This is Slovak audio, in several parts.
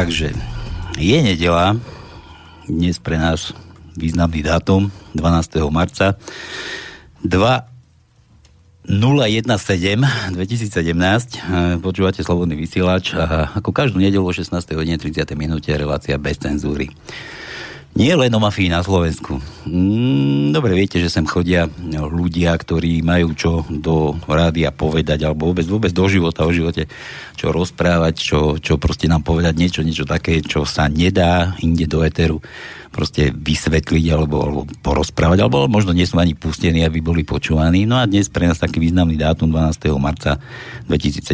Takže je nedela, dnes pre nás významný dátum, 12. marca, 2 017 2017 počúvate Slobodný vysielač a ako každú nedelu o 16. hodine 30. minúte relácia bez cenzúry. Nie len o mafii na Slovensku. Mm, dobre viete, že sem chodia ľudia, ktorí majú čo do rádia povedať, alebo vôbec, vôbec do života, o živote, čo rozprávať, čo, čo proste nám povedať niečo, niečo také, čo sa nedá inde do eteru proste vysvetliť alebo, alebo porozprávať, alebo možno nie sú ani pustení, aby boli počúvaní. No a dnes pre nás taký významný dátum 12. marca 2017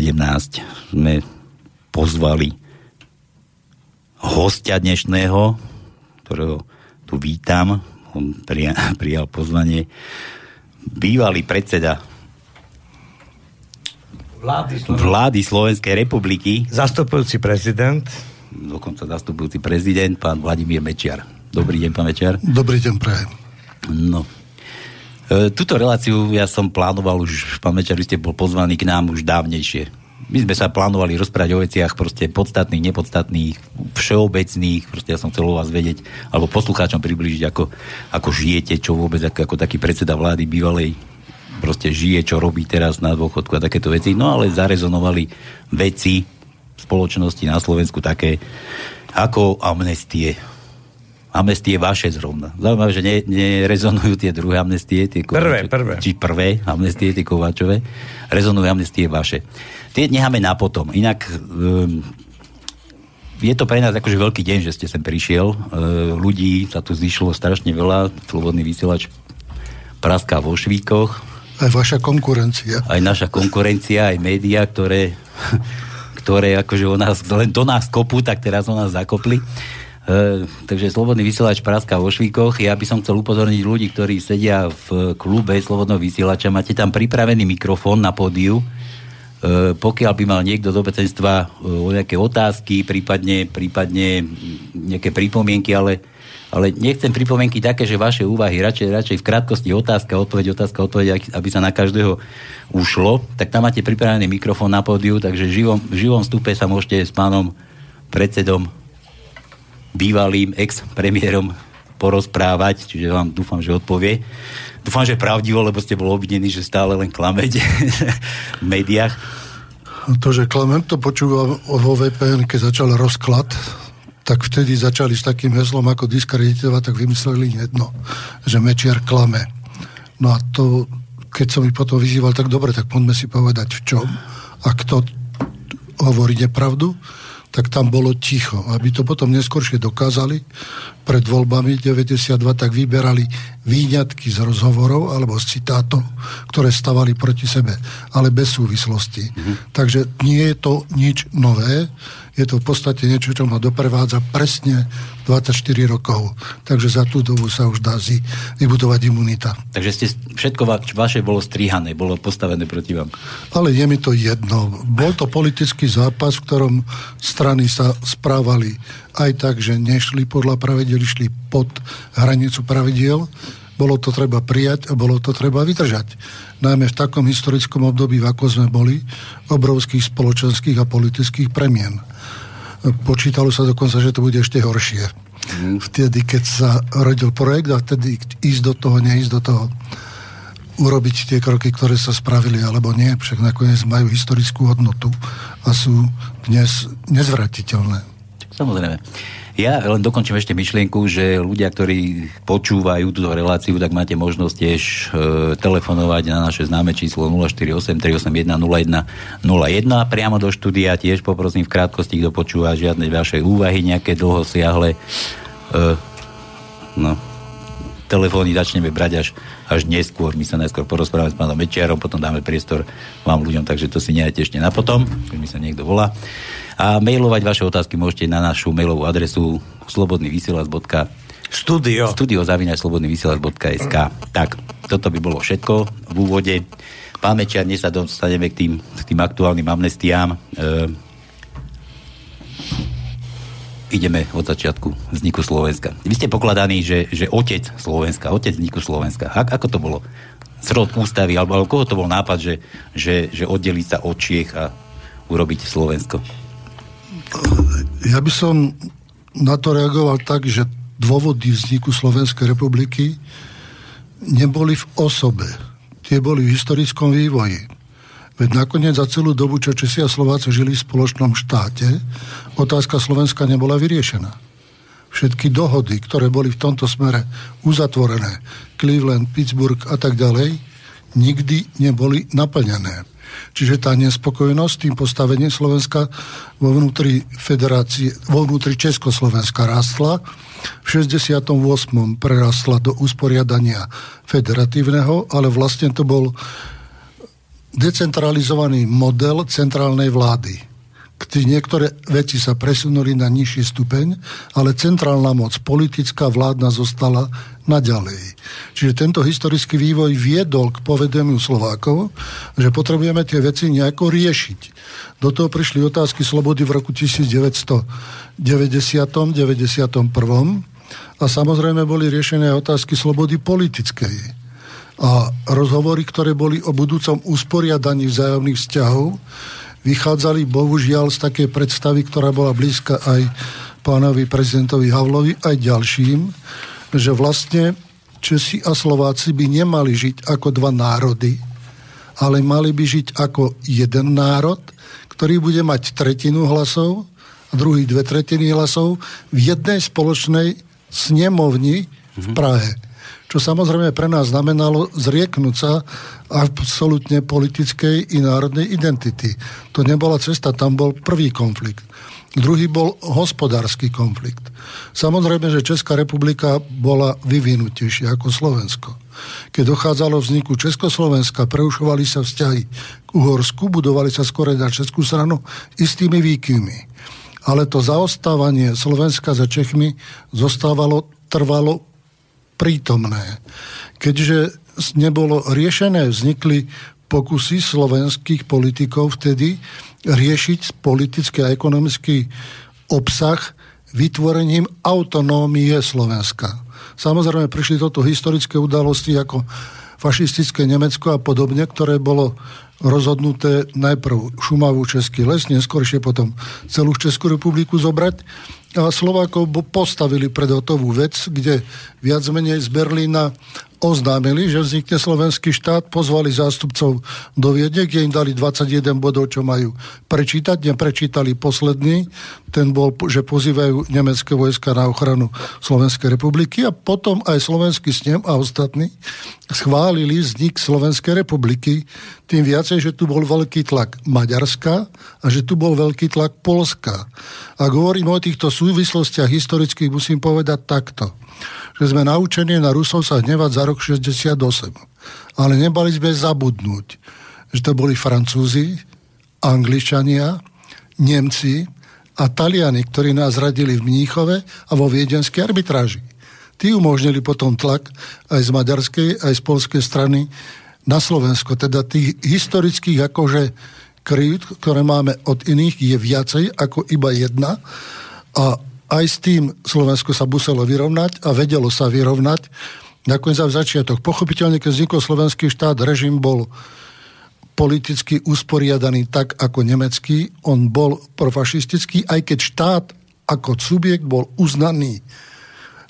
sme pozvali hostia dnešného, ktorého tu vítam, on prijal, pozvanie, bývalý predseda vlády, vlády Slovenskej republiky. Zastupujúci prezident. Dokonca zastupujúci prezident, pán Vladimír Mečiar. Dobrý deň, pán Mečiar. Dobrý deň, prajem. No. E, túto reláciu ja som plánoval už, pán Mečiar, vy ste bol pozvaný k nám už dávnejšie my sme sa plánovali rozprávať o veciach proste podstatných, nepodstatných, všeobecných, proste ja som chcel vás vedieť, alebo poslucháčom približiť, ako, ako žijete, čo vôbec ako, ako taký predseda vlády bývalej proste žije, čo robí teraz na dôchodku a takéto veci. No ale zarezonovali veci v spoločnosti na Slovensku také ako amnestie. Amnestie vaše zrovna. Zaujímavé, že ne, nerezonujú tie druhé amnestie, tie Kováčové, prvé, prvé. Či prvé amnestie, tie Kováčové. Rezonujú amnestie vaše tie necháme na potom. Inak um, je to pre nás akože veľký deň, že ste sem prišiel. Uh, ľudí sa tu zišlo strašne veľa. Slobodný vysielač praská vo švíkoch. Aj vaša konkurencia. Aj naša konkurencia, aj médiá, ktoré, ktoré akože o nás, len do nás kopú, tak teraz o nás zakopli. Uh, takže Slobodný vysielač Praska vo Švíkoch. Ja by som chcel upozorniť ľudí, ktorí sedia v klube Slobodného vysielača. Máte tam pripravený mikrofón na pódiu E, pokiaľ by mal niekto z obecenstva e, o nejaké otázky, prípadne, prípadne nejaké pripomienky, ale, ale nechcem pripomienky také, že vaše úvahy, radšej, radšej v krátkosti otázka, odpoveď, otázka, odpoveď, aby sa na každého ušlo, tak tam máte pripravený mikrofón na pódiu, takže v živom, v živom stupe sa môžete s pánom predsedom bývalým ex-premiérom porozprávať, čiže vám dúfam, že odpovie. Dúfam, že pravdivo, lebo ste bol obvinený, že stále len klamete v médiách. To, že klamem, to počúval vo VPN, keď začal rozklad, tak vtedy začali s takým heslom ako diskreditovať, tak vymysleli jedno, že Mečiar klame. No a to, keď som ich potom vyzýval, tak dobre, tak poďme si povedať v čom a kto hovorí nepravdu tak tam bolo ticho. Aby to potom neskôršie dokázali, pred voľbami 92, tak vyberali výňatky z rozhovorov alebo z citátov, ktoré stavali proti sebe, ale bez súvislosti. Mm-hmm. Takže nie je to nič nové, je to v podstate niečo, čo ma doprevádza presne 24 rokov. Takže za tú dobu sa už dá zi, vybudovať imunita. Takže ste, všetko va, vaše bolo strihané, bolo postavené proti vám. Ale je mi to jedno. Bol to politický zápas, v ktorom strany sa správali aj tak, že nešli podľa pravidel, išli pod hranicu pravidiel. Bolo to treba prijať a bolo to treba vydržať. Najmä v takom historickom období, ako sme boli, obrovských spoločenských a politických premien. Počítalo sa dokonca, že to bude ešte horšie. Mm. Vtedy, keď sa rodil projekt a vtedy ísť do toho, neísť do toho urobiť tie kroky, ktoré sa spravili, alebo nie, však nakoniec majú historickú hodnotu a sú dnes nezvratiteľné. Samozrejme. Ja len dokončím ešte myšlienku, že ľudia, ktorí počúvajú túto reláciu, tak máte možnosť tiež e, telefonovať na naše známe číslo 048 381 01 01 priamo do štúdia. Tiež poprosím v krátkosti, kto počúva žiadne vaše úvahy, nejaké dlho siahle. E, no, telefóny začneme brať až, až neskôr. My sa najskôr porozprávame s pánom Mečiarom, potom dáme priestor vám ľuďom, takže to si nehajte ešte na potom, keď mi sa niekto volá. A mailovať vaše otázky môžete na našu mailovú adresu slobodnyvysielac.sk studio. studio slobodnyvysielac.sk Tak, toto by bolo všetko v úvode. Mečiar, dnes sa dostaneme k tým, k tým aktuálnym amnestiám. E, ideme od začiatku vzniku Slovenska. Vy ste pokladaní, že, že otec Slovenska, otec vzniku Slovenska. Ak, ako to bolo? Zrod ústavy, alebo, alebo koho to bol nápad, že, že, že oddeliť sa od Čiech a urobiť Slovensko? Ja by som na to reagoval tak, že dôvody vzniku Slovenskej republiky neboli v osobe. Tie boli v historickom vývoji. Veď nakoniec za celú dobu, čo Česi a Slováci žili v spoločnom štáte, otázka Slovenska nebola vyriešená. Všetky dohody, ktoré boli v tomto smere uzatvorené, Cleveland, Pittsburgh a tak ďalej, nikdy neboli naplnené. Čiže tá nespokojnosť tým postavením Slovenska vo vnútri federácie, vo vnútri Československa rastla, v 68. prerastla do usporiadania federatívneho, ale vlastne to bol decentralizovaný model centrálnej vlády. Niektoré veci sa presunuli na nižší stupeň, ale centrálna moc, politická vládna zostala naďalej. Čiže tento historický vývoj viedol k povedemiu Slovákov, že potrebujeme tie veci nejako riešiť. Do toho prišli otázky slobody v roku 1990 91. a samozrejme boli riešené otázky slobody politickej a rozhovory, ktoré boli o budúcom usporiadaní vzájomných vzťahov, vychádzali bohužiaľ z také predstavy, ktorá bola blízka aj pánovi prezidentovi Havlovi, aj ďalším, že vlastne Česi a Slováci by nemali žiť ako dva národy, ale mali by žiť ako jeden národ, ktorý bude mať tretinu hlasov a druhý dve tretiny hlasov v jednej spoločnej snemovni v Prahe čo samozrejme pre nás znamenalo zrieknúť sa absolútne politickej i národnej identity. To nebola cesta, tam bol prvý konflikt. Druhý bol hospodársky konflikt. Samozrejme, že Česká republika bola vyvinutejšia ako Slovensko. Keď dochádzalo vzniku Československa, preušovali sa vzťahy k Uhorsku, budovali sa skore na Českú stranu istými výkyvmi. Ale to zaostávanie Slovenska za Čechmi zostávalo, trvalo prítomné. Keďže nebolo riešené, vznikli pokusy slovenských politikov vtedy riešiť politický a ekonomický obsah vytvorením autonómie Slovenska. Samozrejme prišli toto historické udalosti ako fašistické Nemecko a podobne, ktoré bolo rozhodnuté najprv Šumavu Český les, neskôršie potom celú Českú republiku zobrať a Slovákov postavili pred hotovú vec, kde viac menej z Berlína oznámili, že vznikne slovenský štát, pozvali zástupcov do Viedne, kde im dali 21 bodov, čo majú prečítať. Neprečítali posledný, ten bol, že pozývajú nemecké vojska na ochranu Slovenskej republiky a potom aj slovenský snem a ostatní schválili vznik Slovenskej republiky, tým viacej, že tu bol veľký tlak Maďarska a že tu bol veľký tlak Polska. A hovorím o týchto súvislostiach historických, musím povedať takto že sme naučení na Rusov sa hnevať za rok 68. Ale nebali sme zabudnúť, že to boli Francúzi, Angličania, Nemci a Taliani, ktorí nás radili v Mníchove a vo viedenskej arbitráži. Tí umožnili potom tlak aj z maďarskej, aj z polskej strany na Slovensko. Teda tých historických akože kryt, ktoré máme od iných, je viacej ako iba jedna. A aj s tým Slovensko sa muselo vyrovnať a vedelo sa vyrovnať. Nakoniec v začiatok. Pochopiteľne, keď vznikol slovenský štát, režim bol politicky usporiadaný tak ako nemecký. On bol profašistický, aj keď štát ako subjekt bol uznaný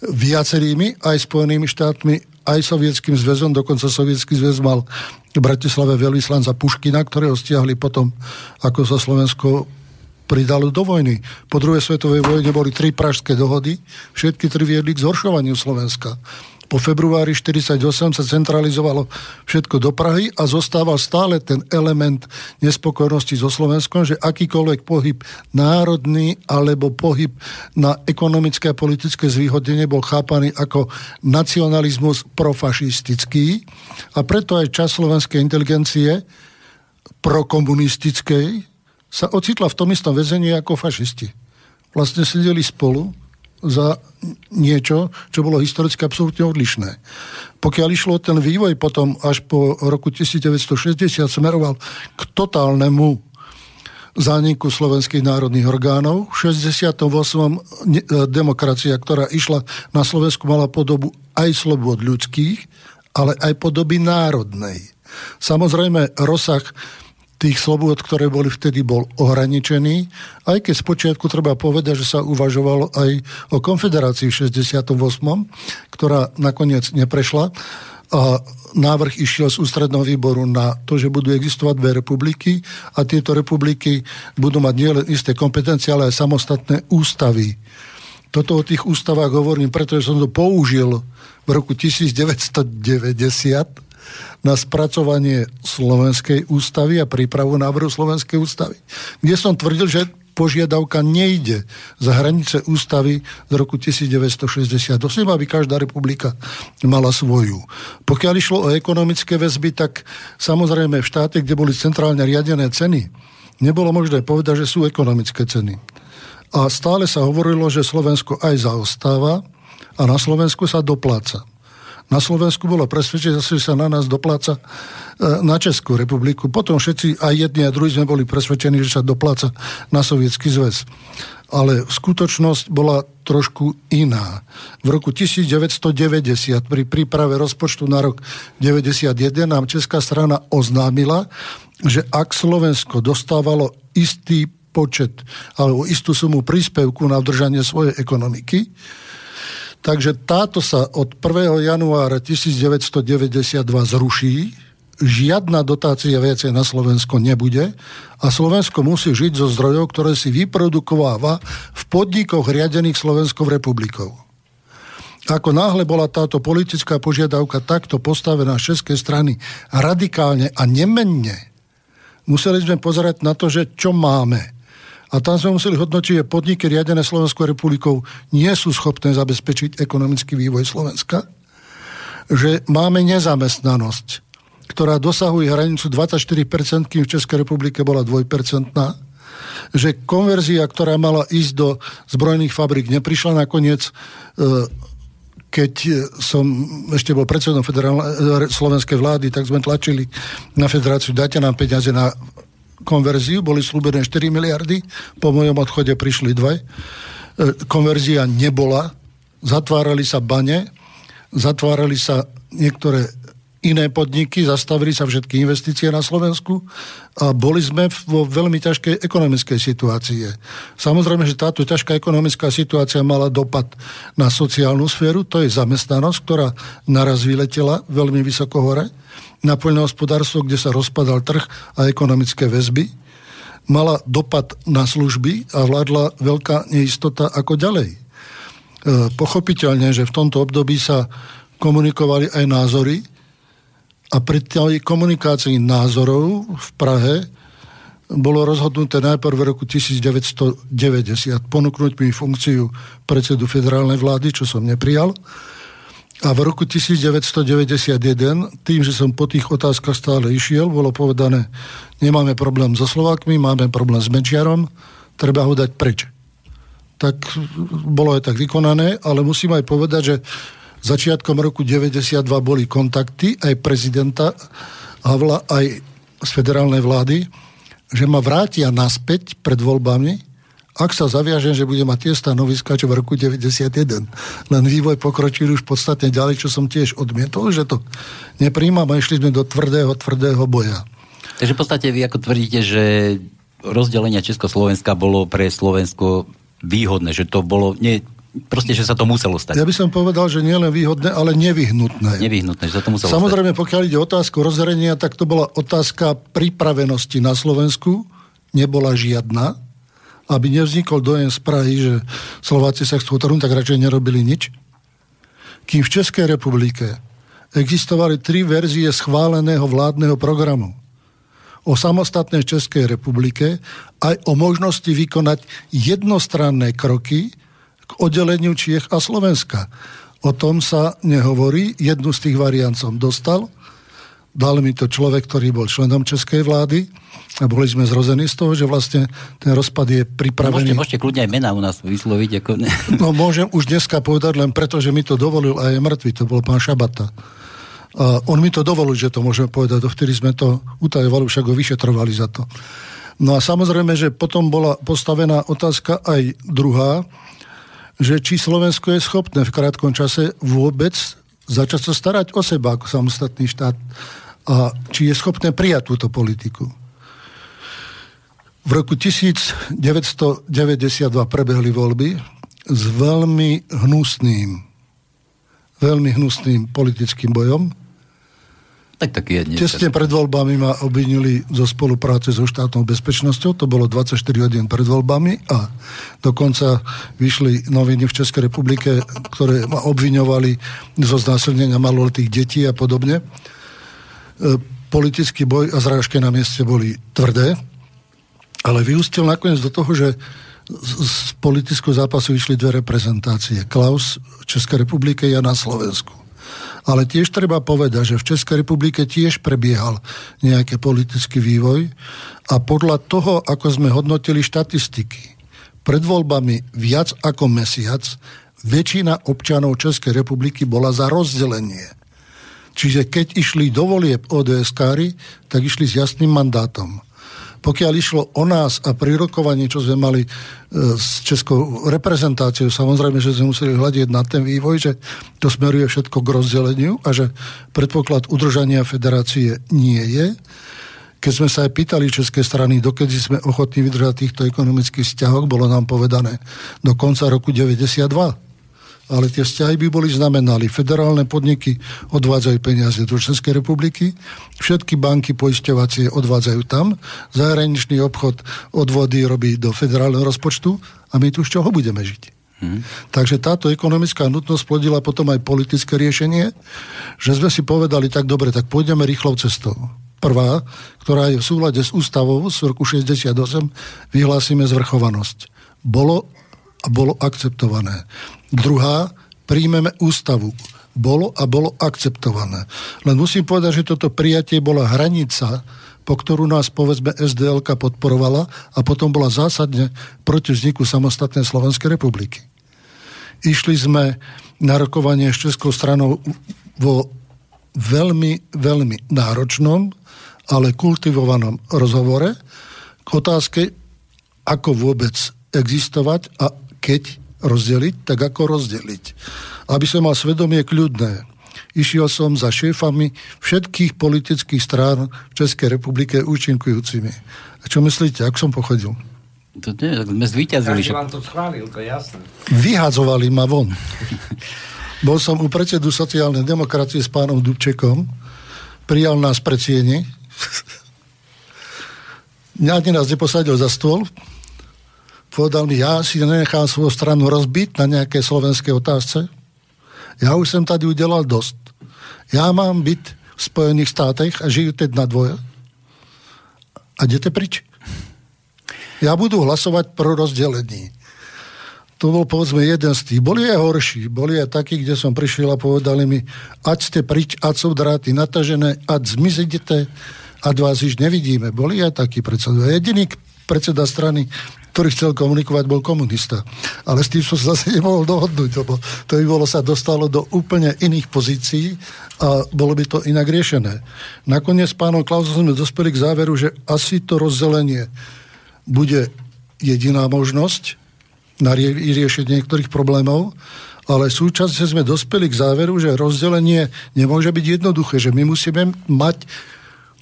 viacerými, aj Spojenými štátmi, aj Sovietským zväzom, dokonca Sovietský zväz mal v Bratislave veľvyslanca Puškina, ktorého stiahli potom, ako sa Slovensko pridalo do vojny. Po druhej svetovej vojne boli tri pražské dohody, všetky tri viedli k zhoršovaniu Slovenska. Po februári 1948 sa centralizovalo všetko do Prahy a zostával stále ten element nespokojnosti so Slovenskom, že akýkoľvek pohyb národný alebo pohyb na ekonomické a politické zvýhodnenie bol chápaný ako nacionalizmus profašistický a preto aj čas slovenskej inteligencie prokomunistickej sa ocitla v tom istom väzení ako fašisti. Vlastne sedeli spolu za niečo, čo bolo historicky absolútne odlišné. Pokiaľ išlo ten vývoj potom až po roku 1960 smeroval k totálnemu zániku slovenských národných orgánov. V 68. E, demokracia, ktorá išla na Slovensku, mala podobu aj slobod ľudských, ale aj podoby národnej. Samozrejme, rozsah tých slobôd, ktoré boli vtedy, bol ohraničený, aj keď spočiatku treba povedať, že sa uvažovalo aj o konfederácii v 68., ktorá nakoniec neprešla. A návrh išiel z ústredného výboru na to, že budú existovať dve republiky a tieto republiky budú mať nielen isté kompetencie, ale aj samostatné ústavy. Toto o tých ústavách hovorím, pretože som to použil v roku 1990 na spracovanie Slovenskej ústavy a prípravu návrhu Slovenskej ústavy, kde som tvrdil, že požiadavka nejde za hranice ústavy z roku 1968, aby každá republika mala svoju. Pokiaľ išlo o ekonomické väzby, tak samozrejme v štáte, kde boli centrálne riadené ceny, nebolo možné povedať, že sú ekonomické ceny. A stále sa hovorilo, že Slovensko aj zaostáva a na Slovensku sa dopláca. Na Slovensku bolo presvedčenie, že sa na nás dopláca e, na Českú republiku. Potom všetci, aj jedni a druhí sme boli presvedčení, že sa dopláca na Sovietský zväz. Ale skutočnosť bola trošku iná. V roku 1990 pri príprave rozpočtu na rok 91 nám Česká strana oznámila, že ak Slovensko dostávalo istý počet alebo istú sumu príspevku na udržanie svojej ekonomiky, Takže táto sa od 1. januára 1992 zruší, žiadna dotácia viacej na Slovensko nebude a Slovensko musí žiť zo zdrojov, ktoré si vyprodukováva v podnikoch riadených Slovenskou republikou. Ako náhle bola táto politická požiadavka takto postavená z českej strany radikálne a nemenne, museli sme pozerať na to, že čo máme. A tam sme museli hodnotiť, že podniky riadené Slovenskou republikou nie sú schopné zabezpečiť ekonomický vývoj Slovenska, že máme nezamestnanosť, ktorá dosahuje hranicu 24%, kým v Českej republike bola 2%, že konverzia, ktorá mala ísť do zbrojných fabrik, neprišla nakoniec e, keď som ešte bol predsedom federálnej slovenskej vlády, tak sme tlačili na federáciu, dajte nám peniaze na konverziu, boli slúbené 4 miliardy, po mojom odchode prišli dve. E, konverzia nebola, zatvárali sa bane, zatvárali sa niektoré iné podniky, zastavili sa všetky investície na Slovensku a boli sme vo veľmi ťažkej ekonomickej situácii. Samozrejme, že táto ťažká ekonomická situácia mala dopad na sociálnu sféru, to je zamestnanosť, ktorá naraz vyletela veľmi vysoko hore na poľnohospodárstvo, kde sa rozpadal trh a ekonomické väzby, mala dopad na služby a vládla veľká neistota ako ďalej. E, pochopiteľne, že v tomto období sa komunikovali aj názory a pri tej komunikácii názorov v Prahe bolo rozhodnuté najprv v roku 1990 ponúknuť mi funkciu predsedu federálnej vlády, čo som neprijal a v roku 1991, tým, že som po tých otázkach stále išiel, bolo povedané, nemáme problém so Slovákmi, máme problém s Mečiarom, treba ho dať preč. Tak bolo aj tak vykonané, ale musím aj povedať, že začiatkom roku 92 boli kontakty aj prezidenta Havla, aj z federálnej vlády, že ma vrátia naspäť pred voľbami ak sa zaviažem, že bude mať tie stanoviska, čo v roku 91. Len vývoj pokročil už podstatne ďalej, čo som tiež odmietol, že to nepríjmam a išli sme do tvrdého, tvrdého boja. Takže v podstate vy ako tvrdíte, že rozdelenie Československa bolo pre Slovensko výhodné, že to bolo, nie, proste, že sa to muselo stať. Ja by som povedal, že nielen výhodné, ale nevyhnutné. Nevyhnutné, že sa to muselo Samozrejme, stať. pokiaľ ide o otázku rozhrania, tak to bola otázka pripravenosti na Slovensku, nebola žiadna aby nevznikol dojem z Prahy, že Slováci sa chcú trhnúť, tak radšej nerobili nič. Kým v Českej republike existovali tri verzie schváleného vládneho programu o samostatnej Českej republike aj o možnosti vykonať jednostranné kroky k oddeleniu Čiech a Slovenska. O tom sa nehovorí. Jednu z tých variant som dostal. Dal mi to človek, ktorý bol členom Českej vlády a boli sme zrození z toho, že vlastne ten rozpad je pripravený. Môžete, môžete kľudne aj mena u nás vysloviť. Ako... no môžem už dneska povedať len preto, že mi to dovolil a je mŕtvy, to bol pán Šabata. A on mi to dovolil, že to môžeme povedať, dovtedy sme to utajovali, však ho vyšetrovali za to. No a samozrejme, že potom bola postavená otázka aj druhá, že či Slovensko je schopné v krátkom čase vôbec začať sa starať o seba ako samostatný štát a či je schopné prijať túto politiku. V roku 1992 prebehli voľby s veľmi hnusným, veľmi hnusným politickým bojom. Tak taký je dnes. Tesne pred voľbami ma obvinili zo spolupráce so štátnou bezpečnosťou, to bolo 24 hodín pred voľbami a dokonca vyšli noviny v Českej republike, ktoré ma obviňovali zo znásilnenia maloletých detí a podobne. E, politický boj a zrážky na mieste boli tvrdé, ale vyústil nakoniec do toho, že z politického zápasu vyšli dve reprezentácie. Klaus v Českej republike, ja na Slovensku. Ale tiež treba povedať, že v Českej republike tiež prebiehal nejaký politický vývoj a podľa toho, ako sme hodnotili štatistiky, pred voľbami viac ako mesiac väčšina občanov Českej republiky bola za rozdelenie. Čiže keď išli do volieb ods tak išli s jasným mandátom pokiaľ išlo o nás a pri rokovaní, čo sme mali e, s českou reprezentáciou, samozrejme, že sme museli hľadiť na ten vývoj, že to smeruje všetko k rozdeleniu a že predpoklad udržania federácie nie je. Keď sme sa aj pýtali české strany, dokedy sme ochotní vydržať týchto ekonomických vzťahoch, bolo nám povedané do konca roku 92 ale tie vzťahy by boli znamenali. Federálne podniky odvádzajú peniaze do Českej republiky, všetky banky poisťovacie odvádzajú tam, zahraničný obchod odvody robí do federálneho rozpočtu a my tu z čoho budeme žiť. Hmm. Takže táto ekonomická nutnosť plodila potom aj politické riešenie, že sme si povedali tak dobre, tak pôjdeme rýchlou cestou. Prvá, ktorá je v súlade s ústavou z roku 68, vyhlásime zvrchovanosť. Bolo a bolo akceptované. Druhá, príjmeme ústavu. Bolo a bolo akceptované. Len musím povedať, že toto prijatie bola hranica, po ktorú nás povedzme SDL podporovala a potom bola zásadne proti vzniku samostatnej Slovenskej republiky. Išli sme na rokovanie s Českou stranou vo veľmi, veľmi náročnom, ale kultivovanom rozhovore k otázke, ako vôbec existovať a keď rozdeliť, tak ako rozdeliť. Aby som mal svedomie kľudné, išiel som za šéfami všetkých politických strán v Českej republike účinkujúcimi. A čo myslíte, ak som pochodil? To nie, sme zvýťazili. Každý vám to schválil, to je jasné. Vyhadzovali ma von. Bol som u predsedu sociálnej demokracie s pánom Dubčekom, prijal nás pre cieni, ani nás neposadil za stôl, povedal mi, ja si nenechám svoju stranu rozbiť na nejaké slovenskej otázce. Ja už som tady udelal dosť. Ja mám byť v Spojených státech a žijú teď na dvoje. A idete prič. Ja budu hlasovať pro rozdelení. To bol povedzme jeden z tých. Boli aj horší. Boli aj takí, kde som prišiel a povedali mi, ať ste prič, ať sú dráty natažené, ať zmizete, ať vás už nevidíme. Boli aj takí predseda. Jediný predseda strany, ktorý chcel komunikovať, bol komunista. Ale s tým som sa zase nemohol dohodnúť, lebo to by bolo sa dostalo do úplne iných pozícií a bolo by to inak riešené. Nakoniec s pánom Klausom sme dospeli k záveru, že asi to rozdelenie bude jediná možnosť na riešenie niektorých problémov, ale súčasne sme dospeli k záveru, že rozdelenie nemôže byť jednoduché, že my musíme mať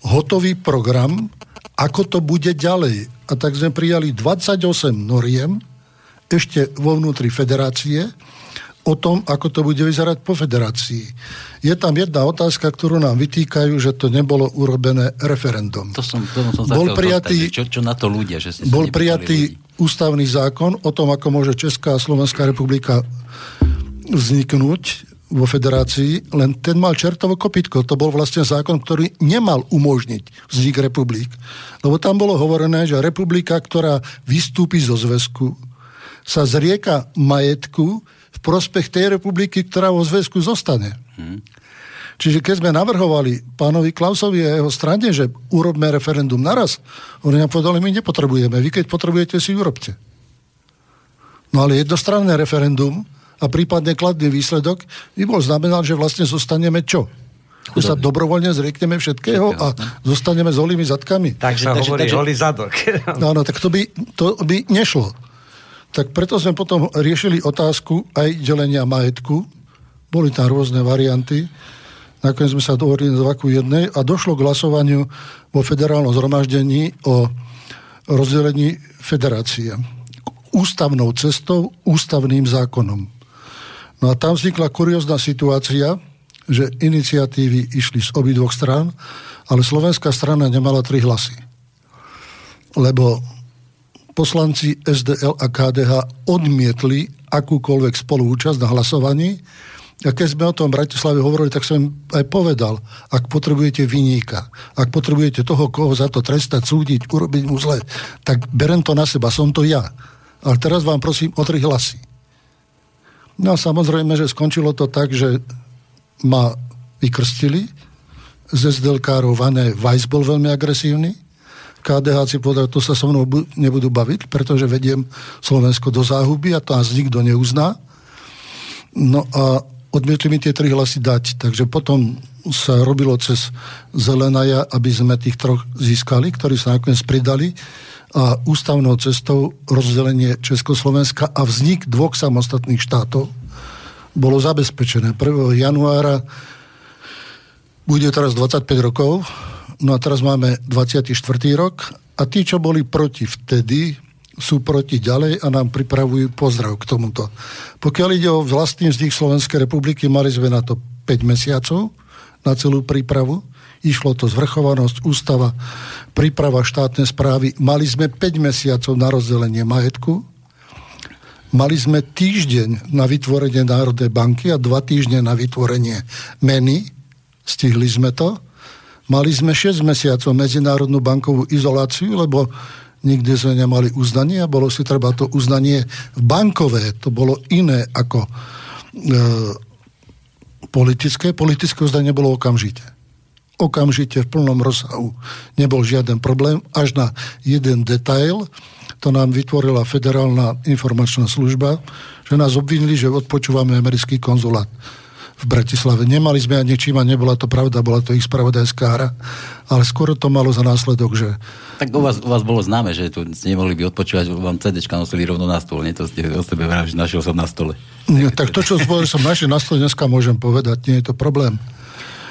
hotový program, ako to bude ďalej. A tak sme prijali 28 noriem, ešte vo vnútri federácie, o tom, ako to bude vyzerať po federácii. Je tam jedna otázka, ktorú nám vytýkajú, že to nebolo urobené referendum. To som, to som bol prijatý, dostať, čo, čo na to ľudia? Že bol prijatý ľudí. ústavný zákon o tom, ako môže Česká a Slovenská republika vzniknúť vo federácii, len ten mal čertovo kopitko. To bol vlastne zákon, ktorý nemal umožniť vznik republik. Lebo tam bolo hovorené, že republika, ktorá vystúpi zo zväzku, sa zrieka majetku v prospech tej republiky, ktorá vo zväzku zostane. Hmm. Čiže keď sme navrhovali pánovi Klausovi a jeho strane, že urobme referendum naraz, oni nám povedali, my nepotrebujeme, vy keď potrebujete, si urobte. No ale jednostranné referendum a prípadne kladný výsledok by bol znamenal, že vlastne zostaneme čo? Že sa dobrovoľne zriekneme všetkého a zostaneme s holými zadkami. Takže sa hovorí takže, holý zadok. Áno, tak to by, to by nešlo. Tak preto sme potom riešili otázku aj delenia majetku. Boli tam rôzne varianty. Nakoniec sme sa dohodli na dvaku jednej a došlo k hlasovaniu vo federálnom zhromaždení o rozdelení federácie. Ústavnou cestou, ústavným zákonom. No a tam vznikla kuriózna situácia, že iniciatívy išli z obidvoch strán, ale slovenská strana nemala tri hlasy. Lebo poslanci SDL a KDH odmietli akúkoľvek spoluúčasť na hlasovaní. A keď sme o tom v Bratislave hovorili, tak som aj povedal, ak potrebujete vyníka, ak potrebujete toho, koho za to trestať, súdiť, urobiť mu zle, tak berem to na seba, som to ja. Ale teraz vám prosím o tri hlasy. No a samozrejme, že skončilo to tak, že ma vykrstili. Z SDLkárov Vané Weiss bol veľmi agresívny. KDH si povedal, to sa so mnou nebudú baviť, pretože vediem Slovensko do záhuby a to nás nikto neuzná. No a odmietli mi tie tri hlasy dať. Takže potom sa robilo cez Zelenaja, aby sme tých troch získali, ktorí sa nakoniec pridali a ústavnou cestou rozdelenie Československa a vznik dvoch samostatných štátov bolo zabezpečené. 1. januára bude teraz 25 rokov, no a teraz máme 24. rok a tí, čo boli proti vtedy, sú proti ďalej a nám pripravujú pozdrav k tomuto. Pokiaľ ide o vlastný vznik Slovenskej republiky, mali sme na to 5 mesiacov na celú prípravu. Išlo to zvrchovanosť, ústava, príprava štátnej správy. Mali sme 5 mesiacov na rozdelenie majetku. Mali sme týždeň na vytvorenie Národnej banky a dva týždne na vytvorenie meny. Stihli sme to. Mali sme 6 mesiacov medzinárodnú bankovú izoláciu, lebo nikdy sme nemali uznanie a bolo si treba to uznanie bankové. To bolo iné ako e, politické. Politické uznanie bolo okamžite okamžite v plnom rozsahu. Nebol žiaden problém, až na jeden detail, to nám vytvorila federálna informačná služba, že nás obvinili, že odpočúvame americký konzulát v Bratislave. Nemali sme ani čím a nebola to pravda, bola to ich spravodajská hra, ale skoro to malo za následok, že... Tak u vás, u vás bolo známe, že tu ste nemohli by odpočúvať, vám CDčka nosili rovno na stôl, nie? To ste o sebe vrali, že našiel som na stole. Nie, tak to, čo som našiel na stole, dneska môžem povedať, nie je to problém.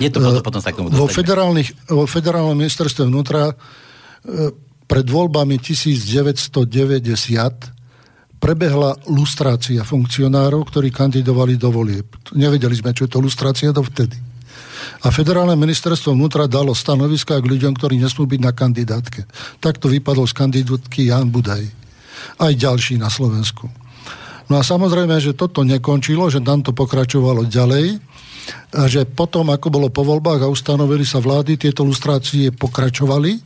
Je to potom, potom sa k tomu vo, federálnych, vo federálnom ministerstve vnútra e, pred voľbami 1990 prebehla lustrácia funkcionárov, ktorí kandidovali do volieb. Nevedeli sme, čo je to lustrácia dovtedy. A federálne ministerstvo vnútra dalo stanoviska k ľuďom, ktorí nesmú byť na kandidátke. Takto vypadol z kandidátky Jan Budaj. Aj ďalší na Slovensku. No a samozrejme, že toto nekončilo, že nám to pokračovalo ďalej a že potom, ako bolo po voľbách a ustanovili sa vlády, tieto lustrácie pokračovali.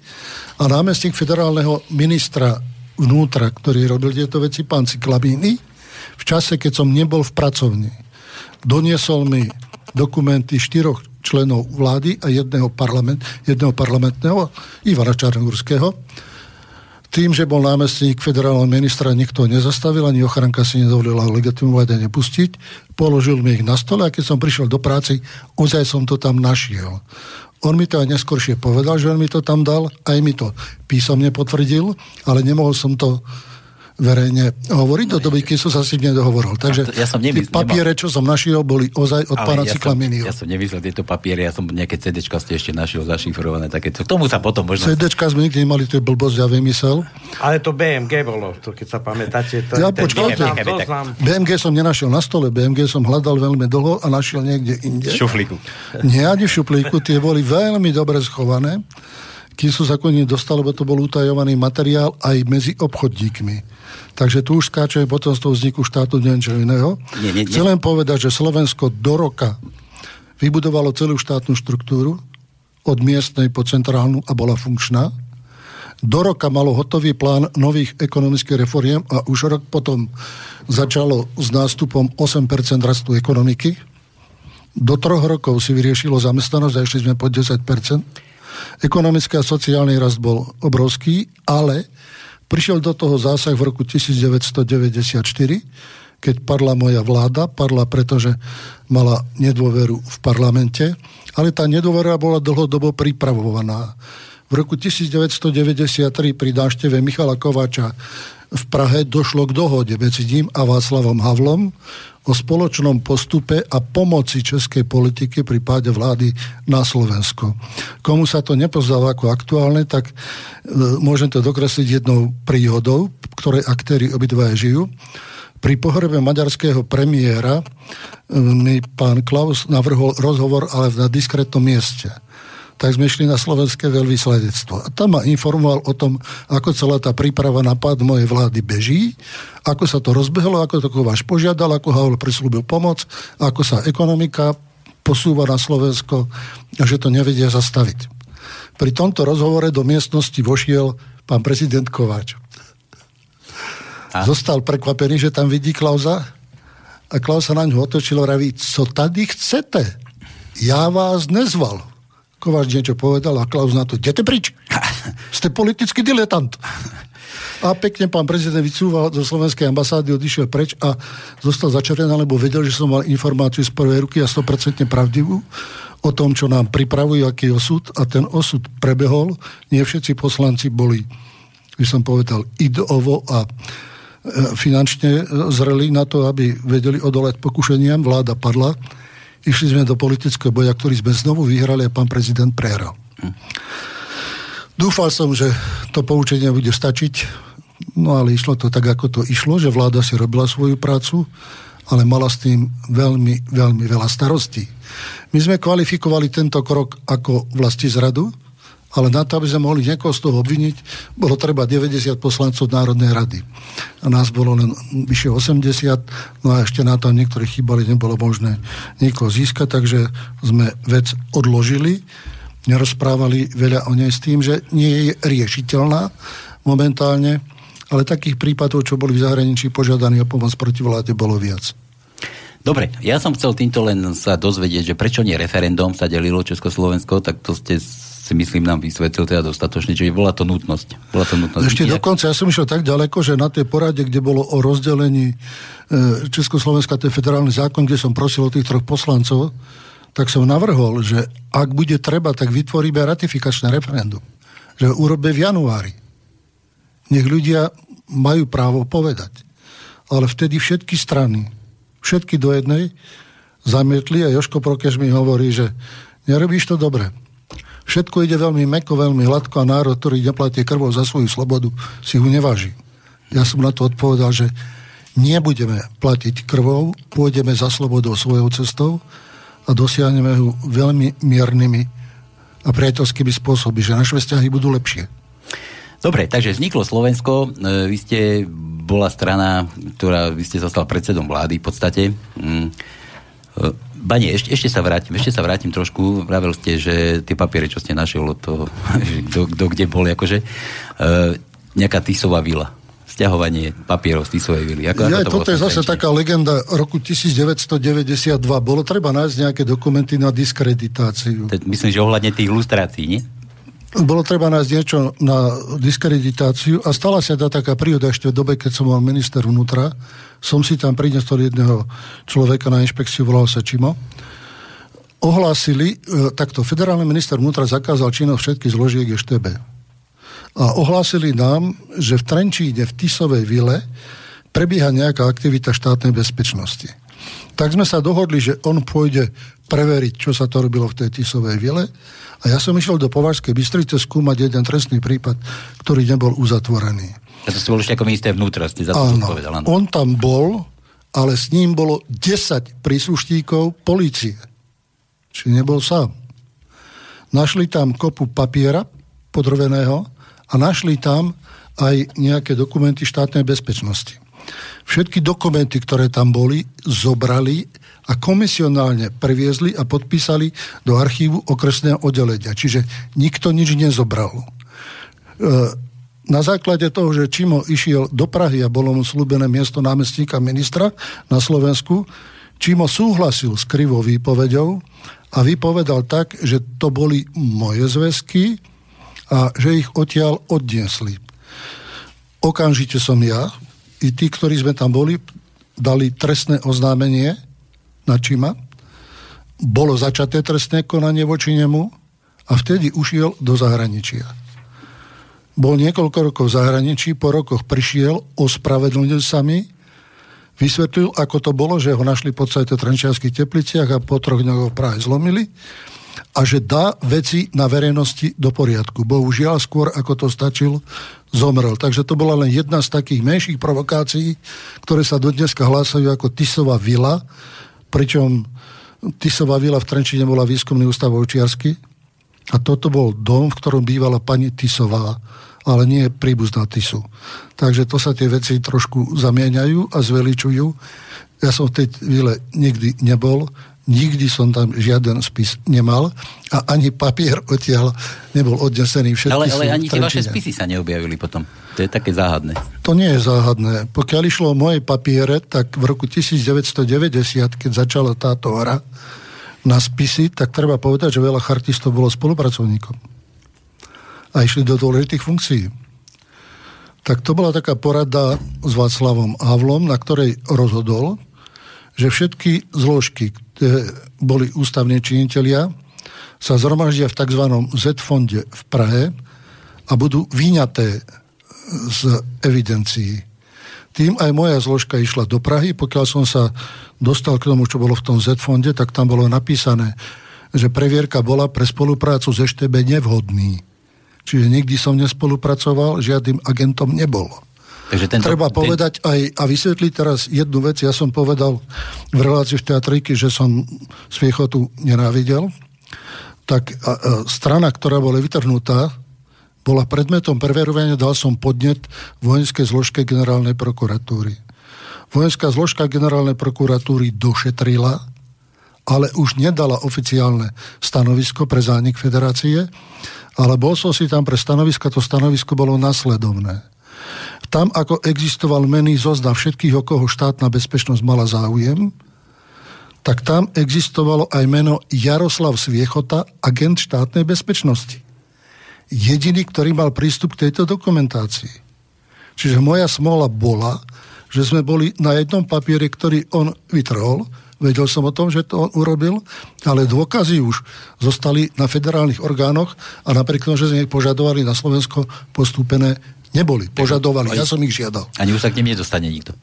A námestník federálneho ministra vnútra, ktorý robil tieto veci, pán Ciklamíny, v čase, keď som nebol v pracovni, doniesol mi dokumenty štyroch členov vlády a jedného, parlament, jedného parlamentného, Ivana Čarnogurského, tým, že bol námestník federálneho ministra, nikto nezastavil, ani ochranka si nedovolila legitimovať a nepustiť. Položil mi ich na stole a keď som prišiel do práci, ozaj som to tam našiel. On mi to aj neskôršie povedal, že on mi to tam dal, aj mi to písomne potvrdil, ale nemohol som to verejne hovoriť do doby, keď som sa si nedohovoril. Takže ja som nemysl, papiere, čo som našiel, boli ozaj od pána ja Ciklaminiho. Ja som nevymyslel tieto papiere, ja som nejaké CDčka ste ešte našiel zašifrované. Také, k tomu sa potom možno... CDčka sme nikdy nemali, to je blbosť, ja vymysel. Ale to BMG bolo, to keď sa pamätáte. To ja počkajte, BMG som nenašiel na stole, BMG som hľadal veľmi dlho a našiel niekde inde. V šuflíku. Nie, ani v šuflíku, tie boli veľmi dobre schované kým som sa koniec dostal, lebo to bol utajovaný materiál aj medzi obchodníkmi. Takže tu už skáčeme potom z toho vzniku štátu niečo iného. Nie, nie, nie. Chcem len povedať, že Slovensko do roka vybudovalo celú štátnu štruktúru od miestnej po centrálnu a bola funkčná. Do roka malo hotový plán nových ekonomických reforiem a už rok potom začalo s nástupom 8% rastu ekonomiky. Do troch rokov si vyriešilo zamestnanosť a išli sme pod 10%. Ekonomický a sociálny rast bol obrovský, ale prišiel do toho zásah v roku 1994, keď padla moja vláda, padla pretože mala nedôveru v parlamente, ale tá nedôvera bola dlhodobo pripravovaná. V roku 1993 pri dášteve Michala Kovača v Prahe došlo k dohode medzi ním a Václavom Havlom o spoločnom postupe a pomoci českej politiky pri páde vlády na Slovensko. Komu sa to nepozdáva ako aktuálne, tak e, môžem to dokresliť jednou príhodou, ktorej aktéry obidvaja žijú. Pri pohrebe maďarského premiéra e, mi pán Klaus navrhol rozhovor, ale na diskrétnom mieste tak sme išli na slovenské veľvysledectvo. A tam ma informoval o tom, ako celá tá príprava na pád mojej vlády beží, ako sa to rozbehlo, ako to Kováš požiadal, ako Havl prislúbil pomoc, ako sa ekonomika posúva na Slovensko a že to nevedia zastaviť. Pri tomto rozhovore do miestnosti vošiel pán prezident Kováč. A? Zostal prekvapený, že tam vidí Klauza a Klaus sa na ňu otočil a vraví, co tady chcete? Ja vás nezval. Kováč niečo povedal a Klaus na to, idete prič? Ste politický diletant. A pekne pán prezident vycúval zo slovenskej ambasády, odišiel preč a zostal začarený, lebo vedel, že som mal informáciu z prvej ruky a 100% pravdivú o tom, čo nám pripravujú, aký osud a ten osud prebehol. Nie všetci poslanci boli, by som povedal, ideovo a e, finančne zreli na to, aby vedeli odolať pokušeniam. Vláda padla Išli sme do politického boja, ktorý sme znovu vyhrali a pán prezident prehral. Dúfal som, že to poučenie bude stačiť, no ale išlo to tak, ako to išlo, že vláda si robila svoju prácu, ale mala s tým veľmi, veľmi veľa starostí. My sme kvalifikovali tento krok ako vlasti zradu, ale na to, aby sme mohli niekoho z toho obviniť, bolo treba 90 poslancov Národnej rady. A nás bolo len vyše 80, no a ešte na to niektorí chýbali, nebolo možné niekoho získať, takže sme vec odložili, nerozprávali veľa o nej s tým, že nie je riešiteľná momentálne, ale takých prípadov, čo boli v zahraničí požiadaní o pomoc proti vláde, bolo viac. Dobre, ja som chcel týmto len sa dozvedieť, že prečo nie referendum sa delilo Československo, tak to ste si myslím nám vysvetlil teda dostatočne, čiže bola to nutnosť. Bola to nutnosť. Ešte dokonca, ja som išiel tak ďaleko, že na tej porade, kde bolo o rozdelení e, Československa, ten federálny zákon, kde som prosil o tých troch poslancov, tak som navrhol, že ak bude treba, tak vytvoríme ratifikačné referendum. Že urobíme v januári. Nech ľudia majú právo povedať. Ale vtedy všetky strany, všetky do jednej, zamietli a Joško Prokeš mi hovorí, že nerobíš to dobre Všetko ide veľmi meko, veľmi hladko a národ, ktorý neplatí krvou za svoju slobodu, si ju neváži. Ja som na to odpovedal, že nebudeme platiť krvou, pôjdeme za slobodou svojou cestou a dosiahneme ju veľmi miernymi a priateľskými spôsoby, že naše vzťahy budú lepšie. Dobre, takže vzniklo Slovensko, e, vy ste bola strana, ktorá, vy ste zostal predsedom vlády v podstate. Bani, ešte, ešte sa vrátim, ešte sa vrátim trošku. Vravel ste, že tie papiere, čo ste našiel od toho, kto kde bol, akože, uh, nejaká Tisová vila stiahovanie papierov z Tisovej vily. Ako, ja, ako to toto je zase taká legenda roku 1992. Bolo treba nájsť nejaké dokumenty na diskreditáciu. Myslím, že ohľadne tých ilustrácií, nie? Bolo treba nájsť niečo na diskreditáciu a stala sa tá taká príhoda ešte v dobe, keď som mal minister vnútra, som si tam priniesol jedného človeka na inšpekciu, volal sa Čimo. Ohlásili, e, takto federálny minister vnútra zakázal činnosť všetkých zložiek EŠTB. A ohlásili nám, že v Trenčíne, v Tisovej vile, prebieha nejaká aktivita štátnej bezpečnosti. Tak sme sa dohodli, že on pôjde preveriť, čo sa to robilo v tej Tisovej vile. A ja som išiel do Považskej Bystrice skúmať jeden trestný prípad, ktorý nebol uzatvorený. Ja to ste bol ešte ako minister vnútra, ste za to áno, zodpovedal. Áno. On tam bol, ale s ním bolo 10 príslušníkov policie. Čiže nebol sám. Našli tam kopu papiera podroveného a našli tam aj nejaké dokumenty štátnej bezpečnosti. Všetky dokumenty, ktoré tam boli, zobrali a komisionálne previezli a podpísali do archívu okresného oddelenia. Čiže nikto nič nezobral. E, na základe toho, že Čimo išiel do Prahy a bolo mu slúbené miesto námestníka ministra na Slovensku, Čimo súhlasil s krivou výpovedou a vypovedal tak, že to boli moje zväzky a že ich odtiaľ odniesli. Okamžite som ja, i tí, ktorí sme tam boli, dali trestné oznámenie na Čima. Bolo začaté trestné konanie voči nemu a vtedy ušiel do zahraničia. Bol niekoľko rokov v zahraničí, po rokoch prišiel, ospravedlnil sa mi, vysvetlil, ako to bolo, že ho našli pod sajte Trenčianských tepliciach a po troch dňoch ho práve zlomili a že dá veci na verejnosti do poriadku. Bohužiaľ, skôr ako to stačil, zomrel. Takže to bola len jedna z takých menších provokácií, ktoré sa dodneska hlásajú ako Tisová vila, pričom Tisová vila v Trenčine bola výskumný ústav Ovčiarsky a toto bol dom, v ktorom bývala pani Tisová ale nie príbuzná Tisu. Takže to sa tie veci trošku zamieňajú a zveličujú. Ja som v tej chvíle nikdy nebol, nikdy som tam žiaden spis nemal a ani papier odtiaľ nebol odnesený. Všetky ale, ale ani tie vaše spisy sa neobjavili potom. To je také záhadné. To nie je záhadné. Pokiaľ išlo o moje papiere, tak v roku 1990, keď začala táto hra na spisy, tak treba povedať, že veľa chartistov bolo spolupracovníkom a išli do dôležitých funkcií. Tak to bola taká porada s Václavom Havlom, na ktorej rozhodol, že všetky zložky, boli ústavní činitelia, sa zhromaždia v tzv. Z-fonde v Prahe a budú vyňaté z evidencií. Tým aj moja zložka išla do Prahy. Pokiaľ som sa dostal k tomu, čo bolo v tom Z-fonde, tak tam bolo napísané, že previerka bola pre spoluprácu s EŠTB nevhodný. Čiže nikdy som nespolupracoval, žiadnym agentom nebol. Takže tento, Treba povedať ten... aj a vysvetliť teraz jednu vec. Ja som povedal v relácii v teatriky, že som Sviechotu nenávidel. Tak a, a, strana, ktorá bola vytrhnutá, bola predmetom preverovania, dal som podnet vojenskej zložke generálnej prokuratúry. Vojenská zložka generálnej prokuratúry došetrila, ale už nedala oficiálne stanovisko pre zánik federácie ale bol som si tam pre stanovisko, to stanovisko bolo nasledovné. Tam, ako existoval mený zoznam všetkých, o koho štátna bezpečnosť mala záujem, tak tam existovalo aj meno Jaroslav Sviechota, agent štátnej bezpečnosti. Jediný, ktorý mal prístup k tejto dokumentácii. Čiže moja smola bola, že sme boli na jednom papieri, ktorý on vytrhol, vedel som o tom, že to on urobil, ale dôkazy už zostali na federálnych orgánoch a napriek tomu, že sme ich požadovali na Slovensko postúpené, neboli. Požadovali, ja som ich žiadal. Ani už sa k nim nedostane nikto.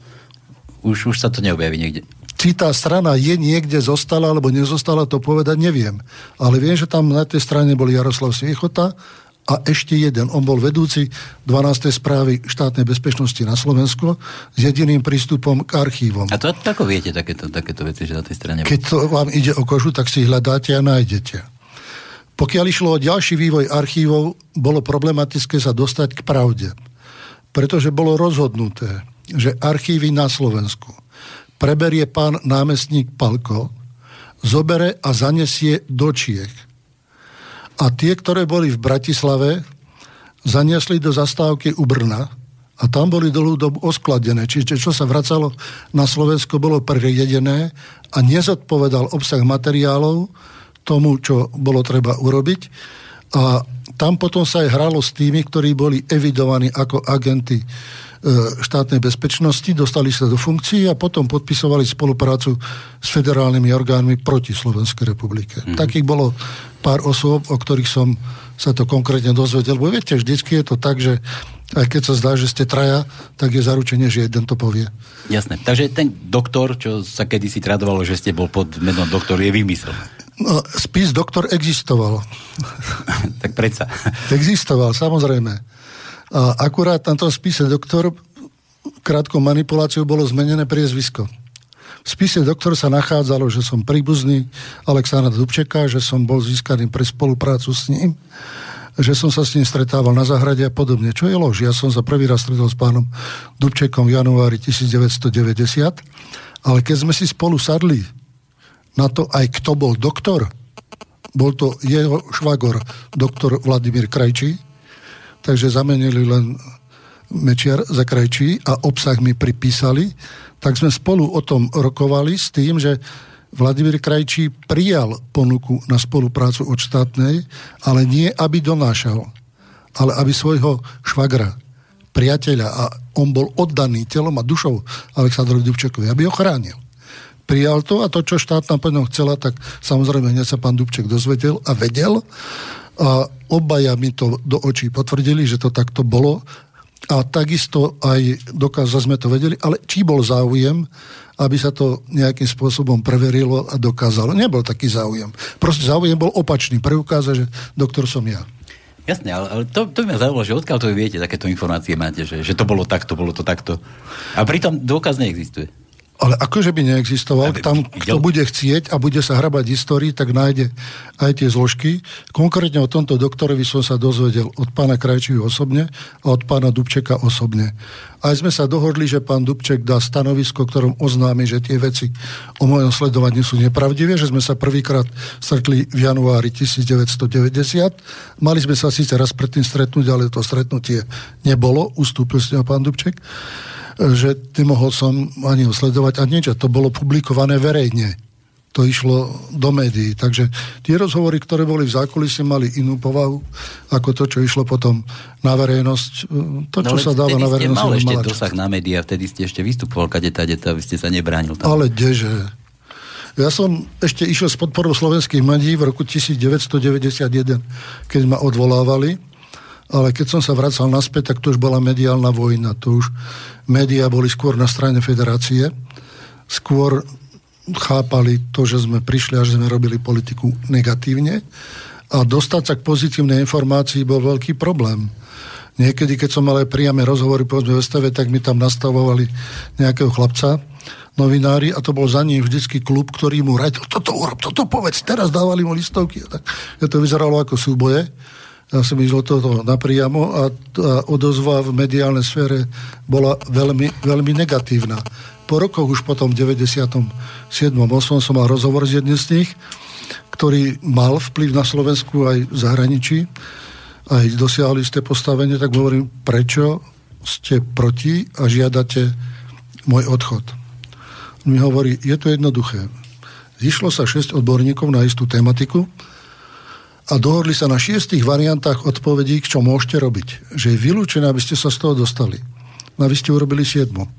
Už, už sa to neobjaví niekde. Či tá strana je niekde zostala alebo nezostala, to povedať neviem. Ale viem, že tam na tej strane bol Jaroslav Sviechota a ešte jeden. On bol vedúci 12. správy štátnej bezpečnosti na Slovensku s jediným prístupom k archívom. A to ako viete takéto, takéto veci, že na tej strane... Keď to vám ide o kožu, tak si hľadáte a nájdete. Pokiaľ išlo o ďalší vývoj archívov, bolo problematické sa dostať k pravde. Pretože bolo rozhodnuté, že archívy na Slovensku preberie pán námestník Palko, zobere a zanesie do Čiech a tie, ktoré boli v Bratislave, zaniesli do zastávky u Brna a tam boli dlhú dobu oskladené. Čiže čo sa vracalo na Slovensko, bolo prejedené a nezodpovedal obsah materiálov tomu, čo bolo treba urobiť. A tam potom sa aj hralo s tými, ktorí boli evidovaní ako agenti e, štátnej bezpečnosti, dostali sa do funkcií a potom podpisovali spoluprácu s federálnymi orgánmi proti Slovenskej republike. Mm. Takých bolo pár osôb, o ktorých som sa to konkrétne dozvedel. Bo viete, vždycky je to tak, že aj keď sa zdá, že ste traja, tak je zaručenie, že jeden to povie. Jasné. Takže ten doktor, čo sa kedysi tradovalo, že ste bol pod menom doktor, je vymysel. No, spis doktor existoval. tak predsa. existoval, samozrejme. A akurát na tom spise doktor krátkou manipuláciou bolo zmenené priezvisko. V spise doktor sa nachádzalo, že som príbuzný Alexandra Dubčeka, že som bol získaný pre spoluprácu s ním, že som sa s ním stretával na zahrade a podobne. Čo je lož? Ja som sa prvý raz stretol s pánom Dubčekom v januári 1990, ale keď sme si spolu sadli na to aj kto bol doktor, bol to jeho švagor, doktor Vladimír Krajčí, takže zamenili len Mečiar za Krajčí a obsah mi pripísali, tak sme spolu o tom rokovali s tým, že Vladimír Krajčí prijal ponuku na spoluprácu od štátnej, ale nie, aby donášal, ale aby svojho švagra, priateľa, a on bol oddaný telom a dušou Aleksandrovi Dubčekovi, aby ho chránil. Prijal to a to, čo štátna poňom chcela, tak samozrejme hneď sa pán Dubček dozvedel a vedel. A obaja mi to do očí potvrdili, že to takto bolo. A takisto aj dokázali sme to vedeli, ale či bol záujem, aby sa to nejakým spôsobom preverilo a dokázalo. Nebol taký záujem. Proste záujem bol opačný. Preukázať, že doktor som ja. Jasne, ale, ale to, to by ma zaujímalo, že odkiaľ to viete, takéto informácie máte, že, že to bolo takto, bolo to takto. A pritom dôkaz neexistuje. Ale akože by neexistoval, tam, kto bude chcieť a bude sa hrabať histórii, tak nájde aj tie zložky. Konkrétne o tomto doktorovi som sa dozvedel od pána Krajčího osobne a od pána Dubčeka osobne. Aj sme sa dohodli, že pán Dubček dá stanovisko, ktorom oznámi, že tie veci o mojom sledovaní sú nepravdivé, že sme sa prvýkrát stretli v januári 1990. Mali sme sa síce raz predtým stretnúť, ale to stretnutie nebolo, ustúpil s ňou pán Dubček že nemohol som ani ho sledovať a niečo. To bolo publikované verejne. To išlo do médií. Takže tie rozhovory, ktoré boli v zákulisí, mali inú povahu ako to, čo išlo potom na verejnosť. To, čo no, sa dáva na verejnosť. Ste mal ešte dosah na médiá, vtedy ste ešte vystupoval kade tade, aby ste sa nebránil tam. Ale kdeže? Ja som ešte išiel s podporou slovenských médií v roku 1991, keď ma odvolávali ale keď som sa vracal naspäť, tak to už bola mediálna vojna. To už médiá boli skôr na strane federácie. Skôr chápali to, že sme prišli a že sme robili politiku negatívne. A dostať sa k pozitívnej informácii bol veľký problém. Niekedy, keď som mal aj priame rozhovory povedzme v stave, tak mi tam nastavovali nejakého chlapca, novinári a to bol za ním vždycky klub, ktorý mu radil, toto urob, toto povedz, teraz dávali mu listovky. Tak, to vyzeralo ako súboje ja som išlo toto napriamo a tá odozva v mediálnej sfére bola veľmi, veľmi negatívna. Po rokoch už potom v 97. 8. som mal rozhovor s jedným z nich, ktorý mal vplyv na Slovensku aj v zahraničí, aj dosiahli ste postavenie, tak hovorím, prečo ste proti a žiadate môj odchod. On mi hovorí, je to jednoduché. Zišlo sa 6 odborníkov na istú tematiku, a dohodli sa na šiestich variantách odpovedí, čo môžete robiť. Že je vylúčené, aby ste sa z toho dostali. No vy ste urobili siedmu.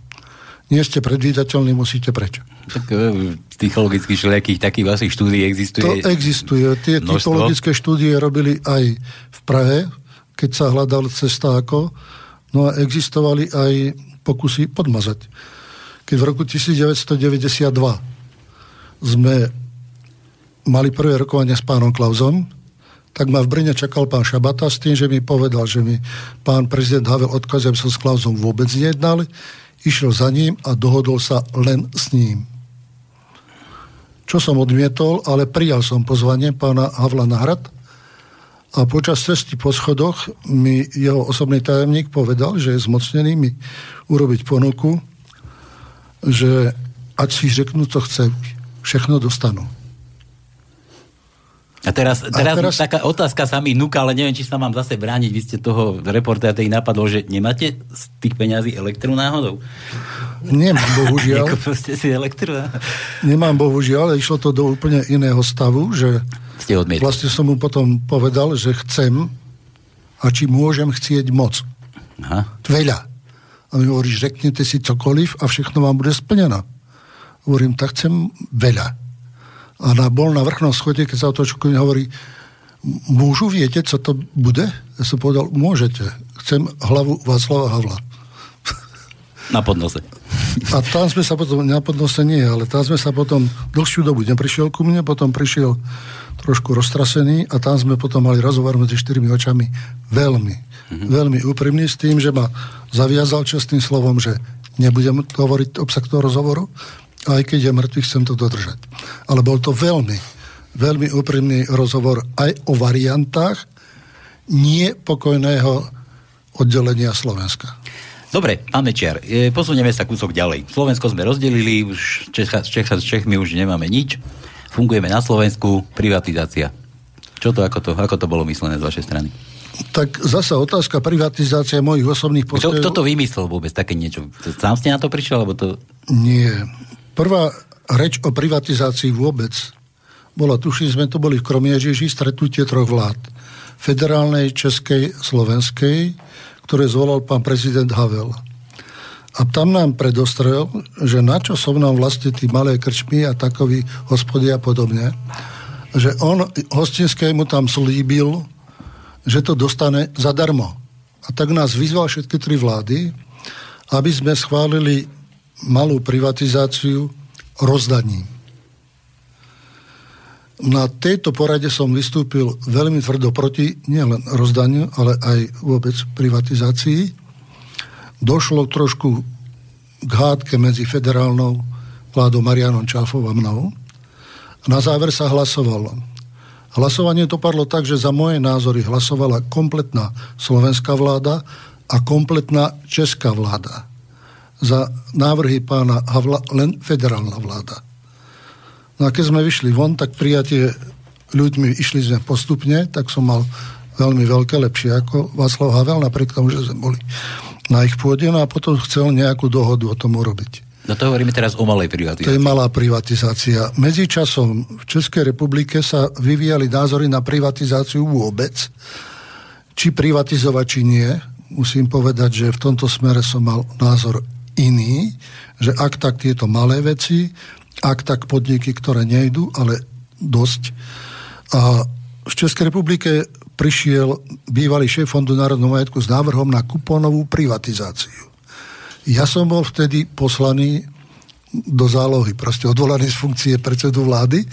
Nie ste predvídateľní, musíte prečo. Tak e, psychologických všelijakých takých vašich štúdií existuje. To existuje. Tie množstvo. typologické štúdie robili aj v Prahe, keď sa hľadal cesta ako. No a existovali aj pokusy podmazať. Keď v roku 1992 sme mali prvé rokovanie s pánom Klauzom, tak ma v Brne čakal pán Šabata s tým, že mi povedal, že mi pán prezident Havel odkazuje, aby som s Klauzom vôbec nejednal. Išiel za ním a dohodol sa len s ním. Čo som odmietol, ale prijal som pozvanie pána Havla na hrad a počas cesty po schodoch mi jeho osobný tajemník povedal, že je zmocnený mi urobiť ponuku, že ať si řeknú, co chce, všechno dostanú. A teraz, teraz, a teraz taká otázka sa mi núka, ale neviem, či sa mám zase brániť. Vy ste toho reportéra tej napadlo, že nemáte z tých peňazí elektru náhodou? Nemám, bohužiaľ. proste si elektru? Nemám, bohužiaľ, ale išlo to do úplne iného stavu, že ste odmietli. vlastne som mu potom povedal, že chcem a či môžem chcieť moc. Aha. Veľa. A mi hovoríš, řeknete si cokoliv a všechno vám bude splnené. Hovorím, tak chcem veľa a na, bol na vrchnom schode, keď sa o to hovorí, môžu viete, co to bude? Ja som povedal, môžete. Chcem hlavu Václava Havla. Na podnose. A tam sme sa potom, na podnose nie, ale tam sme sa potom dlhšiu dobu neprišiel ku mne, potom prišiel trošku roztrasený a tam sme potom mali rozhovor medzi štyrmi očami veľmi, mm-hmm. veľmi úprimný s tým, že ma zaviazal čestným slovom, že nebudem hovoriť obsah toho rozhovoru, aj keď je mŕtvy, chcem to dodržať. Ale bol to veľmi, veľmi úprimný rozhovor aj o variantách nie pokojného oddelenia Slovenska. Dobre, pán Mečiar, e, posunieme sa kúsok ďalej. Slovensko sme rozdelili, už Čecha, Čecha, Čechmi už nemáme nič. Fungujeme na Slovensku, privatizácia. Čo to, ako to, ako to bolo myslené z vašej strany? Tak zasa otázka privatizácie mojich osobných postojov... Kto, kto to vymyslel vôbec také niečo? Sám ste na to prišiel, alebo to... Nie. Prvá reč o privatizácii vôbec bola, tuším, sme to boli v Kromiežiži, stretnutie troch vlád. Federálnej, Českej, Slovenskej, ktoré zvolal pán prezident Havel. A tam nám predostrel, že na čo som nám vlastne tí malé krčmy a takový hospody a podobne, že on hostinskému tam slíbil že to dostane zadarmo. A tak nás vyzval všetky tri vlády, aby sme schválili malú privatizáciu rozdaní. Na tejto porade som vystúpil veľmi tvrdo proti nielen rozdaniu, ale aj vôbec privatizácii. Došlo trošku k hádke medzi federálnou vládou Marianom Čáfov a mnou. Na záver sa hlasovalo. Hlasovanie to padlo tak, že za moje názory hlasovala kompletná slovenská vláda a kompletná česká vláda. Za návrhy pána Havla len federálna vláda. No a keď sme vyšli von, tak prijatie ľuďmi išli sme postupne, tak som mal veľmi veľké, lepšie ako Václav Havel, napriek tomu, že sme boli na ich pôde, no a potom chcel nejakú dohodu o tom urobiť. No to hovoríme teraz o malej privatizácii. To je malá privatizácia. Medzičasom v Českej republike sa vyvíjali názory na privatizáciu vôbec. Či privatizovať, či nie. Musím povedať, že v tomto smere som mal názor iný, že ak tak tieto malé veci, ak tak podniky, ktoré nejdu, ale dosť. A v Českej republike prišiel bývalý šéf Fondu národného majetku s návrhom na kupónovú privatizáciu. Ja som bol vtedy poslaný do zálohy, proste odvolaný z funkcie predsedu vlády.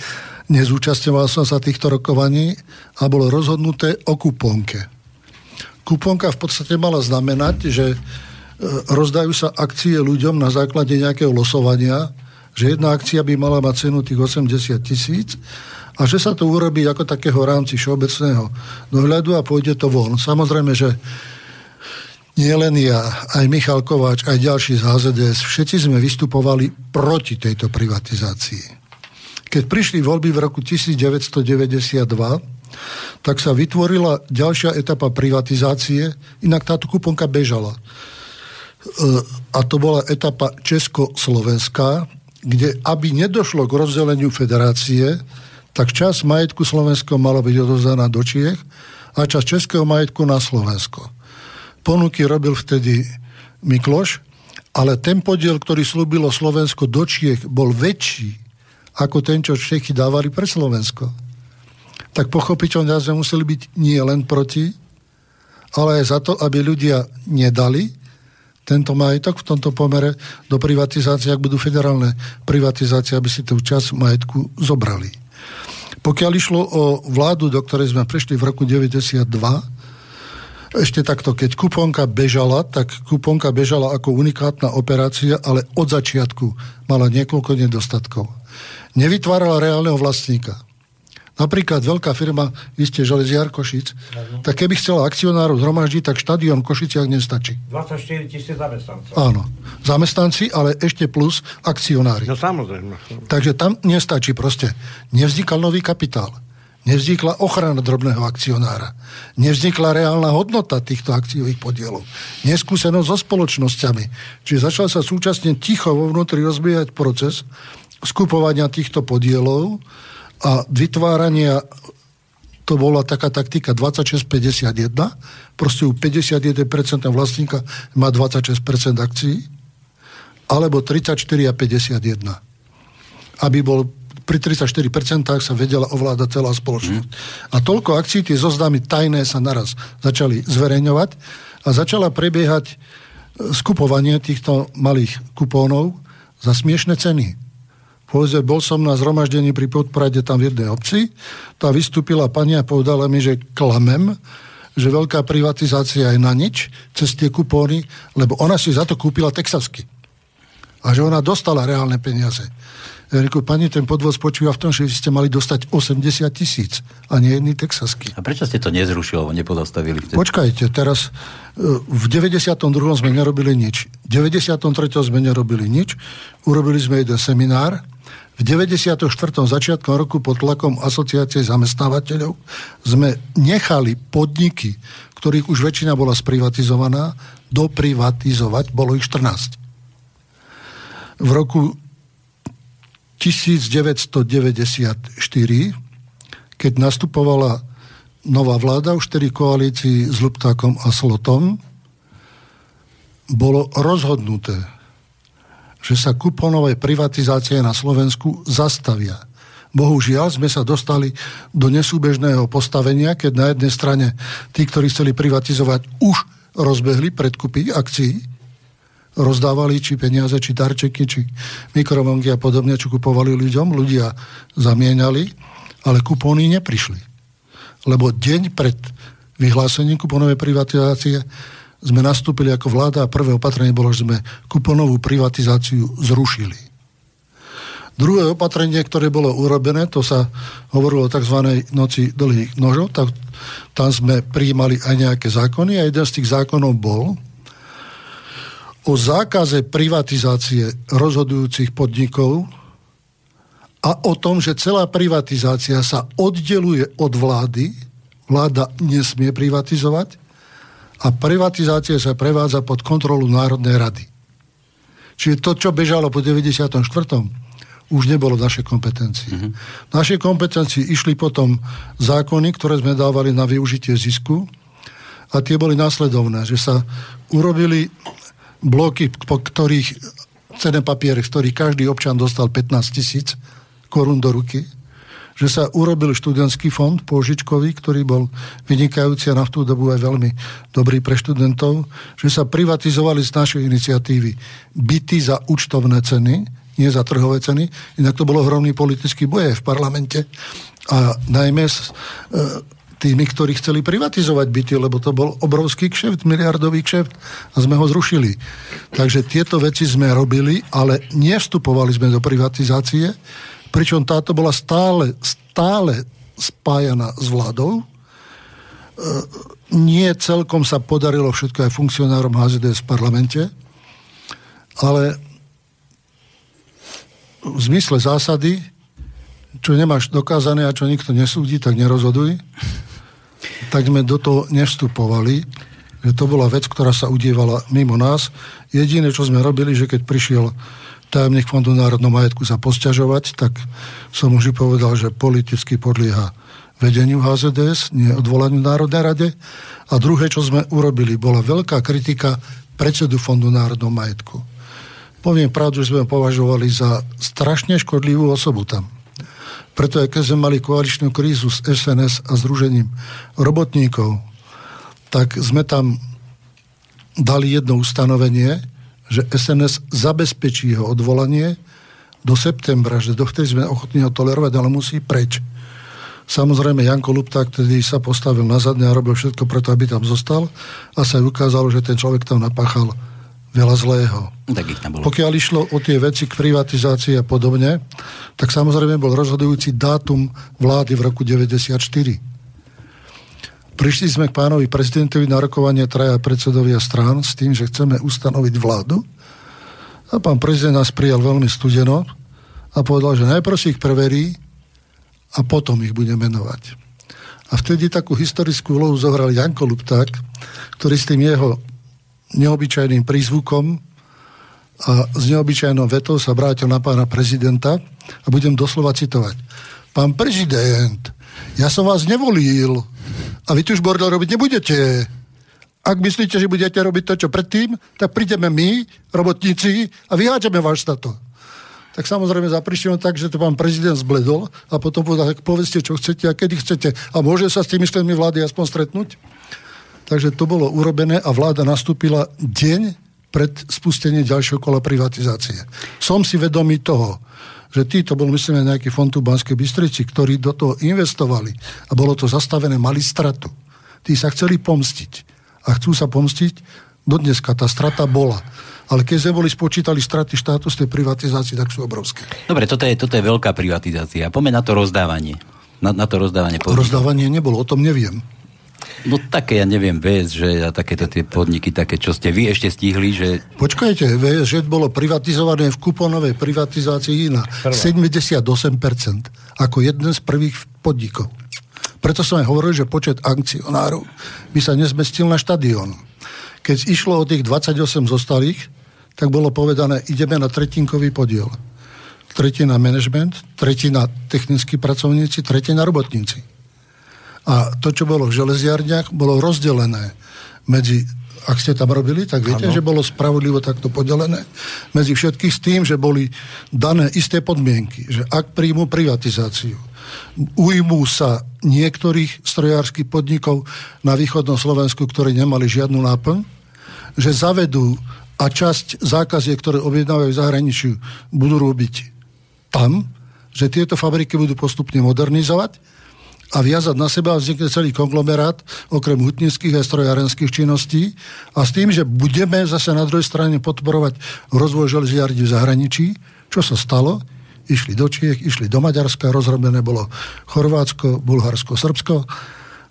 Nezúčastňoval som sa týchto rokovaní a bolo rozhodnuté o kupónke. Kupónka v podstate mala znamenať, že rozdajú sa akcie ľuďom na základe nejakého losovania, že jedna akcia by mala mať cenu tých 80 tisíc a že sa to urobí ako takého rámci všeobecného dohľadu a pôjde to von. Samozrejme, že nie len ja, aj Michal Kováč, aj ďalší z HZDS, všetci sme vystupovali proti tejto privatizácii. Keď prišli voľby v roku 1992, tak sa vytvorila ďalšia etapa privatizácie, inak táto kuponka bežala. A to bola etapa Česko-Slovenská, kde aby nedošlo k rozdeleniu federácie, tak čas majetku Slovensko malo byť odovzdaná do Čiech a čas českého majetku na Slovensko. Ponuky robil vtedy Mikloš, ale ten podiel, ktorý slúbilo Slovensko do Čiech, bol väčší ako ten, čo Čechy dávali pre Slovensko. Tak pochopiteľne sme museli byť nie len proti, ale aj za to, aby ľudia nedali tento majetok v tomto pomere do privatizácie, ak budú federálne privatizácie, aby si tú časť majetku zobrali. Pokiaľ išlo o vládu, do ktorej sme prešli v roku 92, ešte takto, keď kuponka bežala, tak kuponka bežala ako unikátna operácia, ale od začiatku mala niekoľko nedostatkov. Nevytvárala reálneho vlastníka. Napríklad veľká firma, iste železiar Košic, uh-huh. tak keby chcela akcionárov zhromaždiť, tak štadión v Košiciach nestačí. 24 tisíc zamestnancov. Áno. Zamestnanci, ale ešte plus akcionári. No samozrejme. Takže tam nestačí proste. Nevznikal nový kapitál. Nevznikla ochrana drobného akcionára. Nevznikla reálna hodnota týchto akciových podielov. Neskúsenosť so spoločnosťami. Čiže začal sa súčasne ticho vo vnútri rozbiehať proces skupovania týchto podielov, a vytvárania to bola taká taktika 26-51, proste u 51% vlastníka má 26% akcií, alebo 34 a 51. Aby bol pri 34% sa vedela ovládať celá spoločnosť. Mm. A toľko akcií, tie zoznamy tajné sa naraz začali zverejňovať a začala prebiehať e, skupovanie týchto malých kupónov za smiešne ceny. Povedzme, bol som na zhromaždení pri podprade tam v jednej obci, tá vystúpila pani a povedala mi, že klamem, že veľká privatizácia je na nič cez tie kupóny, lebo ona si za to kúpila Texasky. A že ona dostala reálne peniaze. Ja reku, pani, ten podvod spočíva v tom, že ste mali dostať 80 tisíc a nie jedný texasky. A prečo ste to nezrušili alebo nepozastavili? Vtedy? Počkajte, teraz e, v 92. sme nerobili nič. V 93. sme nerobili nič. Urobili sme jeden seminár, v 94. začiatkom roku pod tlakom asociácie zamestnávateľov sme nechali podniky, ktorých už väčšina bola sprivatizovaná, doprivatizovať, bolo ich 14. V roku 1994, keď nastupovala nová vláda, už tedy koalícii s Luptákom a Slotom, bolo rozhodnuté, že sa kuponové privatizácie na Slovensku zastavia. Bohužiaľ sme sa dostali do nesúbežného postavenia, keď na jednej strane tí, ktorí chceli privatizovať, už rozbehli predkupy akcií, rozdávali či peniaze, či darčeky, či mikrovlnky a podobne, čo kupovali ľuďom. Ľudia zamienali, ale kupóny neprišli. Lebo deň pred vyhlásením kuponovej privatizácie sme nastúpili ako vláda a prvé opatrenie bolo, že sme kuponovú privatizáciu zrušili. Druhé opatrenie, ktoré bolo urobené, to sa hovorilo o tzv. noci dlhých nožov, tak tam sme prijímali aj nejaké zákony a jeden z tých zákonov bol o zákaze privatizácie rozhodujúcich podnikov a o tom, že celá privatizácia sa oddeluje od vlády, vláda nesmie privatizovať a privatizácia sa prevádza pod kontrolu Národnej rady. Čiže to, čo bežalo po 94 už nebolo v našej kompetencii. Mm-hmm. V našej kompetencii išli potom zákony, ktoré sme dávali na využitie zisku a tie boli následovné, že sa urobili bloky, po ktorých cené papiere, z ktorých každý občan dostal 15 tisíc korún do ruky, že sa urobil študentský fond pôžičkový, ktorý bol vynikajúci a na tú dobu aj veľmi dobrý pre študentov, že sa privatizovali z našej iniciatívy byty za účtovné ceny, nie za trhové ceny. Inak to bolo ohromný politický boje v parlamente. A najmä s e, tými, ktorí chceli privatizovať byty, lebo to bol obrovský kšeft, miliardový kšeft a sme ho zrušili. Takže tieto veci sme robili, ale nevstupovali sme do privatizácie, pričom táto bola stále, stále spájana s vládou. E, nie celkom sa podarilo všetko aj funkcionárom HZDS v parlamente, ale v zmysle zásady, čo nemáš dokázané a čo nikto nesúdi, tak nerozhoduj. Tak sme do toho nevstupovali, že to bola vec, ktorá sa udievala mimo nás. Jediné, čo sme robili, že keď prišiel tajomník Fondu národnom majetku sa posťažovať, tak som už povedal, že politicky podlieha vedeniu HZDS, nie odvolaniu Národnej rade. A druhé, čo sme urobili, bola veľká kritika predsedu Fondu národnom majetku poviem pravdu, že sme považovali za strašne škodlivú osobu tam. Preto aj keď sme mali koaličnú krízu s SNS a Združením robotníkov, tak sme tam dali jedno ustanovenie, že SNS zabezpečí jeho odvolanie do septembra, že dovtedy sme ochotní ho tolerovať, ale musí preč. Samozrejme, Janko Lupták tedy sa postavil na zadne a robil všetko preto, aby tam zostal a sa ukázalo, že ten človek tam napáchal veľa zlého. Tak ich tam bolo. Pokiaľ išlo o tie veci k privatizácii a podobne, tak samozrejme bol rozhodujúci dátum vlády v roku 94. Prišli sme k pánovi prezidentovi na rokovanie traja predsedovia strán s tým, že chceme ustanoviť vládu. A pán prezident nás prijal veľmi studeno a povedal, že najprv si ich preverí a potom ich bude menovať. A vtedy takú historickú úlohu zohral Janko Lupták, ktorý s tým jeho neobyčajným prízvukom a s neobyčajnou vetou sa vrátil na pána prezidenta a budem doslova citovať. Pán prezident, ja som vás nevolil a vy tu už bordel robiť nebudete. Ak myslíte, že budete robiť to, čo predtým, tak prídeme my, robotníci, a vyhádžeme váš stato. Tak samozrejme zaprišiel tak, že to pán prezident zbledol a potom povedal, tak povedzte, čo chcete a kedy chcete. A môže sa s tými členmi vlády aspoň stretnúť? Takže to bolo urobené a vláda nastúpila deň pred spustenie ďalšieho kola privatizácie. Som si vedomý toho, že títo bol, myslím, nejaký fond tu Banskej Bystrici, ktorí do toho investovali a bolo to zastavené, mali stratu. Tí sa chceli pomstiť a chcú sa pomstiť, do dneska tá strata bola. Ale keď sme boli spočítali straty štátu z tej privatizácie, tak sú obrovské. Dobre, toto je, toto je veľká privatizácia. Poďme na to rozdávanie. Na, na to rozdávanie podnikov. Rozdávanie nebolo, o tom neviem. No také, ja neviem, VS, že a takéto tie podniky, také, čo ste vy ešte stihli, že... Počkajte, VS, že bolo privatizované v kuponovej privatizácii na 78%, ako jeden z prvých podnikov. Preto som aj hovoril, že počet akcionárov by sa nezmestil na štadión. Keď išlo o tých 28 zostalých, tak bolo povedané, ideme na tretinkový podiel. Tretina management, tretina technickí pracovníci, tretina robotníci. A to, čo bolo v železiarniach, bolo rozdelené medzi ak ste tam robili, tak viete, ano. že bolo spravodlivo takto podelené medzi všetkých s tým, že boli dané isté podmienky, že ak príjmu privatizáciu, ujmú sa niektorých strojárskych podnikov na východnom Slovensku, ktorí nemali žiadnu náplň, že zavedú a časť zákazie, ktoré objednávajú v zahraničiu, budú robiť tam, že tieto fabriky budú postupne modernizovať a viazať na seba vznikne celý konglomerát, okrem hutnických a strojárenských činností a s tým, že budeme zase na druhej strane podporovať rozvoj železiarní v zahraničí, čo sa stalo, išli do Čiech, išli do Maďarska, rozrobené bolo Chorvátsko, Bulharsko, Srbsko,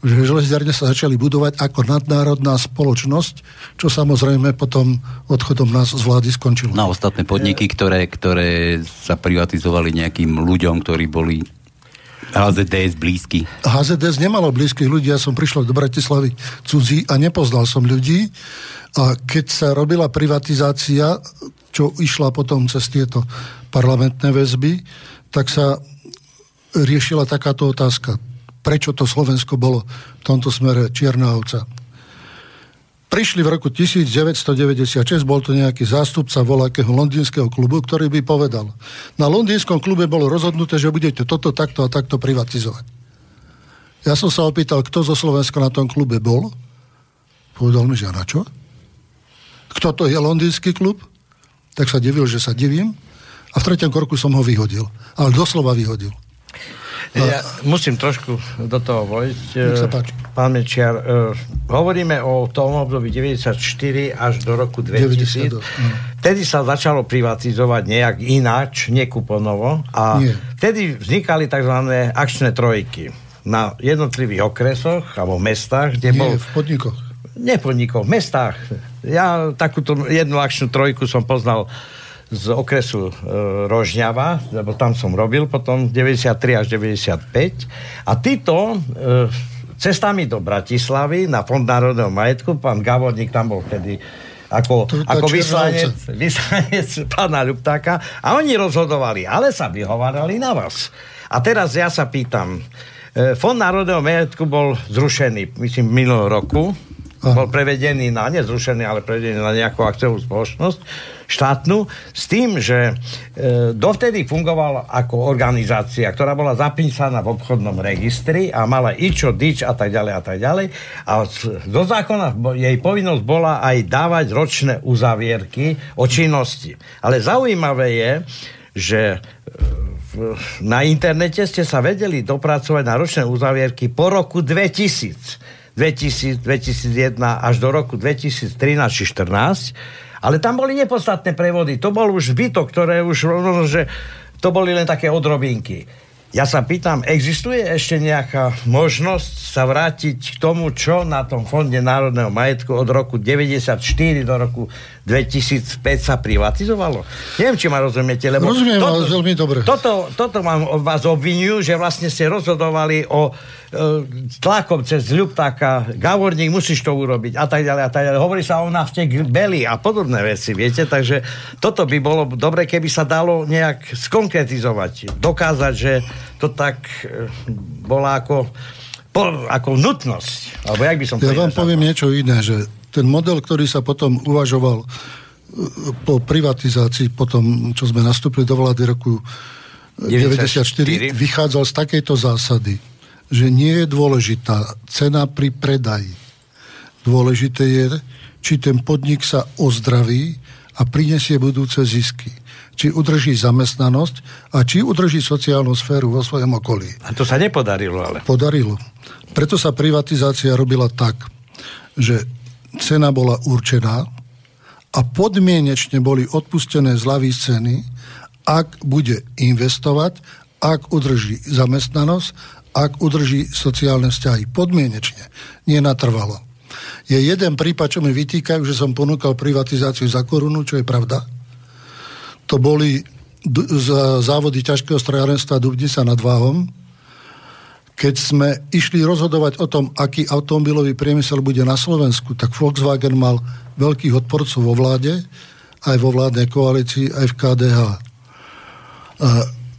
že železiarne sa začali budovať ako nadnárodná spoločnosť, čo samozrejme potom odchodom nás z vlády skončilo. Na ostatné podniky, ktoré, ktoré sa privatizovali nejakým ľuďom, ktorí boli HZDS blízky. HZDS nemalo blízkych ľudí, ja som prišiel do Bratislavy cudzí a nepoznal som ľudí. A keď sa robila privatizácia, čo išla potom cez tieto parlamentné väzby, tak sa riešila takáto otázka. Prečo to Slovensko bolo v tomto smere čierna ovca? Prišli v roku 1996, bol to nejaký zástupca voľakého londýnskeho klubu, ktorý by povedal, na londýnskom klube bolo rozhodnuté, že budete toto, takto a takto privatizovať. Ja som sa opýtal, kto zo Slovenska na tom klube bol. Povedal mi, že na čo? Kto to je londýnsky klub? Tak sa divil, že sa divím. A v treťom korku som ho vyhodil. Ale doslova vyhodil. Ja musím trošku do toho vojsť. Nech sa páči. Pán Mečiar, uh, hovoríme o tom období 94 až do roku 2000. 90, Vtedy sa začalo privatizovať nejak ináč, nekuponovo. A Nie. vtedy vznikali tzv. akčné trojky na jednotlivých okresoch alebo mestách, kde Nie, bol... v podnikoch. Nie podnikov, v mestách. Ja takúto jednu akčnú trojku som poznal z okresu e, Rožňava, lebo tam som robil potom 93 až 95 a títo e, cestami do Bratislavy na Fond národného majetku, pán Gavodník tam bol vtedy ako, ako vyslanec, vyslanec pána Ľuptáka. A oni rozhodovali, ale sa vyhovárali na vás. A teraz ja sa pýtam, e, Fond národného majetku bol zrušený, myslím, minulého roku, Aha. bol prevedený na, nezrušený, ale prevedený na nejakú akciovú spoločnosť štátnu, s tým, že e, dovtedy fungovala ako organizácia, ktorá bola zapísaná v obchodnom registri a mala ičo, dič a tak ďalej a tak ďalej. A do zákona jej povinnosť bola aj dávať ročné uzavierky o činnosti. Ale zaujímavé je, že e, na internete ste sa vedeli dopracovať na ročné uzavierky po roku 2000 2000, 2001 až do roku 2013 či 14 ale tam boli nepodstatné prevody. To bol už zbytok, ktoré už, že to boli len také odrobinky. Ja sa pýtam, existuje ešte nejaká možnosť sa vrátiť k tomu, čo na tom Fonde národného majetku od roku 94 do roku 2005 sa privatizovalo? Neviem, či ma rozumiete, lebo... Rozumiem toto, vás veľmi dobre. Toto, toto mám od vás obvinujú, že vlastne ste rozhodovali o tlakom cez Ľuptáka, Gavorník, musíš to urobiť a tak ďalej a tak ďalej. Hovorí sa o nafte Beli a podobné veci, viete, takže toto by bolo dobre, keby sa dalo nejak skonkretizovať, dokázať, že to tak e, bola ako, po, ako nutnosť. Alebo jak by som ja vám poviem niečo iné, že ten model, ktorý sa potom uvažoval e, po privatizácii, potom, čo sme nastúpili do vlády roku 94, 94, vychádzal z takejto zásady, že nie je dôležitá cena pri predaji. Dôležité je, či ten podnik sa ozdraví a prinesie budúce zisky či udrží zamestnanosť a či udrží sociálnu sféru vo svojom okolí. A to sa nepodarilo ale. Podarilo. Preto sa privatizácia robila tak, že cena bola určená a podmienečne boli odpustené zľavy ceny, ak bude investovať, ak udrží zamestnanosť, ak udrží sociálne vzťahy. Podmienečne, nie natrvalo. Je jeden prípad, čo mi vytýkajú, že som ponúkal privatizáciu za korunu, čo je pravda to boli závody ťažkého strojárenstva Dubnica nad Váhom, keď sme išli rozhodovať o tom, aký automobilový priemysel bude na Slovensku, tak Volkswagen mal veľkých odporcov vo vláde, aj vo vládnej koalícii, aj v KDH. A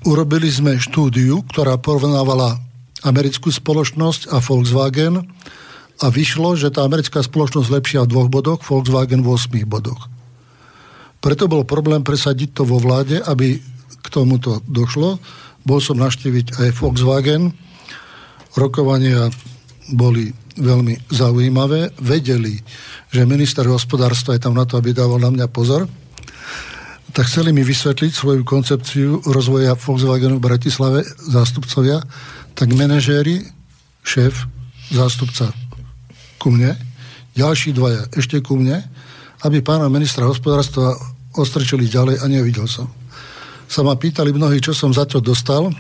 urobili sme štúdiu, ktorá porovnávala americkú spoločnosť a Volkswagen a vyšlo, že tá americká spoločnosť lepšia v dvoch bodoch, Volkswagen v 8 bodoch. Preto bol problém presadiť to vo vláde, aby k tomuto došlo. Bol som naštíviť aj Volkswagen. Rokovania boli veľmi zaujímavé. Vedeli, že minister hospodárstva je tam na to, aby dával na mňa pozor. Tak chceli mi vysvetliť svoju koncepciu rozvoja Volkswagenu v Bratislave, zástupcovia, tak manažéri, šéf, zástupca ku mne, ďalší dvaja ešte ku mne, aby pána ministra hospodárstva ostrčili ďalej a nevidel som. Sa ma pýtali mnohí, čo som za to dostal,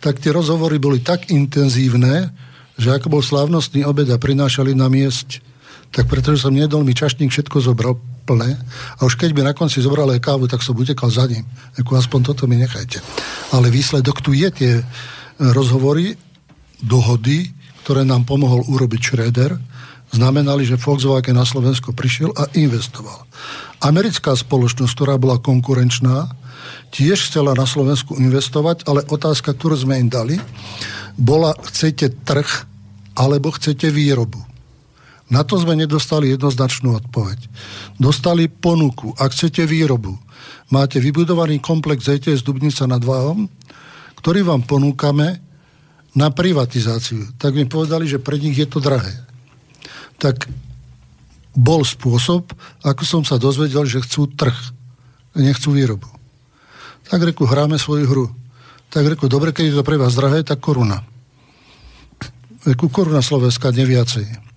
tak tie rozhovory boli tak intenzívne, že ako bol slávnostný obed a prinášali na miesť, tak pretože som nedol, mi čašník všetko zobral plné a už keď mi na konci zobral aj kávu, tak som utekal za ním. Ako aspoň toto mi nechajte. Ale výsledok tu je tie rozhovory, dohody, ktoré nám pomohol urobiť Schroeder, znamenali, že Volkswagen na Slovensko prišiel a investoval. Americká spoločnosť, ktorá bola konkurenčná, tiež chcela na Slovensku investovať, ale otázka, ktorú sme im dali, bola, chcete trh alebo chcete výrobu. Na to sme nedostali jednoznačnú odpoveď. Dostali ponuku, ak chcete výrobu. Máte vybudovaný komplex ETS Dubnica nad Váhom, ktorý vám ponúkame na privatizáciu. Tak mi povedali, že pre nich je to drahé tak bol spôsob, ako som sa dozvedel, že chcú trh, nechcú výrobu. Tak reku, hráme svoju hru. Tak reku, dobre, keď je to pre vás drahé, tak koruna. Reku, koruna Slovenska, neviacej.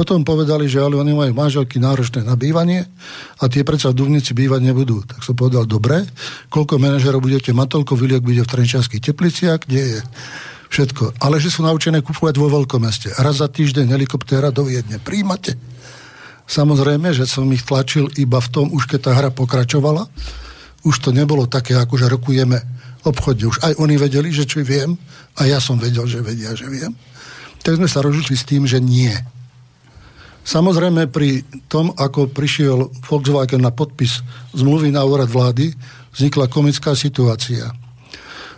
Potom povedali, že ale oni majú manželky náročné na bývanie a tie predsa v Duvnici bývať nebudú. Tak som povedal, dobre, koľko manažerov budete mať, toľko vyliek bude v Trenčianských tepliciach, kde je všetko. Ale že sú naučené kupovať vo veľkom meste. Raz za týždeň helikoptéra do Viedne. Príjmate? Samozrejme, že som ich tlačil iba v tom, už keď tá hra pokračovala. Už to nebolo také, ako že rokujeme obchodne. Už aj oni vedeli, že čo viem, a ja som vedel, že vedia, že viem. Tak sme sa rozlišili s tým, že nie. Samozrejme, pri tom, ako prišiel Volkswagen na podpis zmluvy na úrad vlády, vznikla komická situácia.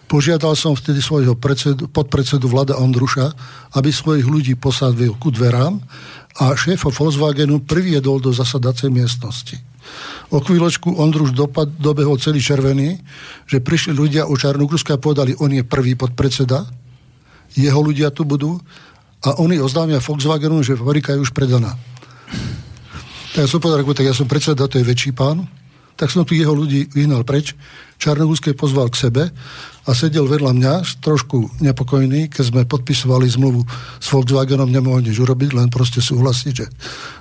Požiadal som vtedy svojho predsedu, podpredsedu Vlada Ondruša, aby svojich ľudí posadil ku dverám a šéfa Volkswagenu priviedol do zasadacej miestnosti. O chvíľočku Ondruš dopad, dobehol celý červený, že prišli ľudia o Čarnogórsku a povedali, on je prvý podpredseda, jeho ľudia tu budú a oni oznámia Volkswagenu, že fabrika je už predaná. Tak ja som povedal, tak ja som predseda, to je väčší pán, tak som tu jeho ľudí vyhnal preč. Čarnogórske pozval k sebe a sedel vedľa mňa, trošku nepokojný, keď sme podpisovali zmluvu s Volkswagenom, nemohol nič urobiť, len proste súhlasiť, že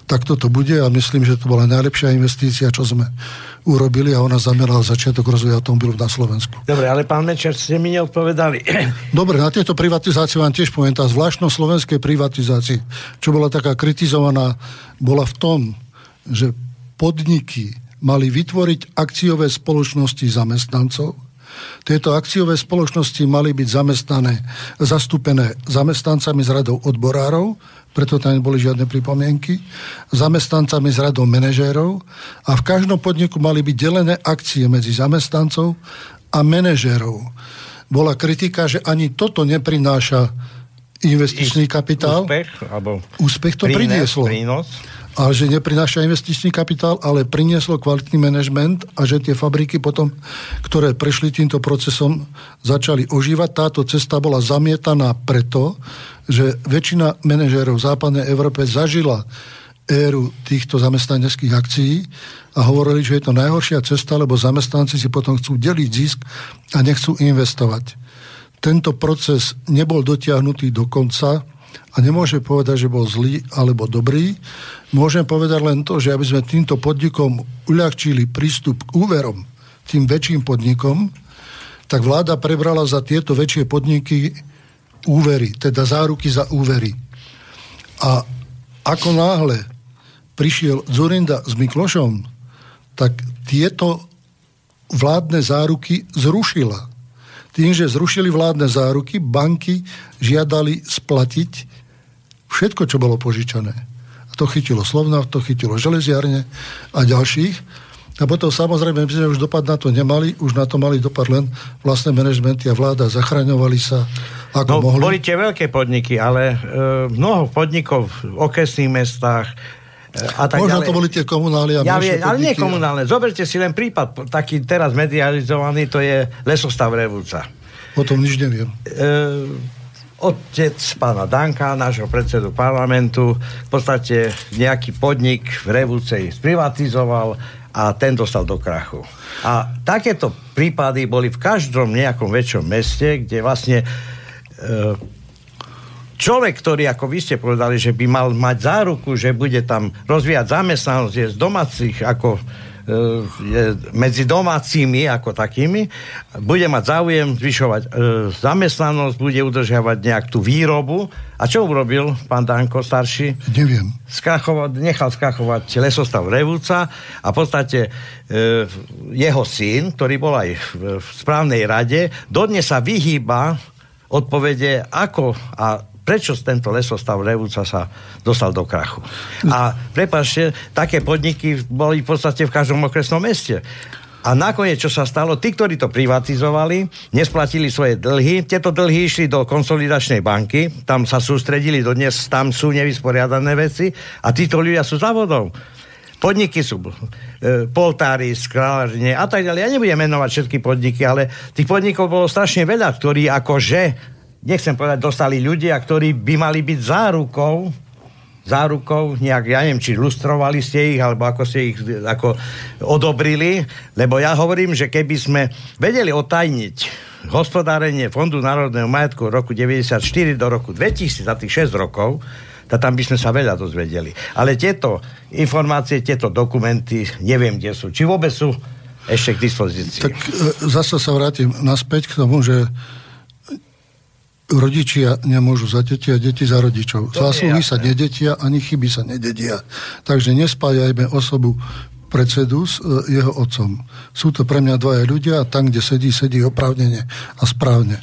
takto to bude a myslím, že to bola najlepšia investícia, čo sme urobili a ona zamerala začiatok rozvoja automobilov na Slovensku. Dobre, ale pán Mečer, ste mi neodpovedali. Dobre, na tieto privatizácie vám tiež poviem, tá zvláštnosť slovenskej privatizácie, čo bola taká kritizovaná, bola v tom, že podniky mali vytvoriť akciové spoločnosti zamestnancov, tieto akciové spoločnosti mali byť zamestnané, zastúpené zamestnancami z radou odborárov, preto tam neboli žiadne pripomienky, zamestnancami z radou manažérov a v každom podniku mali byť delené akcie medzi zamestnancov a manažérov. Bola kritika, že ani toto neprináša investičný kapitál. Úspech? Alebo Úspech to prínes, prinieslo. Prínos? Ale že neprináša investičný kapitál, ale prinieslo kvalitný manažment a že tie fabriky potom, ktoré prešli týmto procesom, začali ožívať. Táto cesta bola zamietaná preto, že väčšina manažérov v západnej Európe zažila éru týchto zamestnaneckých akcií a hovorili, že je to najhoršia cesta, lebo zamestnanci si potom chcú deliť zisk a nechcú investovať. Tento proces nebol dotiahnutý do konca, a nemôže povedať, že bol zlý alebo dobrý. Môžem povedať len to, že aby sme týmto podnikom uľahčili prístup k úverom, tým väčším podnikom, tak vláda prebrala za tieto väčšie podniky úvery, teda záruky za úvery. A ako náhle prišiel Zurinda s Miklošom, tak tieto vládne záruky zrušila. Tým, že zrušili vládne záruky, banky žiadali splatiť Všetko, čo bolo požičané. A to chytilo Slovna, to chytilo železiarne a ďalších. A potom samozrejme, my sme už dopad na to nemali, už na to mali dopad len vlastné manažmenty a vláda, zachraňovali sa ako no, mohli. Boli tie veľké podniky, ale e, mnoho podnikov v okresných mestách e, a tak Možno ďalej. to boli tie komunálne a Ja vie, ale nie komunálne. Zoberte si len prípad, taký teraz medializovaný, to je lesostav Revúca. O tom nič neviem. E, otec pána Danka, nášho predsedu parlamentu, v podstate nejaký podnik v Revúcej sprivatizoval a ten dostal do krachu. A takéto prípady boli v každom nejakom väčšom meste, kde vlastne e, človek, ktorý, ako vy ste povedali, že by mal mať záruku, že bude tam rozvíjať zamestnanosť, je z domácich ako je medzi domácimi ako takými, bude mať záujem zvyšovať e, zamestnanosť, bude udržiavať nejak tú výrobu. A čo urobil pán Danko starší? Neviem. skrachovať, nechal skrachovať lesostav Revúca a v podstate e, jeho syn, ktorý bol aj v, v správnej rade, dodnes sa vyhýba odpovede, ako a prečo tento lesostav Revúca sa dostal do krachu. A prepáčte, také podniky boli v podstate v každom okresnom meste. A nakoniec, čo sa stalo, tí, ktorí to privatizovali, nesplatili svoje dlhy, tieto dlhy išli do konsolidačnej banky, tam sa sústredili, dodnes tam sú nevysporiadané veci a títo ľudia sú závodov. Podniky sú e, poltári, skrážne a tak ďalej. Ja nebudem menovať všetky podniky, ale tých podnikov bolo strašne veľa, ktorí akože, nechcem povedať, dostali ľudia, ktorí by mali byť zárukou zárukou, nejak, ja neviem, či lustrovali ste ich, alebo ako ste ich ako odobrili, lebo ja hovorím, že keby sme vedeli otajniť hospodárenie Fondu národného majetku od roku 94 do roku 2000, za tých 6 rokov, tak tam by sme sa veľa dozvedeli. Ale tieto informácie, tieto dokumenty, neviem, kde sú. Či vôbec sú ešte k dispozícii. Tak e, zase sa vrátim naspäť k tomu, že rodičia nemôžu za deti a deti za rodičov. Zásluhy sa nedetia, ani chyby sa nededia. Takže nespájajme osobu predsedu s e, jeho otcom. Sú to pre mňa dvaja ľudia a tam, kde sedí, sedí oprávnene a správne.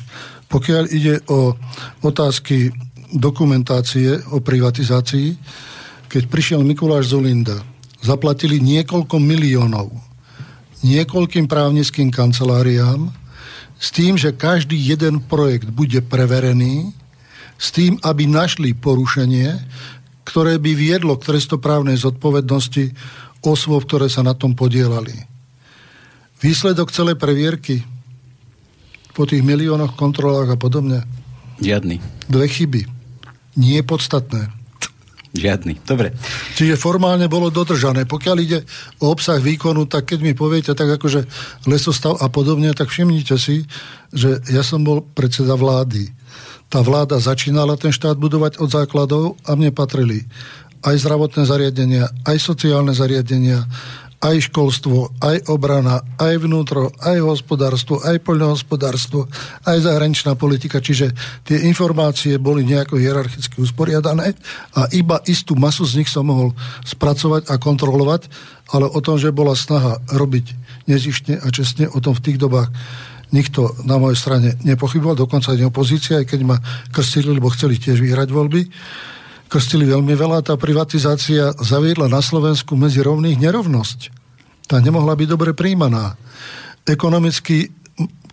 Pokiaľ ide o otázky dokumentácie o privatizácii, keď prišiel Mikuláš Zulinda, zaplatili niekoľko miliónov niekoľkým právnickým kanceláriám s tým, že každý jeden projekt bude preverený, s tým, aby našli porušenie, ktoré by viedlo k trestoprávnej zodpovednosti osôb, ktoré sa na tom podielali. Výsledok celej previerky po tých miliónoch kontrolách a podobne, Žiadny. dve chyby. Nie podstatné. Žiadny. Dobre. Čiže formálne bolo dodržané. Pokiaľ ide o obsah výkonu, tak keď mi poviete tak akože lesostav a podobne, tak všimnite si, že ja som bol predseda vlády. Tá vláda začínala ten štát budovať od základov a mne patrili aj zdravotné zariadenia, aj sociálne zariadenia, aj školstvo, aj obrana, aj vnútro, aj hospodárstvo, aj poľnohospodárstvo, aj zahraničná politika. Čiže tie informácie boli nejako hierarchicky usporiadané a iba istú masu z nich som mohol spracovať a kontrolovať, ale o tom, že bola snaha robiť nezištne a čestne, o tom v tých dobách nikto na mojej strane nepochyboval, dokonca aj opozícia, aj keď ma krstili, lebo chceli tiež vyhrať voľby krstili veľmi veľa. Tá privatizácia zaviedla na Slovensku medzi rovných nerovnosť. Tá nemohla byť dobre príjmaná. Ekonomicky,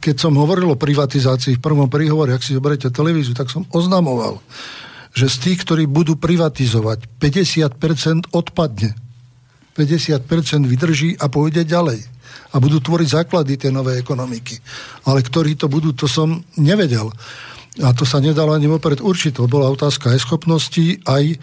keď som hovoril o privatizácii v prvom príhovore, ak si zoberete televíziu, tak som oznamoval, že z tých, ktorí budú privatizovať, 50% odpadne. 50% vydrží a pôjde ďalej. A budú tvoriť základy tej novej ekonomiky. Ale ktorí to budú, to som nevedel. A to sa nedalo ani vopred určiť. To bola otázka aj schopností, aj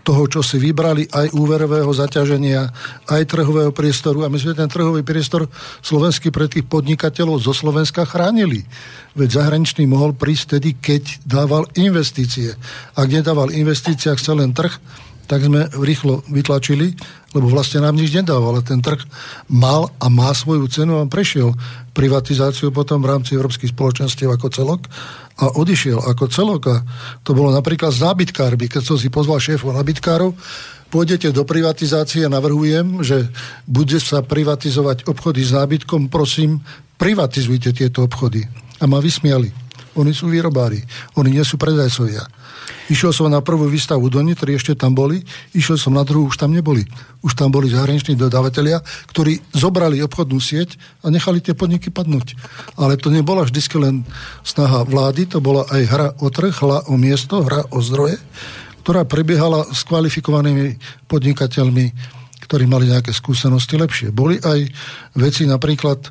toho, čo si vybrali, aj úverového zaťaženia, aj trhového priestoru. A my sme ten trhový priestor slovenský pre tých podnikateľov zo Slovenska chránili. Veď zahraničný mohol prísť tedy, keď dával investície. Ak nedával investície, ak chcel len trh, tak sme rýchlo vytlačili, lebo vlastne nám nič nedával, ale ten trh mal a má svoju cenu a prešiel privatizáciu potom v rámci európskych spoločenstiev ako celok a odišiel ako celok a to bolo napríklad s nábytkármi, keď som si pozval šéfov nábytkárov, pôjdete do privatizácie, navrhujem, že bude sa privatizovať obchody s nábytkom, prosím, privatizujte tieto obchody. A ma vysmiali. Oni sú výrobári. Oni nie sú predajcovia. Išiel som na prvú výstavu do Nitry, ešte tam boli. Išiel som na druhú, už tam neboli. Už tam boli zahraniční dodávateľia, ktorí zobrali obchodnú sieť a nechali tie podniky padnúť. Ale to nebola vždy len snaha vlády, to bola aj hra o trh, hra o miesto, hra o zdroje, ktorá prebiehala s kvalifikovanými podnikateľmi, ktorí mali nejaké skúsenosti lepšie. Boli aj veci napríklad, e,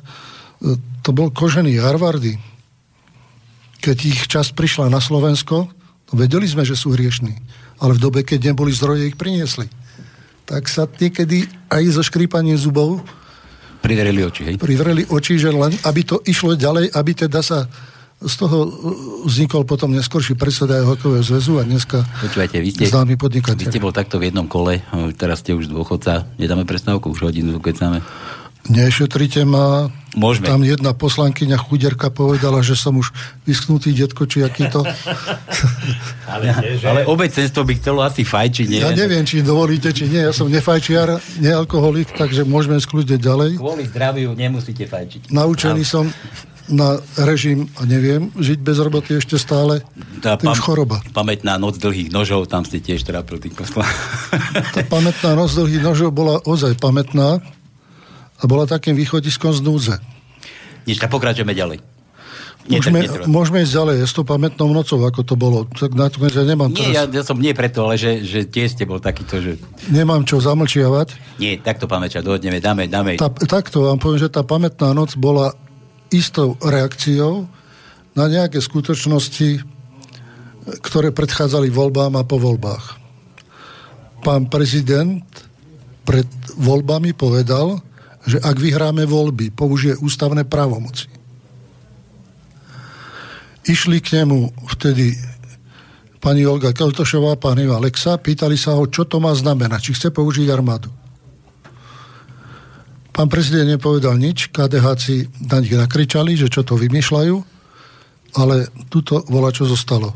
to bol kožený Harvardy, keď ich čas prišla na Slovensko, Vedeli sme, že sú hriešní, ale v dobe, keď neboli zdroje, ich priniesli. Tak sa niekedy aj so škrípaním zubov privreli oči, hej? Privreli oči, že len aby to išlo ďalej, aby teda sa z toho uh, vznikol potom neskorší predseda hokejového zväzu a dneska Počúvajte, vy ste, známy podnikateľ. Vy ste bol takto v jednom kole, teraz ste už dôchodca, nedáme prestávku, už hodinu keď máme. Nešetrite ma. Môžeme. Tam jedna poslankyňa chuderka povedala, že som už vysknutý detko, či aký to. ale, ale obecenstvo by chcelo asi fajčiť, neviem. Ja neviem, či dovolíte, či nie. Ja som nefajčiar, nealkoholik, takže môžeme skľudiť ďalej. Kvôli zdraviu nemusíte fajčiť. Naučený ale... som na režim a neviem, žiť bez roboty ešte stále, tá to už choroba. Pamätná noc dlhých nožov, tam ste tiež terapeutik poslal. Tá pamätná noc dlhých nožov bola ozaj pamätná, a bola takým východiskom z núdze. Nič, pokračujeme ďalej. Môžeme, môžeme ísť ďalej, s tou pamätnou nocou, ako to bolo. Tak na to ja nemám nie, teraz... ja, ja, som nie preto, ale že, že tiež ste bol takýto, že... Nemám čo zamlčiavať. Nie, takto pamäťa, dohodneme, dáme, dáme. Tá, takto vám poviem, že tá pamätná noc bola istou reakciou na nejaké skutočnosti, ktoré predchádzali voľbám a po voľbách. Pán prezident pred voľbami povedal, že ak vyhráme voľby, použije ústavné právomoci. Išli k nemu vtedy pani Olga Keltošová, pán Iva Alexa, pýtali sa ho, čo to má znamenať, či chce použiť armádu. Pán prezident nepovedal nič, KDHci na nich nakričali, že čo to vymýšľajú, ale tuto volá, čo zostalo.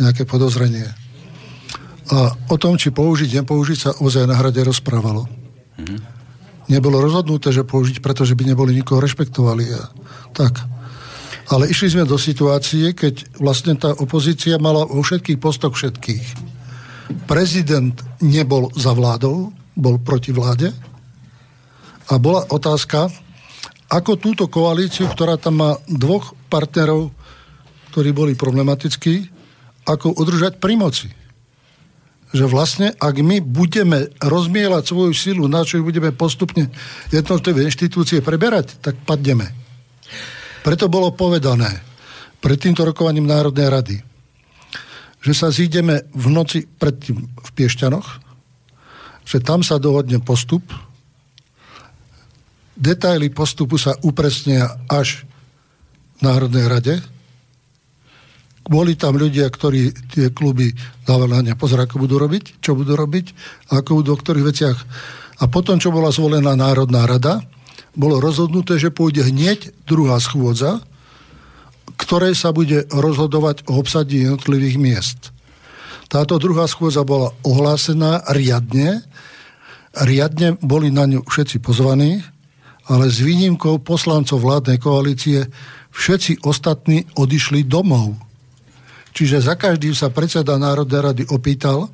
Nejaké podozrenie. A o tom, či použiť, nepoužiť, sa ozaj na hrade rozprávalo. Mm-hmm nebolo rozhodnuté, že použiť, pretože by neboli nikoho rešpektovali. Tak. Ale išli sme do situácie, keď vlastne tá opozícia mala vo všetkých postoch všetkých. Prezident nebol za vládou, bol proti vláde. A bola otázka, ako túto koalíciu, ktorá tam má dvoch partnerov, ktorí boli problematickí, ako udržať pri moci že vlastne, ak my budeme rozmielať svoju silu, na čo budeme postupne jednotlivé inštitúcie preberať, tak padneme. Preto bolo povedané pred týmto rokovaním Národnej rady, že sa zídeme v noci predtým v Piešťanoch, že tam sa dohodne postup, detaily postupu sa upresnia až v Národnej rade, boli tam ľudia, ktorí tie kluby dávali na ako budú robiť, čo budú robiť, ako budú o ktorých veciach. A potom, čo bola zvolená Národná rada, bolo rozhodnuté, že pôjde hneď druhá schôdza, ktorej sa bude rozhodovať o obsadí jednotlivých miest. Táto druhá schôdza bola ohlásená riadne. Riadne boli na ňu všetci pozvaní, ale s výnimkou poslancov vládnej koalície všetci ostatní odišli domov Čiže za každým sa predseda Národnej rady opýtal,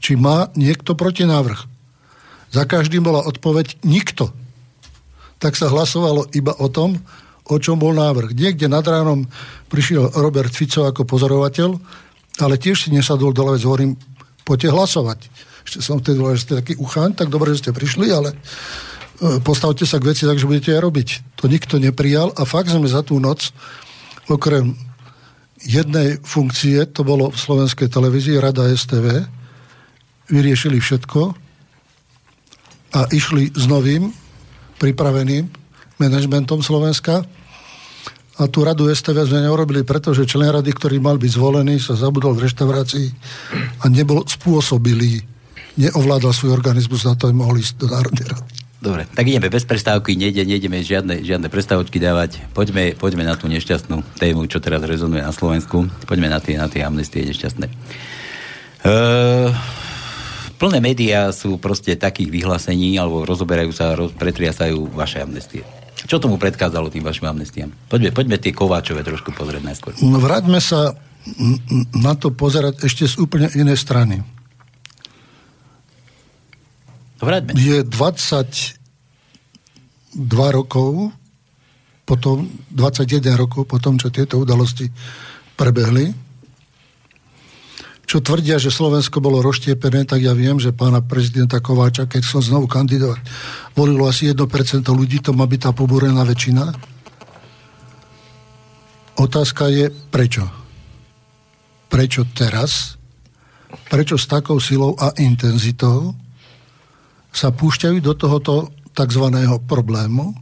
či má niekto protinávrh. Za každým bola odpoveď nikto. Tak sa hlasovalo iba o tom, o čom bol návrh. Niekde nad ránom prišiel Robert Fico ako pozorovateľ, ale tiež si nesadol dole, hovorím, poďte hlasovať. Ešte som vtedy že ste taký uchán, tak dobre, že ste prišli, ale e, postavte sa k veci tak, že budete aj robiť. To nikto neprijal a fakt sme za tú noc, okrem jednej funkcie, to bolo v slovenskej televízii, Rada STV, vyriešili všetko a išli s novým, pripraveným manažmentom Slovenska. A tú radu STV sme neurobili, pretože člen rady, ktorý mal byť zvolený, sa zabudol v reštaurácii a nebol spôsobilý, neovládal svoj organizmus na to, aby mohol ísť do Národnej rady. Dobre, tak ideme bez prestávky, nejde, nejdeme žiadne, žiadne prestávočky dávať. Poďme, poďme na tú nešťastnú tému, čo teraz rezonuje na Slovensku. Poďme na tie, na tie amnestie nešťastné. Uh, plné médiá sú proste takých vyhlásení, alebo rozoberajú sa, roz, pretriasajú vaše amnestie. Čo tomu predkázalo tým vašim amnestiám? Poďme, poďme tie Kováčové trošku pozrieť najskôr. No vráťme sa na to pozerať ešte z úplne inej strany. Vráťme. Je 22 rokov potom, 21 rokov potom, čo tieto udalosti prebehli, čo tvrdia, že Slovensko bolo roštiepené, tak ja viem, že pána prezidenta Kováča, keď som znovu kandidovať, volilo asi 1% ľudí, to má byť tá pobúrená väčšina. Otázka je, prečo? Prečo teraz? Prečo s takou silou a intenzitou sa púšťajú do tohoto tzv. problému,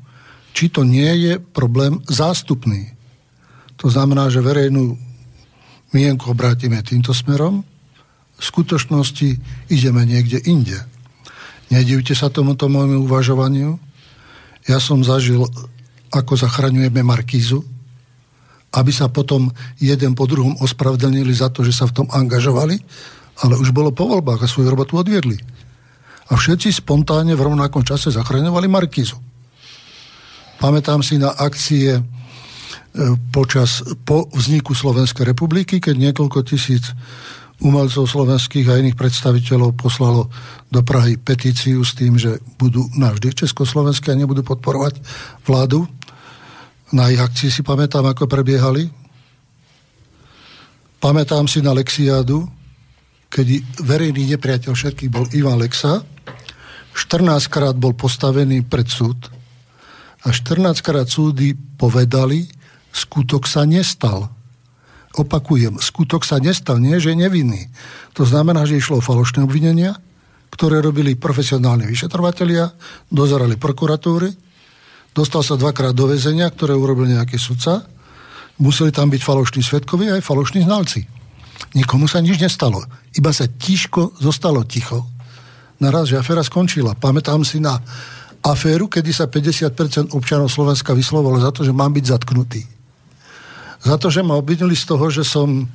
či to nie je problém zástupný. To znamená, že verejnú mienku obrátime týmto smerom, v skutočnosti ideme niekde inde. Nedivte sa tomuto môjmu uvažovaniu. Ja som zažil, ako zachraňujeme Markízu, aby sa potom jeden po druhom ospravedlnili za to, že sa v tom angažovali, ale už bolo po voľbách a svoju robotu odviedli. A všetci spontánne v rovnakom čase zachraňovali Markízu. Pamätám si na akcie E, počas, po vzniku Slovenskej republiky, keď niekoľko tisíc umelcov slovenských a iných predstaviteľov poslalo do Prahy petíciu s tým, že budú navždy československé a nebudú podporovať vládu. Na ich akcii si pamätám, ako prebiehali. Pamätám si na Lexiádu, keď verejný nepriateľ všetkých bol Ivan Lexa. 14 krát bol postavený pred súd a 14 krát súdy povedali, skutok sa nestal. Opakujem, skutok sa nestal, nie že nevinný. To znamená, že išlo o falošné obvinenia, ktoré robili profesionálni vyšetrovatelia, dozerali prokuratúry, dostal sa dvakrát do väzenia, ktoré urobil nejaký sudca, museli tam byť falošní svetkovia aj falošní znalci. Nikomu sa nič nestalo. Iba sa tiško zostalo ticho. Naraz, že aféra skončila. Pamätám si na aféru, kedy sa 50% občanov Slovenska vyslovalo za to, že mám byť zatknutý za to, že ma obvinili z toho, že som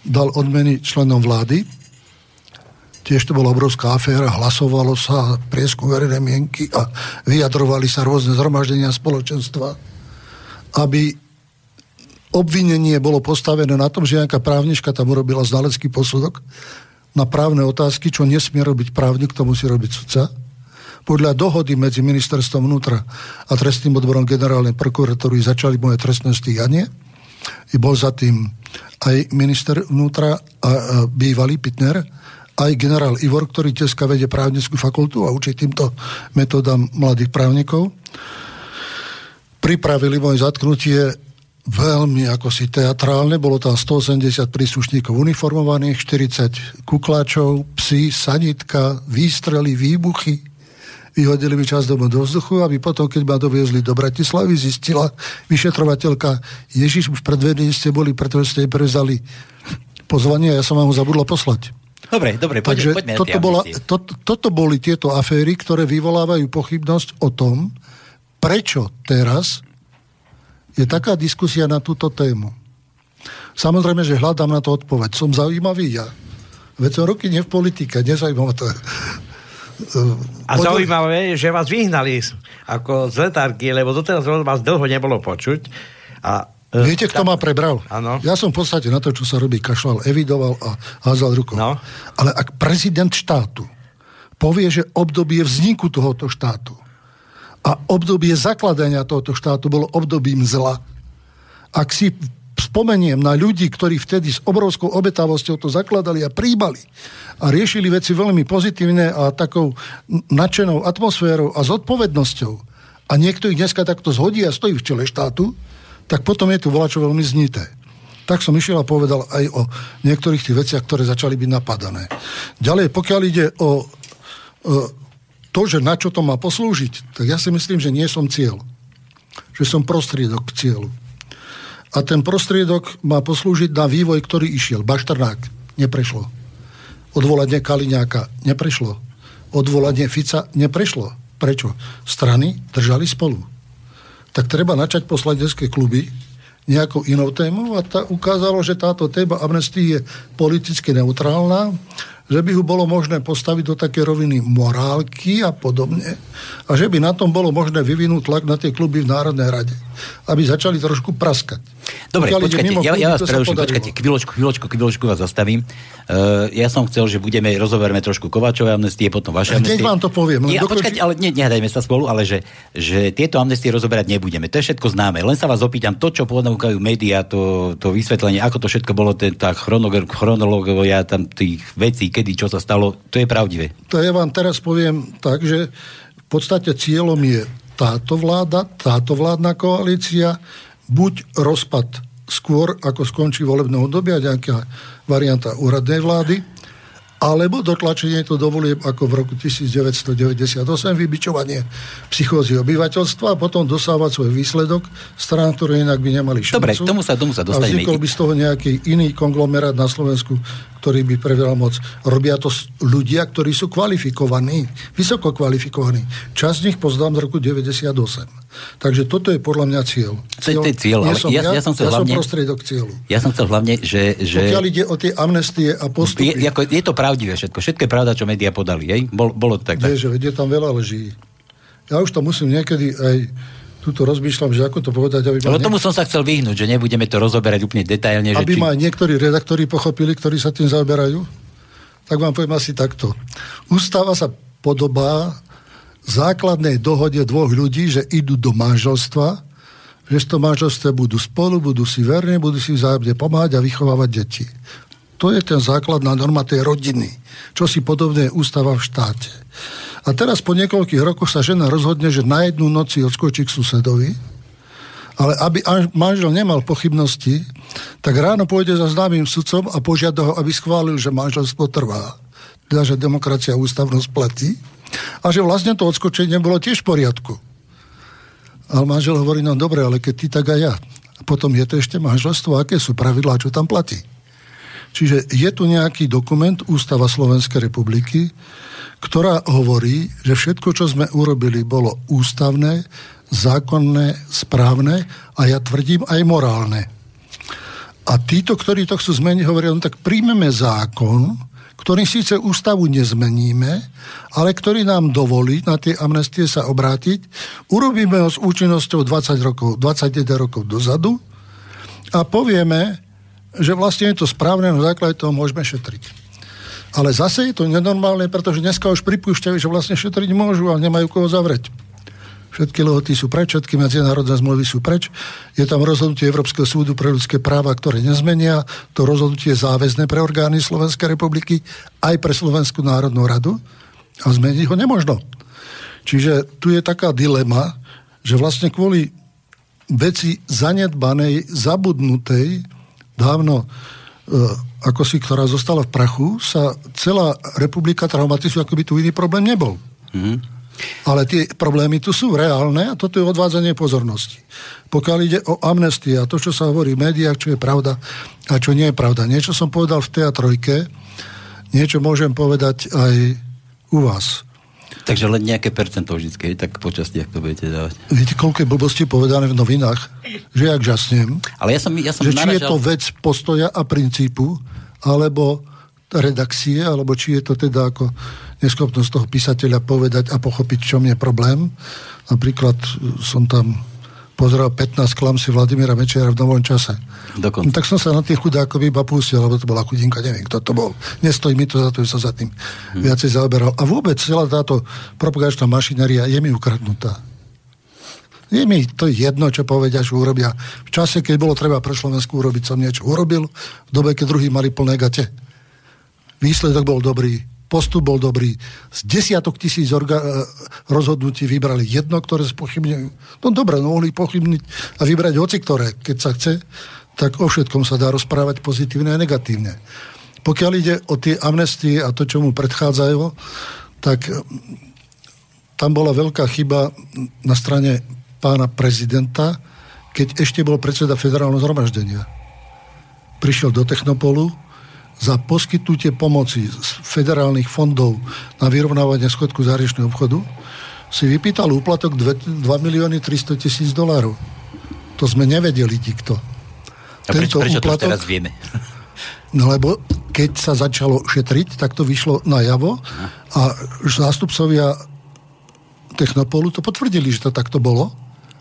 dal odmeny členom vlády. Tiež to bola obrovská aféra, hlasovalo sa, prieskum verejné mienky a vyjadrovali sa rôzne zhromaždenia spoločenstva, aby obvinenie bolo postavené na tom, že nejaká právnička tam urobila znalecký posudok na právne otázky, čo nesmie robiť právnik, to musí robiť sudca. Podľa dohody medzi ministerstvom vnútra a trestným odborom generálnej prokuratúry začali moje trestné stíhanie bol za tým aj minister vnútra a bývalý Pitner, aj generál Ivor, ktorý dneska vedie právnickú fakultu a učí týmto metodám mladých právnikov. Pripravili moje zatknutie veľmi ako si teatrálne, bolo tam 180 príslušníkov uniformovaných, 40 kukláčov, psi, sanitka, výstrely, výbuchy, vyhodili mi čas domov do vzduchu, aby potom, keď ma doviezli do Bratislavy, zistila vyšetrovateľka, Ježiš, v predvedení ste boli, pretože ste prevzali pozvanie a ja som vám ho zabudla poslať. Dobre, dobre, poďme, Takže poďme toto, bola, to, toto boli tieto aféry, ktoré vyvolávajú pochybnosť o tom, prečo teraz je taká diskusia na túto tému. Samozrejme, že hľadám na to odpoveď. Som zaujímavý ja. Veď som roky nie v politike, nezaujímavé to a zaujímavé je, že vás vyhnali ako z letárky, lebo doteraz vás dlho nebolo počuť. A e, Viete, kto ma prebral? Ano. Ja som v podstate na to, čo sa robí, kašľal, evidoval a házal rukou. No. Ale ak prezident štátu povie, že obdobie vzniku tohoto štátu a obdobie zakladania tohoto štátu bolo obdobím zla, ak si spomeniem na ľudí, ktorí vtedy s obrovskou obetavosťou to zakladali a príjmali a riešili veci veľmi pozitívne a takou nadšenou atmosférou a zodpovednosťou a niekto ich dneska takto zhodí a stojí v čele štátu, tak potom je tu volačo veľmi znité. Tak som išiel a povedal aj o niektorých tých veciach, ktoré začali byť napadané. Ďalej, pokiaľ ide o, o to, že na čo to má poslúžiť, tak ja si myslím, že nie som cieľ. Že som prostriedok k cieľu a ten prostriedok má poslúžiť na vývoj, ktorý išiel. Bašternák neprešlo. Odvolanie Kaliňáka neprešlo. Odvolanie Fica neprešlo. Prečo? Strany držali spolu. Tak treba načať poslanecké kluby nejakou inou témou a tá, ukázalo, že táto téma amnestii je politicky neutrálna že by ho bolo možné postaviť do také roviny morálky a podobne a že by na tom bolo možné vyvinúť tlak na tie kluby v Národnej rade, aby začali trošku praskať. Dobre, Pokiaľ počkajte, ja, ja vás preruším, počkajte, chvíľočku, chvíľočku, chvíľočku vás zastavím. Uh, ja som chcel, že budeme, rozoberme trošku Kovačové amnestie, potom vaše amnestie. Nech vám to poviem. Ja, dokonči... počkajte, ale ne, nehľadajme sa spolu, ale že, že tieto amnestie rozoberať nebudeme. To je všetko známe. Len sa vás opýtam, to, čo ponúkajú médiá, to, to vysvetlenie, ako to všetko bolo, ten, tá chronológia tam tých vecí, kedy čo sa stalo, to je pravdivé. To ja vám teraz poviem tak, že v podstate cieľom je táto vláda, táto vládna koalícia, buď rozpad skôr, ako skončí volebné obdobie nejaká varianta úradnej vlády, alebo dotlačenie to dovolie ako v roku 1998, vybičovanie psychózy obyvateľstva a potom dosávať svoj výsledok strán, ktoré inak by nemali šancu. Dobre, k tomu sa, tomu sa dostaneme. A vznikol by z toho nejaký iný konglomerát na Slovensku, ktorý by prevedal moc. Robia to ľudia, ktorí sú kvalifikovaní, vysoko kvalifikovaní. Časť z nich poznám z roku 98. Takže toto je podľa mňa cieľ. cieľ to je cieľ, ale ja, ja, ja, som chcel ja hlavne... som prostriedok cieľu. Ja som chcel hlavne, že... že... Pokiaľ ide o tie amnestie a postupy... Je, ako, je to pravdivé všetko. Všetko je pravda, čo médiá podali. Hej? Bol, bolo to tak. Je, že je tam veľa leží. Ja už to musím niekedy aj tuto rozmýšľam, že ako to povedať, aby ma... tomu som sa chcel vyhnúť, že nebudeme to rozoberať úplne detailne. Aby že či... ma niektorí redaktori pochopili, ktorí sa tým zaoberajú. Tak vám poviem asi takto. Ústava sa podobá základnej dohode dvoch ľudí, že idú do manželstva, že v tom manželstve budú spolu, budú si verní, budú si vzájomne pomáhať a vychovávať deti. To je ten základná norma tej rodiny, čo si podobné je ústava v štáte. A teraz po niekoľkých rokoch sa žena rozhodne, že na jednu noc si odskočí k susedovi, ale aby manžel nemal pochybnosti, tak ráno pôjde za známym sudcom a požiada ho, aby schválil, že manželstvo trvá. Teda, že demokracia a ústavnosť platí. A že vlastne to odskočenie bolo tiež v poriadku. Ale manžel hovorí, no dobre, ale keď ty, tak aj ja. A potom je to ešte manželstvo, aké sú pravidlá, čo tam platí. Čiže je tu nejaký dokument Ústava Slovenskej republiky, ktorá hovorí, že všetko, čo sme urobili, bolo ústavné, zákonné, správne a ja tvrdím aj morálne. A títo, ktorí to chcú zmeniť, hovoria, no tak príjmeme zákon, ktorý síce ústavu nezmeníme, ale ktorý nám dovolí na tie amnestie sa obrátiť. Urobíme ho s účinnosťou 20 rokov, 21 rokov dozadu a povieme, že vlastne je to správne, na základe toho môžeme šetriť. Ale zase je to nenormálne, pretože dneska už pripúšťajú, že vlastne šetriť môžu a nemajú koho zavrieť. Všetky lehoty sú preč, všetky medzinárodné zmluvy sú preč. Je tam rozhodnutie Európskeho súdu pre ľudské práva, ktoré nezmenia. To rozhodnutie je záväzné pre orgány Slovenskej republiky, aj pre Slovenskú národnú radu. A zmeniť ho nemožno. Čiže tu je taká dilema, že vlastne kvôli veci zanedbanej, zabudnutej, dávno e, ako si, ktorá zostala v prachu, sa celá republika traumatizuje, ako by tu iný problém nebol. Mm-hmm. Ale tie problémy tu sú reálne a toto je odvádzanie pozornosti. Pokiaľ ide o amnestie a to, čo sa hovorí v médiách, čo je pravda a čo nie je pravda. Niečo som povedal v teatrojke, niečo môžem povedať aj u vás. Takže len nejaké percento vždy, tak po častiach to budete dávať. Viete, koľko je blbosti povedané v novinách, že jak žasnem. Ale ja som, ja som že naražal... či je to vec postoja a princípu, alebo redakcie, alebo či je to teda ako neschopnosť toho písateľa povedať a pochopiť, čom je problém. Napríklad som tam pozeral 15 klamsí Vladimíra Mečera v novom čase. Dokonca. No, tak som sa na tých chudákov iba pustil, lebo to bola chudinka, neviem, kto to bol. Nestojí mi to za to, že sa za tým hmm. viacej zaoberal. A vôbec celá táto propagačná mašinéria je mi ukradnutá. Je mi to jedno, čo povedia, čo urobia. V čase, keď bolo treba pre Slovensku urobiť, som niečo urobil. V dobe, keď druhý mali plné gate. Výsledok bol dobrý. Postup bol dobrý. Z desiatok tisíc orga- e, rozhodnutí vybrali jedno, ktoré spochybňujú. No dobre, no mohli pochybniť a vybrať hoci ktoré, keď sa chce, tak o všetkom sa dá rozprávať pozitívne a negatívne. Pokiaľ ide o tie amnestie a to, čo mu predchádzajú, tak tam bola veľká chyba na strane pána prezidenta, keď ešte bol predseda federálneho zhromaždenia. Prišiel do Technopolu za poskytnutie pomoci z federálnych fondov na vyrovnávanie schodku zahraničného obchodu si vypýtal úplatok 2, 2 milióny 300 tisíc dolárov. To sme nevedeli nikto. A prečo, prečo to teraz vieme? No lebo keď sa začalo šetriť, tak to vyšlo na javo a zástupcovia Technopolu to potvrdili, že to takto bolo.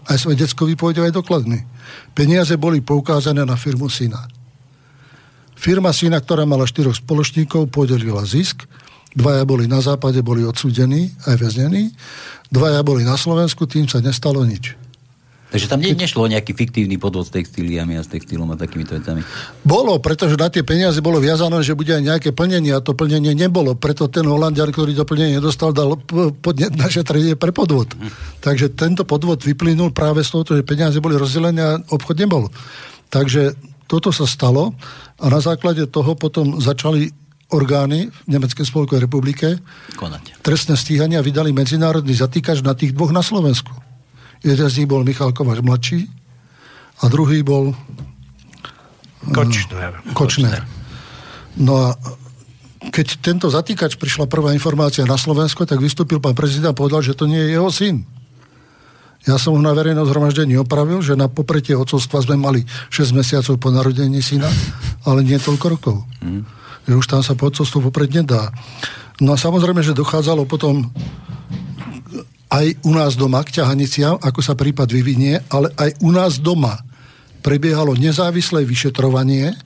Aj svedecko vypovedal aj dokladný. Peniaze boli poukázané na firmu Syna. Firma Syna, ktorá mala štyroch spoločníkov, podelila zisk. Dvaja boli na západe, boli odsúdení, aj väznení. Dvaja boli na Slovensku, tým sa nestalo nič. Takže tam ne, nešlo o nejaký fiktívny podvod s textíliami a s textílom a takýmito vecami? Bolo, pretože na tie peniaze bolo viazané, že bude aj nejaké plnenie a to plnenie nebolo. Preto ten Holandian, ktorý to plnenie nedostal, dal podnet na šetrenie pre podvod. Hm. Takže tento podvod vyplynul práve z toho, že peniaze boli rozdelené a obchod nebol. Takže toto sa stalo a na základe toho potom začali orgány v Nemeckej spolkovej republike konať. Trestné stíhania vydali medzinárodný zatýkač na tých dvoch na Slovensku. Jeden z nich bol Michal Kováč mladší a druhý bol Kočner. Kočner. No a keď tento zatýkač prišla prvá informácia na Slovensko, tak vystúpil pán prezident a povedal, že to nie je jeho syn. Ja som ho na verejnom zhromaždení opravil, že na popretie ocovstva sme mali 6 mesiacov po narodení syna, ale nie toľko rokov. Mm. Že už tam sa po ocovstvu popred nedá. No a samozrejme, že dochádzalo potom aj u nás doma k ťahaniciam, ako sa prípad vyvinie, ale aj u nás doma prebiehalo nezávislé vyšetrovanie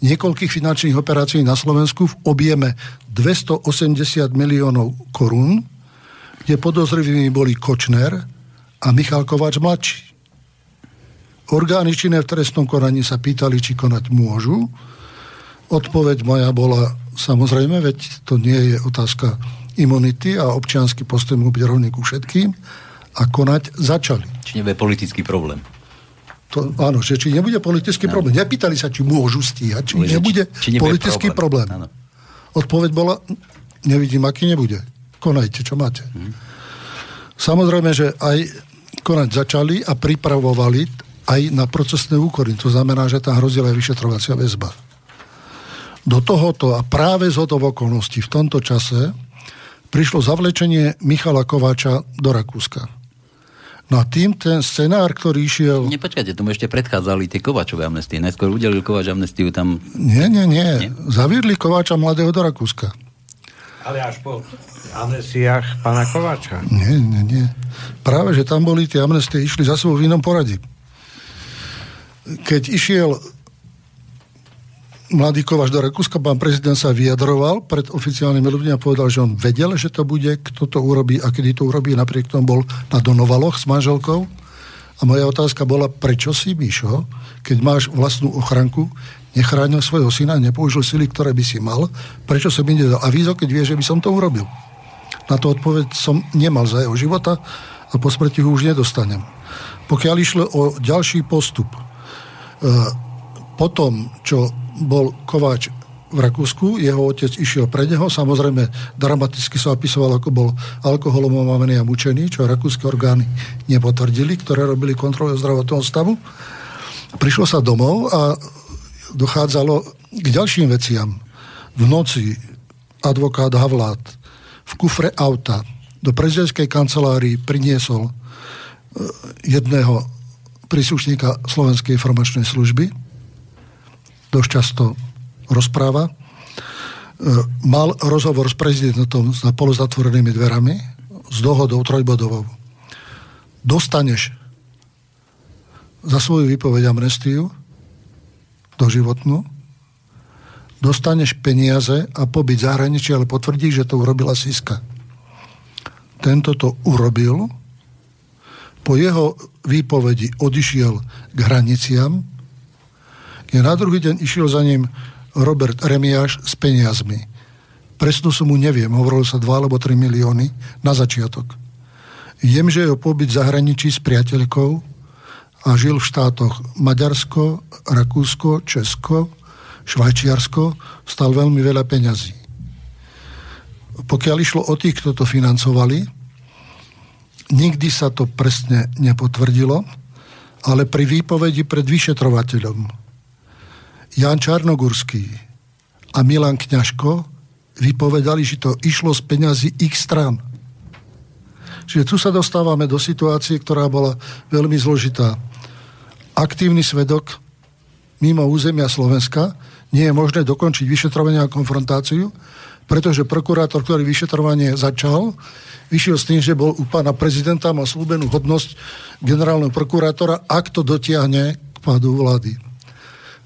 niekoľkých finančných operácií na Slovensku v objeme 280 miliónov korún, kde podozrivými boli Kočner a Michal Kováč mladší. Orgány činné v trestnom konaní sa pýtali, či konať môžu. Odpoveď moja bola, samozrejme, veď to nie je otázka imunity a občiansky postoj mu byť rovný ku všetkým a konať začali. Či nebude politický problém. To, áno, že či nebude politický no. problém. Nepýtali sa, či môžu stíhať, či, Uže, nebude, či nebude politický problém. problém. Odpoveď bola, nevidím, aký nebude. Konajte, čo máte. Hmm. Samozrejme, že aj konať začali a pripravovali aj na procesné úkory. To znamená, že tam hrozila aj vyšetrovacia väzba. Do tohoto a práve z okolností v tomto čase prišlo zavlečenie Michala Kováča do Rakúska. No a tým ten scenár, ktorý išiel... Nepočkajte, tomu ešte predchádzali tie Kováčové amnestie. Najskôr udelil Kováč amnestiu tam... Nie, nie, nie. nie? Zaviedli Kováča mladého do Rakúska. Ale až po amnestiách pána Kováča. Nie, nie, nie. Práve, že tam boli tie amnestie, išli za sebou v inom poradí. Keď išiel mladý Kovač do Rakúska, pán prezident sa vyjadroval pred oficiálnymi ľuďmi a povedal, že on vedel, že to bude, kto to urobí a kedy to urobí. Napriek tomu bol na Donovaloch s manželkou. A moja otázka bola, prečo si, Mišo, keď máš vlastnú ochranku, nechránil svojho syna, nepoužil sily, ktoré by si mal, prečo som mi nedal avízo, keď vie, že by som to urobil. Na to odpoveď som nemal za jeho života a po smrti ho už nedostanem. Pokiaľ išlo o ďalší postup, e, potom, čo bol Kováč v Rakúsku, jeho otec išiel pre neho, samozrejme dramaticky sa opisoval, ako bol alkoholom omavený a mučený, čo rakúske orgány nepotvrdili, ktoré robili kontrolu zdravotného stavu. Prišlo sa domov a dochádzalo k ďalším veciam. V noci advokát Havlát v kufre auta do prezidentskej kancelárii priniesol e, jedného príslušníka Slovenskej informačnej služby, dosť často rozpráva. E, mal rozhovor s prezidentom za polozatvorenými dverami s dohodou trojbodovou. Dostaneš za svoju výpoveď amnestiu doživotnú, dostaneš peniaze a pobyt zahraničí, ale potvrdí, že to urobila Siska. Tento to urobil, po jeho výpovedi odišiel k hraniciam, kde na druhý deň išiel za ním Robert Remiáš s peniazmi. Presnú sumu neviem, hovorilo sa 2 alebo 3 milióny na začiatok. Viem, že jeho pobyt v zahraničí s priateľkou a žil v štátoch Maďarsko, Rakúsko, Česko, Švajčiarsko, stal veľmi veľa peňazí. Pokiaľ išlo o tých, kto to financovali, nikdy sa to presne nepotvrdilo, ale pri výpovedi pred vyšetrovateľom Jan Čarnogurský a Milan Kňažko vypovedali, že to išlo z peňazí ich strán. Čiže tu sa dostávame do situácie, ktorá bola veľmi zložitá. Aktívny svedok mimo územia Slovenska, nie je možné dokončiť vyšetrovanie a konfrontáciu, pretože prokurátor, ktorý vyšetrovanie začal, vyšiel s tým, že bol u pána prezidenta, má slúbenú hodnosť generálneho prokurátora, ak to dotiahne k pádu vlády.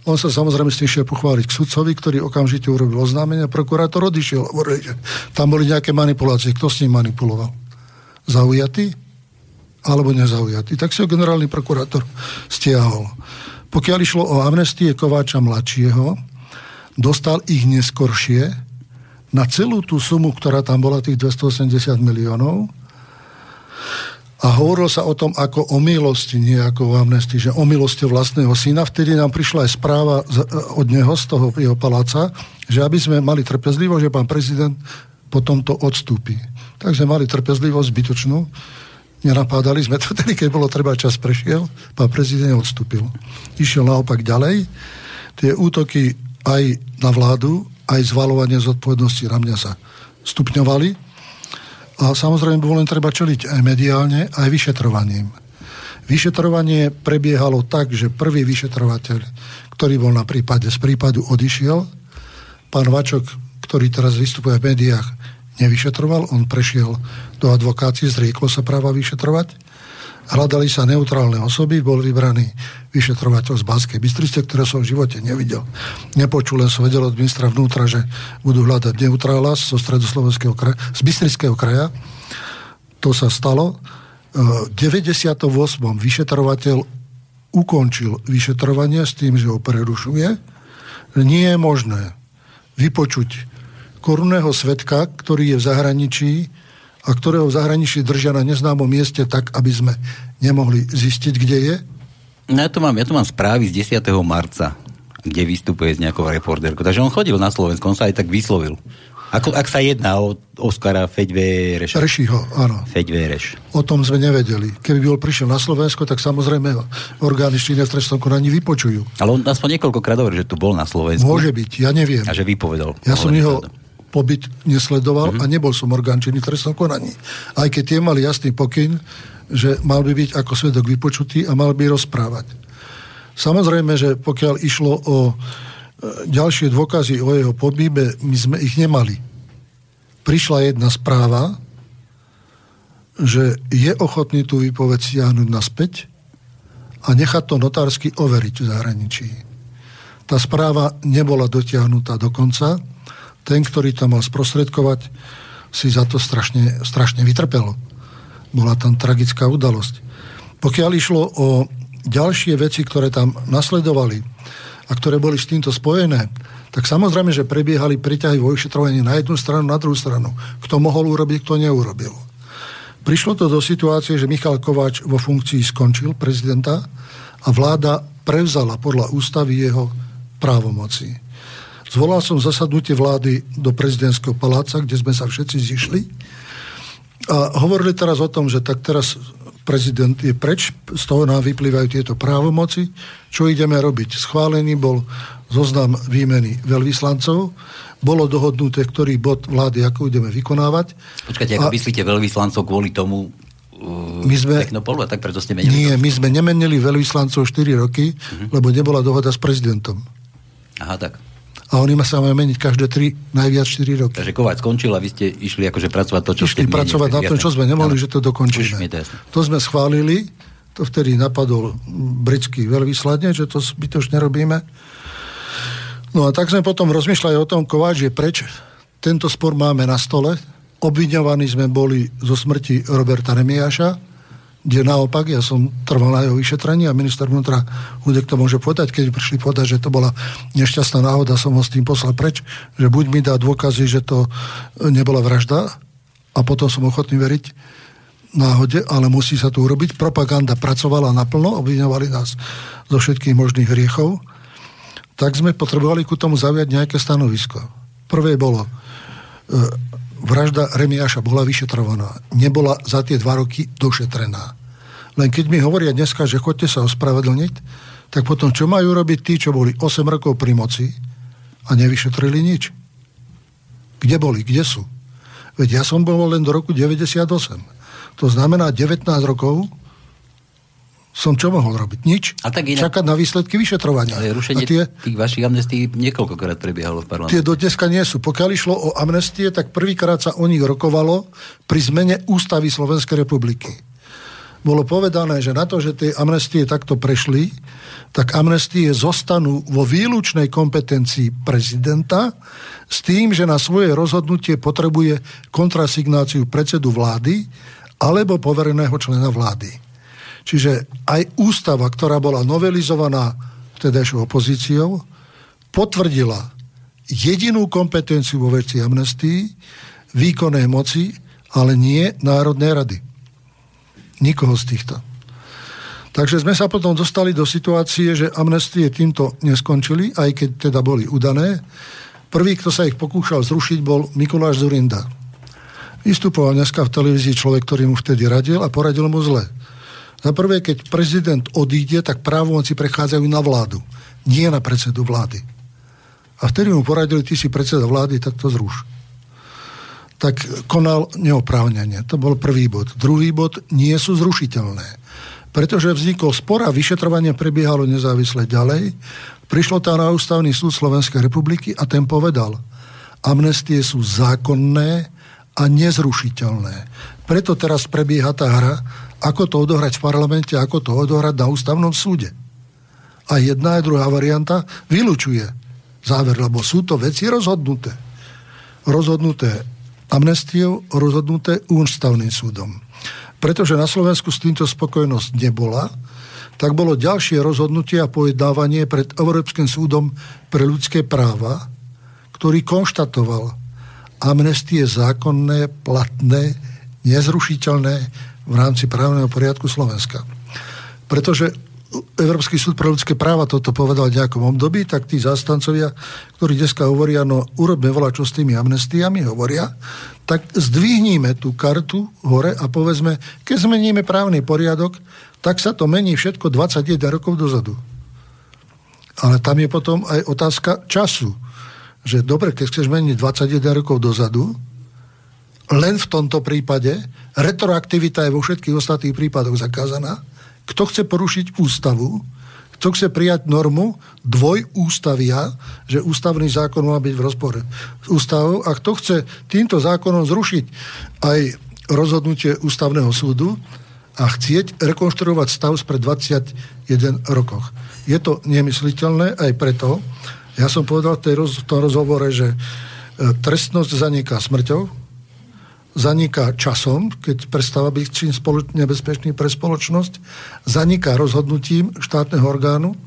On sa samozrejme s tým šiel pochváliť k sudcovi, ktorý okamžite urobil oznámenie. Prokurátor odišiel. Tam boli nejaké manipulácie. Kto s ním manipuloval? Zaujatý? Alebo nezaujatý? Tak si ho generálny prokurátor stiahol. Pokiaľ išlo o amnestie Kováča mladšieho, dostal ich neskoršie na celú tú sumu, ktorá tam bola, tých 280 miliónov, a hovorilo sa o tom ako o milosti, nie ako o amnestii, že o milosti vlastného syna. Vtedy nám prišla aj správa od neho, z toho jeho paláca, že aby sme mali trpezlivosť, že pán prezident potom to odstúpi. Tak sme mali trpezlivosť zbytočnú. Nenapádali sme to tedy, keď bolo treba, čas prešiel. Pán prezident odstúpil. Išiel naopak ďalej. Tie útoky aj na vládu, aj zvalovanie zodpovednosti na mňa sa stupňovali a samozrejme bolo len treba čeliť aj mediálne, aj vyšetrovaním. Vyšetrovanie prebiehalo tak, že prvý vyšetrovateľ, ktorý bol na prípade, z prípadu odišiel, pán Vačok, ktorý teraz vystupuje v médiách, nevyšetroval, on prešiel do advokácie, zrieklo sa práva vyšetrovať Hľadali sa neutrálne osoby, bol vybraný vyšetrovateľ z Banskej Bystrice, ktoré som v živote nevidel. Nepočul, len som vedel od ministra vnútra, že budú hľadať neutrála zo stredoslovenského kraja, z Bystrického kraja. To sa stalo. V 98. vyšetrovateľ ukončil vyšetrovanie s tým, že ho prerušuje. Nie je možné vypočuť korunného svetka, ktorý je v zahraničí, a ktorého v zahraničí držia na neznámom mieste tak, aby sme nemohli zistiť, kde je? No ja tu mám, ja tu mám správy z 10. marca, kde vystupuje s nejakou reportérkou. Takže on chodil na Slovensku, on sa aj tak vyslovil. Ako, ak sa jedná o Oskara Feďve Reša. Rešiho, áno. Feďve Reš. O tom sme nevedeli. Keby bol prišiel na Slovensko, tak samozrejme orgány činné v trestnom konaní vypočujú. Ale on aspoň niekoľkokrát hovorí, že tu bol na Slovensku. Môže byť, ja neviem. A že vypovedal. Ja som jeho pobyt nesledoval mm-hmm. a nebol som orgán činný trestnom konaní. Aj keď tie mali jasný pokyn, že mal by byť ako svedok vypočutý a mal by rozprávať. Samozrejme, že pokiaľ išlo o e, ďalšie dôkazy o jeho pobíbe, my sme ich nemali. Prišla jedna správa, že je ochotný tú výpoveď stiahnuť naspäť a nechať to notársky overiť v zahraničí. Tá správa nebola dotiahnutá do konca, ten, ktorý to mal sprostredkovať, si za to strašne, strašne vytrpel. Bola tam tragická udalosť. Pokiaľ išlo o ďalšie veci, ktoré tam nasledovali a ktoré boli s týmto spojené, tak samozrejme, že prebiehali priťahy vo vyšetrovaní na jednu stranu, na druhú stranu. Kto mohol urobiť, kto neurobil. Prišlo to do situácie, že Michal Kováč vo funkcii skončil prezidenta a vláda prevzala podľa ústavy jeho právomoci. Zvolal som zasadnutie vlády do prezidentského paláca, kde sme sa všetci zišli. A hovorili teraz o tom, že tak teraz prezident je preč, z toho nám vyplývajú tieto právomoci. Čo ideme robiť? Schválený bol zoznam výmeny veľvyslancov, bolo dohodnuté, ktorý bod vlády, ako ideme vykonávať. Počkajte, ako a... myslíte veľvyslancov kvôli tomu, uh, my sme, Technopolu, tak preto ste menili? Nie, my sme nemenili veľvyslancov 4 roky, uh-huh. lebo nebola dohoda s prezidentom. Aha, tak a oni ma sa majú meniť každé 3, najviac 4 roky. Takže Kováč skončil a vy ste išli akože pracovať to, čo išli ste pracovať na tom, čo sme nemohli, že to dokončíme. To sme schválili, to vtedy napadol britský veľvyslanec, že to zbytočne robíme. No a tak sme potom rozmýšľali o tom, Kováč je preč. Tento spor máme na stole. Obviňovaní sme boli zo smrti Roberta Remiáša, kde naopak ja som trval na jeho vyšetrení a minister vnútra Hudek to môže povedať, keď prišli povedať, že to bola nešťastná náhoda, som ho s tým poslal preč, že buď mi dá dôkazy, že to nebola vražda a potom som ochotný veriť náhode, ale musí sa to urobiť. Propaganda pracovala naplno, obviňovali nás zo všetkých možných hriechov, tak sme potrebovali ku tomu zaujať nejaké stanovisko. Prvé bolo, e, vražda Remiáša bola vyšetrovaná. Nebola za tie dva roky došetrená. Len keď mi hovoria dneska, že chodte sa ospravedlniť, tak potom čo majú robiť tí, čo boli 8 rokov pri moci a nevyšetrili nič? Kde boli? Kde sú? Veď ja som bol len do roku 98. To znamená 19 rokov som čo mohol robiť? Nič. A tak inak... Čakať na výsledky vyšetrovania. Ale rušenie a tie, tých vašich amnestí niekoľkokrát prebiehalo v parlamente. Tie do dneska nie sú. Pokiaľ išlo o amnestie, tak prvýkrát sa o nich rokovalo pri zmene ústavy Slovenskej republiky. Bolo povedané, že na to, že tie amnestie takto prešli, tak amnestie zostanú vo výlučnej kompetencii prezidenta s tým, že na svoje rozhodnutie potrebuje kontrasignáciu predsedu vlády alebo povereného člena vlády. Čiže aj ústava, ktorá bola novelizovaná vtedajšou opozíciou, potvrdila jedinú kompetenciu vo veci amnestii, výkonnej moci, ale nie Národnej rady. Nikoho z týchto. Takže sme sa potom dostali do situácie, že amnestie týmto neskončili, aj keď teda boli udané. Prvý, kto sa ich pokúšal zrušiť, bol Mikuláš Zurinda. Vystupoval dneska v televízii človek, ktorý mu vtedy radil a poradil mu zle. Za prvé, keď prezident odíde, tak právomoci prechádzajú na vládu, nie na predsedu vlády. A vtedy mu poradili, ty si predseda vlády, tak to zruš. Tak konal neoprávnenie. To bol prvý bod. Druhý bod, nie sú zrušiteľné. Pretože vznikol spor a vyšetrovanie prebiehalo nezávisle ďalej, prišlo tam na ústavný súd Slovenskej republiky a ten povedal, amnestie sú zákonné a nezrušiteľné. Preto teraz prebieha tá hra, ako to odohrať v parlamente, ako to odohrať na ústavnom súde. A jedna aj druhá varianta vylučuje záver, lebo sú to veci rozhodnuté. Rozhodnuté amnestiou, rozhodnuté ústavným súdom. Pretože na Slovensku s týmto spokojnosť nebola, tak bolo ďalšie rozhodnutie a pojednávanie pred Európskym súdom pre ľudské práva, ktorý konštatoval amnestie zákonné, platné, nezrušiteľné v rámci právneho poriadku Slovenska. Pretože Európsky súd pre ľudské práva toto povedal v nejakom období, tak tí zástancovia, ktorí dneska hovoria, no urobme volá čo s tými amnestiami, hovoria, tak zdvihníme tú kartu hore a povedzme, keď zmeníme právny poriadok, tak sa to mení všetko 21 rokov dozadu. Ale tam je potom aj otázka času. Že dobre, keď chceš meniť 21 rokov dozadu, len v tomto prípade. Retroaktivita je vo všetkých ostatných prípadoch zakázaná. Kto chce porušiť ústavu, kto chce prijať normu dvojústavia, že ústavný zákon má byť v rozpore s ústavou a kto chce týmto zákonom zrušiť aj rozhodnutie ústavného súdu a chcieť rekonštruovať stav spred 21 rokoch. Je to nemysliteľné aj preto, ja som povedal v, tej roz, v tom rozhovore, že e, trestnosť zaniká smrťou, zaniká časom, keď prestáva byť čím spoloč- nebezpečný pre spoločnosť, zaniká rozhodnutím štátneho orgánu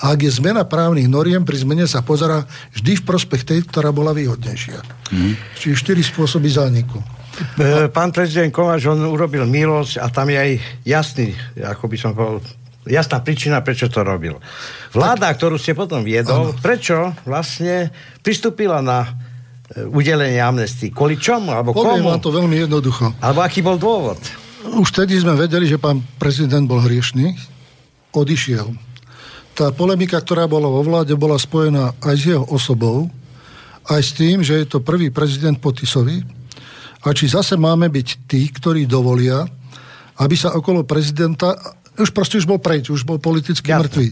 a ak je zmena právnych noriem, pri zmene sa pozera vždy v prospech tej, ktorá bola výhodnejšia. Mm. Čiže štyri spôsoby zániku. E, pán prezident Kováč, on urobil milosť a tam je aj jasný, ako by som povedal, jasná príčina, prečo to robil. Vláda, tak, ktorú ste potom viedol, ano. prečo vlastne pristúpila na udelenie amnestii. Kvôli čomu? Alebo Poviem komu? to veľmi jednoducho. Alebo aký bol dôvod? Už vtedy sme vedeli, že pán prezident bol hriešný. Odišiel. Tá polemika, ktorá bola vo vláde, bola spojená aj s jeho osobou, aj s tým, že je to prvý prezident po Tisovi. A či zase máme byť tí, ktorí dovolia, aby sa okolo prezidenta už proste už bol preč, už bol politicky Jasne. mŕtvý.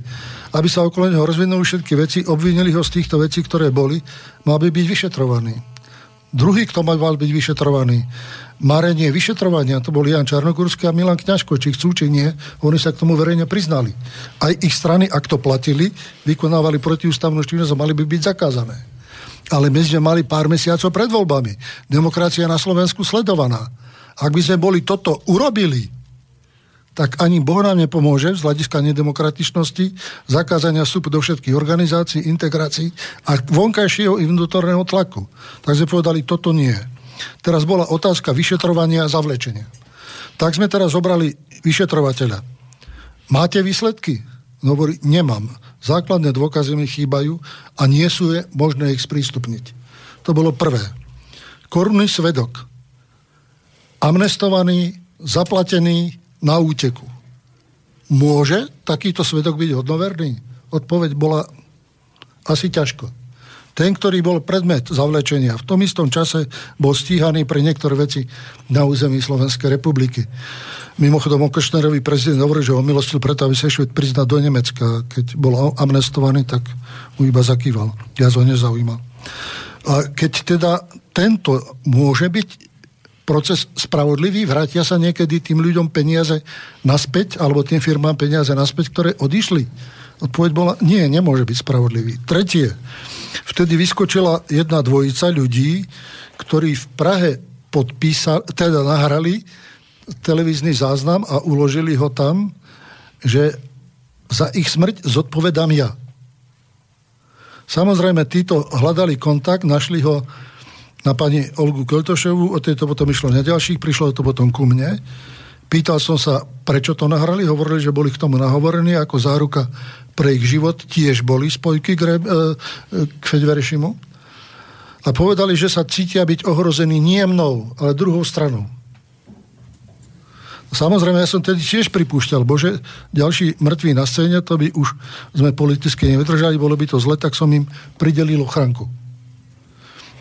Aby sa okolo neho rozvinuli všetky veci, obvinili ho z týchto vecí, ktoré boli, mal by byť vyšetrovaný. Druhý, kto mal byť vyšetrovaný, marenie vyšetrovania, to bol Jan Čarnogurský a Milan Kňažko, či chcú, či nie, oni sa k tomu verejne priznali. Aj ich strany, ak to platili, vykonávali protiústavnú činnosť a mali by byť zakázané. Ale my sme mali pár mesiacov pred voľbami. Demokracia na Slovensku sledovaná. Ak by sme boli toto urobili, tak ani Boh nám nepomôže z hľadiska nedemokratičnosti, zakázania vstupu do všetkých organizácií, integrácií a vonkajšieho i vnútorného tlaku. Tak sme povedali, toto nie. Teraz bola otázka vyšetrovania a zavlečenia. Tak sme teraz zobrali vyšetrovateľa. Máte výsledky? No hovorí, nemám. Základné dôkazy mi chýbajú a nie sú je možné ich sprístupniť. To bolo prvé. Korunný svedok. Amnestovaný, zaplatený, na úteku. Môže takýto svedok byť hodnoverný? Odpoveď bola asi ťažko. Ten, ktorý bol predmet zavlečenia, v tom istom čase bol stíhaný pre niektoré veci na území Slovenskej republiky. Mimochodom, o Košnerovi prezident hovorí, že ho milostil preto, aby sa šved priznať do Nemecka. Keď bol amnestovaný, tak mu iba zakýval. Ja ho nezaujímal. A keď teda tento môže byť proces spravodlivý, vrátia sa niekedy tým ľuďom peniaze naspäť, alebo tým firmám peniaze naspäť, ktoré odišli. Odpoveď bola, nie, nemôže byť spravodlivý. Tretie, vtedy vyskočila jedna dvojica ľudí, ktorí v Prahe podpísali, teda nahrali televízny záznam a uložili ho tam, že za ich smrť zodpovedám ja. Samozrejme, títo hľadali kontakt, našli ho na pani Olgu Keltošovu, o tejto potom išlo na ďalších, prišlo to potom ku mne. Pýtal som sa, prečo to nahrali, hovorili, že boli k tomu nahovorení ako záruka pre ich život, tiež boli spojky k, e, e, k Fedverešimu. A povedali, že sa cítia byť ohrození nie mnou, ale druhou stranou. Samozrejme, ja som tedy tiež pripúšťal, bože, ďalší mŕtvi na scéne, to by už sme politicky nevydržali, bolo by to zle, tak som im pridelil ochranku.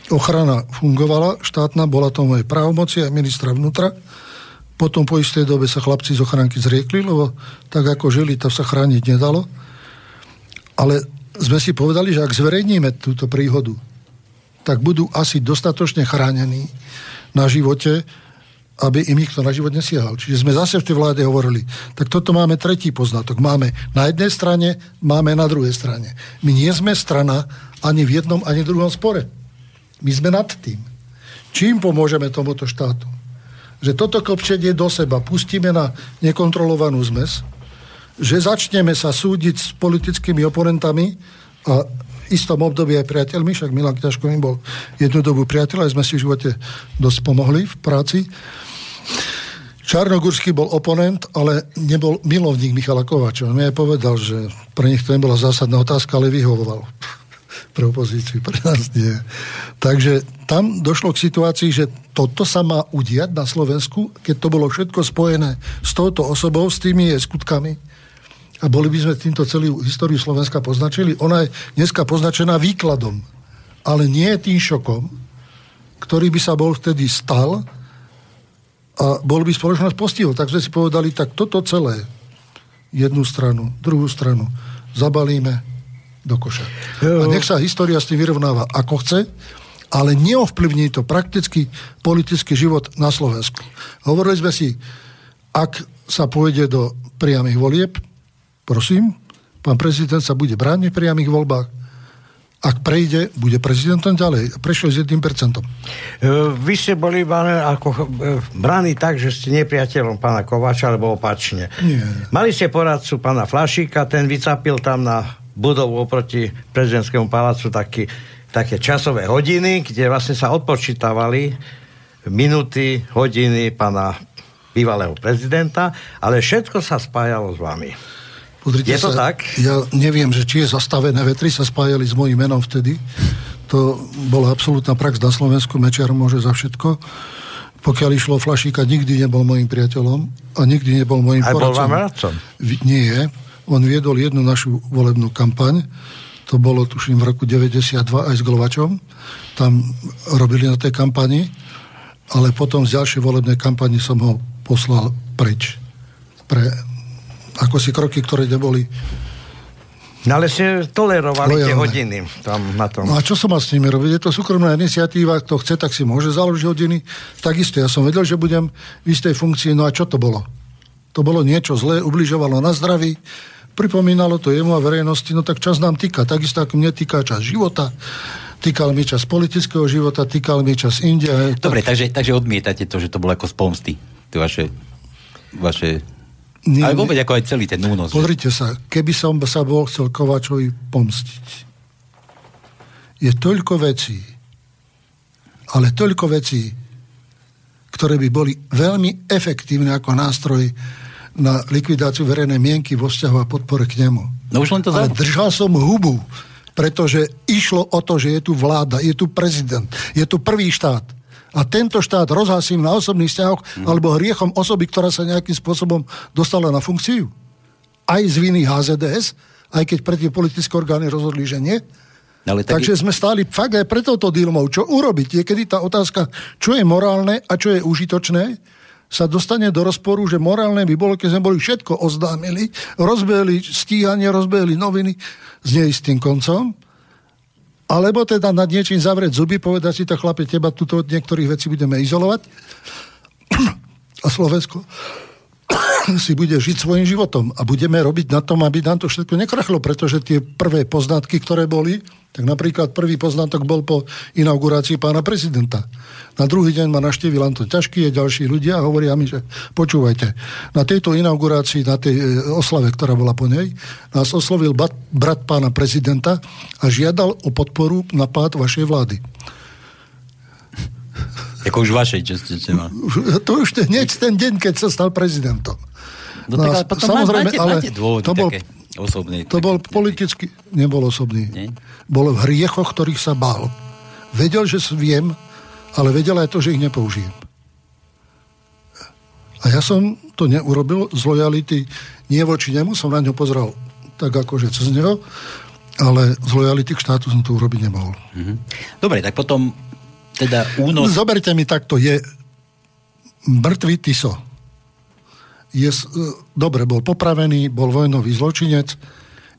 Ochrana fungovala, štátna, bola to moje právomoci aj ministra vnútra. Potom po istej dobe sa chlapci z ochranky zriekli, lebo tak ako žili, to sa chrániť nedalo. Ale sme si povedali, že ak zverejníme túto príhodu, tak budú asi dostatočne chránení na živote, aby im nikto na život nesiahal. Čiže sme zase v tej vláde hovorili, tak toto máme tretí poznatok. Máme na jednej strane, máme na druhej strane. My nie sme strana ani v jednom, ani v druhom spore. My sme nad tým. Čím pomôžeme tomuto štátu? Že toto kopčenie do seba pustíme na nekontrolovanú zmes, že začneme sa súdiť s politickými oponentami a istom období aj priateľmi, však Milan Kňažko bol jednu dobu priateľ, aj sme si v živote dosť pomohli v práci. Čarnogurský bol oponent, ale nebol milovník Michala Kovača. On mi aj povedal, že pre nich to nebola zásadná otázka, ale vyhovoval pre opozíciu, pre nás nie. Takže tam došlo k situácii, že toto sa má udiať na Slovensku, keď to bolo všetko spojené s touto osobou, s tými jej skutkami. A boli by sme týmto celú históriu Slovenska poznačili. Ona je dneska poznačená výkladom, ale nie tým šokom, ktorý by sa bol vtedy stal, a bol by spoločnosť postihol. Tak sme si povedali, tak toto celé, jednu stranu, druhú stranu, zabalíme do koša. A nech sa história s tým vyrovnáva ako chce, ale neovplyvní to prakticky politický život na Slovensku. Hovorili sme si, ak sa pôjde do priamých volieb, prosím, pán prezident sa bude brániť v priamých voľbách, ak prejde, bude prezidentom ďalej. Prešiel s 1%. E, vy ste boli ako e, braní tak, že ste nepriateľom pána Kovača, alebo opačne. Nie. Mali ste poradcu pána Flašíka, ten vycapil tam na budovu oproti prezidentskému palácu taký, také časové hodiny, kde vlastne sa odpočítavali minuty, hodiny pána bývalého prezidenta, ale všetko sa spájalo s vami. Pozrite je to sa, tak? Ja neviem, že či je zastavené vetry, sa spájali s mojím menom vtedy. To bola absolútna prax na Slovensku, Mečiar môže za všetko. Pokiaľ išlo o Flašíka, nikdy nebol môjim priateľom a nikdy nebol môjim Aj poradcom. bol vám radcom? Nie. On viedol jednu našu volebnú kampaň, to bolo tuším v roku 92 aj s Glovačom. Tam robili na tej kampani, ale potom z ďalšej volebnej kampani som ho poslal preč. Pre ako si kroky, ktoré neboli No ale ste tolerovali Lojalné. tie hodiny tam na tom. No a čo som mal s nimi robiť? Je to súkromná iniciatíva, kto chce, tak si môže založiť hodiny. Takisto, ja som vedel, že budem v istej funkcii, no a čo to bolo? To bolo niečo zlé, ubližovalo na zdraví, pripomínalo to jemu a verejnosti, no tak čas nám týka. Takisto ako mne týka čas života, týkal mi čas politického života, týkal mi čas India. Dobre, tak... takže, takže odmietate to, že to bolo ako z pomsty. To vaše, vaše nie, Ale vôbec ako aj celý ten únos. Pozrite sa, keby som sa bol chcel Kovačovi pomstiť. Je toľko vecí, ale toľko vecí, ktoré by boli veľmi efektívne ako nástroj na likvidáciu verejnej mienky vo vzťahu a podpore k nemu. No už len to Ale držal som hubu, pretože išlo o to, že je tu vláda, je tu prezident, je tu prvý štát a tento štát rozhasím na osobných vzťahoch mm. alebo hriechom osoby, ktorá sa nejakým spôsobom dostala na funkciu. Aj z viny HZDS, aj keď predtým politické orgány rozhodli, že nie. Ale tak Takže je... sme stáli fakt aj pre touto dilmou. Čo urobiť? Je kedy tá otázka, čo je morálne a čo je užitočné, sa dostane do rozporu, že morálne by bolo, keď sme boli všetko oznámili, rozbehli stíhanie, rozbehli noviny s neistým koncom, alebo teda nad niečím zavrieť zuby, povedať si to chlape, teba tuto od niektorých vecí budeme izolovať. A Slovensko si bude žiť svojim životom a budeme robiť na tom, aby nám to všetko nekrachlo, pretože tie prvé poznatky, ktoré boli, tak napríklad prvý poznatok bol po inaugurácii pána prezidenta. Na druhý deň ma naštívil Anton Ťažký a ďalší ľudia a hovoria mi, že počúvajte, na tejto inaugurácii, na tej e, oslave, ktorá bola po nej, nás oslovil brat pána prezidenta a žiadal o podporu na pád vašej vlády. Ako už vašej, čo ste. To už hneď ten deň, keď sa stal prezidentom. No, no tak, ale potom samozrejme, máte, ale máte dôvody to bol, také osobný. To bol politicky, nebol osobný. Nie? Bol v hriechoch, ktorých sa bál. Vedel, že viem, ale vedel aj to, že ich nepoužijem. A ja som to neurobil z lojality nie voči nemu, som na ňo pozrel tak akože cez neho, ale z lojality k štátu som to urobiť nemohol. Mm-hmm. Dobre, tak potom teda únos... Zoberte mi takto, je mŕtvý Tiso. Je, dobre, bol popravený, bol vojnový zločinec.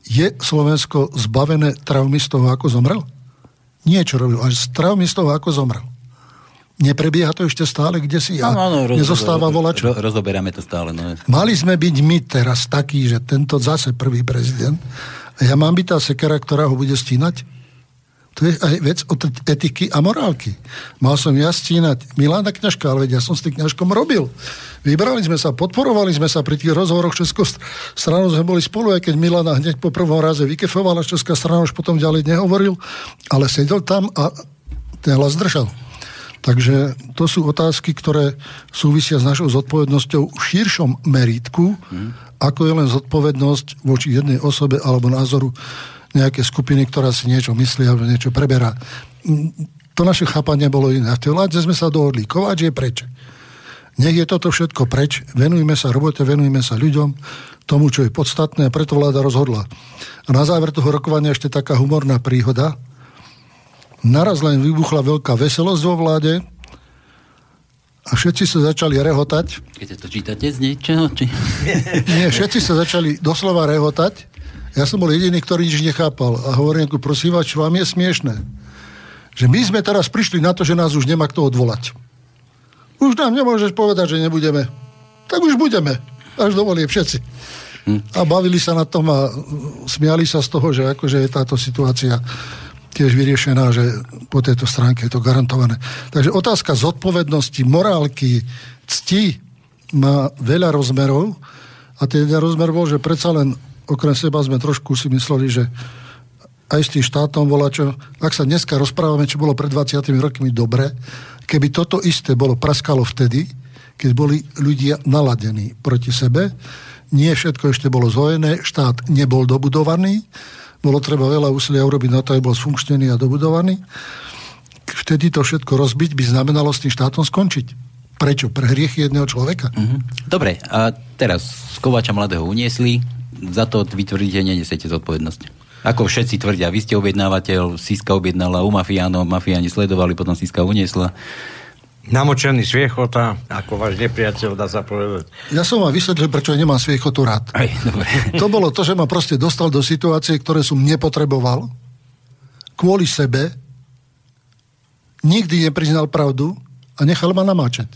Je Slovensko zbavené toho, ako zomrel? Nie, čo robil, traumy z toho, ako zomrel. Neprebieha to ešte stále, kde si ja. No, no, roz, Nezostáva volač. Ro, rozoberáme to stále. No. Mali sme byť my teraz takí, že tento zase prvý prezident a ja mám byť tá sekera, ktorá ho bude stínať? To je aj vec od etiky a morálky. Mal som ja stínať Milána Kňažka, ale veď ja som s tým kňažkom robil. Vybrali sme sa, podporovali sme sa pri tých rozhovoroch Českou stranou, sme boli spolu, aj keď Milana hneď po prvom raze vykefovala, Česká strana už potom ďalej nehovoril, ale sedel tam a ten hlas držal. Takže to sú otázky, ktoré súvisia s našou zodpovednosťou v širšom meritku, hmm. ako je len zodpovednosť voči jednej osobe alebo názoru nejaké skupiny, ktorá si niečo myslí alebo niečo preberá. To naše chápanie bolo iné. V tej vládze sme sa dohodli. Kováč je preč. Nech je toto všetko preč. Venujme sa robote, venujme sa ľuďom, tomu, čo je podstatné a preto vláda rozhodla. A na záver toho rokovania ešte taká humorná príhoda. Naraz len vybuchla veľká veselosť vo vláde a všetci sa začali rehotať. Keď to čítate z niečoho? Či... Nie, všetci sa začali doslova rehotať ja som bol jediný, ktorý nič nechápal. A hovorím, prosím vás, čo vám je smiešné? Že my sme teraz prišli na to, že nás už nemá kto odvolať. Už nám nemôžeš povedať, že nebudeme. Tak už budeme. Až dovolie všetci. Hm. A bavili sa na tom a smiali sa z toho, že akože je táto situácia tiež vyriešená, že po tejto stránke je to garantované. Takže otázka zodpovednosti, morálky, cti má veľa rozmerov a ten rozmer bol, že predsa len okrem seba sme trošku si mysleli, že aj s tým štátom bola čo... Ak sa dneska rozprávame, čo bolo pred 20 rokmi dobre, keby toto isté bolo praskalo vtedy, keď boli ľudia naladení proti sebe, nie všetko ešte bolo zvojené, štát nebol dobudovaný, bolo treba veľa úsilia urobiť na to, aby bol sfunkčnený a dobudovaný. Vtedy to všetko rozbiť by znamenalo s tým štátom skončiť. Prečo? Pre hriechy jedného človeka? Mm-hmm. Dobre, a teraz Kovača mladého uniesli, za to vy tvrdíte, nenesiete zodpovednosť. Ako všetci tvrdia, vy ste objednávateľ, Siska objednala u mafiánov, mafiáni sledovali, potom Siska uniesla. Namočený sviechota, ako váš nepriateľ, dá sa povedať. Ja som vám vysvetlil, prečo nemám sviechotu rád. Aj, dobre. To bolo to, že ma proste dostal do situácie, ktoré som nepotreboval, kvôli sebe, nikdy nepriznal pravdu a nechal ma namáčať.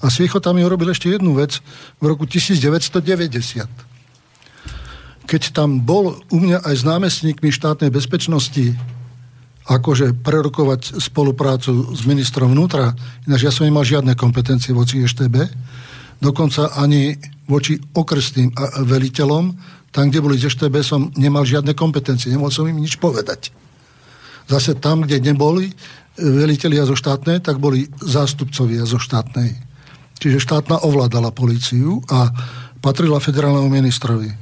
A Sviechota mi urobil ešte jednu vec v roku 1990 keď tam bol u mňa aj s námestníkmi štátnej bezpečnosti akože prerokovať spoluprácu s ministrom vnútra, ináč ja som nemal žiadne kompetencie voči EŠTB, dokonca ani voči okresným veliteľom, tam, kde boli z EŠTB, som nemal žiadne kompetencie, nemohol som im nič povedať. Zase tam, kde neboli velitelia zo štátnej, tak boli zástupcovia zo štátnej. Čiže štátna ovládala políciu a patrila federálnemu ministrovi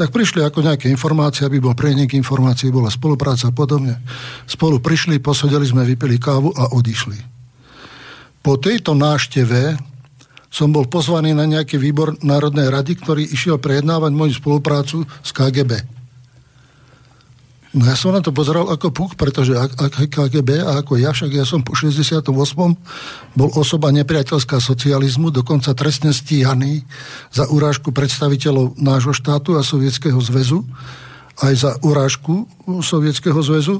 tak prišli ako nejaké informácie, aby bol prenik informácií, bola spolupráca a podobne. Spolu prišli, posedeli sme, vypili kávu a odišli. Po tejto nášteve som bol pozvaný na nejaký výbor Národnej rady, ktorý išiel prejednávať moju spoluprácu s KGB. No ja som na to pozeral ako puk, pretože KGB a ako ja, však ja som po 68. bol osoba nepriateľská socializmu, dokonca trestne stíhaný za urážku predstaviteľov nášho štátu a Sovietskeho zväzu, aj za urážku Sovietskeho zväzu.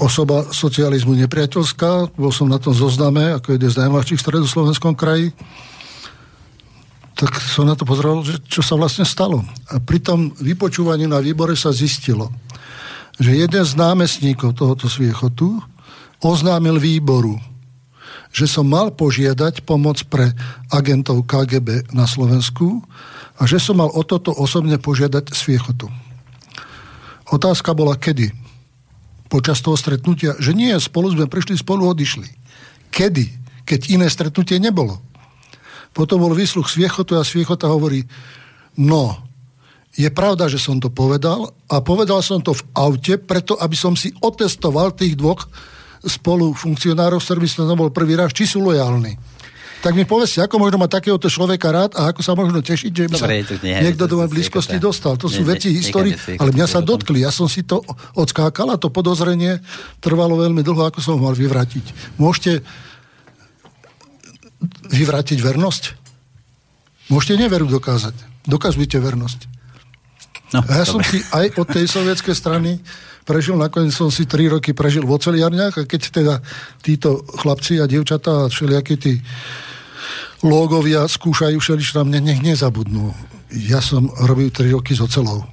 Osoba socializmu nepriateľská, bol som na tom zozname ako jeden z najmladších v stredoslovenskom kraji tak som na to pozeral, že čo sa vlastne stalo. A pri tom vypočúvaní na výbore sa zistilo, že jeden z námestníkov tohoto sviechotu oznámil výboru, že som mal požiadať pomoc pre agentov KGB na Slovensku a že som mal o toto osobne požiadať sviechotu. Otázka bola kedy? Počas toho stretnutia? Že nie, spolu sme prišli, spolu odišli. Kedy? Keď iné stretnutie nebolo. Potom bol výsluch Sviechotu a Sviechota hovorí, no, je pravda, že som to povedal a povedal som to v aute, preto aby som si otestoval tých dvoch spolu funkcionárov, s ktorými som bol prvý raz, či sú lojálni. Tak mi povedzte, ako možno mať takéhoto človeka rád a ako sa možno tešiť, že Dobre, sa nie, niekto do mojej blízkosti to, dostal. To sú ne, veci histórii, ale mňa sa dotkli. Ja som si to odskákal a to podozrenie trvalo veľmi dlho, ako som ho mal vyvrátiť. Môžete vyvrátiť vernosť? Môžete neveru dokázať. Dokazujte vernosť. No, a ja dobre. som si aj od tej sovietskej strany prežil, nakoniec som si tri roky prežil v oceliarniach a keď teda títo chlapci a dievčatá a všelijakí tí logovia skúšajú všelič na mne, nech nezabudnú. Ja som robil tri roky s ocelou.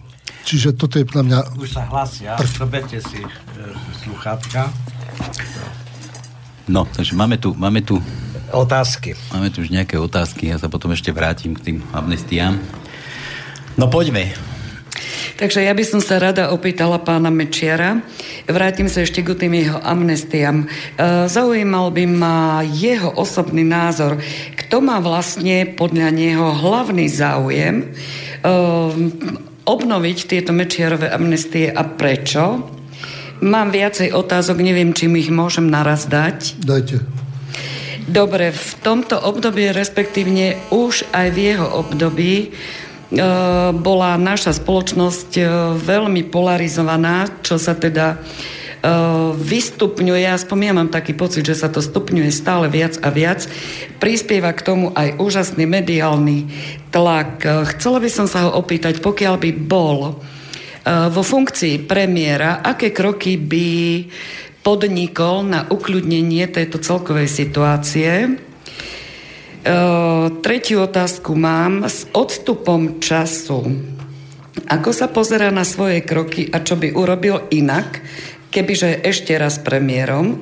Čiže toto je na mňa... Už sa hlasia, prv... zoberte si e, sluchátka. No, takže máme tu, máme tu otázky. Máme tu už nejaké otázky, ja sa potom ešte vrátim k tým amnestiám. No poďme. Takže ja by som sa rada opýtala pána Mečiara. Vrátim sa ešte k tým jeho amnestiám. E, zaujímal by ma jeho osobný názor. Kto má vlastne podľa neho hlavný záujem e, obnoviť tieto Mečiarové amnestie a prečo? Mám viacej otázok, neviem, či mi ich môžem naraz dať. Dajte. Dobre, v tomto období, respektívne už aj v jeho období, e, bola naša spoločnosť e, veľmi polarizovaná, čo sa teda e, vystupňuje, ja mám taký pocit, že sa to stupňuje stále viac a viac. Prispieva k tomu aj úžasný mediálny tlak. Chcela by som sa ho opýtať, pokiaľ by bol vo funkcii premiéra, aké kroky by podnikol na ukľudnenie tejto celkovej situácie. E, tretiu otázku mám. S odstupom času, ako sa pozera na svoje kroky a čo by urobil inak, kebyže ešte raz premiérom?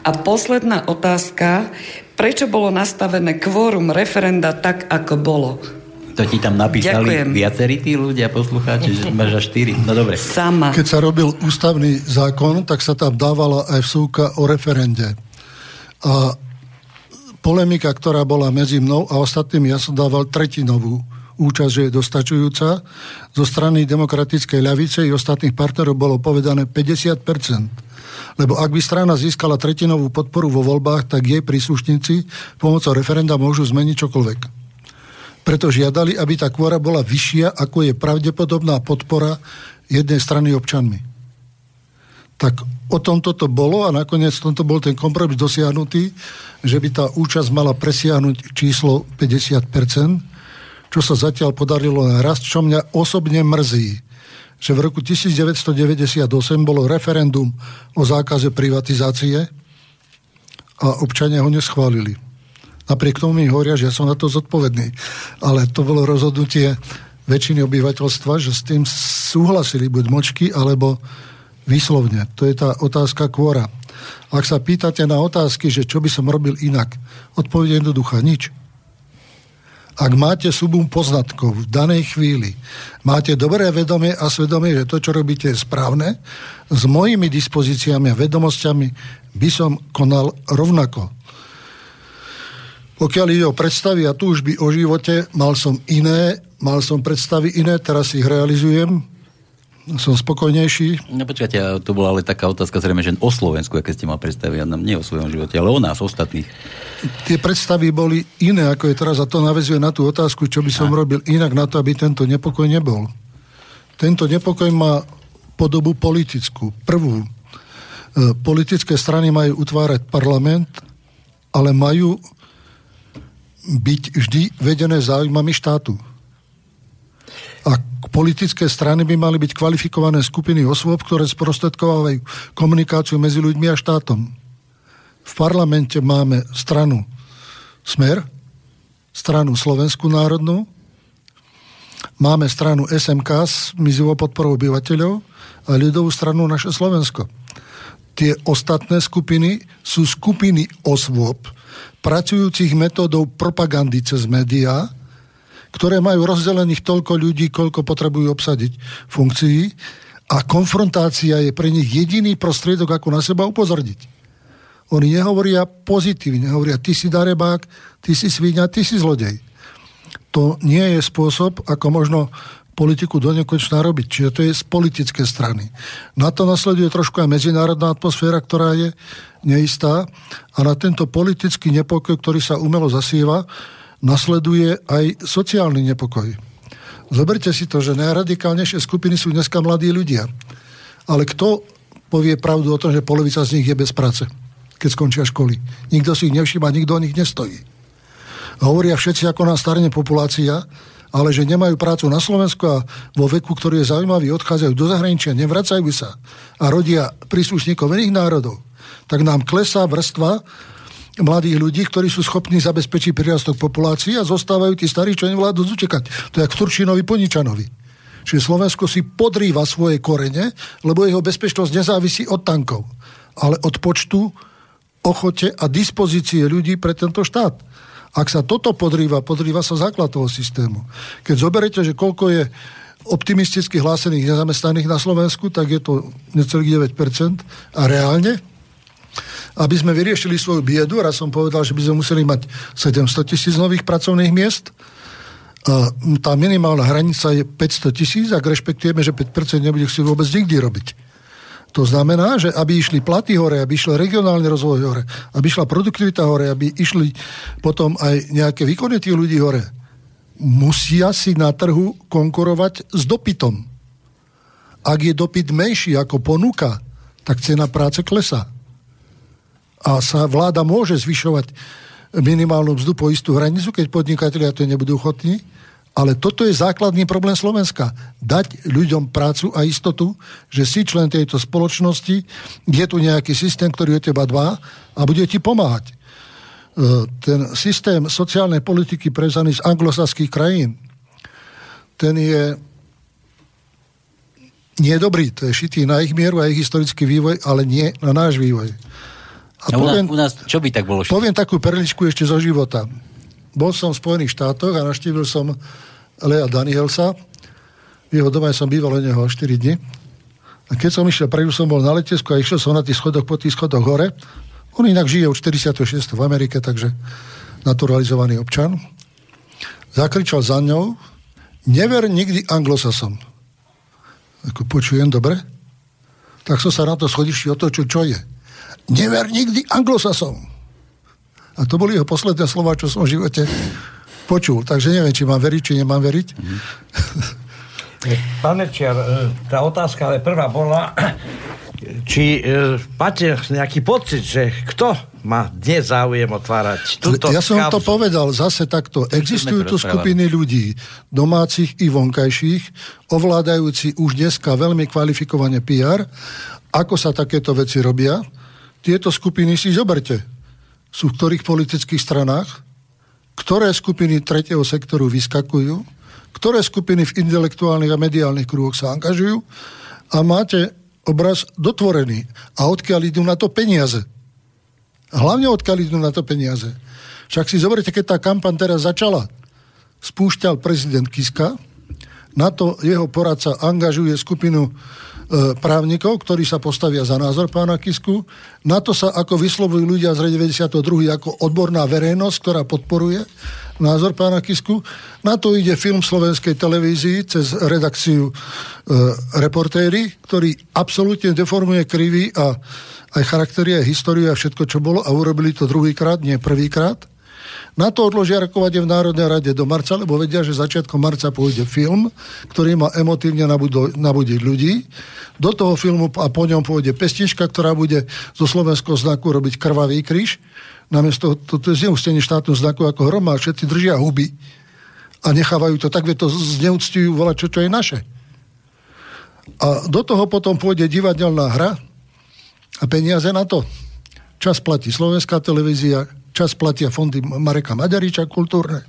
A posledná otázka, prečo bolo nastavené kvórum referenda tak, ako bolo? To ti tam napísali Ďakujem. viacerí tí ľudia, poslucháči, že máš až štyri. No dobre. Sama. Keď sa robil ústavný zákon, tak sa tam dávala aj vsúka o referende. A polemika, ktorá bola medzi mnou a ostatnými, ja som dával tretinovú účasť, že je dostačujúca. Zo strany demokratickej ľavice i ostatných partnerov bolo povedané 50%. Lebo ak by strana získala tretinovú podporu vo voľbách, tak jej príslušníci pomocou referenda môžu zmeniť čokoľvek preto žiadali, aby tá kvora bola vyššia, ako je pravdepodobná podpora jednej strany občanmi. Tak o tom toto bolo a nakoniec tomto bol ten kompromis dosiahnutý, že by tá účasť mala presiahnuť číslo 50%, čo sa zatiaľ podarilo na rast, čo mňa osobne mrzí, že v roku 1998 bolo referendum o zákaze privatizácie a občania ho neschválili. Napriek tomu mi hovoria, že ja som na to zodpovedný. Ale to bolo rozhodnutie väčšiny obyvateľstva, že s tým súhlasili buď močky, alebo výslovne. To je tá otázka kvora. Ak sa pýtate na otázky, že čo by som robil inak, odpovede jednoduchá, nič. Ak máte subum poznatkov v danej chvíli, máte dobré vedomie a svedomie, že to, čo robíte, je správne, s mojimi dispozíciami a vedomosťami by som konal rovnako. Pokiaľ ide o predstavy a túžby o živote, mal som iné, mal som predstavy iné, teraz ich realizujem, som spokojnejší. No počkajte, to bola ale taká otázka zrejme, že o Slovensku, aké ste mal predstavy, a nie o svojom živote, ale o nás, ostatných. Tie predstavy boli iné, ako je teraz, a to navezuje na tú otázku, čo by som a. robil inak na to, aby tento nepokoj nebol. Tento nepokoj ma podobu politickú. Prvú, e, politické strany majú utvárať parlament, ale majú byť vždy vedené záujmami štátu. A politické strany by mali byť kvalifikované skupiny osôb, ktoré sprostredkovávajú komunikáciu medzi ľuďmi a štátom. V parlamente máme stranu Smer, stranu Slovenskú národnú, máme stranu SMK s mizivou podporou obyvateľov a ľudovú stranu Naše Slovensko. Tie ostatné skupiny sú skupiny osôb, pracujúcich metódou propagandy cez médiá, ktoré majú rozdelených toľko ľudí, koľko potrebujú obsadiť funkcií a konfrontácia je pre nich jediný prostriedok, ako na seba upozorniť. Oni nehovoria pozitívne, hovoria, ty si darebák, ty si svíňa, ty si zlodej. To nie je spôsob, ako možno politiku do nekonečná robiť. Čiže to je z politické strany. Na to nasleduje trošku aj medzinárodná atmosféra, ktorá je neistá a na tento politický nepokoj, ktorý sa umelo zasieva, nasleduje aj sociálny nepokoj. Zoberte si to, že najradikálnejšie skupiny sú dneska mladí ľudia. Ale kto povie pravdu o tom, že polovica z nich je bez práce, keď skončia školy? Nikto si ich nevšíma, nikto o nich nestojí. Hovoria všetci, ako nás starne populácia, ale že nemajú prácu na Slovensku a vo veku, ktorý je zaujímavý, odchádzajú do zahraničia, nevracajú sa a rodia príslušníkov iných národov, tak nám klesá vrstva mladých ľudí, ktorí sú schopní zabezpečiť prirastok populácií a zostávajú tí starí, čo nevládnu zutekať. To je v Turčinovi Poničanovi. Čiže Slovensko si podrýva svoje korene, lebo jeho bezpečnosť nezávisí od tankov, ale od počtu, ochote a dispozície ľudí pre tento štát. Ak sa toto podrýva, podrýva sa základ toho systému. Keď zoberete, že koľko je optimisticky hlásených nezamestnaných na Slovensku, tak je to necelých 9%. A reálne, aby sme vyriešili svoju biedu, raz som povedal, že by sme museli mať 700 tisíc nových pracovných miest, a tá minimálna hranica je 500 tisíc, ak rešpektujeme, že 5% nebude si vôbec nikdy robiť to znamená, že aby išli platy hore, aby išli regionálny rozvoj hore, aby išla produktivita hore, aby išli potom aj nejaké výkony tých ľudí hore, musia si na trhu konkurovať s dopytom. Ak je dopyt menší ako ponuka, tak cena práce klesá. A sa vláda môže zvyšovať minimálnu mzdu po istú hranicu, keď podnikatelia to nebudú ochotní, ale toto je základný problém Slovenska. Dať ľuďom prácu a istotu, že si člen tejto spoločnosti, je tu nejaký systém, ktorý o teba dbá a bude ti pomáhať. E, ten systém sociálnej politiky prevzaný z anglosaských krajín, ten je nie je dobrý, to je šitý na ich mieru a ich historický vývoj, ale nie na náš vývoj. A, a poviem, u, nás, u nás, čo by tak bolo? Poviem takú perličku ešte zo života. Bol som v Spojených štátoch a naštívil som Lea Danielsa. V jeho doma som býval u neho 4 dní. A keď som išiel, prvý som bol na letisku a išiel som na tých schodoch, po tých schodoch hore. On inak žije od 46. v Amerike, takže naturalizovaný občan. Zakričal za ňou, never nikdy anglosasom. Ako počujem, dobre? Tak som sa na to schodišti otočil, čo je. Never nikdy anglosasom. A to boli jeho posledné slova, čo som v živote počul. Takže neviem, či mám veriť, či nemám veriť. Pán Mečiar, e, tá otázka ale prvá bola, či e, máte nejaký pocit, že kto má dnes záujem otvárať túto Ja som to povedal zase takto. Existujú tu skupiny ľudí, domácich i vonkajších, ovládajúci už dneska veľmi kvalifikovane PR. Ako sa takéto veci robia? Tieto skupiny si zoberte. Sú v ktorých politických stranách? ktoré skupiny tretieho sektoru vyskakujú, ktoré skupiny v intelektuálnych a mediálnych kruhoch sa angažujú a máte obraz dotvorený. A odkiaľ idú na to peniaze. Hlavne odkiaľ idú na to peniaze. Však si zoberte, keď tá kampaň teraz začala, spúšťal prezident Kiska, na to jeho poradca angažuje skupinu právnikov, ktorí sa postavia za názor pána Kisku. Na to sa ako vyslovujú ľudia z 92. ako odborná verejnosť, ktorá podporuje názor pána Kisku. Na to ide film slovenskej televízii cez redakciu e, reportéry, ktorý absolútne deformuje krivý a aj charaktery, aj históriu a všetko, čo bolo a urobili to druhýkrát, nie prvýkrát. Na to odložia rokovať v Národnej rade do marca, lebo vedia, že začiatkom marca pôjde film, ktorý má emotívne nabudiť ľudí. Do toho filmu a po ňom pôjde pestička, ktorá bude zo slovenského znaku robiť krvavý kríž. Namiesto to, to je zneustenie štátnu znaku ako hroma, všetci držia huby a nechávajú to tak, to zneúctujú volať, čo, čo je naše. A do toho potom pôjde divadelná hra a peniaze na to. Čas platí slovenská televízia, čas platia fondy Mareka Maďariča kultúrne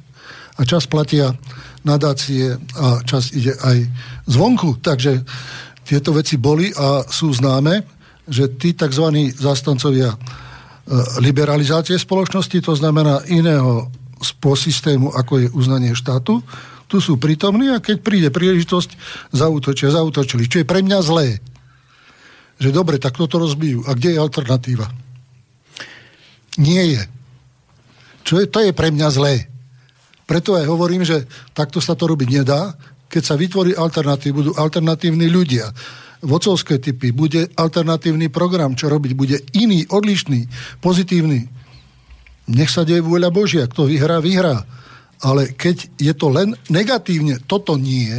a čas platia nadácie a čas ide aj zvonku. Takže tieto veci boli a sú známe, že tí tzv. zastancovia e, liberalizácie spoločnosti, to znamená iného systému, ako je uznanie štátu, tu sú prítomní a keď príde príležitosť, zautočia, zautočili. Čo je pre mňa zlé. Že dobre, tak toto rozbijú. A kde je alternatíva? Nie je. Čo je, to je pre mňa zlé. Preto aj hovorím, že takto sa to robiť nedá. Keď sa vytvorí alternatív, budú alternatívni ľudia, vocovské typy, bude alternatívny program, čo robiť, bude iný, odlišný, pozitívny. Nech sa deje vôľa Božia, kto vyhrá, vyhrá. Ale keď je to len negatívne, toto nie,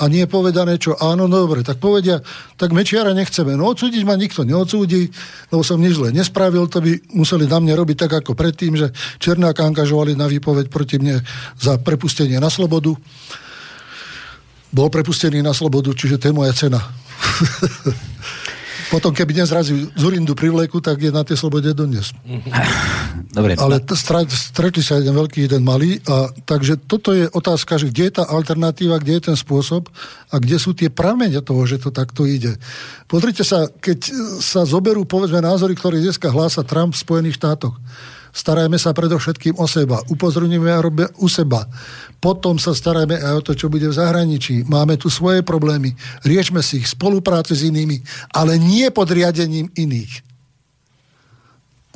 a nie je povedané, čo áno, no dobre, tak povedia, tak Mečiara nechceme. No odsúdiť ma nikto neodsúdi, lebo som nič zle nespravil, to by museli na mne robiť tak ako predtým, že Černáka angažovali na výpoveď proti mne za prepustenie na slobodu. Bol prepustený na slobodu, čiže to je moja cena. Potom, keby nezrazil Zurindu pri vleku, tak je na tej slobode dodnes. Dobre. Ale stretli sa jeden veľký, jeden malý. A, takže toto je otázka, že kde je tá alternatíva, kde je ten spôsob a kde sú tie pramene toho, že to takto ide. Pozrite sa, keď sa zoberú, povedzme, názory, ktoré dneska hlása Trump v Spojených štátoch. Starajme sa predovšetkým o seba. Upozorníme a u seba. Potom sa starajme aj o to, čo bude v zahraničí. Máme tu svoje problémy. Riešme si ich spolupráci s inými, ale nie pod riadením iných.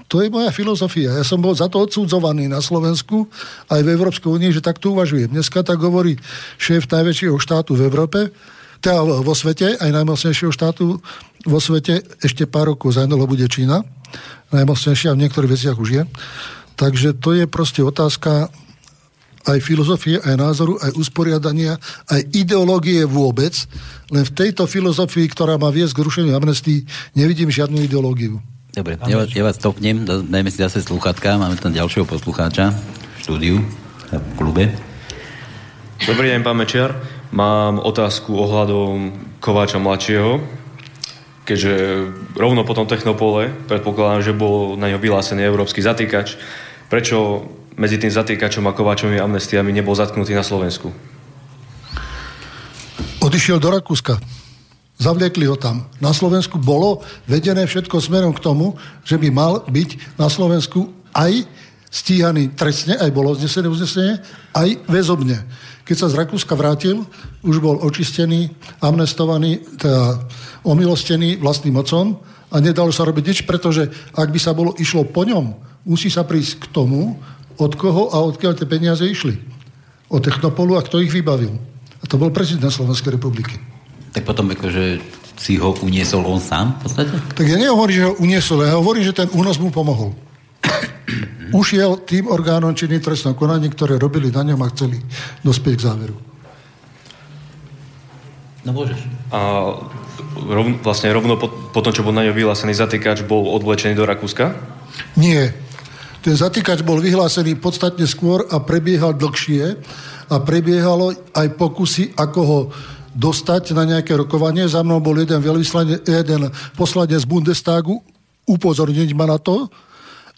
To je moja filozofia. Ja som bol za to odsudzovaný na Slovensku aj v Európskej únii, že takto uvažujem. Dneska tak hovorí šéf najväčšieho štátu v Európe, teda vo svete, aj najmocnejšieho štátu vo svete, ešte pár rokov zanelo bude Čína, najmocnejšia, v niektorých veciach už je. Takže to je proste otázka aj filozofie, aj názoru, aj usporiadania, aj ideológie vôbec. Len v tejto filozofii, ktorá má viesť k rušeniu amnestii, nevidím žiadnu ideológiu. Dobre, ja vás, ja vás stopnem, dajme si zase sluchatka, máme tam ďalšieho poslucháča v štúdiu, v klube. Dobrý deň, pán Mečiar. Mám otázku ohľadom Kováča mladšieho, keďže rovno po tom Technopole predpokladám, že bol na ňo vyhlásený európsky zatýkač. Prečo medzi tým zatýkačom a Kováčovými amnestiami nebol zatknutý na Slovensku? Odišiel do Rakúska. Zavliekli ho tam. Na Slovensku bolo vedené všetko smerom k tomu, že by mal byť na Slovensku aj stíhaný trestne, aj bolo znesené uznesenie, aj väzobne. Keď sa z Rakúska vrátil, už bol očistený, amnestovaný, teda omilostený vlastným mocom a nedalo sa robiť nič, pretože ak by sa bolo išlo po ňom, musí sa prísť k tomu, od koho a odkiaľ tie peniaze išli. Od Technopolu a kto ich vybavil. A to bol prezident Slovenskej republiky. Tak potom akože si ho uniesol on sám v podstate? Tak ja nehovorím, že ho uniesol, ja hovorím, že ten únos mu pomohol. Ušiel tým orgánom činný trestnom konaní, ktoré robili na ňom a chceli dospieť k záveru. No môžeš. A rov, vlastne rovno po, po tom, čo bol na ňo vyhlásený zatýkač, bol odvlečený do Rakúska? Nie. Ten zatýkač bol vyhlásený podstatne skôr a prebiehal dlhšie a prebiehalo aj pokusy, ako ho dostať na nejaké rokovanie. Za mnou bol jeden, jeden poslanec z Bundestagu upozorniť ma na to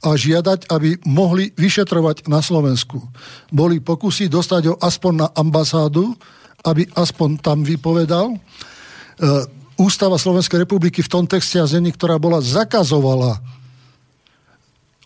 a žiadať, aby mohli vyšetrovať na Slovensku. Boli pokusy dostať ho aspoň na ambasádu, aby aspoň tam vypovedal. E, Ústava Slovenskej republiky v tom texte a zení, ktorá bola zakazovala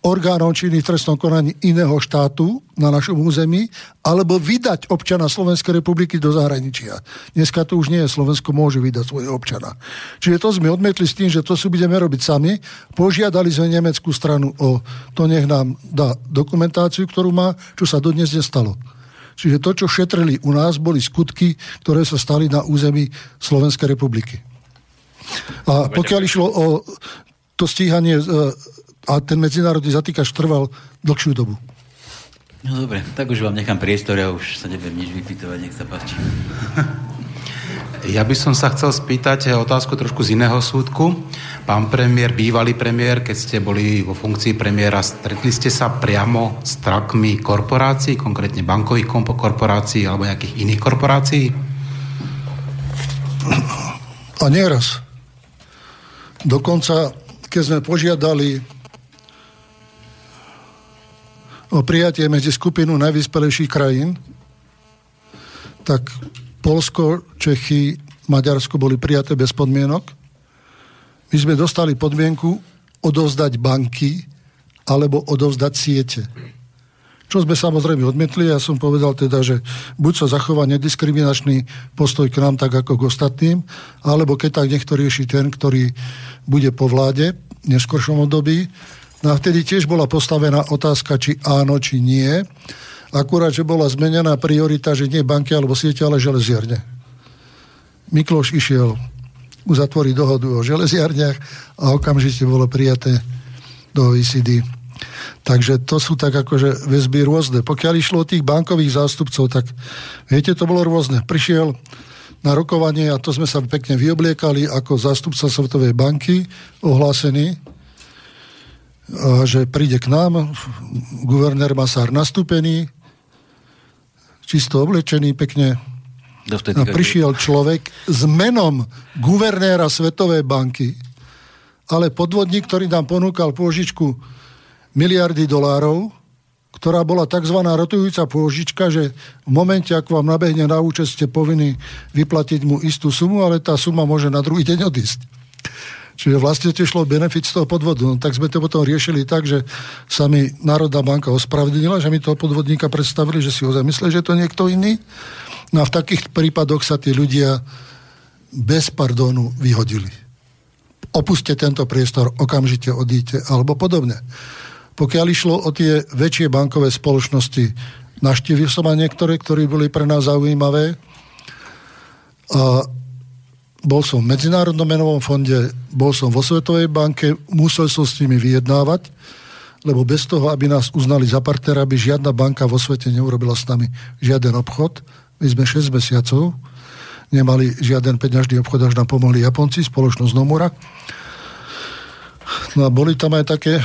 orgánom činných trestnom konaní iného štátu na našom území, alebo vydať občana Slovenskej republiky do zahraničia. Dneska to už nie je, Slovensko môže vydať svojho občana. Čiže to sme odmietli s tým, že to si budeme robiť sami. Požiadali sme nemeckú stranu o to, nech nám dá dokumentáciu, ktorú má, čo sa dodnes nestalo. Čiže to, čo šetrili u nás, boli skutky, ktoré sa stali na území Slovenskej republiky. A pokiaľ išlo o to stíhanie e, a ten medzinárodný zatýkač trval dlhšiu dobu. No dobre, tak už vám nechám priestor, ja už sa neviem nič vypýtovať, nech sa páči. Ja by som sa chcel spýtať otázku trošku z iného súdku. Pán premiér, bývalý premiér, keď ste boli vo funkcii premiéra, stretli ste sa priamo s trakmi korporácií, konkrétne bankových korporácií alebo nejakých iných korporácií? A nieraz. Dokonca, keď sme požiadali o prijatie medzi skupinu najvyspelejších krajín, tak Polsko, Čechy, Maďarsko boli prijaté bez podmienok. My sme dostali podmienku odovzdať banky alebo odovzdať siete. Čo sme samozrejme odmietli, ja som povedal teda, že buď sa zachová nediskriminačný postoj k nám tak ako k ostatným, alebo keď tak niekto rieši ten, ktorý bude po vláde v neskôršom období. No a vtedy tiež bola postavená otázka, či áno, či nie. Akurát, že bola zmenená priorita, že nie banky alebo siete, ale železiarne. Mikloš išiel uzatvoriť dohodu o železiarniach a okamžite bolo prijaté do OECD. Takže to sú tak akože väzby rôzne. Pokiaľ išlo o tých bankových zástupcov, tak viete, to bolo rôzne. Prišiel na rokovanie a to sme sa pekne vyobliekali ako zástupca Svetovej banky ohlásený, že príde k nám, guvernér Masár nastúpený, čisto oblečený pekne. A prišiel človek s menom guvernéra Svetovej banky, ale podvodník, ktorý nám ponúkal pôžičku miliardy dolárov, ktorá bola tzv. rotujúca pôžička, že v momente, ako vám nabehne na účet, ste povinni vyplatiť mu istú sumu, ale tá suma môže na druhý deň odísť. Čiže vlastne tiež šlo benefit z toho podvodu. No, tak sme to potom riešili tak, že sa mi Národná banka ospravedlnila, že mi toho podvodníka predstavili, že si ho zamysleli, že to niekto iný. No a v takých prípadoch sa tí ľudia bez pardónu vyhodili. Opuste tento priestor, okamžite odíte, alebo podobne. Pokiaľ išlo o tie väčšie bankové spoločnosti, naštívil som aj niektoré, ktorí boli pre nás zaujímavé. A bol som v Medzinárodnom menovom fonde, bol som vo Svetovej banke, musel som s nimi vyjednávať, lebo bez toho, aby nás uznali za partnera, by žiadna banka vo svete neurobila s nami žiaden obchod. My sme 6 mesiacov nemali žiaden peňažný obchod, až nám pomohli Japonci, spoločnosť Nomura. No a boli tam aj také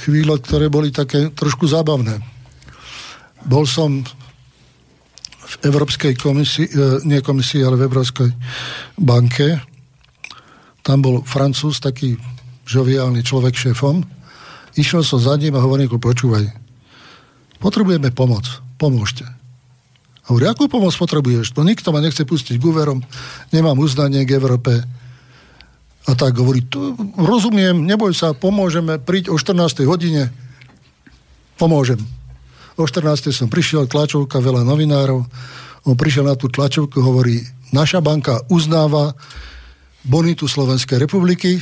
chvíle, ktoré boli také trošku zábavné. Bol som v Európskej komisii, e, nie komisii, ale v Európskej banke. Tam bol francúz, taký žoviálny človek šéfom. Išiel som za ním a hovorím, počúvaj, potrebujeme pomoc, pomôžte. A hovorí, akú pomoc potrebuješ? No nikto ma nechce pustiť guverom, nemám uznanie k Európe. A tak hovorí, tu, rozumiem, neboj sa, pomôžeme, príď o 14. hodine, pomôžem. O 14. som prišiel, tlačovka, veľa novinárov. On prišiel na tú tlačovku, hovorí, naša banka uznáva bonitu Slovenskej republiky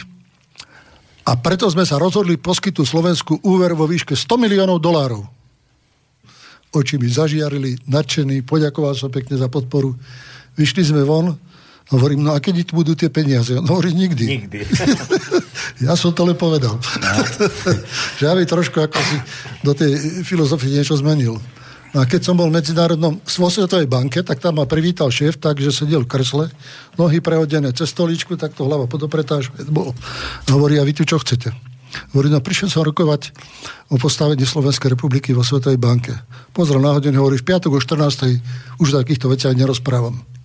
a preto sme sa rozhodli poskytnúť Slovensku úver vo výške 100 miliónov dolárov. Oči mi zažiarili, nadšený, poďakoval som pekne za podporu. Vyšli sme von, Hovorím, no a kedy tu budú tie peniaze? On hovorí, nikdy. Nikdy. ja som to len povedal. No. že aby trošku ako si do tej filozofie niečo zmenil. No a keď som bol v medzinárodnom Svetovej banke, tak tam ma privítal šéf, takže sedel v kresle, nohy prehodené cez stoličku, tak to hlava podopretáž bol. Hovorí, a vy tu čo chcete? Hovorí, no prišiel som rokovať o postavení Slovenskej republiky vo Svetovej banke. Pozrel na hodinu, hovorí, v piatok o 14. už takýchto veciach nerozprávam.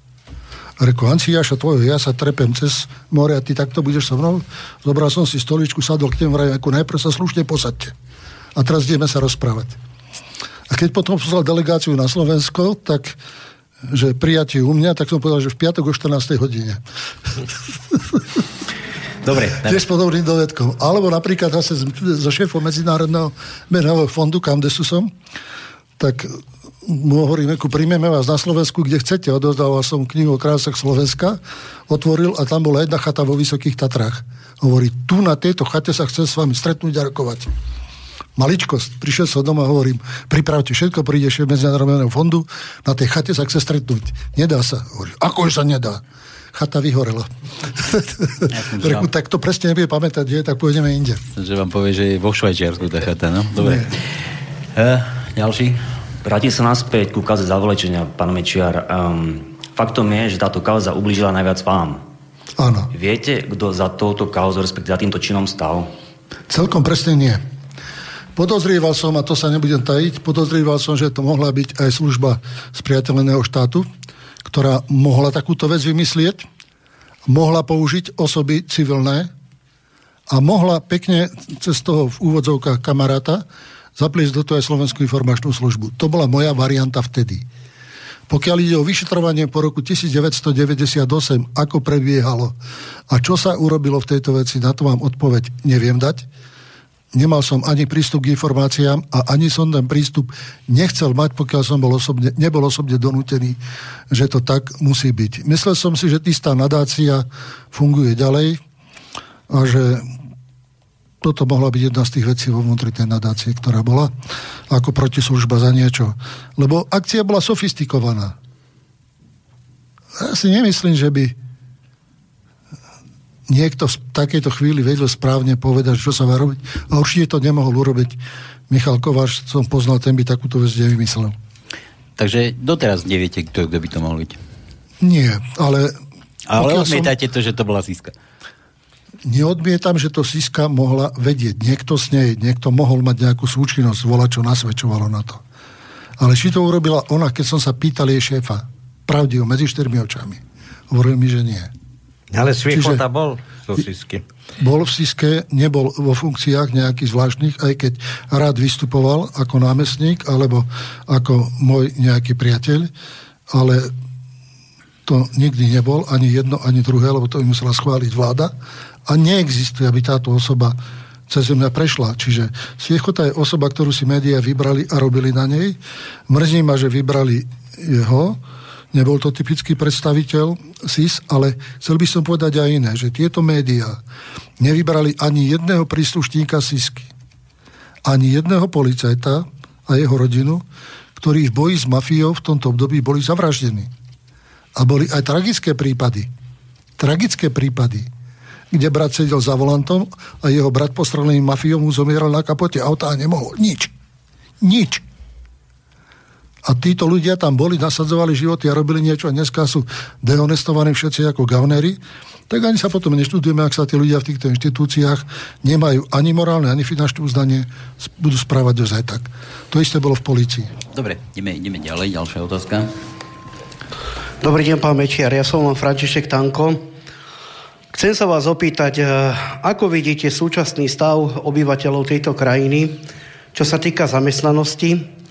Reku, Hanci Jaša, tvoj, ja sa trepem cez more a ty takto budeš so mnou. Zobral som si stoličku, sadol k tým vraj, ako najprv sa slušne posadte. A teraz ideme sa rozprávať. A keď potom poslal delegáciu na Slovensko, tak že prijatie u mňa, tak som povedal, že v piatok o 14. hodine. Dobre. Tiež podobným dovedkom. Alebo napríklad zase so šéfom Medzinárodného menového fondu, kam som, tak mu hovorím, ako príjmeme vás na Slovensku, kde chcete. Odozdával som knihu o krásach Slovenska, otvoril a tam bola jedna chata vo Vysokých Tatrách. Hovorí, tu na tejto chate sa chcem s vami stretnúť a rokovať. Maličkosť. Prišiel som doma a hovorím, pripravte všetko, príde šéf Medzinárodného fondu, na tej chate sa chce stretnúť. Nedá sa. Hovorí, ako sa nedá? Chata vyhorela. Ja Reku, tak to presne nebude pamätať, kde tak pôjdeme inde. Že vám povie, že je vo Švajčiarsku tá chata, no? Dobre. Uh, ďalší. Vrátim sa naspäť ku kauze zavlečenia, pán Mečiar. Um, faktom je, že táto kauza ublížila najviac vám. Áno. Viete, kto za touto kauzou, respektíve za týmto činom stal? Celkom presne nie. Podozrieval som, a to sa nebudem tajiť, podozrieval som, že to mohla byť aj služba spriateľeného štátu, ktorá mohla takúto vec vymyslieť, mohla použiť osoby civilné a mohla pekne cez toho v úvodzovkách kamaráta zapliesť do toho aj Slovenskú informačnú službu. To bola moja varianta vtedy. Pokiaľ ide o vyšetrovanie po roku 1998, ako prebiehalo a čo sa urobilo v tejto veci, na to vám odpoveď neviem dať nemal som ani prístup k informáciám a ani som ten prístup nechcel mať, pokiaľ som bol osobne, nebol osobne donútený, že to tak musí byť. Myslel som si, že istá nadácia funguje ďalej a že toto mohla byť jedna z tých vecí vo vnútri tej nadácie, ktorá bola ako protislužba za niečo. Lebo akcia bola sofistikovaná. Ja si nemyslím, že by niekto v takejto chvíli vedel správne povedať, čo sa má robiť. A určite to nemohol urobiť Michal Kováš, som poznal, ten by takúto vec nevymyslel. Takže doteraz neviete, kto, kto by to mohol byť. Nie, ale... Ale odmietate som... to, že to bola Siska. Neodmietam, že to Siska mohla vedieť. Niekto s nej, niekto mohol mať nejakú súčinnosť, volať, čo nasvedčovalo na to. Ale či to urobila ona, keď som sa pýtal jej šéfa, pravdivo, medzi štyrmi očami. Hovoril mi, že nie. Ale Sviechota bol vo Siske. Bol v Siske, nebol vo funkciách nejakých zvláštnych, aj keď rád vystupoval ako námestník alebo ako môj nejaký priateľ, ale to nikdy nebol, ani jedno, ani druhé, lebo to by musela schváliť vláda a neexistuje, aby táto osoba cez mňa prešla. Čiže Sviechota je osoba, ktorú si médiá vybrali a robili na nej. Mrzí ma, že vybrali jeho, Nebol to typický predstaviteľ SIS, ale chcel by som povedať aj iné, že tieto médiá nevybrali ani jedného príslušníka SISky, ani jedného policajta a jeho rodinu, ktorí v boji s mafiou v tomto období boli zavraždení. A boli aj tragické prípady. Tragické prípady, kde brat sedel za volantom a jeho brat postrelený mafiou mu zomieral na kapote auta a nemohol. Nič. Nič. A títo ľudia tam boli, nasadzovali životy a robili niečo a dneska sú dehonestovaní všetci ako gavnery, tak ani sa potom neštudujeme, ak sa tí ľudia v týchto inštitúciách nemajú ani morálne, ani finančné uznanie, budú správať dosť aj tak. To isté bolo v policii. Dobre, ideme, ideme ďalej. Ďalšia otázka. Dobrý deň, pán Mečiar. Ja som František Tanko. Chcem sa vás opýtať, eh, ako vidíte súčasný stav obyvateľov tejto krajiny, čo sa týka zamestnanosti,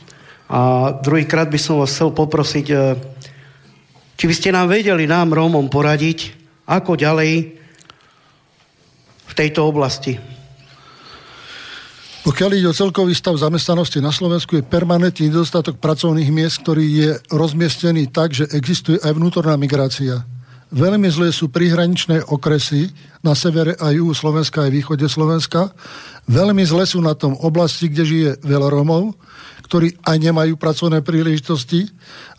a druhýkrát by som vás chcel poprosiť, e, či by ste nám vedeli, nám Rómom, poradiť, ako ďalej v tejto oblasti. Pokiaľ ide o celkový stav zamestnanosti na Slovensku, je permanentný nedostatok pracovných miest, ktorý je rozmiestnený tak, že existuje aj vnútorná migrácia. Veľmi zlé sú prihraničné okresy na severe a juhu Slovenska aj východe Slovenska. Veľmi zle sú na tom oblasti, kde žije veľa Rómov ktorí aj nemajú pracovné príležitosti.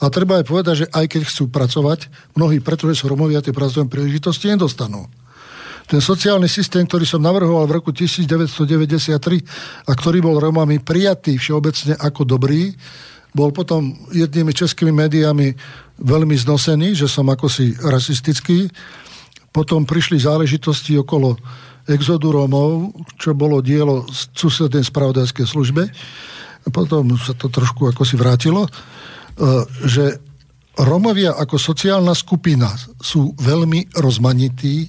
A treba aj povedať, že aj keď chcú pracovať, mnohí, pretože sú Romovia, tie pracovné príležitosti nedostanú. Ten sociálny systém, ktorý som navrhoval v roku 1993 a ktorý bol Romami prijatý všeobecne ako dobrý, bol potom jednými českými médiami veľmi znosený, že som ako si rasistický. Potom prišli záležitosti okolo exodu Romov, čo bolo dielo susednej spravodajskej službe potom sa to trošku ako vrátilo, e, že Romovia ako sociálna skupina sú veľmi rozmanití,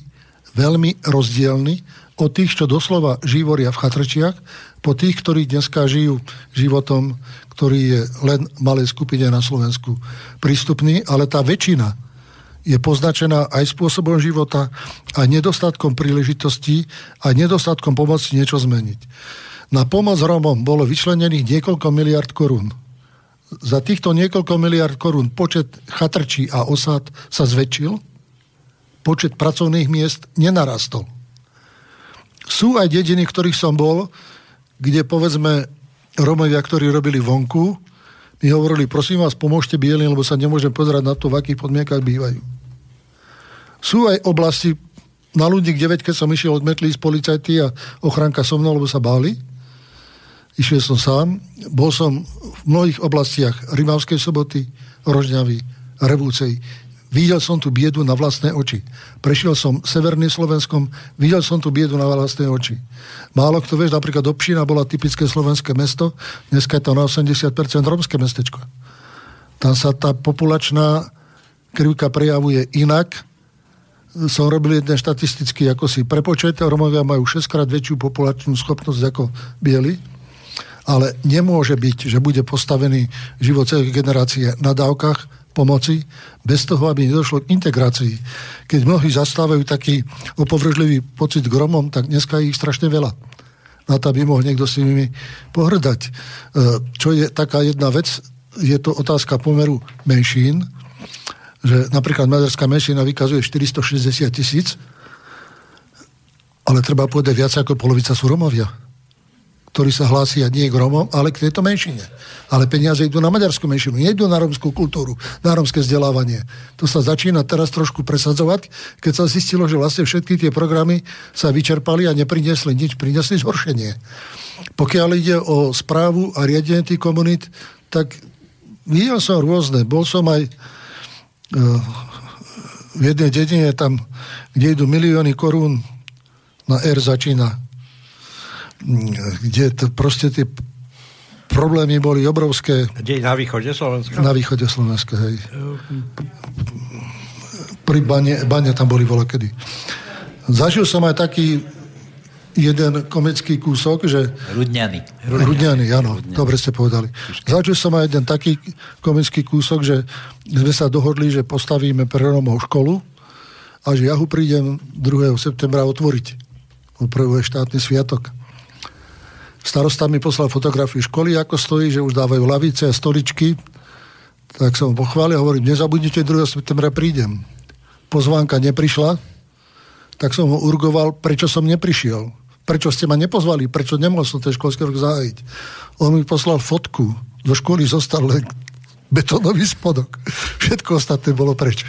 veľmi rozdielni od tých, čo doslova živoria v chatrčiach, po tých, ktorí dneska žijú životom, ktorý je len malej skupine na Slovensku prístupný, ale tá väčšina je poznačená aj spôsobom života, aj nedostatkom príležitostí, aj nedostatkom pomoci niečo zmeniť. Na pomoc Romom bolo vyčlenených niekoľko miliard korún. Za týchto niekoľko miliard korún počet chatrčí a osad sa zväčšil, počet pracovných miest nenarastol. Sú aj dediny, ktorých som bol, kde povedzme Romovia, ktorí robili vonku, mi hovorili, prosím vás, pomôžte bielým, lebo sa nemôžem pozerať na to, v akých podmienkach bývajú. Sú aj oblasti, na ľudí, kde veď, keď som išiel, odmetli z policajty a ochranka so mnou, lebo sa báli Išiel som sám. Bol som v mnohých oblastiach Rimavskej soboty, Rožňavy, Revúcej. Videl som tu biedu na vlastné oči. Prešiel som Severným Slovenskom, videl som tu biedu na vlastné oči. Málo kto vieš, napríklad Obšina bola typické slovenské mesto, dneska je to na 80% romské mestečko. Tam sa tá populačná krivka prejavuje inak. Som robil jeden štatistický ako si prepočet. Romovia majú 6 krát väčšiu populačnú schopnosť ako bieli ale nemôže byť, že bude postavený život celej generácie na dávkach pomoci, bez toho, aby nedošlo k integrácii. Keď mnohí zastávajú taký opovržlivý pocit gromom, tak dneska je ich strašne veľa. Na to, aby mohol niekto s nimi pohrdať. E, čo je taká jedna vec, je to otázka pomeru menšín, že napríklad maďarská menšina vykazuje 460 tisíc, ale treba povedať viac ako polovica sú Romovia ktorí sa hlásia nie k Romom, ale k tejto menšine. Ale peniaze idú na maďarskú menšinu, nejdú na romskú kultúru, na romské vzdelávanie. To sa začína teraz trošku presadzovať, keď sa zistilo, že vlastne všetky tie programy sa vyčerpali a nepriniesli nič, priniesli zhoršenie. Pokiaľ ide o správu a riadenie tých komunít, tak videl som rôzne. Bol som aj uh, v jednej dedine tam, kde idú milióny korún na R začína kde to proste tie problémy boli obrovské. Kde na východe Slovenska? Na východe Slovenska, hej. Pri bane, bane tam boli volakedy. Zažil som aj taký jeden komický kúsok, že... Rudňany. Rudňany, áno, Rudňany. dobre ste povedali. Zažil som aj jeden taký komický kúsok, že sme sa dohodli, že postavíme pre Romov školu a že ja ho prídem 2. septembra otvoriť. Opravuje štátny sviatok. Starosta mi poslal fotografiu školy, ako stojí, že už dávajú lavice a stoličky. Tak som pochválil hovorím, nezabudnite 2. septembra prídem. Pozvánka neprišla, tak som ho urgoval, prečo som neprišiel. Prečo ste ma nepozvali, prečo nemohol som ten školský rok zahájiť. On mi poslal fotku, zo školy zostal len betonový spodok. Všetko ostatné bolo preč.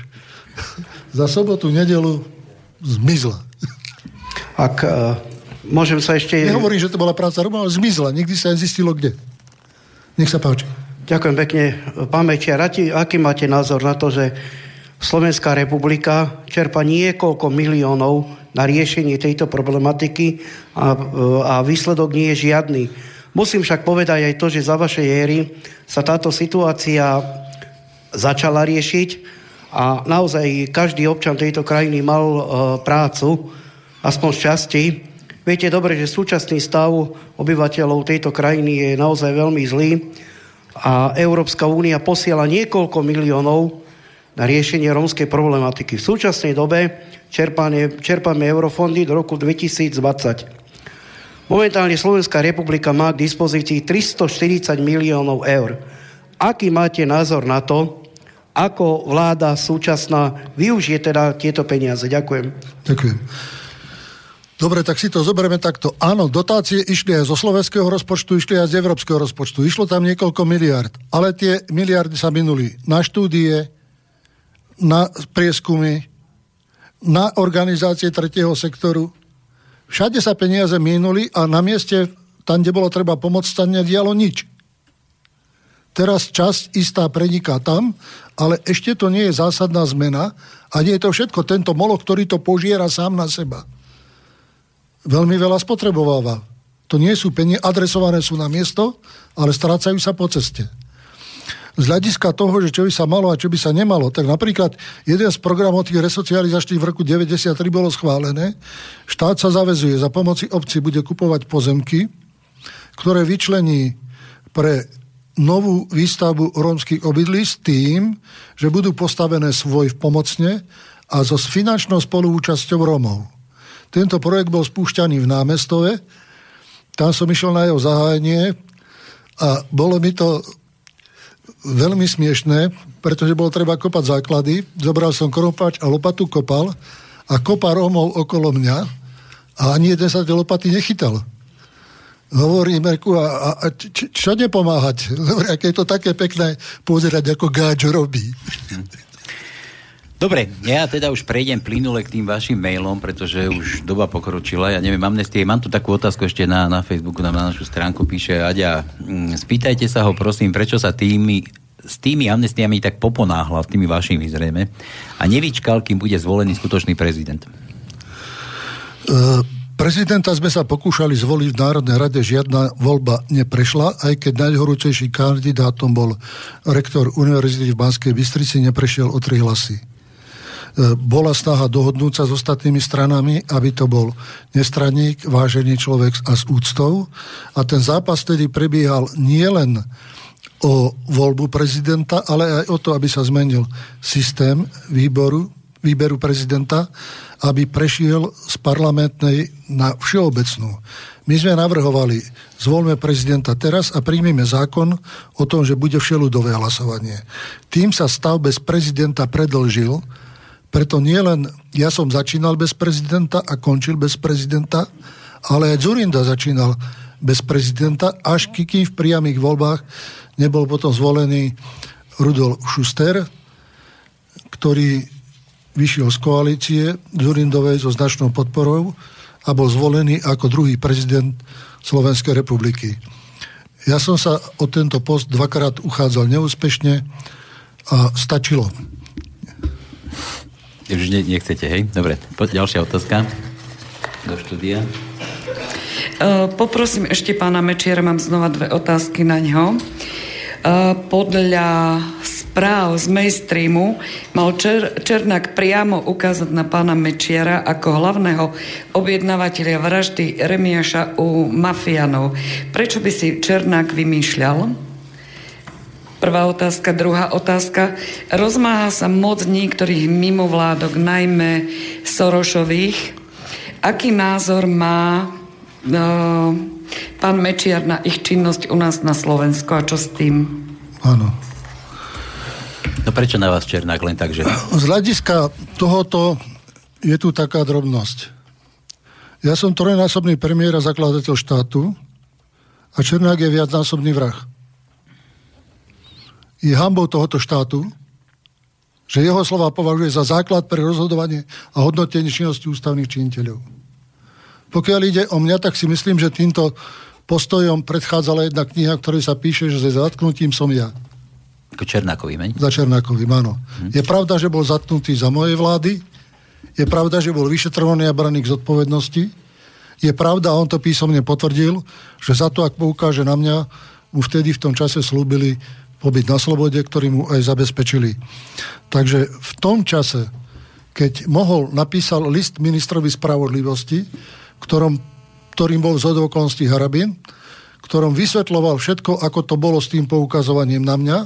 Za sobotu, nedelu zmizla. Ak uh Môžem sa ešte... Nehovorím, že to bola práca Roma, ale zmizla. Nikdy sa nezistilo kde. Nech sa páči. Ďakujem pekne. Pán Mečiar, aký máte názor na to, že Slovenská republika čerpa niekoľko miliónov na riešenie tejto problematiky a, a výsledok nie je žiadny. Musím však povedať aj to, že za vašej éry sa táto situácia začala riešiť a naozaj každý občan tejto krajiny mal e, prácu, aspoň z časti, Viete dobre, že súčasný stav obyvateľov tejto krajiny je naozaj veľmi zlý a Európska únia posiela niekoľko miliónov na riešenie rómskej problematiky. V súčasnej dobe čerpanie, čerpáme eurofondy do roku 2020. Momentálne Slovenská republika má k dispozícii 340 miliónov eur. Aký máte názor na to, ako vláda súčasná využije teda tieto peniaze? Ďakujem. Ďakujem. Dobre, tak si to zoberieme takto. Áno, dotácie išli aj zo slovenského rozpočtu, išli aj z európskeho rozpočtu. Išlo tam niekoľko miliard, ale tie miliardy sa minuli na štúdie, na prieskumy, na organizácie tretieho sektoru. Všade sa peniaze minuli a na mieste, tam, kde bolo treba pomôcť, sa nedialo nič. Teraz časť istá preniká tam, ale ešte to nie je zásadná zmena a nie je to všetko tento molo, ktorý to požiera sám na seba veľmi veľa spotrebováva. To nie sú peniaze, adresované sú na miesto, ale strácajú sa po ceste. Z hľadiska toho, že čo by sa malo a čo by sa nemalo, tak napríklad jeden z programov tých resocializačných v roku 93 bolo schválené. Štát sa zavezuje, za pomoci obci bude kupovať pozemky, ktoré vyčlení pre novú výstavbu rómskych obydlí s tým, že budú postavené svoj v pomocne a so finančnou spoluúčasťou Rómov. Tento projekt bol spúšťaný v námestove, tam som išiel na jeho zahájenie a bolo mi to veľmi smiešné, pretože bolo treba kopať základy. Zobral som krompač a lopatu kopal a kopa Rómov okolo mňa a ani jeden sa tej lopaty nechytal. Hovorí Merku, a, a č, čo nepomáhať? Hovorí, aké je to také pekné pozerať, ako gáč robí. Dobre, ja teda už prejdem plynule k tým vašim mailom, pretože už doba pokročila. Ja neviem, amnestie, mám tu takú otázku ešte na, na Facebooku, na, na našu stránku píše Aďa, mm, spýtajte sa ho prosím, prečo sa tými s tými amnestiami tak poponáhla, s tými vašimi zrejme, a nevyčkal, kým bude zvolený skutočný prezident. Uh, prezidenta sme sa pokúšali zvoliť v Národnej rade, žiadna voľba neprešla, aj keď najhorúcejší kandidátom bol rektor Univerzity v Banskej Bystrici, neprešiel o tri hlasy. E, bola snaha dohodnúť sa s ostatnými stranami, aby to bol nestranník, vážený človek a s úctou. A ten zápas tedy prebiehal nielen o voľbu prezidenta, ale aj o to, aby sa zmenil systém výboru, výberu prezidenta, aby prešiel z parlamentnej na všeobecnú. My sme navrhovali, zvolme prezidenta teraz a príjmeme zákon o tom, že bude všeludové hlasovanie. Tým sa stav bez prezidenta predlžil, preto nielen ja som začínal bez prezidenta a končil bez prezidenta, ale aj Zurinda začínal bez prezidenta, až kým v priamých voľbách nebol potom zvolený Rudolf Schuster, ktorý vyšiel z koalície Zurindovej so značnou podporou a bol zvolený ako druhý prezident Slovenskej republiky. Ja som sa o tento post dvakrát uchádzal neúspešne a stačilo. Už ne, nechcete, hej? Dobre, poď ďalšia otázka do štúdia. Uh, poprosím ešte pána Mečiera, mám znova dve otázky na ňo. Uh, podľa správ z mainstreamu mal Čer, Černák priamo ukázať na pána Mečiara ako hlavného objednávateľa vraždy Remiaša u mafianov. Prečo by si Černák vymýšľal? Prvá otázka. Druhá otázka. Rozmáha sa moc niektorých mimovládok, najmä Sorošových. Aký názor má no, pán Mečiar na ich činnosť u nás na Slovensku a čo s tým? Áno. No prečo na vás Černák len tak, že... Z hľadiska tohoto je tu taká drobnosť. Ja som trojnásobný premiér a zakladateľ štátu a Černák je viacnásobný vrah je hambou tohoto štátu, že jeho slova považuje za základ pre rozhodovanie a hodnotenie činnosti ústavných činiteľov. Pokiaľ ide o mňa, tak si myslím, že týmto postojom predchádzala jedna kniha, ktorej sa píše, že za zatknutím som ja. Ako Černákový, meň? Za Černákovým, áno. Hm. Je pravda, že bol zatknutý za mojej vlády, je pravda, že bol vyšetrovaný a braný k zodpovednosti, je pravda, a on to písomne potvrdil, že za to, ak poukáže na mňa, mu vtedy v tom čase slúbili pobyt na slobode, ktorý mu aj zabezpečili. Takže v tom čase, keď mohol, napísal list ministrovi spravodlivosti, ktorom, ktorým bol z okolností Harabin, ktorom vysvetloval všetko, ako to bolo s tým poukazovaním na mňa,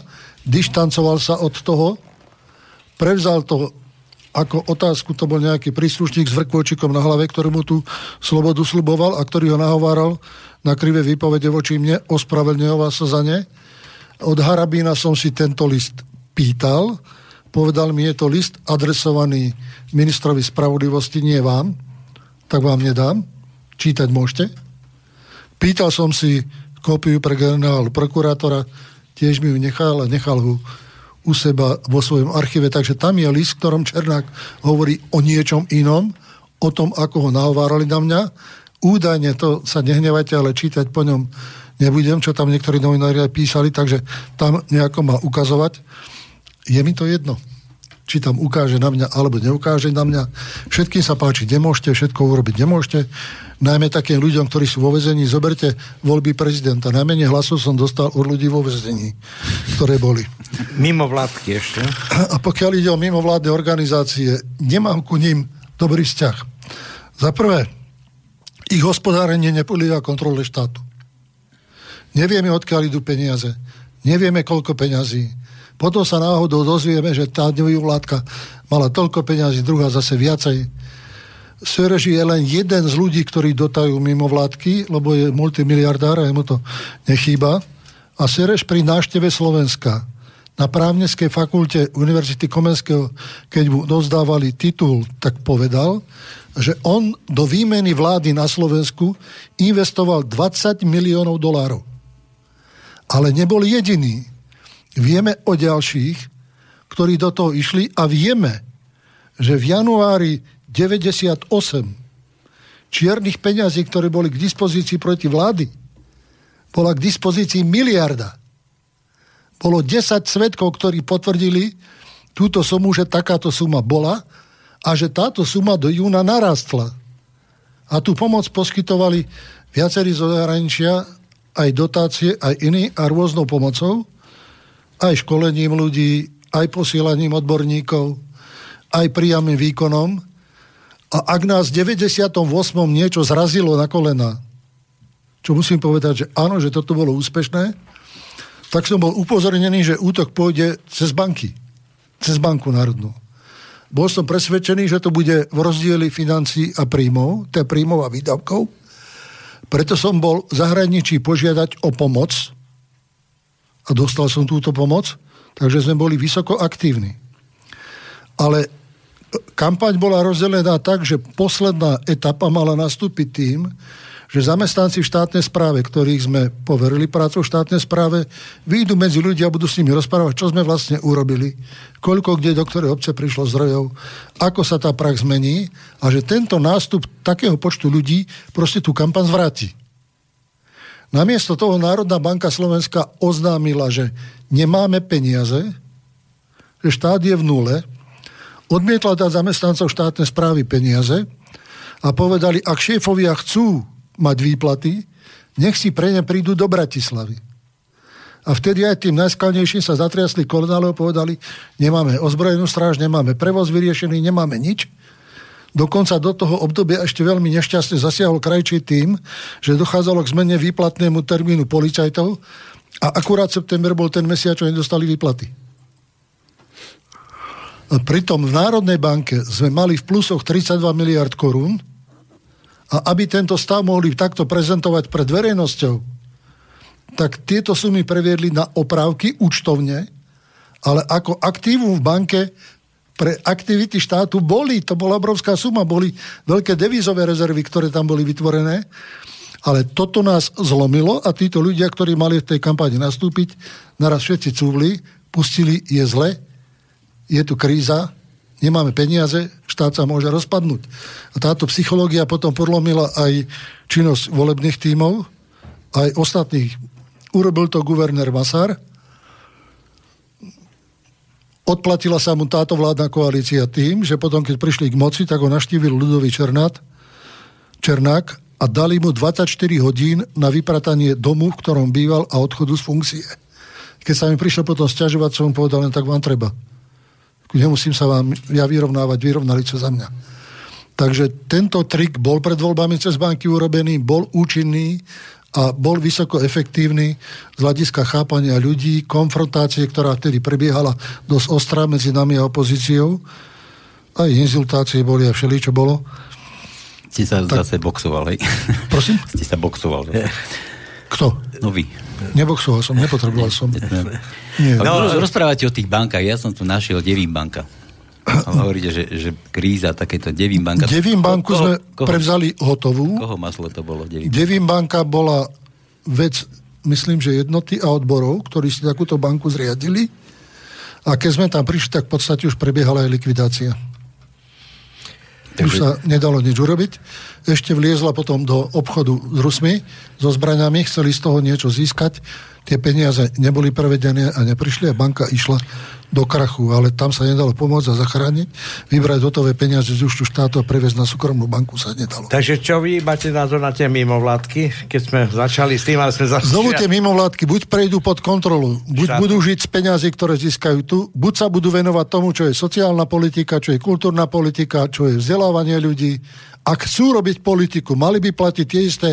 dištancoval sa od toho, prevzal to ako otázku, to bol nejaký príslušník s vrkvočikom na hlave, ktorý mu tú slobodu sluboval a ktorý ho nahováral na krivé výpovede voči mne, ospravedlňoval sa za ne od Harabína som si tento list pýtal. Povedal mi, je to list adresovaný ministrovi spravodlivosti, nie vám. Tak vám nedám. Čítať môžete. Pýtal som si kópiu pre generálu prokurátora, tiež mi ju nechal a nechal ho u seba vo svojom archíve. Takže tam je list, v ktorom Černák hovorí o niečom inom, o tom, ako ho nahovárali na mňa. Údajne to sa nehnevajte, ale čítať po ňom nebudem, čo tam niektorí novinári písali, takže tam nejako má ukazovať. Je mi to jedno či tam ukáže na mňa, alebo neukáže na mňa. Všetkým sa páči, nemôžete, všetko urobiť nemôžete. Najmä takým ľuďom, ktorí sú vo vezení, zoberte voľby prezidenta. Najmenej hlasov som dostal od ľudí vo vezení, ktoré boli. Mimo vládky ešte. A pokiaľ ide o mimovládne organizácie, nemám ku ním dobrý vzťah. Za prvé, ich hospodárenie nepodlieha kontrole štátu. Nevieme, odkiaľ idú peniaze. Nevieme, koľko peňazí. Potom sa náhodou dozvieme, že tá vládka mala toľko peňazí, druhá zase viacej. Sereži je len jeden z ľudí, ktorí dotajú mimo vládky, lebo je multimiliardár a mu to nechýba. A Sereš pri nášteve Slovenska na právneskej fakulte Univerzity Komenského, keď mu dozdávali titul, tak povedal, že on do výmeny vlády na Slovensku investoval 20 miliónov dolárov ale nebol jediný. Vieme o ďalších, ktorí do toho išli a vieme, že v januári 98 čiernych peňazí, ktoré boli k dispozícii proti vlády, bola k dispozícii miliarda. Bolo 10 svetkov, ktorí potvrdili túto sumu, že takáto suma bola a že táto suma do júna narastla. A tú pomoc poskytovali viacerí zo zahraničia, aj dotácie, aj iní a rôznou pomocou, aj školením ľudí, aj posielaním odborníkov, aj priamým výkonom. A ak nás v 98. niečo zrazilo na kolena, čo musím povedať, že áno, že toto bolo úspešné, tak som bol upozornený, že útok pôjde cez banky. Cez banku národnú. Bol som presvedčený, že to bude v rozdieli financí a príjmov, to je príjmov a výdavkov. Preto som bol v zahraničí požiadať o pomoc a dostal som túto pomoc, takže sme boli vysoko aktívni. Ale kampaň bola rozdelená tak, že posledná etapa mala nastúpiť tým, že zamestnanci v štátnej správe, ktorých sme poverili prácou v štátnej správe, výjdu medzi ľudia a budú s nimi rozprávať, čo sme vlastne urobili, koľko kde do ktorej obce prišlo zdrojov, ako sa tá prax zmení a že tento nástup takého počtu ľudí proste tú kampan zvráti. Namiesto toho Národná banka Slovenska oznámila, že nemáme peniaze, že štát je v nule, odmietla dať zamestnancov štátnej správy peniaze a povedali, ak šéfovia chcú mať výplaty, nech si pre ne prídu do Bratislavy. A vtedy aj tým najskalnejším sa zatriasli kolenále a povedali, nemáme ozbrojenú stráž, nemáme prevoz vyriešený, nemáme nič. Dokonca do toho obdobia ešte veľmi nešťastne zasiahol krajčí tým, že dochádzalo k zmene výplatnému termínu policajtov a akurát september bol ten mesiac, čo nedostali výplaty. A pritom v Národnej banke sme mali v plusoch 32 miliard korún, a aby tento stav mohli takto prezentovať pred verejnosťou, tak tieto sumy previedli na oprávky účtovne, ale ako aktívum v banke pre aktivity štátu boli, to bola obrovská suma, boli veľké devízové rezervy, ktoré tam boli vytvorené, ale toto nás zlomilo a títo ľudia, ktorí mali v tej kampani nastúpiť, naraz všetci cúvli, pustili, je zle, je tu kríza, nemáme peniaze, štát sa môže rozpadnúť. A táto psychológia potom podlomila aj činnosť volebných tímov, aj ostatných. Urobil to guvernér Masar, odplatila sa mu táto vládna koalícia tým, že potom, keď prišli k moci, tak ho naštívil ľudový Černát, Černák a dali mu 24 hodín na vypratanie domu, v ktorom býval a odchodu z funkcie. Keď sa mi prišiel potom stiažovať, som mu povedal, len tak vám treba nemusím sa vám ja vyrovnávať, vyrovnali sa za mňa. Takže tento trik bol pred voľbami cez banky urobený, bol účinný a bol vysoko efektívny z hľadiska chápania ľudí, konfrontácie, ktorá vtedy prebiehala dosť ostrá medzi nami a opozíciou. Aj inzultácie boli a všeli, čo bolo. Ste sa tak... zase boxoval, hej? Prosím? Ste sa boxoval. Kto? No vy. Neboxoval som, nepotreboval som. Nie. No, rozprávate o tých bankách. Ja som tu našiel Devím banka. A hovoríte, že, že kríza, takéto Devím banka. Devím banku koho, sme koho, prevzali hotovú. Koho maslo to bolo? Devím, Devím banka bola vec, myslím, že jednoty a odborov, ktorí si takúto banku zriadili. A keď sme tam prišli, tak v podstate už prebiehala aj likvidácia. Takže... Už sa nedalo nič urobiť. Ešte vliezla potom do obchodu s Rusmi, so zbraňami, chceli z toho niečo získať. Tie peniaze neboli prevedené a neprišli a banka išla do krachu, ale tam sa nedalo pomôcť a zachrániť. Vybrať hotové peniaze z účtu štátu a previesť na súkromnú banku sa nedalo. Takže čo vy máte názor na tie mimovládky, keď sme začali s tým, ale sme začali... Znovu tie mimovládky buď prejdú pod kontrolu, buď Štátu. budú žiť z peniazy, ktoré získajú tu, buď sa budú venovať tomu, čo je sociálna politika, čo je kultúrna politika, čo je vzdelávanie ľudí. Ak chcú robiť politiku, mali by platiť tie isté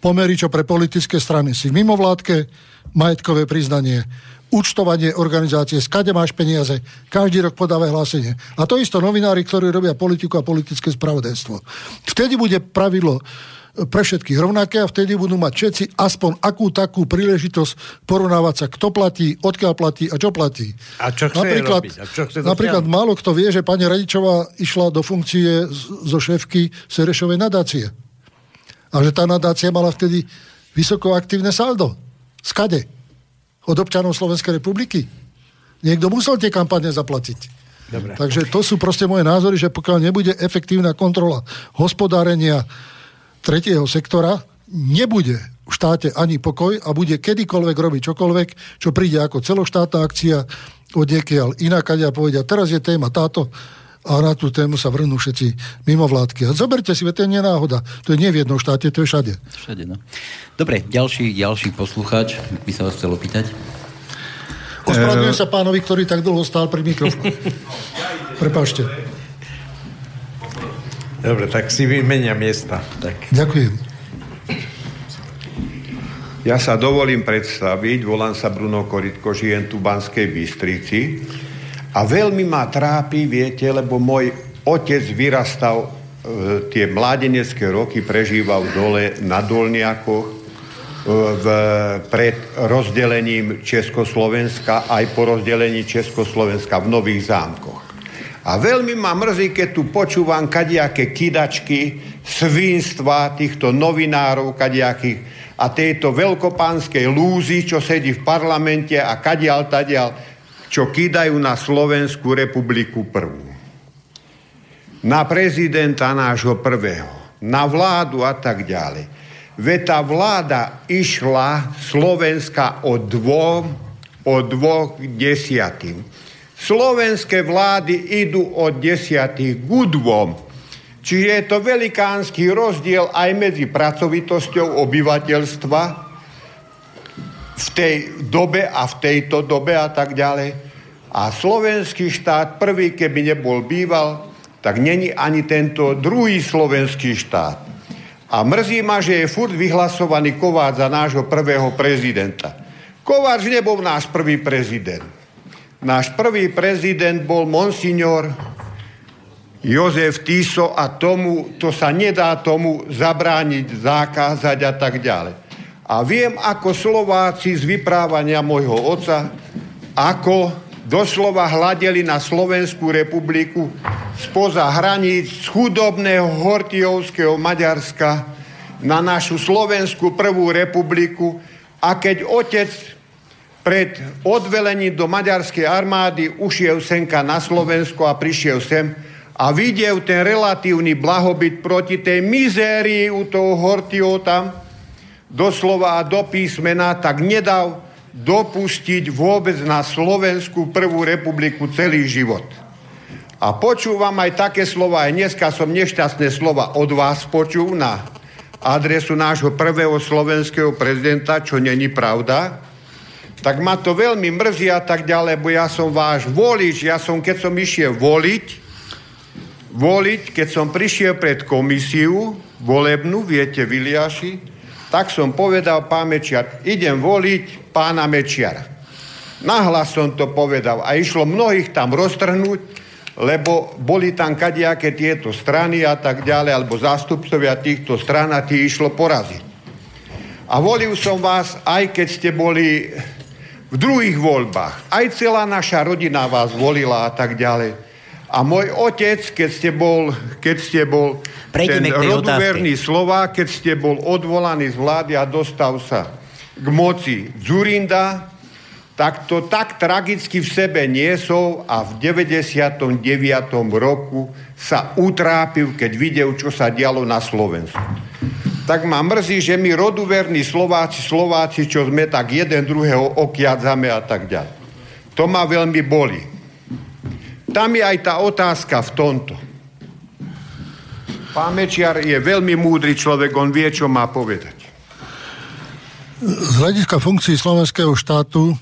pomery, čo pre politické strany. Si v mimovládke, majetkové priznanie, účtovanie organizácie, skade máš peniaze, každý rok podávaj hlásenie. A to isto novinári, ktorí robia politiku a politické spravodajstvo. Vtedy bude pravidlo pre všetkých rovnaké a vtedy budú mať všetci aspoň akú takú príležitosť porovnávať sa, kto platí, odkiaľ platí a čo platí. A čo chce napríklad, robiť? A čo chce napríklad málo kto vie, že pani Radičová išla do funkcie zo šéfky Serešovej nadácie. A že tá nadácia mala vtedy vysoko aktívne saldo. Skade? od občanov Slovenskej republiky. Niekto musel tie kampane zaplatiť. Dobre. Takže to sú proste moje názory, že pokiaľ nebude efektívna kontrola hospodárenia tretieho sektora, nebude v štáte ani pokoj a bude kedykoľvek robiť čokoľvek, čo príde ako celoštátna akcia od inak a povedia, teraz je téma táto, a na tú tému sa vrhnú všetci mimovládky. A zoberte si, to je nenáhoda. To je nie v jednom štáte, to je všade. Všade, no. Dobre, ďalší, ďalší poslucháč by sa vás chcel opýtať. Ospravedlňujem sa pánovi, ktorý tak dlho stál pri mikrofóne. Prepašte. Dobre, tak si vymenia miesta. Tak. Ďakujem. Ja sa dovolím predstaviť, volám sa Bruno Koritko, žijem tu v Banskej Bystrici a veľmi ma trápi, viete, lebo môj otec vyrastal, e, tie mládenecké roky prežíval dole na Dolniakoch, e, v, pred rozdelením Československa aj po rozdelení Československa v Nových zámkoch. A veľmi ma mrzí, keď tu počúvam kadiaké kidačky, svinstva týchto novinárov kadiakých a tejto veľkopánskej lúzy, čo sedí v parlamente a kadial tadial čo kýdajú na Slovenskú republiku prvú. Na prezidenta nášho prvého, na vládu a tak ďalej. Veď tá vláda išla Slovenska od dvom, od dvoch desiatým. Slovenské vlády idú od desiatých k dvom. Čiže je to velikánsky rozdiel aj medzi pracovitosťou obyvateľstva v tej dobe a v tejto dobe a tak ďalej. A slovenský štát prvý, keby nebol býval, tak není ani tento druhý slovenský štát. A mrzí ma, že je furt vyhlasovaný Kováč za nášho prvého prezidenta. Kováč nebol náš prvý prezident. Náš prvý prezident bol monsignor Jozef Tiso a tomu, to sa nedá tomu zabrániť, zakázať a tak ďalej. A viem, ako Slováci z vyprávania môjho oca, ako doslova hľadeli na Slovenskú republiku spoza hraníc chudobného Hortijovského Maďarska na našu Slovenskú prvú republiku. A keď otec pred odvelením do maďarskej armády ušiel senka na Slovensko a prišiel sem a videl ten relatívny blahobyt proti tej mizérii u toho Hortio tam, doslova a do písmena, tak nedal dopustiť vôbec na Slovensku prvú republiku celý život. A počúvam aj také slova, aj dneska som nešťastné slova od vás počul na adresu nášho prvého slovenského prezidenta, čo není pravda, tak ma to veľmi mrzí a tak ďalej, bo ja som váš volič, ja som, keď som išiel voliť, voliť, keď som prišiel pred komisiu volebnú, viete, Viliaši, tak som povedal pán Mečiar, idem voliť pána Mečiara. Nahlas som to povedal a išlo mnohých tam roztrhnúť, lebo boli tam kadejaké tieto strany a tak ďalej, alebo zástupcovia týchto stran a tí išlo poraziť. A volil som vás, aj keď ste boli v druhých voľbách. Aj celá naša rodina vás volila a tak ďalej. A môj otec, keď ste bol, keď ste bol Prejdeme ten roduverný slova, keď ste bol odvolaný z vlády a dostal sa k moci Zurinda, tak to tak tragicky v sebe niesol a v 99. roku sa utrápil, keď videl, čo sa dialo na Slovensku. Tak ma mrzí, že my roduverní Slováci, Slováci, čo sme tak jeden druhého okiadzame a tak ďalej. To ma veľmi boli. Tam je aj tá otázka v tomto. Pán Mečiar je veľmi múdry človek, on vie, čo má povedať. Z hľadiska funkcií slovenského štátu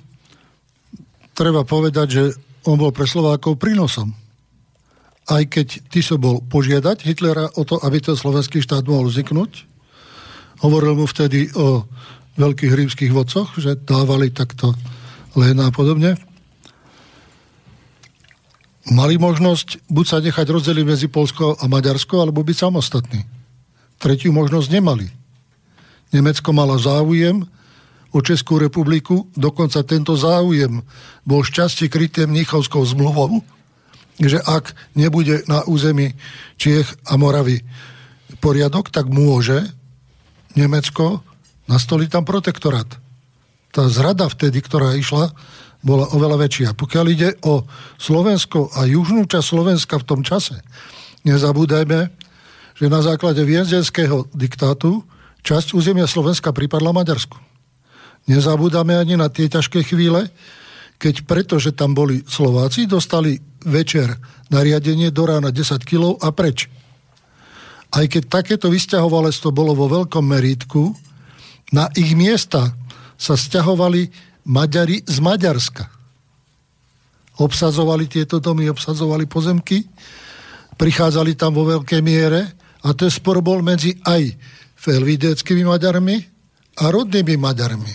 treba povedať, že on bol pre Slovákov prínosom. Aj keď ty so bol požiadať Hitlera o to, aby ten slovenský štát mohol vzniknúť, hovoril mu vtedy o veľkých rímskych vodcoch, že dávali takto len a podobne mali možnosť buď sa nechať rozdeliť medzi Polsko a Maďarsko, alebo byť samostatní. Tretiu možnosť nemali. Nemecko malo záujem o Českú republiku, dokonca tento záujem bol šťastie kryté Mnichovskou zmluvou, že ak nebude na území Čiech a Moravy poriadok, tak môže Nemecko nastoliť tam protektorát. Tá zrada vtedy, ktorá išla bola oveľa väčšia. Pokiaľ ide o Slovensko a južnú časť Slovenska v tom čase, nezabúdajme, že na základe viezdenského diktátu časť územia Slovenska pripadla Maďarsku. Nezabúdame ani na tie ťažké chvíle, keď pretože tam boli Slováci, dostali večer nariadenie do rána 10 kg a preč. Aj keď takéto vysťahovalectvo bolo vo veľkom merítku, na ich miesta sa stiahovali Maďari z Maďarska. Obsazovali tieto domy, obsazovali pozemky, prichádzali tam vo veľkej miere a to je spor bol medzi aj felvideckými Maďarmi a rodnými Maďarmi.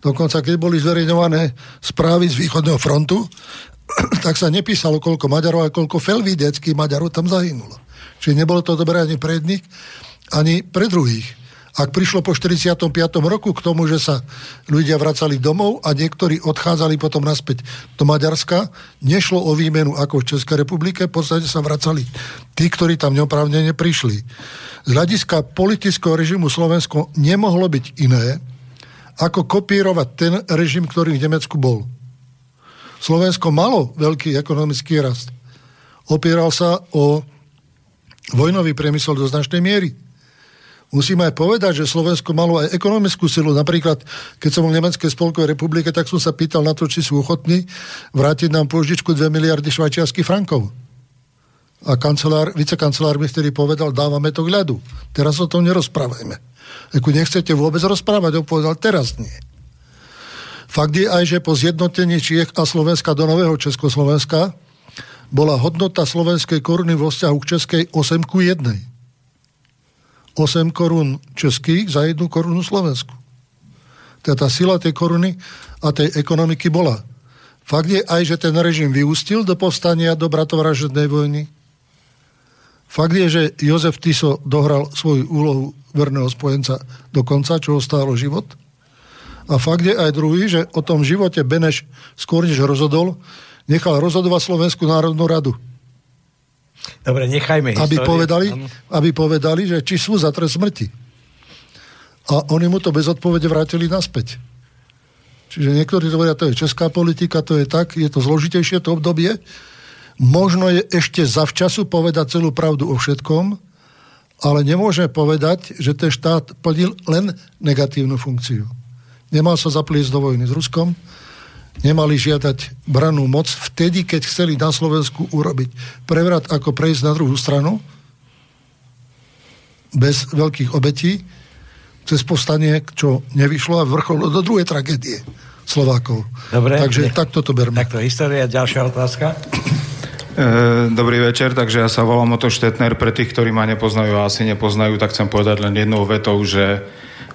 Dokonca, keď boli zverejňované správy z východného frontu, tak sa nepísalo, koľko Maďarov a koľko felvideckých Maďarov tam zahynulo. Čiže nebolo to dobré ani pre jedných, ani pre druhých. Ak prišlo po 45. roku k tomu, že sa ľudia vracali domov a niektorí odchádzali potom naspäť do Maďarska, nešlo o výmenu ako v Českej republike, v podstate sa vracali tí, ktorí tam neoprávnene prišli. Z hľadiska politického režimu Slovensko nemohlo byť iné, ako kopírovať ten režim, ktorý v Nemecku bol. Slovensko malo veľký ekonomický rast. Opieral sa o vojnový priemysel do značnej miery musíme aj povedať, že Slovensko malo aj ekonomickú silu. Napríklad, keď som v Nemeckej spolkovej republike, tak som sa pýtal na to, či sú ochotní vrátiť nám pôžičku 2 miliardy švajčiarských frankov. A kancelár, vicekancelár mi vtedy povedal, dávame to k ľadu. Teraz o tom nerozprávajme. Ako nechcete vôbec rozprávať, on povedal, teraz nie. Fakt je aj, že po zjednotení Čiech a Slovenska do Nového Československa bola hodnota slovenskej koruny vo vzťahu k Českej 8 ku 1. 8 korún českých za jednu korunu Slovensku. Teda tá sila tej koruny a tej ekonomiky bola. Fakt je aj, že ten režim vyústil do povstania, do bratovražednej vojny. Fakt je, že Jozef Tiso dohral svoju úlohu verného spojenca do konca, čo stálo život. A fakt je aj druhý, že o tom živote Beneš skôr než rozhodol, nechal rozhodovať Slovenskú národnú radu. Dobre, nechajme aby povedali, aby povedali, že či sú za trest smrti. A oni mu to bez odpovede vrátili naspäť. Čiže niektorí to hovoria, to je česká politika, to je tak, je to zložitejšie to obdobie. Možno je ešte zavčasu povedať celú pravdu o všetkom, ale nemôže povedať, že ten štát plnil len negatívnu funkciu. Nemal sa zapliesť do vojny s Ruskom, nemali žiadať branú moc vtedy, keď chceli na Slovensku urobiť prevrat, ako prejsť na druhú stranu, bez veľkých obetí, cez postanie, čo nevyšlo a vrcholo do druhej tragédie Slovákov. Dobre. Takže ne, takto to berme. Takto história. Ďalšia otázka. E, dobrý večer, takže ja sa volám Oto Štetner. Pre tých, ktorí ma nepoznajú a asi nepoznajú, tak chcem povedať len jednou vetou, že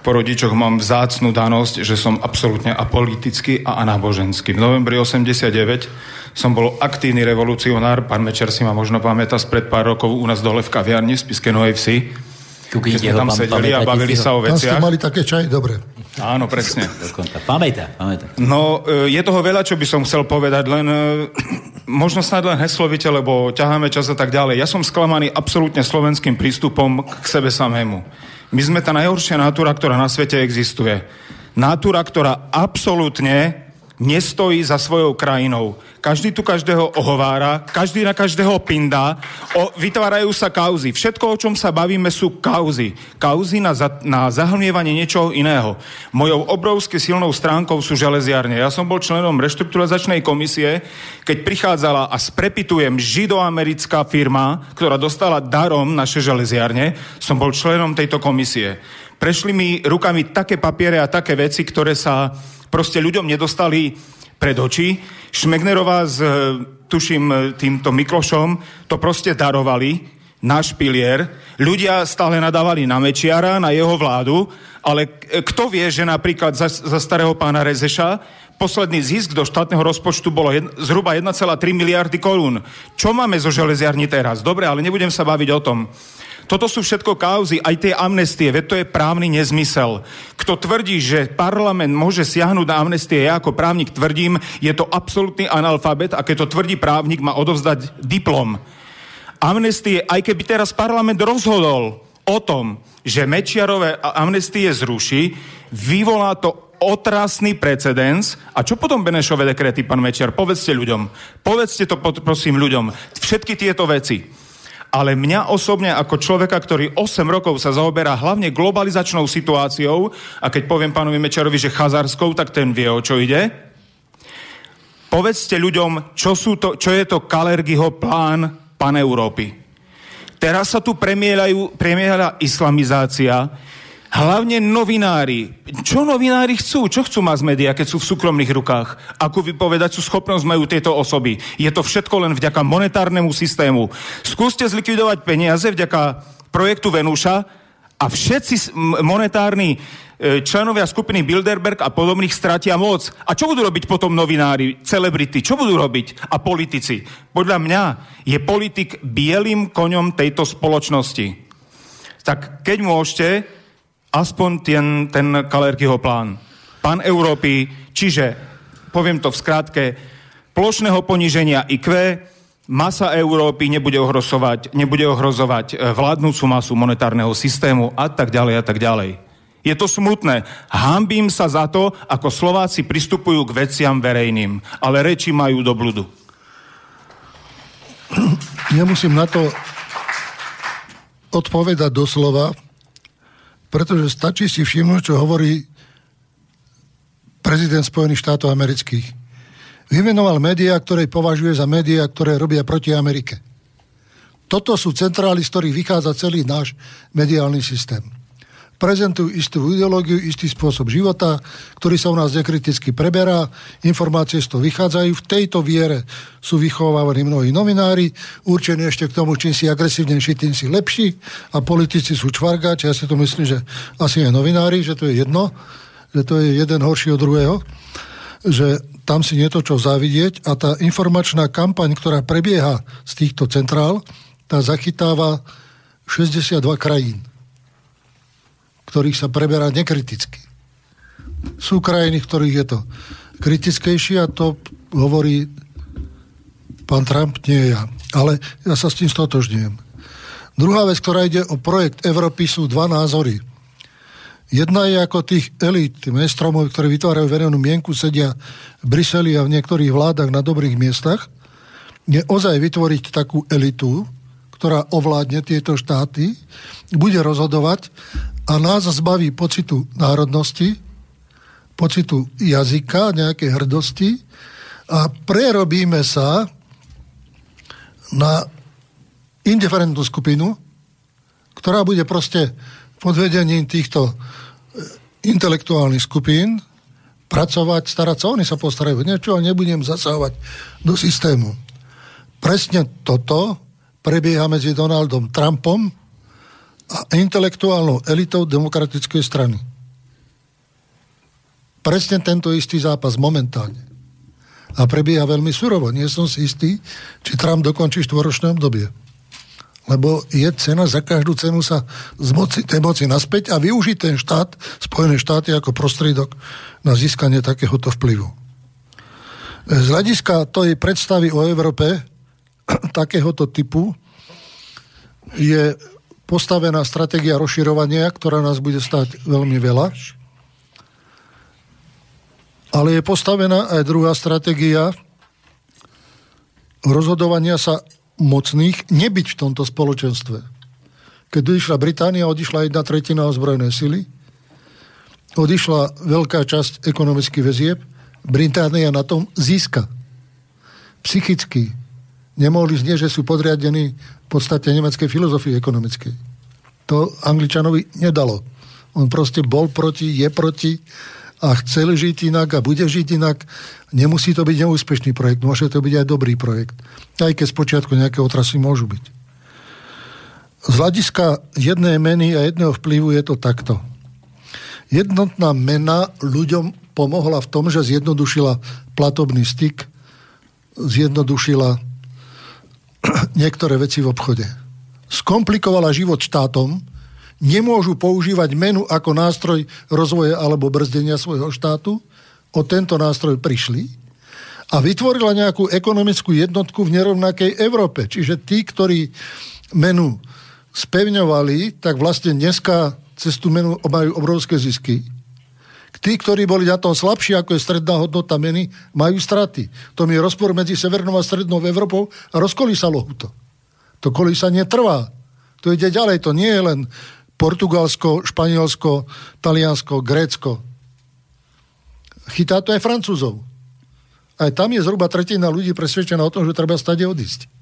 po rodičoch mám vzácnú danosť, že som absolútne apolitický a anáboženský. V novembri 89 som bol aktívny revolucionár, pán Mečer si ma možno pamätá, spred pár rokov u nás dole v kaviarni v Spiske Novej Vsi. Keď sme tam sedeli a bavili sa o veciach. Tam ste mali také čaj, dobre. Áno, presne. Pamätá, pamätá. No, e, je toho veľa, čo by som chcel povedať, len e, možno snad len heslovite, lebo ťaháme čas a tak ďalej. Ja som sklamaný absolútne slovenským prístupom k sebe samému. My sme tá najhoršia natúra, ktorá na svete existuje. Natúra, ktorá absolútne nestojí za svojou krajinou. Každý tu každého ohovára, každý na každého pindá, o, vytvárajú sa kauzy. Všetko, o čom sa bavíme, sú kauzy. Kauzy na, za, na zahlmievanie niečoho iného. Mojou obrovsky silnou stránkou sú železiarne. Ja som bol členom reštrukturizačnej komisie, keď prichádzala a sprepitujem židoamerická firma, ktorá dostala darom naše železiarne, som bol členom tejto komisie. Prešli mi rukami také papiere a také veci, ktoré sa proste ľuďom nedostali pred oči. Šmegnerová s, e, tuším, e, týmto Miklošom to proste darovali, náš pilier. Ľudia stále nadávali na Mečiara, na jeho vládu, ale kto vie, že napríklad za, za starého pána Rezeša posledný zisk do štátneho rozpočtu bolo jed, zhruba 1,3 miliardy korún. Čo máme zo železiarni teraz? Dobre, ale nebudem sa baviť o tom. Toto sú všetko kauzy, aj tie amnestie, veď to je právny nezmysel. Kto tvrdí, že parlament môže siahnuť na amnestie, ja ako právnik tvrdím, je to absolútny analfabet a keď to tvrdí právnik, má odovzdať diplom. Amnestie, aj keby teraz parlament rozhodol o tom, že Mečiarové amnestie zruší, vyvolá to otrasný precedens. A čo potom Benešové dekrety, pán Mečiar? Povedzte ľuďom. Povedzte to, prosím, ľuďom. Všetky tieto veci ale mňa osobne ako človeka, ktorý 8 rokov sa zaoberá hlavne globalizačnou situáciou, a keď poviem pánovi Mečarovi, že chazarskou, tak ten vie, o čo ide. Povedzte ľuďom, čo, sú to, čo je to Kalergiho plán pan Európy. Teraz sa tu premieľa islamizácia, Hlavne novinári. Čo novinári chcú? Čo chcú mass media, keď sú v súkromných rukách? Akú sú schopnosť majú tieto osoby? Je to všetko len vďaka monetárnemu systému. Skúste zlikvidovať peniaze vďaka projektu Venúša a všetci monetárni e, členovia skupiny Bilderberg a podobných stratia moc. A čo budú robiť potom novinári, celebrity? Čo budú robiť? A politici? Podľa mňa je politik bielým koňom tejto spoločnosti. Tak keď môžete, aspoň ten, ten Kalerkyho plán. Pán Európy, čiže, poviem to v skratke, plošného poníženia IQ, masa Európy nebude ohrozovať, nebude ohrozovať e, vládnúcu masu monetárneho systému a tak ďalej a tak ďalej. Je to smutné. Hambím sa za to, ako Slováci pristupujú k veciam verejným, ale reči majú do bludu. Nemusím na to odpovedať doslova, pretože stačí si všimnúť, čo hovorí prezident Spojených štátov amerických. Vymenoval médiá, ktoré považuje za médiá, ktoré robia proti Amerike. Toto sú centrály, z ktorých vychádza celý náš mediálny systém prezentujú istú ideológiu, istý spôsob života, ktorý sa u nás nekriticky preberá, informácie z toho vychádzajú. V tejto viere sú vychovávaní mnohí novinári, určení ešte k tomu, čím si agresívnejší, tým si lepší a politici sú čvargáči. Ja si to myslím, že asi aj novinári, že to je jedno, že to je jeden horší od druhého, že tam si nie to čo závidieť a tá informačná kampaň, ktorá prebieha z týchto centrál, tá zachytáva 62 krajín ktorých sa preberá nekriticky. Sú krajiny, v ktorých je to kritickejšie a to hovorí pán Trump, nie ja. Ale ja sa s tým stotožňujem. Druhá vec, ktorá ide o projekt Európy, sú dva názory. Jedna je ako tých elít, mestromov, ktorí vytvárajú verejnú mienku, sedia v Bruseli a v niektorých vládach na dobrých miestach, je ozaj vytvoriť takú elitu, ktorá ovládne tieto štáty, bude rozhodovať a nás zbaví pocitu národnosti, pocitu jazyka, nejakej hrdosti a prerobíme sa na indiferentnú skupinu, ktorá bude proste pod vedením týchto e, intelektuálnych skupín pracovať, starať sa, oni sa postarajú niečo a nebudem zasahovať do systému. Presne toto prebieha medzi Donaldom Trumpom a intelektuálnou elitou demokratickej strany. Presne tento istý zápas momentálne. A prebieha veľmi surovo. Nie som si istý, či Trump dokončí štvoročné obdobie. Lebo je cena za každú cenu sa zmoci tej moci naspäť a využiť ten štát, Spojené štáty ako prostriedok na získanie takéhoto vplyvu. Z hľadiska tej predstavy o Európe takéhoto typu je postavená stratégia rozširovania, ktorá nás bude stať veľmi veľa. Ale je postavená aj druhá stratégia rozhodovania sa mocných nebyť v tomto spoločenstve. Keď odišla Británia, odišla jedna tretina ozbrojené sily, odišla veľká časť ekonomických väzieb, Británia na tom získa. Psychicky. Nemohli znieť, že sú podriadení v podstate nemeckej filozofii ekonomickej. To Angličanovi nedalo. On proste bol proti, je proti a chcel žiť inak a bude žiť inak. Nemusí to byť neúspešný projekt, môže to byť aj dobrý projekt. Aj keď spočiatku nejaké otrasy môžu byť. Z hľadiska jednej meny a jedného vplyvu je to takto. Jednotná mena ľuďom pomohla v tom, že zjednodušila platobný styk, zjednodušila niektoré veci v obchode. Skomplikovala život štátom, nemôžu používať menu ako nástroj rozvoja alebo brzdenia svojho štátu, o tento nástroj prišli a vytvorila nejakú ekonomickú jednotku v nerovnakej Európe. Čiže tí, ktorí menu spevňovali, tak vlastne dneska cez tú menu majú obrovské zisky. Tí, ktorí boli na tom slabší, ako je stredná hodnota meny, majú straty. To je rozpor medzi Severnou a Strednou Európou a rozkolísalo to. To kolísanie trvá. To ide ďalej. To nie je len Portugalsko, Španielsko, Taliansko, Grécko. Chytá to aj Francúzov. Aj tam je zhruba tretina ľudí presvedčená o tom, že treba stade odísť.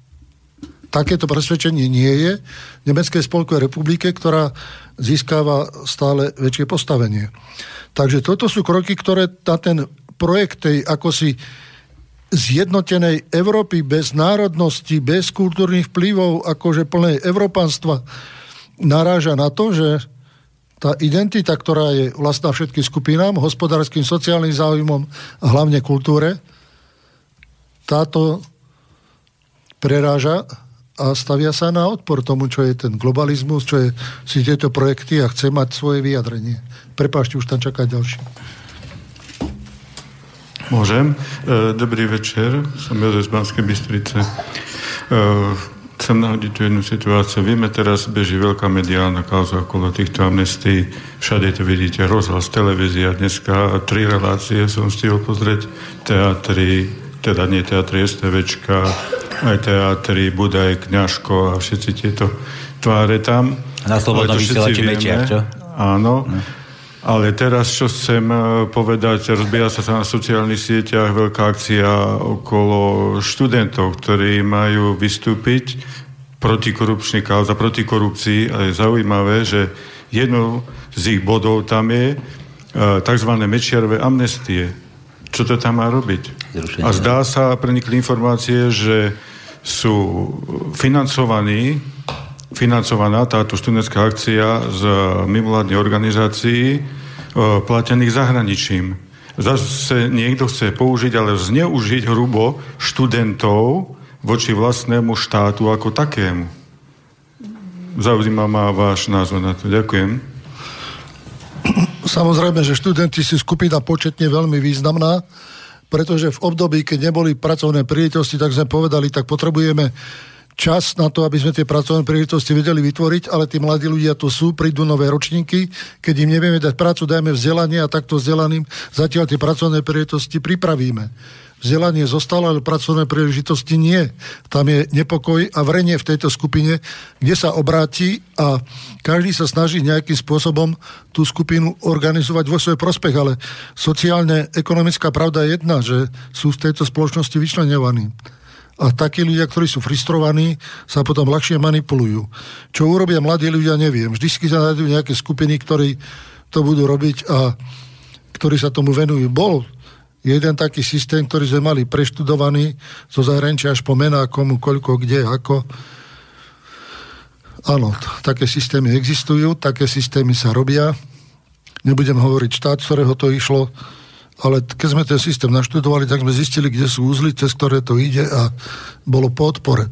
Takéto presvedčenie nie je v Nemeckej spolkovej republike, ktorá získava stále väčšie postavenie. Takže toto sú kroky, ktoré na ten projekt tej ako si zjednotenej Európy bez národnosti, bez kultúrnych vplyvov, akože plnej európanstva, naráža na to, že tá identita, ktorá je vlastná všetkým skupinám, hospodárskym, sociálnym záujmom a hlavne kultúre, táto preráža a stavia sa na odpor tomu, čo je ten globalizmus, čo je si tieto projekty a chce mať svoje vyjadrenie. Prepášte, už tam čaká ďalší. Môžem. E, dobrý večer, som Jozef z Banskej Bystrice. E, chcem nahodiť tu jednu situáciu. Vieme, teraz beží veľká mediálna kauza okolo týchto amnestí. Všade to vidíte, rozhlas, televízia. Dneska tri relácie som stihol pozrieť. Teatry, teda nie teatry STVčka, aj teatry Budaj, Kňažko a všetci tieto tváre tam. Na slobodnom vysielači Mečiar, čo? Áno. No. Ale teraz, čo chcem e, povedať, rozbíja sa na sociálnych sieťach veľká akcia okolo študentov, ktorí majú vystúpiť protikorupčný kauza, proti korupcii a je zaujímavé, že jednou z ich bodov tam je e, tzv. mečiarové amnestie. Čo to tam má robiť? A zdá sa, prenikli informácie, že sú financovaní financovaná táto študentská akcia z mimovládnej organizácií e, platených zahraničím. Zase niekto chce použiť, ale zneužiť hrubo študentov voči vlastnému štátu ako takému. Zaujíma ma váš názor na to. Ďakujem. Samozrejme, že študenti si skupina početne veľmi významná, pretože v období, keď neboli pracovné príležitosti, tak sme povedali, tak potrebujeme čas na to, aby sme tie pracovné príležitosti vedeli vytvoriť, ale tí mladí ľudia tu sú, prídu nové ročníky, keď im nevieme dať prácu, dajme vzdelanie a takto vzdelaným zatiaľ tie pracovné príležitosti pripravíme. Vzdelanie zostalo, ale pracovné príležitosti nie. Tam je nepokoj a vrenie v tejto skupine, kde sa obráti a každý sa snaží nejakým spôsobom tú skupinu organizovať vo svoj prospech, ale sociálne ekonomická pravda je jedna, že sú z tejto spoločnosti vyčlenovaní a takí ľudia, ktorí sú frustrovaní, sa potom ľahšie manipulujú. Čo urobia mladí ľudia, neviem. Vždy sa nájdú nejaké skupiny, ktorí to budú robiť a ktorí sa tomu venujú. Bol jeden taký systém, ktorý sme mali preštudovaný zo zahraničia až po mená, komu, koľko, kde, ako. Áno, také systémy existujú, také systémy sa robia. Nebudem hovoriť štát, z ktorého to išlo, ale keď sme ten systém naštudovali, tak sme zistili, kde sú úzly, cez ktoré to ide a bolo po odpore.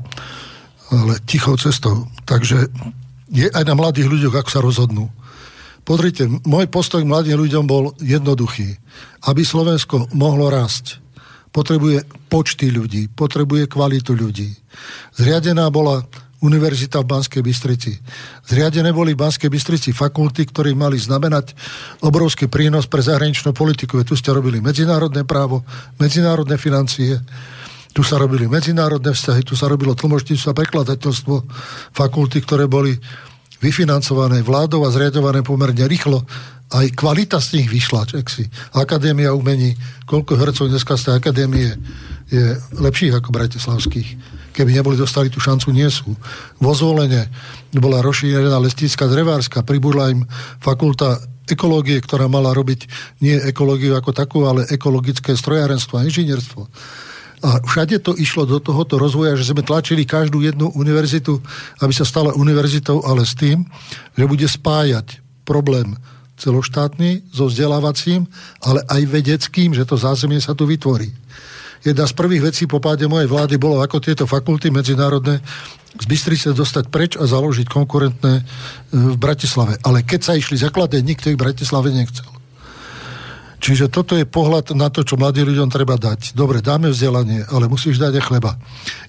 Ale tichou cestou. Takže je aj na mladých ľuďoch, ako sa rozhodnú. Pozrite, môj postoj k mladým ľuďom bol jednoduchý. Aby Slovensko mohlo rásť, potrebuje počty ľudí, potrebuje kvalitu ľudí. Zriadená bola univerzita v Banskej Bystrici. Zriadené boli v Banskej Bystrici fakulty, ktoré mali znamenať obrovský prínos pre zahraničnú politiku. Tu ste robili medzinárodné právo, medzinárodné financie, tu sa robili medzinárodné vzťahy, tu sa robilo tlmočníctvo a prekladateľstvo fakulty, ktoré boli vyfinancované vládou a zriadované pomerne rýchlo. Aj kvalita z nich vyšla. Čak si. Akadémia umení, koľko hercov dneska z tej akadémie je lepších ako bratislavských keby neboli dostali tú šancu, nie sú. Vo zvolenie bola rozšírená lestická drevárska, pribudla im fakulta ekológie, ktorá mala robiť nie ekológiu ako takú, ale ekologické strojárenstvo a inžinierstvo. A všade to išlo do tohoto rozvoja, že sme tlačili každú jednu univerzitu, aby sa stala univerzitou, ale s tým, že bude spájať problém celoštátny so vzdelávacím, ale aj vedeckým, že to zázemie sa tu vytvorí jedna z prvých vecí po páde mojej vlády bolo, ako tieto fakulty medzinárodné z Bystrice dostať preč a založiť konkurentné e, v Bratislave. Ale keď sa išli zakladať, nikto ich v Bratislave nechcel. Čiže toto je pohľad na to, čo mladým ľuďom treba dať. Dobre, dáme vzdelanie, ale musíš dať aj chleba.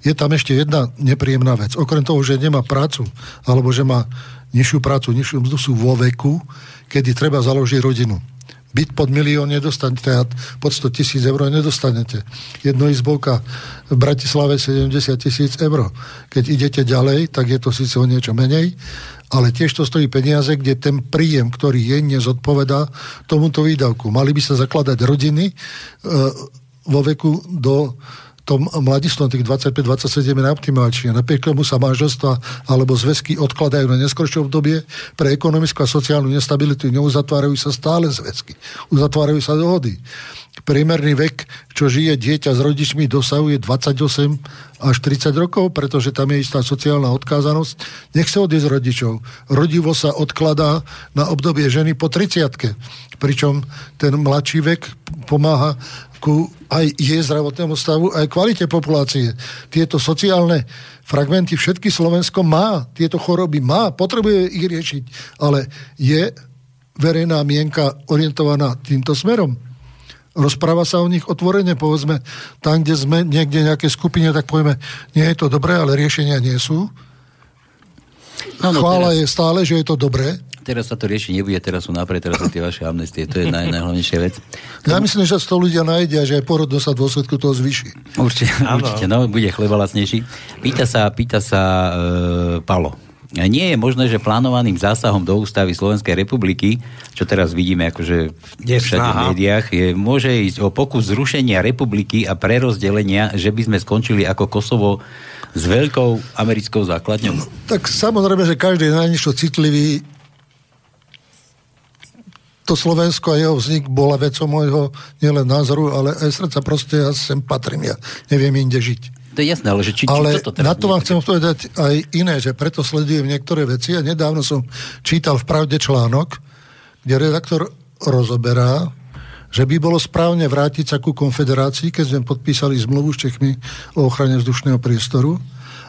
Je tam ešte jedna nepríjemná vec. Okrem toho, že nemá prácu, alebo že má nižšiu prácu, nižšiu mzdu, sú vo veku, kedy treba založiť rodinu. byt pod milión nedostanete pod 100 tisíc eur nedostanete. Jednoizbovka v Bratislave 70 tisíc eur. Keď idete ďalej, tak je to síce o niečo menej, ale tiež to stojí peniaze, kde ten príjem, ktorý je, nezodpovedá tomuto výdavku. Mali by sa zakladať rodiny e, vo veku do tom mladistvom tých 25-27 je najoptimálnejšie. Napriek tomu sa manželstva alebo zväzky odkladajú na neskôršie obdobie pre ekonomickú a sociálnu nestabilitu. Neuzatvárajú sa stále zväzky. Uzatvárajú sa dohody. Priemerný vek, čo žije dieťa s rodičmi, dosahuje 28 až 30 rokov, pretože tam je istá sociálna odkázanosť. Nech sa odísť rodičov. Rodivo sa odkladá na obdobie ženy po 30 pričom ten mladší vek pomáha ku aj jej zdravotnému stavu, aj kvalite populácie. Tieto sociálne fragmenty všetky Slovensko má, tieto choroby má, potrebuje ich riešiť, ale je verejná mienka orientovaná týmto smerom. Rozpráva sa o nich otvorene, povedzme, tam, kde sme niekde nejaké skupine, tak povieme, nie je to dobré, ale riešenia nie sú. No, no, Chvála teraz... je stále, že je to dobré. Teraz sa to rieši nebude, teraz sú napred, teraz sú tie vaše amnestie, to je naj, najhlavnejšia vec. Ja myslím, že to ľudia nájdia, že aj porodnosť sa v dôsledku toho zvyši. Určite, určite, no, bude chleba lacnejší. Pýta sa, pýta sa e, Palo. Nie je možné, že plánovaným zásahom do ústavy Slovenskej republiky, čo teraz vidíme akože v všade v médiách, je, môže ísť o pokus zrušenia republiky a prerozdelenia, že by sme skončili ako Kosovo s veľkou americkou základňou? No, tak samozrejme, že každý je najnižšo citlivý to Slovensko a jeho vznik bola vecou môjho nielen názoru, ale aj srdca proste ja sem patrím, ja neviem inde žiť. To je jasné, ale že či, ale či toto teraz na to vám chcem povedať aj iné, že preto sledujem niektoré veci a nedávno som čítal v Pravde článok, kde redaktor rozoberá, že by bolo správne vrátiť sa ku konfederácii, keď sme podpísali zmluvu s Čechmi o ochrane vzdušného priestoru,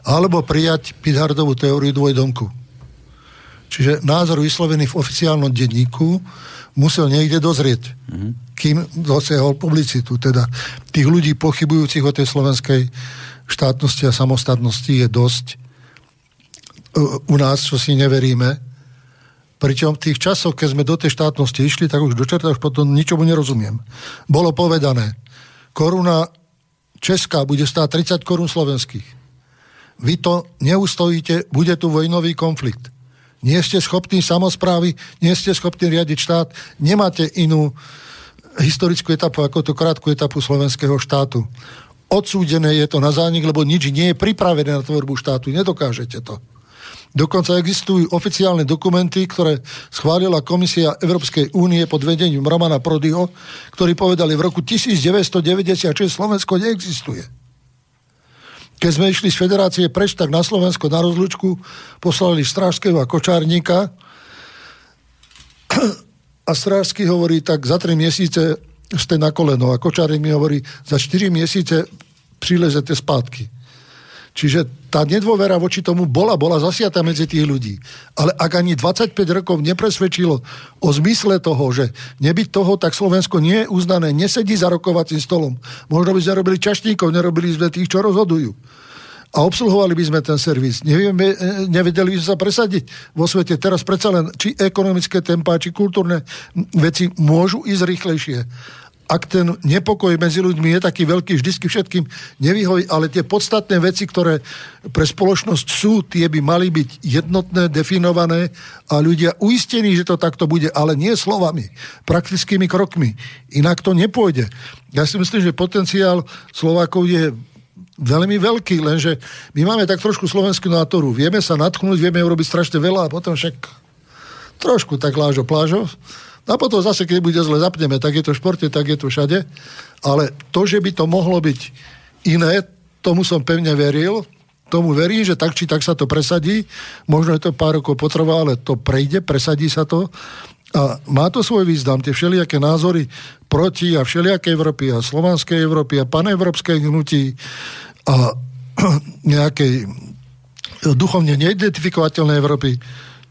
alebo prijať Pithardovú teóriu dvojdomku. Čiže názor vyslovený v oficiálnom denníku musel niekde dozrieť, mm-hmm. kým dosiahol publicitu. Teda tých ľudí pochybujúcich o tej slovenskej štátnosti a samostatnosti je dosť e, u nás, čo si neveríme. Pričom v tých časoch, keď sme do tej štátnosti išli, tak už do čerta už potom ničomu nerozumiem. Bolo povedané, koruna česká bude stáť 30 korún slovenských. Vy to neustojíte, bude tu vojnový konflikt nie ste schopní samozprávy, nie ste schopní riadiť štát, nemáte inú historickú etapu ako tú krátku etapu slovenského štátu. Odsúdené je to na zánik, lebo nič nie je pripravené na tvorbu štátu. Nedokážete to. Dokonca existujú oficiálne dokumenty, ktoré schválila Komisia Európskej únie pod vedením Romana Prodyho, ktorí povedali, v roku 1996 Slovensko neexistuje. Keď sme išli z Federácie preč, tak na Slovensko na rozlučku poslali Strážského a Kočárnika a Strážsky hovorí, tak za 3 mesiace ste na koleno a Kočárnik mi hovorí, za 4 mesiace prilezete spátky. Čiže tá nedôvera voči tomu bola, bola zasiata medzi tých ľudí. Ale ak ani 25 rokov nepresvedčilo o zmysle toho, že nebyť toho, tak Slovensko nie je uznané, nesedí za rokovacím stolom. Možno by sme robili čašníkov, nerobili sme tých, čo rozhodujú. A obsluhovali by sme ten servis. Nevieme, e, nevedeli by sme sa presadiť vo svete. Teraz predsa len, či ekonomické tempá, či kultúrne veci môžu ísť rýchlejšie ak ten nepokoj medzi ľuďmi je taký veľký, vždycky všetkým nevyhojí, ale tie podstatné veci, ktoré pre spoločnosť sú, tie by mali byť jednotné, definované a ľudia uistení, že to takto bude, ale nie slovami, praktickými krokmi. Inak to nepôjde. Ja si myslím, že potenciál Slovákov je veľmi veľký, lenže my máme tak trošku slovenskú nátoru. Vieme sa natchnúť, vieme urobiť strašne veľa a potom však trošku tak lážo plážo a potom zase, keď bude zle zapneme, tak je to v športe, tak je to všade. Ale to, že by to mohlo byť iné, tomu som pevne veril. Tomu verím, že tak či tak sa to presadí. Možno je to pár rokov potrvá, ale to prejde, presadí sa to. A má to svoj význam, tie všelijaké názory proti a všelijaké Európy a slovanskej Európy a panevropskej hnutí a nejakej duchovne neidentifikovateľnej Európy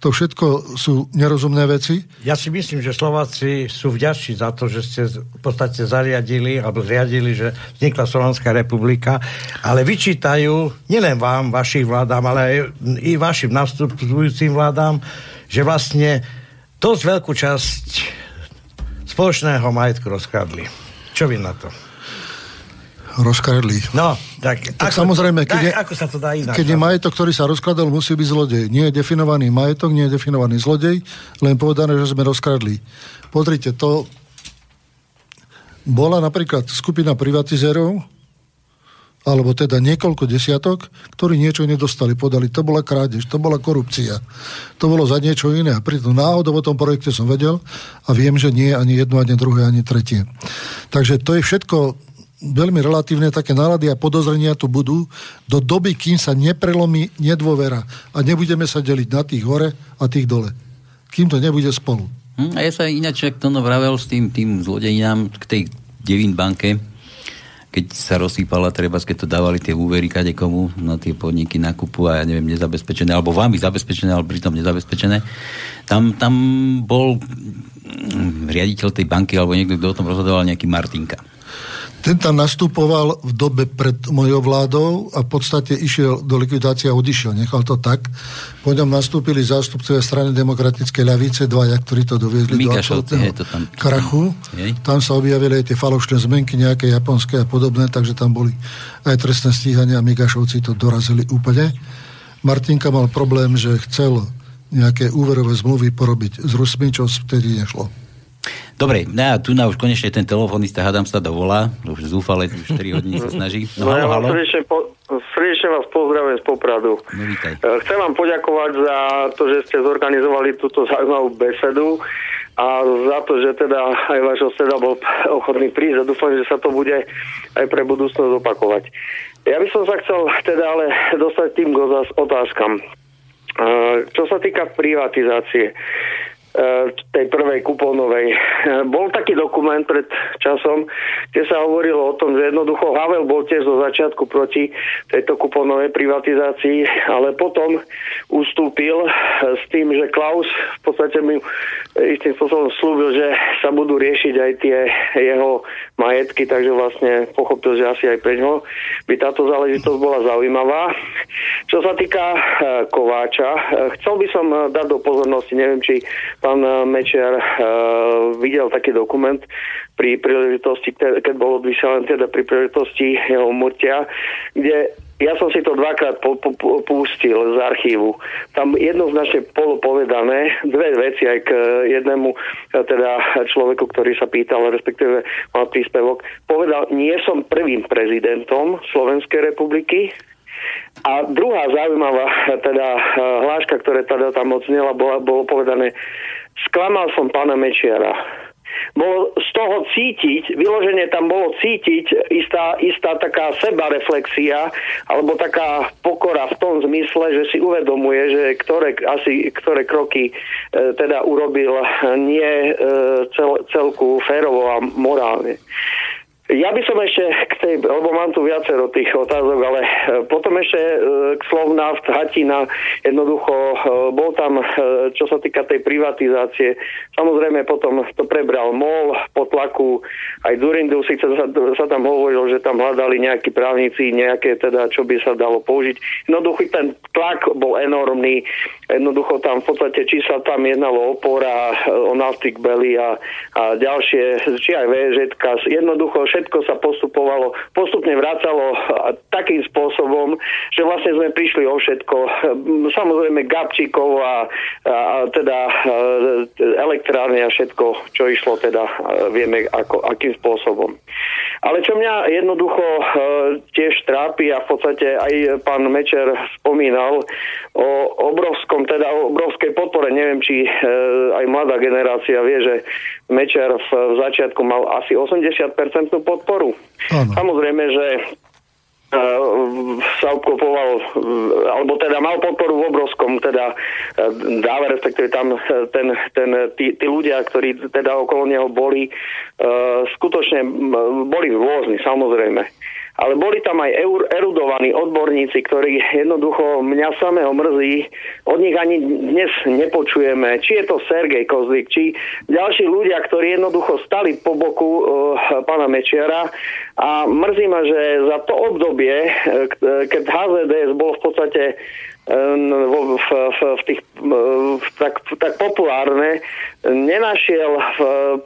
to všetko sú nerozumné veci. Ja si myslím, že Slováci sú vďační za to, že ste v podstate zariadili alebo zriadili, že vznikla Slovenská republika, ale vyčítajú nielen vám, vašich vládám, ale aj i vašim nastupujúcim vládám, že vlastne dosť veľkú časť spoločného majetku rozkradli. Čo vy na to? Rozkradli. No, tak, Tak ako, samozrejme, keď tak, je, ako sa to dá inak? keď je majetok, ktorý sa rozkladal, musí byť zlodej. Nie je definovaný majetok, nie je definovaný zlodej, len povedané, že sme rozkradli. Pozrite, to bola napríklad skupina privatizérov, alebo teda niekoľko desiatok, ktorí niečo nedostali, podali. To bola krádež, to bola korupcia. To bolo za niečo iné. A pritom náhodou o tom projekte som vedel a viem, že nie je ani jedno, ani druhé, ani tretie. Takže to je všetko veľmi relatívne, také nálady a podozrenia tu budú do doby, kým sa neprelomí nedôvera a nebudeme sa deliť na tých hore a tých dole. Kým to nebude spolu. Hm, a ja sa ináč, ak to vravel s tým, tým zlodejinám k tej Devin banke, keď sa rozsýpala, treba, keď to dávali tie úvery kade komu na tie podniky nakupu a ja neviem, nezabezpečené, alebo vám ich zabezpečené, ale pritom nezabezpečené. Tam, tam bol hm, riaditeľ tej banky, alebo niekto, kto o tom rozhodoval, nejaký Martinka. Ten tam nastupoval v dobe pred mojou vládou a v podstate išiel do likvidácie a odišiel. Nechal to tak. Po ňom nastúpili zástupcovia strany demokratickej ľavice, dvaja, ktorí to doviezli do Mikašovci, absolútneho je to tam. krachu. Jej. Tam sa objavili aj tie falošné zmenky, nejaké japonské a podobné, takže tam boli aj trestné stíhania a Migašovci to dorazili úplne. Martinka mal problém, že chcel nejaké úverové zmluvy porobiť s Rusmi, čo vtedy nešlo. Dobre, ja, tu na už konečne ten telefonista, hádam sa dovolá, už zúfale, už 4 hodiny sa snaží. No, No, halo, vás halo. srdečne, po, srdečne vás pozdravujem z Popradu. No, vítaj. E, Chcem vám poďakovať za to, že ste zorganizovali túto zaujímavú besedu a za to, že teda aj váš oseda bol ochotný prísť a dúfam, že sa to bude aj pre budúcnosť opakovať. Ja by som sa chcel teda ale dostať tým k otázkam. E, Čo sa týka privatizácie, tej prvej kupónovej. Bol taký dokument pred časom, kde sa hovorilo o tom, že jednoducho Havel bol tiež zo začiatku proti tejto kupónovej privatizácii, ale potom ustúpil e, s tým, že Klaus v podstate mi istým spôsobom slúbil, že sa budú riešiť aj tie jeho majetky, takže vlastne pochopil, že asi aj pre by táto záležitosť bola zaujímavá. Čo sa týka e, Kováča, e, chcel by som e, dať do pozornosti, neviem, či pán Mečiar videl taký dokument pri príležitosti, ke- keď bol odvysielaný teda pri príležitosti jeho umrtia, kde ja som si to dvakrát po, po, po, pustil z archívu. Tam jednoznačne bolo povedané dve veci aj k jednému e, teda človeku, ktorý sa pýtal, respektíve mal príspevok. Povedal, nie som prvým prezidentom Slovenskej republiky, a druhá zaujímavá teda eh, hláška, ktorá teda tam odznela, bola, bolo povedané, sklamal som pána Mečiara. Bolo z toho cítiť, vyloženie tam bolo cítiť istá, istá taká sebareflexia alebo taká pokora v tom zmysle, že si uvedomuje, že ktoré, asi, ktoré kroky e, teda urobil nie e, cel, celku férovo a morálne. Ja by som ešte k tej, lebo mám tu viacero tých otázok, ale e, potom ešte e, k Slovnaft, Hatina, jednoducho e, bol tam, čo sa týka tej privatizácie, samozrejme potom to prebral MOL po tlaku. Aj Durindu, síce sa, sa tam hovorilo, že tam hľadali nejakí právnici, nejaké teda, čo by sa dalo použiť. Jednoducho ten tlak bol enormný, jednoducho tam v podstate, či sa tam jednalo opora, o Nastic Belly a, a ďalšie, či aj VŽ, jednoducho všetko sa postupovalo, postupne vracalo takým spôsobom, že vlastne sme prišli o všetko. Samozrejme Gabčíkov a, a teda e, elektrárne a všetko, čo išlo teda, e, vieme ako, akým spôsobom. Ale čo mňa jednoducho e, tiež trápi a v podstate aj pán Mečer spomínal o obrovskom, teda o obrovskej podpore, neviem, či aj mladá generácia vie, že Mečer v, v začiatku mal asi 80% podporu. Áno. Samozrejme, že e, sa obklopoval, e, alebo teda mal podporu v obrovskom teda e, dáve, respektíve tam e, ten, ten, tí, tí ľudia, ktorí teda okolo neho boli, e, skutočne boli rôzni, samozrejme. Ale boli tam aj erudovaní odborníci, ktorí jednoducho mňa samého mrzí, od nich ani dnes nepočujeme, či je to Sergej Kozlik, či ďalší ľudia, ktorí jednoducho stali po boku uh, pána Mečiara. A mrzí ma, že za to obdobie, uh, keď HZDS bolo v podstate v, v, v, v tých v, tak, tak populárne, nenašiel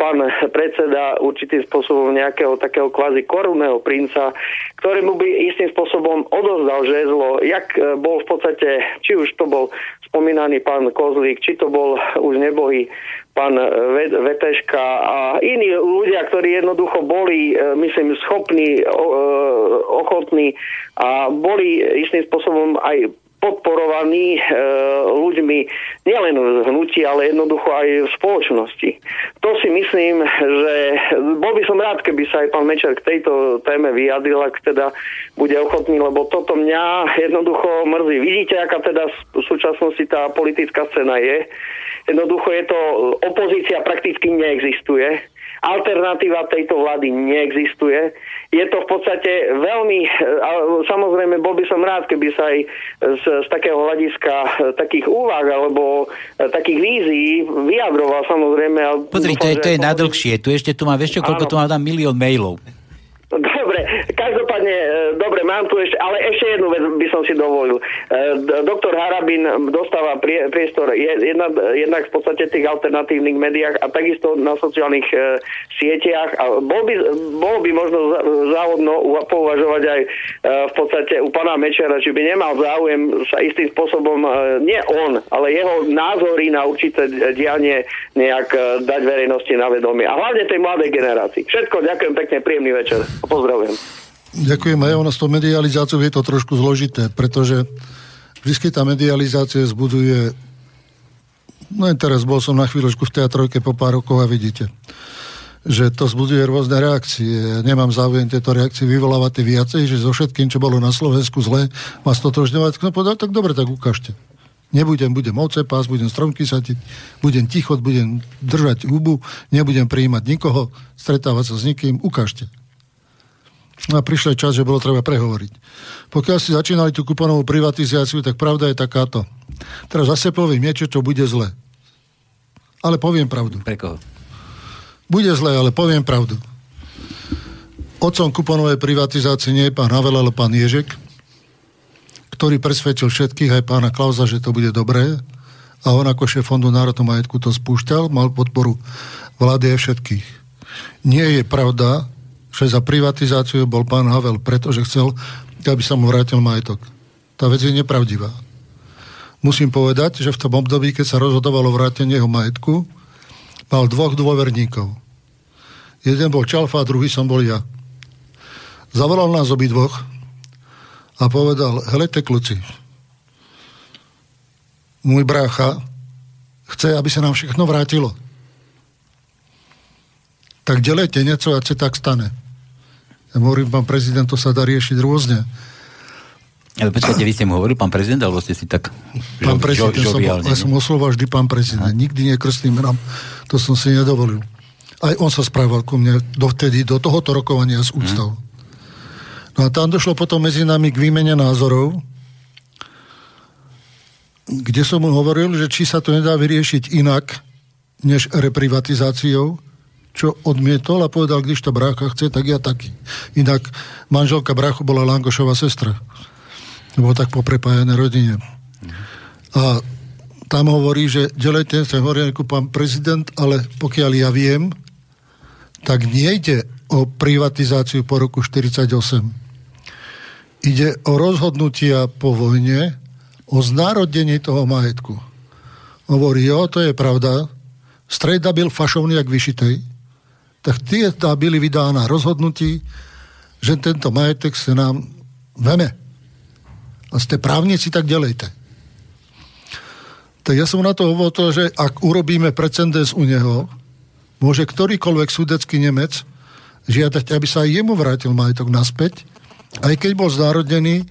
pán predseda určitým spôsobom nejakého takého kvázi korunného princa, ktorému by istým spôsobom odozdal žezlo, jak bol v podstate, či už to bol spomínaný pán Kozlík, či to bol už nebohý pán Veteška a iní ľudia, ktorí jednoducho boli, myslím, schopní, ochotní a boli istým spôsobom aj podporovaní e, ľuďmi nielen v hnutí, ale jednoducho aj v spoločnosti. To si myslím, že bol by som rád, keby sa aj pán Mečer k tejto téme vyjadril, ak teda bude ochotný, lebo toto mňa jednoducho mrzí. Vidíte, aká teda v súčasnosti tá politická scéna je. Jednoducho je to, opozícia prakticky neexistuje Alternatíva tejto vlády neexistuje. Je to v podstate veľmi, samozrejme, bol by som rád, keby sa aj z, z takého hľadiska e, takých úvah alebo e, takých vízií vyjadroval samozrejme. Pozri, to je, to je nadlhšie. Tu ešte tu mám, vieš čo, koľko tu mám tam milión mailov. Dobre, každopádne, e, dobre, mám tu ešte, ale ešte jednu vec by som si dovolil. E, doktor Harabin dostáva prie, priestor jednak, jednak v podstate tých alternatívnych médiách a takisto na sociálnych e, sieťach. A bol by, bol by možno závodno považovať aj v podstate u pána Mečera, či by nemal záujem sa istým spôsobom, nie on, ale jeho názory na určité dianie nejak dať verejnosti na vedomie. A hlavne tej mladej generácii. Všetko, ďakujem pekne, príjemný večer. Pozdravujem. Ďakujem aj ono s tou medializáciou je to trošku zložité, pretože vždy tá medializácia zbuduje no aj teraz bol som na chvíľočku v teatrojke po pár rokoch a vidíte, že to zbuduje rôzne reakcie. Nemám záujem tieto reakcie vyvolávať viacej, že so všetkým, čo bolo na Slovensku zle, má stotožňovať. No povedal, tak dobre, tak ukážte. Nebudem, budem pás, budem stromky satiť, budem ticho, budem držať hubu, nebudem prijímať nikoho, stretávať sa s nikým, ukážte. A prišiel čas, že bolo treba prehovoriť. Pokiaľ si začínali tú kuponovú privatizáciu, tak pravda je takáto. Teraz zase poviem niečo, čo bude zle. Ale poviem pravdu. Pre koho? Bude zle, ale poviem pravdu. Otcom kuponovej privatizácie nie je pán Havel, ale pán Ježek, ktorý presvedčil všetkých, aj pána Klauza, že to bude dobré. A on ako šéf Fondu národného majetku to spúšťal, mal podporu vlády aj všetkých. Nie je pravda, že za privatizáciu bol pán Havel, pretože chcel, aby sa mu vrátil majetok. Tá vec je nepravdivá. Musím povedať, že v tom období, keď sa rozhodovalo vrátenie jeho majetku, mal dvoch dôverníkov. Jeden bol Čalfa a druhý som bol ja. Zavolal nás dvoch a povedal, helete kluci, môj brácha chce, aby sa nám všechno vrátilo. Tak delejte niečo a sa tak stane. Ja hovorím, pán prezident, to sa dá riešiť rôzne. Ale počkajte, vy ste mu hovorili, pán prezident, alebo ste si tak Pán prezident, žo, som, ja som osloval vždy pán prezident. Aha. Nikdy nie krstným menom. To som si nedovolil. Aj on sa správal ku mne dovtedy, do tohoto rokovania s úctou. Hm. No a tam došlo potom medzi nami k výmene názorov, kde som mu hovoril, že či sa to nedá vyriešiť inak, než reprivatizáciou, čo odmietol a povedal, když to brácha chce, tak ja taký. Inak manželka bráchu bola Langošová sestra. Bolo tak poprepájané rodine. A tam hovorí, že delejte sa hovorí ako pán prezident, ale pokiaľ ja viem, tak nejde o privatizáciu po roku 1948. Ide o rozhodnutia po vojne, o znárodnení toho majetku. Hovorí, jo, to je pravda, strejda byl fašovný jak vyšitej, tak tie byli vydána rozhodnutí, že tento majetek sa nám veme. A ste právnici, tak delejte. Tak ja som na to hovoril, že ak urobíme precedens u neho, môže ktorýkoľvek súdecký Nemec žiadať, aby sa aj jemu vrátil majetok naspäť, aj keď bol znárodnený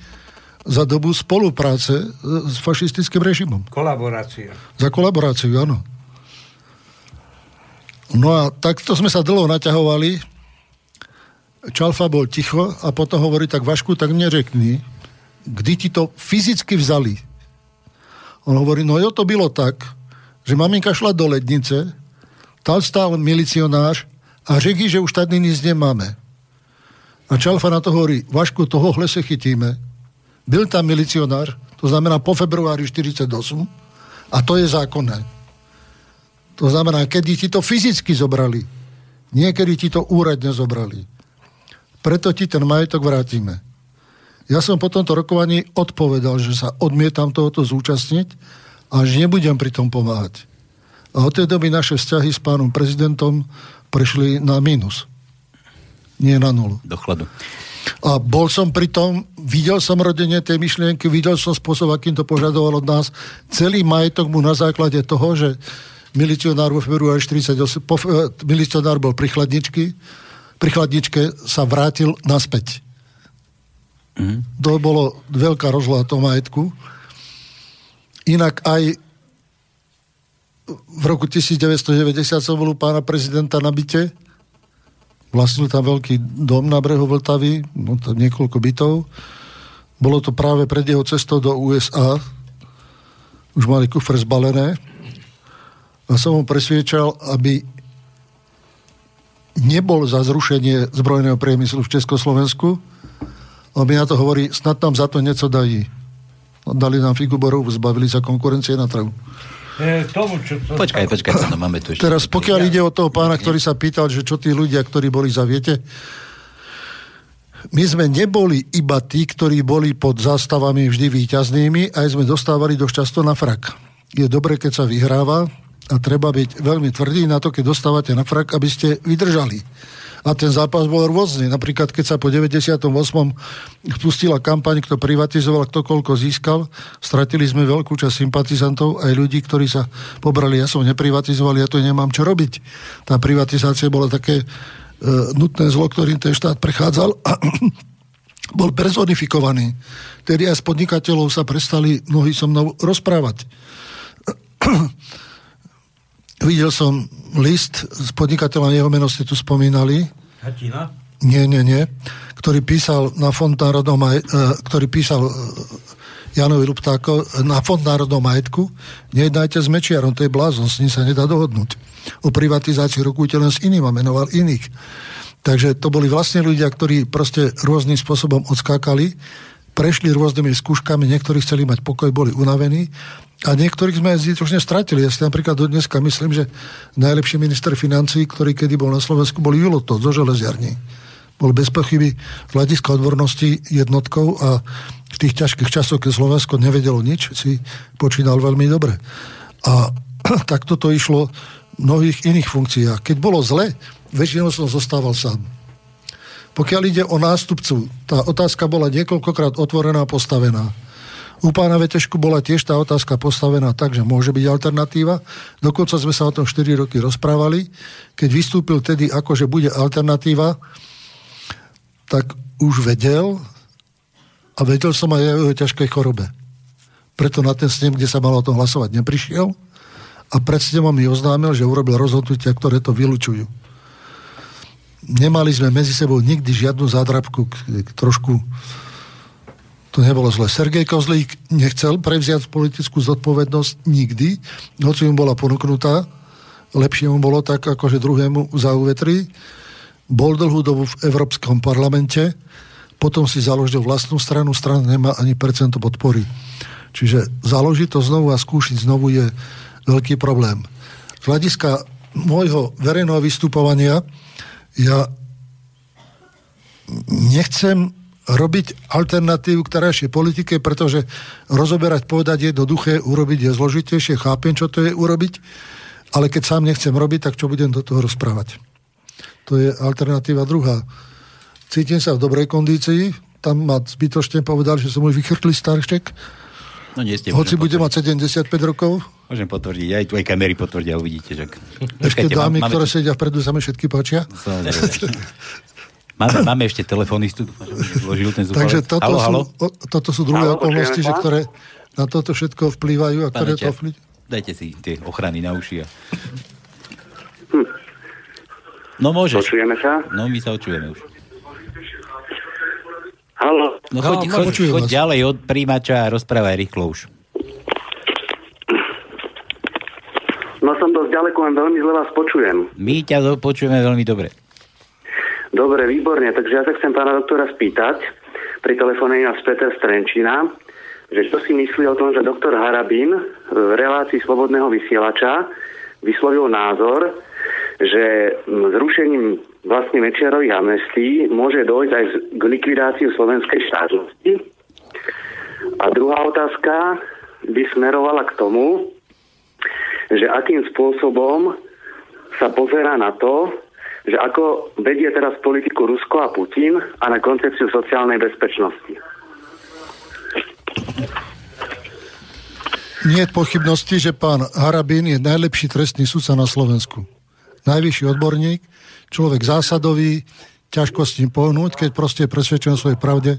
za dobu spolupráce s fašistickým režimom. Kolaborácia. Za kolaboráciu, áno. No a takto sme sa dlho naťahovali. Čalfa bol ticho a potom hovorí, tak Vašku, tak mne řekni, kdy ti to fyzicky vzali. On hovorí, no jo, to bylo tak, že maminka šla do lednice, tam stál milicionář a řekl, že už tady nic nemáme. A Čalfa na to hovorí, Vašku, tohohle se chytíme. Byl tam milicionář, To znamená po februári 48 a to je zákonné. To znamená, kedy ti to fyzicky zobrali. Niekedy ti to úradne zobrali. Preto ti ten majetok vrátime. Ja som po tomto rokovaní odpovedal, že sa odmietam tohoto zúčastniť a že nebudem pri tom pomáhať. A od tej doby naše vzťahy s pánom prezidentom prešli na mínus. Nie na nulu. Do chladu. A bol som pri tom, videl som rodenie tej myšlienky, videl som spôsob, akým to požadoval od nás. Celý majetok mu na základe toho, že milicionár vo februári 48, po, eh, milicionár bol pri chladničky, pri chladničke sa vrátil naspäť. Mm. To bolo veľká rozloha toho majetku. Inak aj v roku 1990 som bol u pána prezidenta na byte. Vlastnil tam veľký dom na brehu Vltavy, no tam niekoľko bytov. Bolo to práve pred jeho cestou do USA. Už mali kufr zbalené. A som ho presviečal, aby nebol za zrušenie zbrojného priemyslu v Československu, on mi na to hovorí, snad tam za to niečo dají. Dali nám figu borovú, zbavili sa konkurencie na trhu. E, tomu, čo to... Počkaj, počkaj, no, máme tu ešte. Teraz pokiaľ ide o toho pána, ktorý sa pýtal, že čo tí ľudia, ktorí boli za, viete, my sme neboli iba tí, ktorí boli pod zástavami vždy výťaznými, aj sme dostávali dosť často na frak. Je dobre, keď sa vyhráva a treba byť veľmi tvrdý na to, keď dostávate na frak, aby ste vydržali a ten zápas bol rôzny. Napríklad, keď sa po 98. spustila kampaň, kto privatizoval, kto koľko získal, stratili sme veľkú časť sympatizantov aj ľudí, ktorí sa pobrali. Ja som neprivatizoval, ja to nemám čo robiť. Tá privatizácia bola také e, nutné zlo, ktorým ten štát prechádzal a bol personifikovaný. Tedy aj z podnikateľov sa prestali mnohí so mnou rozprávať. Videl som list s podnikateľom, jeho meno ste tu spomínali. Hatina? Nie, nie, nie. Ktorý písal na Fond národnom maj, e, ktorý písal e, Janovi Luptáko na Fond národnom majetku. Nejednajte s Mečiarom, to je blázon, s ním sa nedá dohodnúť. O privatizácii rokujte len s iným a menoval iných. Takže to boli vlastne ľudia, ktorí proste rôznym spôsobom odskákali, prešli rôznymi skúškami, niektorí chceli mať pokoj, boli unavení a niektorých sme zbytočne stratili. Ja si napríklad do dneska myslím, že najlepší minister financí, ktorý kedy bol na Slovensku, bol Julo to zo železiarní. Bol bez pochyby z hľadiska odbornosti jednotkou a v tých ťažkých časoch, keď Slovensko nevedelo nič, si počínal veľmi dobre. A takto to išlo v mnohých iných funkciách. Keď bolo zle, väčšinou som zostával sám. Pokiaľ ide o nástupcu, tá otázka bola niekoľkokrát otvorená a postavená u pána Vetešku bola tiež tá otázka postavená tak, že môže byť alternatíva. Dokonca sme sa o tom 4 roky rozprávali. Keď vystúpil tedy ako, že bude alternatíva, tak už vedel a vedel som aj o jeho ťažkej chorobe. Preto na ten snem, kde sa malo o tom hlasovať, neprišiel a pred snemom mi oznámil, že urobil rozhodnutia, ktoré to vylučujú. Nemali sme medzi sebou nikdy žiadnu zádrabku, trošku to nebolo zle. Sergej Kozlík nechcel prevziať politickú zodpovednosť nikdy, hoci mu bola ponúknutá. Lepšie mu bolo tak, akože druhému za uvetri. Bol dlhú dobu v Európskom parlamente, potom si založil vlastnú stranu, strana nemá ani percento podpory. Čiže založiť to znovu a skúšiť znovu je veľký problém. Z hľadiska môjho verejného vystupovania ja nechcem robiť alternatívu k terajšej politike, pretože rozoberať, povedať je jednoduché, urobiť je zložitejšie, chápem, čo to je urobiť, ale keď sám nechcem robiť, tak čo budem do toho rozprávať. To je alternatíva druhá. Cítim sa v dobrej kondícii, tam ma zbytočne povedal, že som môj vychrtlý starštek, No nie ste, Hoci bude mať 75 rokov. Môžem potvrdiť, aj aj kamery potvrdia, uvidíte. Že... Ešte dámy, máme, ktoré sedia vpredu, sa mi všetky páčia. Máme, máme ešte telefonistu, zložil ten zúfale. Takže toto, halo, sú, halo? O, toto sú druhé halo, okolnosti, že ktoré na toto všetko vplývajú a ktoré to vplyvajú. Dajte si tie ochrany na uši. A... Hm. No môžeš. Počujeme sa? No my sa očujeme už. Halo. No choď, no, choď, choď ďalej od príjimača a rozprávaj rýchlo už. No som dosť ďaleko, len veľmi zle vás počujem. My ťa počujeme veľmi dobre. Dobre, výborne. Takže ja sa chcem pána doktora spýtať. Pri telefóne nás Peter Strenčina. že čo si myslí o tom, že doktor Harabin v relácii Slobodného vysielača vyslovil názor, že zrušením vlastne Mečiarových amnestí môže dojsť aj k likvidáciu slovenskej štátnosti. A druhá otázka by smerovala k tomu, že akým spôsobom sa pozera na to, že ako vedie teraz politiku Rusko a Putin a na koncepciu sociálnej bezpečnosti. Nie je pochybnosti, že pán Harabín je najlepší trestný sudca na Slovensku. Najvyšší odborník, človek zásadový, ťažko s ním pohnúť, keď proste je presvedčený o svojej pravde,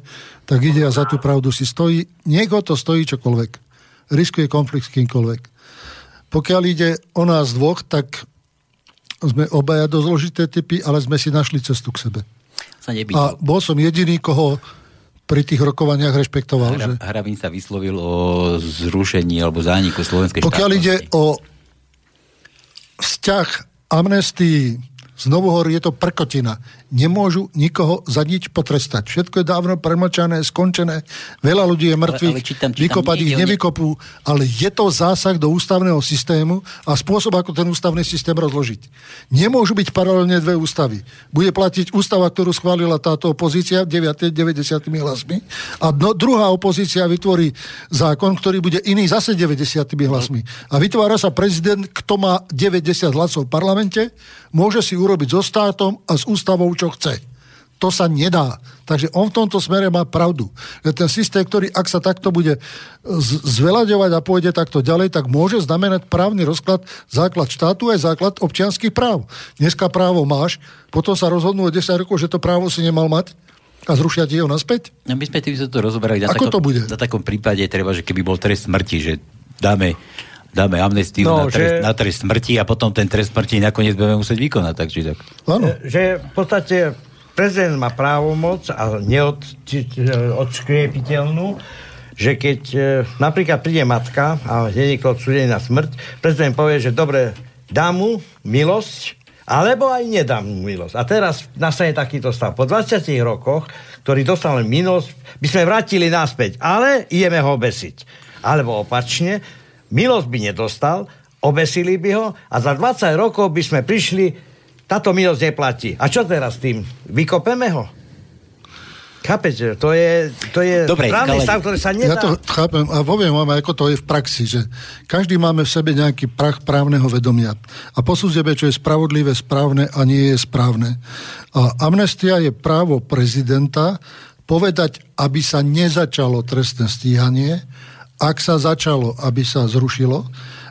tak ide a za tú pravdu si stojí. Niekoho to stojí čokoľvek. Riskuje konflikt s kýmkoľvek. Pokiaľ ide o nás dvoch, tak sme obaja dosť zložité typy, ale sme si našli cestu k sebe. Sa a bol som jediný, koho pri tých rokovaniach rešpektoval. Hra, že... Hravín sa vyslovil o zrušení alebo zániku slovenskej Pokiaľ štátnosti. ide o vzťah amnestii Znovu hovorí, je to prkotina. Nemôžu nikoho za nič potrestať. Všetko je dávno premlčané, skončené. Veľa ľudí je mŕtvych, ale, ale čítam, čítam, vykopať ich nevykopú, ale je to zásah do ústavného systému a spôsob, ako ten ústavný systém rozložiť. Nemôžu byť paralelne dve ústavy. Bude platiť ústava, ktorú schválila táto opozícia 9, 90 hlasmi a druhá opozícia vytvorí zákon, ktorý bude iný zase 90 hlasmi. A vytvára sa prezident, kto má 90 hlasov v parlamente, môže si urobiť so štátom a s ústavou, čo chce. To sa nedá. Takže on v tomto smere má pravdu. Že ten systém, ktorý ak sa takto bude zvelaďovať a pôjde takto ďalej, tak môže znamenať právny rozklad, základ štátu aj základ občianských práv. Dneska právo máš, potom sa rozhodnú o 10 rokov, že to právo si nemal mať a zrušia ti ho naspäť? No my sme tým to rozoberali. Na Ako takom, to bude? Na takom prípade treba, že keby bol trest smrti, že dáme dáme amnestiu no, na, trest, že... na trest smrti a potom ten trest smrti nakoniec budeme musieť vykonať, tak či tak. Ano. Že v podstate prezident má právomoc a neodškriepiteľnú, že keď e, napríklad príde matka a je niekto odsúdený na smrť, prezident povie, že dobre, dám mu milosť, alebo aj nedám mu milosť. A teraz nastane takýto stav. Po 20 rokoch, ktorý dostal milosť, by sme vrátili naspäť, ale ideme ho obesiť. Alebo opačne, milosť by nedostal, obesili by ho a za 20 rokov by sme prišli, táto milosť neplatí. A čo teraz s tým? Vykopeme ho? Chápete? To je, to je Dobre, právny stav, ktorý sa nedá... Ja to chápem a poviem vám, ako to je v praxi, že každý máme v sebe nejaký prach právneho vedomia a posudzujeme, čo je spravodlivé, správne a nie je správne. A amnestia je právo prezidenta povedať, aby sa nezačalo trestné stíhanie, ak sa začalo, aby sa zrušilo,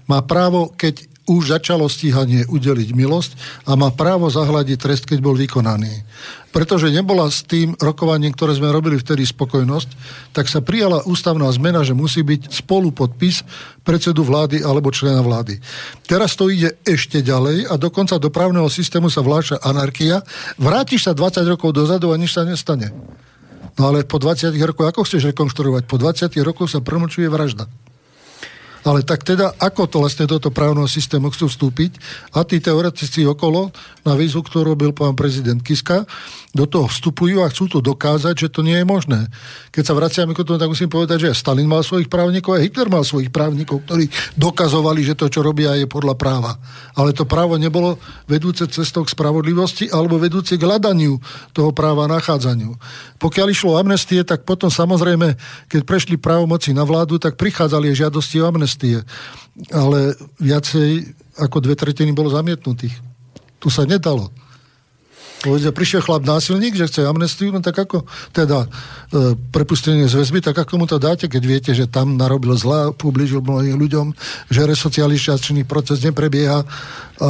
má právo, keď už začalo stíhanie udeliť milosť a má právo zahľadiť trest, keď bol vykonaný. Pretože nebola s tým rokovaním, ktoré sme robili vtedy spokojnosť, tak sa prijala ústavná zmena, že musí byť spolu podpis predsedu vlády alebo člena vlády. Teraz to ide ešte ďalej a dokonca do právneho systému sa vláša anarchia. Vrátiš sa 20 rokov dozadu a nič sa nestane. No ale po 20 rokoch, ako chceš rekonštruovať? Po 20 rokoch sa premlčuje vražda. Ale tak teda, ako to vlastne do toho právneho systému chcú vstúpiť a tí teoretici okolo na výzvu, ktorú robil pán prezident Kiska, do toho vstupujú a chcú to dokázať, že to nie je možné. Keď sa vraciame k tomu, tak musím povedať, že Stalin mal svojich právnikov a Hitler mal svojich právnikov, ktorí dokazovali, že to, čo robia, je podľa práva. Ale to právo nebolo vedúce cestou k spravodlivosti alebo vedúce k hľadaniu toho práva nachádzaniu. Pokiaľ išlo o amnestie, tak potom samozrejme, keď prešli právomoci na vládu, tak prichádzali žiadosti o amnestie. Ale viacej ako dve tretiny bolo zamietnutých. Tu sa nedalo. Povedzme, prišiel chlap násilník, že chce amnestiu, no tak ako teda e, prepustenie z väzby, tak ako mu to dáte, keď viete, že tam narobil zla, publižil mnohým ľuďom, že resocializačný proces neprebieha a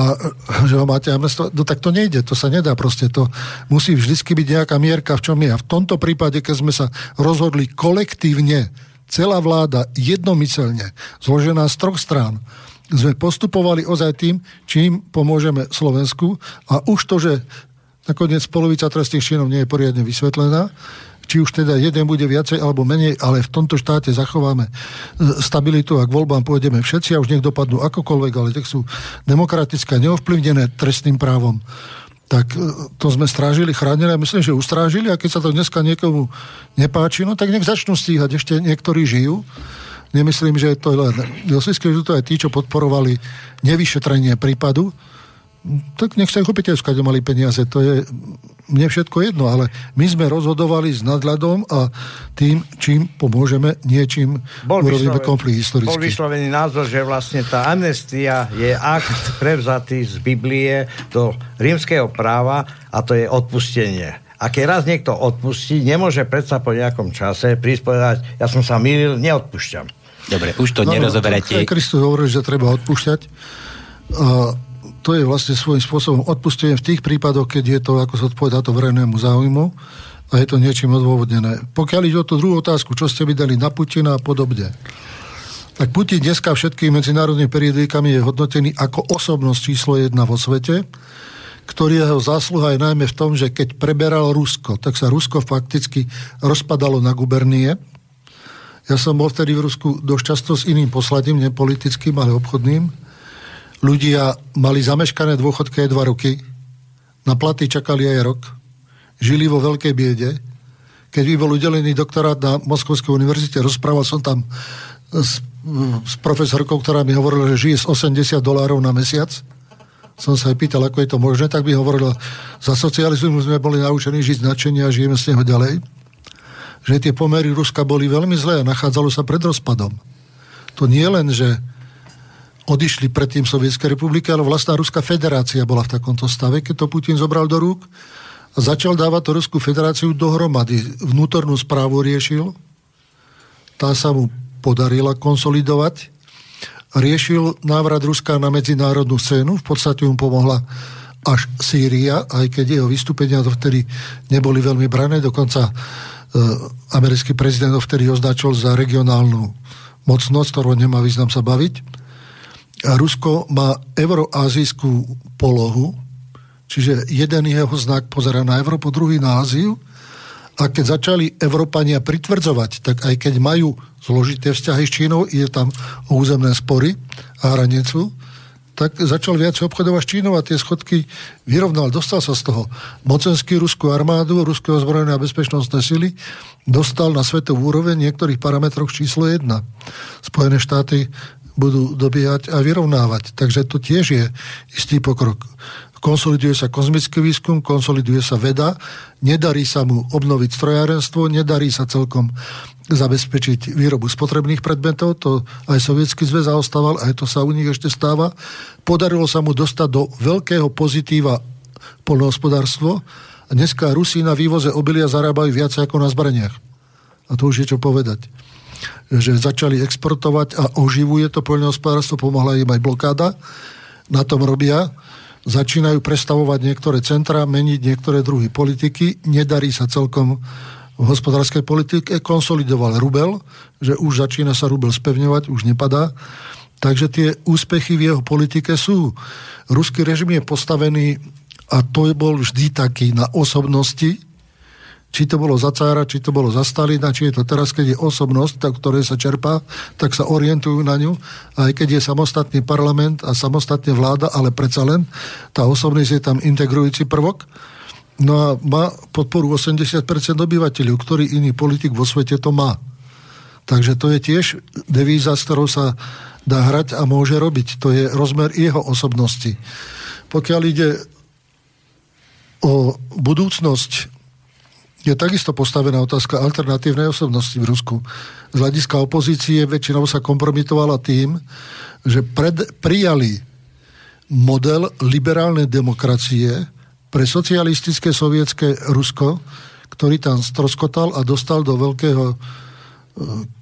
že ho máte amnestovať. No tak to nejde, to sa nedá proste. To musí vždycky byť nejaká mierka, v čom je. A v tomto prípade, keď sme sa rozhodli kolektívne, celá vláda jednomyselne, zložená z troch strán, sme postupovali ozaj tým, čím pomôžeme Slovensku a už to, že Nakoniec polovica trestných činov nie je poriadne vysvetlená. Či už teda jeden bude viacej alebo menej, ale v tomto štáte zachováme e, stabilitu a k voľbám pôjdeme všetci a už nech dopadnú akokoľvek, ale tak sú demokratické neovplyvnené trestným právom tak e, to sme strážili, chránili a myslím, že ustrážili a keď sa to dneska niekomu nepáči, no tak nech začnú stíhať. Ešte niektorí žijú. Nemyslím, že to je len Josivské, že to aj tí, čo podporovali nevyšetrenie prípadu, tak nech sa ich opäť aj mali peniaze. To je mne všetko jedno, ale my sme rozhodovali s nadhľadom a tým, čím pomôžeme, niečím bol urobíme konflikt historický. Bol vyslovený názor, že vlastne tá amnestia je akt prevzatý z Biblie do rímskeho práva a to je odpustenie. A keď raz niekto odpustí, nemôže predsa po nejakom čase prísť povedať, ja som sa mýlil, neodpúšťam. Dobre, už to no, nerozoberete. No, Kristus hovorí, že treba odpúšťať. Uh, to je vlastne svojím spôsobom odpustenie v tých prípadoch, keď je to, ako sa odpovedá to verejnému záujmu a je to niečím odôvodnené. Pokiaľ ide o tú druhú otázku, čo ste vydali na Putina a podobne, tak Putin dneska všetkými medzinárodnými periodikami je hodnotený ako osobnosť číslo jedna vo svete, ktorý jeho zásluha je najmä v tom, že keď preberal Rusko, tak sa Rusko fakticky rozpadalo na gubernie. Ja som bol vtedy v Rusku dosť často s iným posladím, nepolitickým, ale obchodným ľudia mali zameškané dôchodky aj dva roky, na platy čakali aj rok, žili vo veľkej biede. Keď by bol udelený doktorát na Moskovskej univerzite, rozprával som tam s, s profesorkou, ktorá mi hovorila, že žije z 80 dolárov na mesiac. Som sa aj pýtal, ako je to možné, tak by hovorila, za socializmu sme boli naučení žiť značenie a žijeme z neho ďalej. Že tie pomery Ruska boli veľmi zlé a nachádzalo sa pred rozpadom. To nie len, že odišli predtým Sovietskej republiky, ale vlastná Ruská federácia bola v takomto stave, keď to Putin zobral do rúk a začal dávať to Ruskú federáciu dohromady. Vnútornú správu riešil, tá sa mu podarila konsolidovať, riešil návrat Ruska na medzinárodnú scénu, v podstate mu pomohla až Sýria, aj keď jeho vystúpenia vtedy neboli veľmi brané, dokonca e, americký prezident vtedy označil za regionálnu mocnosť, ktorú nemá význam sa baviť. Rusko má euroazijskú polohu, čiže jeden jeho znak pozera na Európu, druhý na Áziu. A keď začali Európania pritvrdzovať, tak aj keď majú zložité vzťahy s Čínou, je tam o územné spory a hranicu, tak začal viac obchodovať s Čínou a tie schodky vyrovnal. Dostal sa z toho mocenský ruskú armádu, ruské ozbrojené a bezpečnostné sily, dostal na svetovú úroveň niektorých parametroch číslo 1. Spojené štáty budú dobíjať a vyrovnávať. Takže to tiež je istý pokrok. Konsoliduje sa kozmický výskum, konsoliduje sa veda, nedarí sa mu obnoviť strojárenstvo, nedarí sa celkom zabezpečiť výrobu spotrebných predmetov, to aj Sovietský zväz zaostával, aj to sa u nich ešte stáva. Podarilo sa mu dostať do veľkého pozitíva polnohospodárstvo a dneska Rusi na vývoze obilia zarábajú viac ako na zbraniach. A to už je čo povedať že začali exportovať a oživuje to poľnohospodárstvo, pomohla im aj blokáda. Na tom robia. Začínajú prestavovať niektoré centra, meniť niektoré druhy politiky. Nedarí sa celkom v hospodárskej politike. Konsolidoval rubel, že už začína sa rubel spevňovať, už nepadá. Takže tie úspechy v jeho politike sú. Ruský režim je postavený a to bol vždy taký na osobnosti, či to bolo za cára, či to bolo za Stalina, či je to teraz, keď je osobnosť, tak, ktoré sa čerpá, tak sa orientujú na ňu. Aj keď je samostatný parlament a samostatne vláda, ale predsa len tá osobnosť je tam integrujúci prvok. No a má podporu 80% obyvateľov, ktorý iný politik vo svete to má. Takže to je tiež devíza, s ktorou sa dá hrať a môže robiť. To je rozmer jeho osobnosti. Pokiaľ ide o budúcnosť je takisto postavená otázka alternatívnej osobnosti v Rusku. Z hľadiska opozície väčšinou sa kompromitovala tým, že pred, prijali model liberálnej demokracie pre socialistické sovietské Rusko, ktorý tam stroskotal a dostal do veľkého e,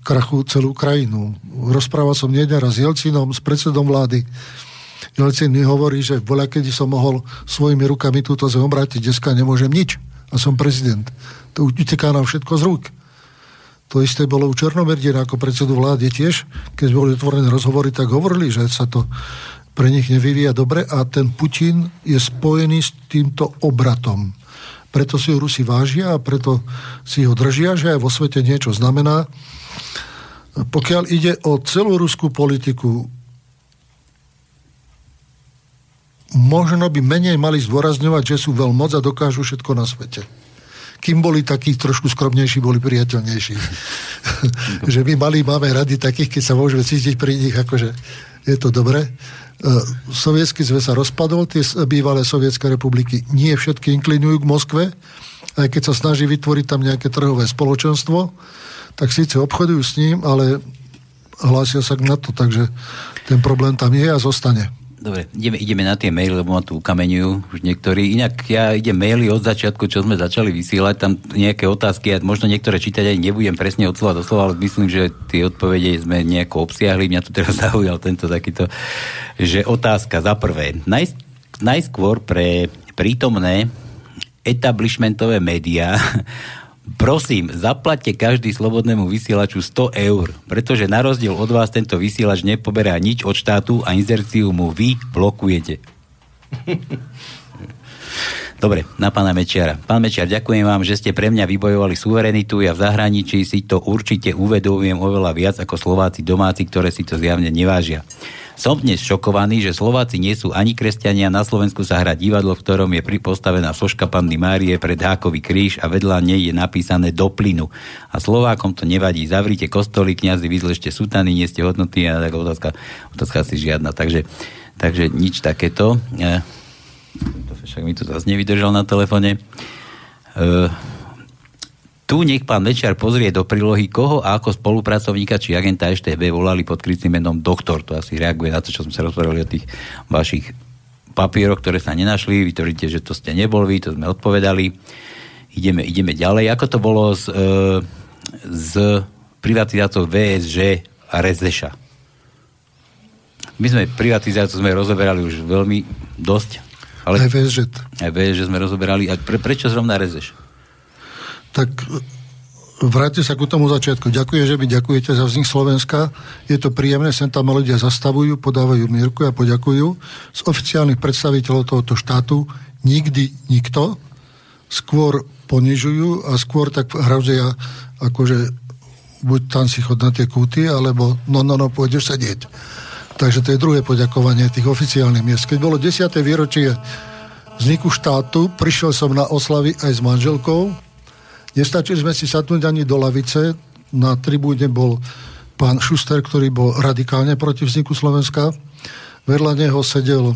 krachu celú krajinu. Rozprával som nie raz s Jelcinom, s predsedom vlády. Jelcin mi hovorí, že voľa, kedy som mohol svojimi rukami túto zem obrátiť, dneska nemôžem nič a som prezident. To uteká nám všetko z rúk. To isté bolo u Černomerdina ako predsedu vlády tiež, keď boli otvorené rozhovory, tak hovorili, že sa to pre nich nevyvíja dobre a ten Putin je spojený s týmto obratom. Preto si ho Rusi vážia a preto si ho držia, že aj vo svete niečo znamená. Pokiaľ ide o celú ruskú politiku, možno by menej mali zdôrazňovať, že sú veľmoc a dokážu všetko na svete. Kým boli takí trošku skromnejší, boli priateľnejší. že my mali, máme rady takých, keď sa môžeme cítiť pri nich, akože je to dobre. E, Sovietský zväz sa rozpadol, tie bývalé sovietské republiky nie všetky inklinujú k Moskve, aj keď sa snaží vytvoriť tam nejaké trhové spoločenstvo, tak síce obchodujú s ním, ale hlásia sa k NATO, takže ten problém tam je a zostane. Dobre, ideme, ideme na tie maily, lebo ma tu ukameňujú už niektorí. Inak ja idem maily od začiatku, čo sme začali vysielať, tam nejaké otázky, a možno niektoré čítať aj nebudem presne od slova do slova, ale myslím, že tie odpovede sme nejako obsiahli. Mňa tu teraz zaujal tento takýto, že otázka za prvé. Naj, najskôr pre prítomné etablishmentové médiá Prosím, zaplatte každý slobodnému vysielaču 100 eur, pretože na rozdiel od vás tento vysielač nepoberá nič od štátu a inzerciu mu vy blokujete. Dobre, na pána Mečiara. Pán Mečiar, ďakujem vám, že ste pre mňa vybojovali suverenitu. Ja v zahraničí si to určite uvedomujem oveľa viac ako Slováci domáci, ktoré si to zjavne nevážia. Som dnes šokovaný, že Slováci nie sú ani kresťania. Na Slovensku sa hrá divadlo, v ktorom je pripostavená soška Panny Márie pred Hákový kríž a vedľa nej je napísané do plynu. A Slovákom to nevadí. Zavrite kostoly, kňazi, vyzlešte sutany, nie ste hodnotní a tak otázka, otázka si žiadna. Takže, takže nič takéto. E, však mi to zase nevydržal na telefone. E, tu nech pán Mečiar pozrie do prílohy, koho a ako spolupracovníka či agenta EŠTB volali pod krytým menom doktor. To asi reaguje na to, čo sme sa rozprávali o tých vašich papieroch, ktoré sa nenašli. Vy tvrdíte, že to ste nebol vy, to sme odpovedali. Ideme, ideme ďalej. Ako to bolo s, e, s privatizáciou VSŽ a Rezeša? My sme privatizáciu sme rozoberali už veľmi dosť. Ale aj VSŽ. Aj VSŽ sme rozoberali. A pre, prečo zrovna Rezeš? Tak vráťte sa ku tomu začiatku. Ďakujem, že mi ďakujete za vznik Slovenska. Je to príjemné, sem tam ľudia zastavujú, podávajú mierku a poďakujú. Z oficiálnych predstaviteľov tohoto štátu nikdy nikto. Skôr ponižujú a skôr tak hrozia, akože buď tam si chod na tie kúty, alebo no, no, no, pôjdeš sedieť. Takže to je druhé poďakovanie tých oficiálnych miest. Keď bolo 10. výročie vzniku štátu, prišiel som na oslavy aj s manželkou, Nestačili sme si sadnúť ani do lavice. Na tribúne bol pán Šuster, ktorý bol radikálne proti vzniku Slovenska. Vedľa neho sedel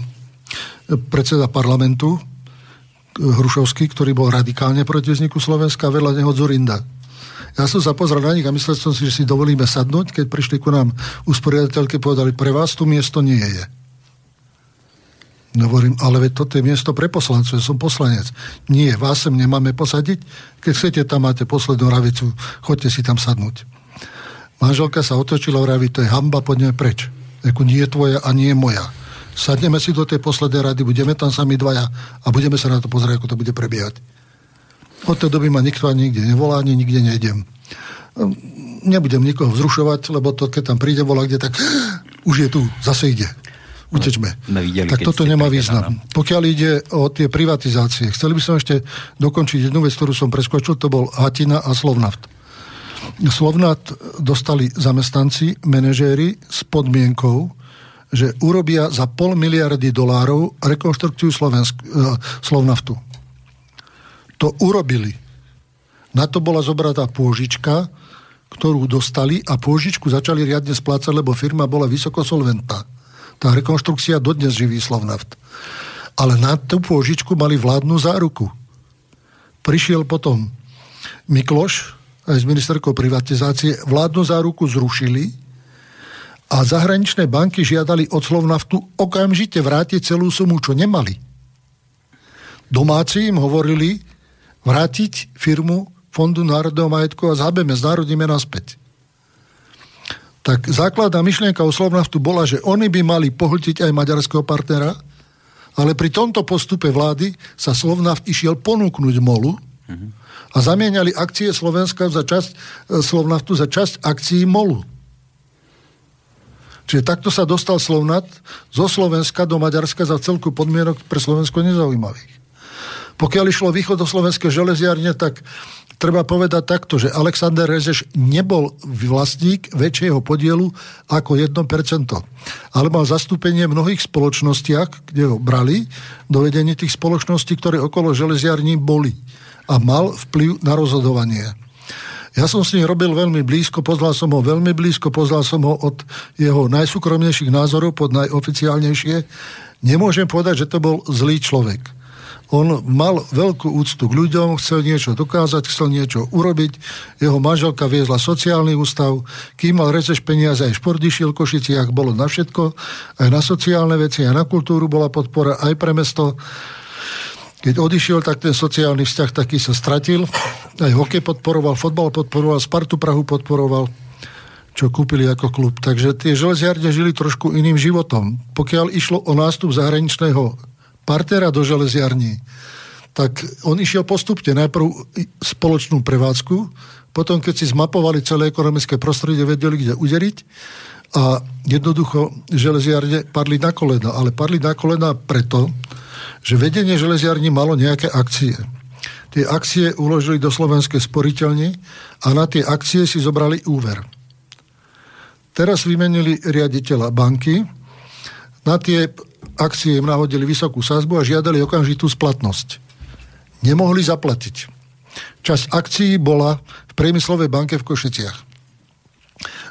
predseda parlamentu Hrušovský, ktorý bol radikálne proti vzniku Slovenska, vedľa neho Zurinda. Ja som sa pozrel na nich a myslel som si, že si dovolíme sadnúť, keď prišli ku nám usporiadateľky, povedali, pre vás tu miesto nie je. Hovorím, ale veď toto je miesto pre poslancov, ja som poslanec. Nie, vás sem nemáme posadiť. Keď chcete, tam máte poslednú ravicu, chodte si tam sadnúť. Manželka sa otočila, vraví, to je hamba, poďme preč. Jako nie je tvoja a nie je moja. Sadneme si do tej poslednej rady, budeme tam sami dvaja a budeme sa na to pozrieť, ako to bude prebiehať. Od tej doby ma nikto ani nikde nevolá, ani nikde nejdem. Nebudem nikoho vzrušovať, lebo to, keď tam príde volá kde, tak už je tu, zase ide utečme. No, videli, tak toto nemá význam. Áno. Pokiaľ ide o tie privatizácie, chceli by som ešte dokončiť jednu vec, ktorú som preskočil, to bol Hatina a Slovnaft. Slovnaft dostali zamestnanci, manažéri s podmienkou, že urobia za pol miliardy dolárov rekonštrukciu Slovensk, uh, Slovnaftu. To urobili. Na to bola zobratá pôžička, ktorú dostali a pôžičku začali riadne splácať, lebo firma bola vysoko solventná. Tá rekonštrukcia dodnes živí Slovnaft. Ale na tú pôžičku mali vládnu záruku. Prišiel potom Mikloš aj s ministerkou privatizácie, vládnu záruku zrušili a zahraničné banky žiadali od Slovnaftu okamžite vrátiť celú sumu, čo nemali. Domáci im hovorili vrátiť firmu Fondu národného majetku a zhabeme, znárodníme naspäť tak základná myšlienka u Slovnaftu bola, že oni by mali pohltiť aj maďarského partnera, ale pri tomto postupe vlády sa Slovnaft išiel ponúknuť MOLu a zamieniali akcie Slovenska za časť, e, Slovnaftu za časť akcií MOLu. Čiže takto sa dostal Slovnat zo Slovenska do Maďarska za celku podmienok pre Slovensko nezaujímavých. Pokiaľ išlo východ do slovenské železiarne, tak treba povedať takto, že Alexander Rezeš nebol vlastník väčšieho podielu ako 1%, ale mal zastúpenie v mnohých spoločnostiach, kde ho brali do vedenia tých spoločností, ktoré okolo železiarní boli a mal vplyv na rozhodovanie. Ja som s ním robil veľmi blízko, poznal som ho veľmi blízko, poznal som ho od jeho najsúkromnejších názorov pod najoficiálnejšie. Nemôžem povedať, že to bol zlý človek. On mal veľkú úctu k ľuďom, chcel niečo dokázať, chcel niečo urobiť. Jeho manželka viezla sociálny ústav, kým mal receš peniaze, aj šport išiel Košiciach, bolo na všetko, aj na sociálne veci, aj na kultúru bola podpora, aj pre mesto. Keď odišiel, tak ten sociálny vzťah taký sa stratil. Aj hokej podporoval, fotbal podporoval, Spartu Prahu podporoval, čo kúpili ako klub. Takže tie železiarne žili trošku iným životom. Pokiaľ išlo o nástup zahraničného partnera do železiarní, tak on išiel postupne. Najprv spoločnú prevádzku, potom keď si zmapovali celé ekonomické prostredie, vedeli, kde uderiť a jednoducho železiarne padli na kolena. Ale padli na kolena preto, že vedenie železiarní malo nejaké akcie. Tie akcie uložili do slovenskej sporiteľne a na tie akcie si zobrali úver. Teraz vymenili riaditeľa banky, na tie akcie im nahodili vysokú sázbu a žiadali okamžitú splatnosť. Nemohli zaplatiť. Časť akcií bola v priemyslovej banke v Košiciach.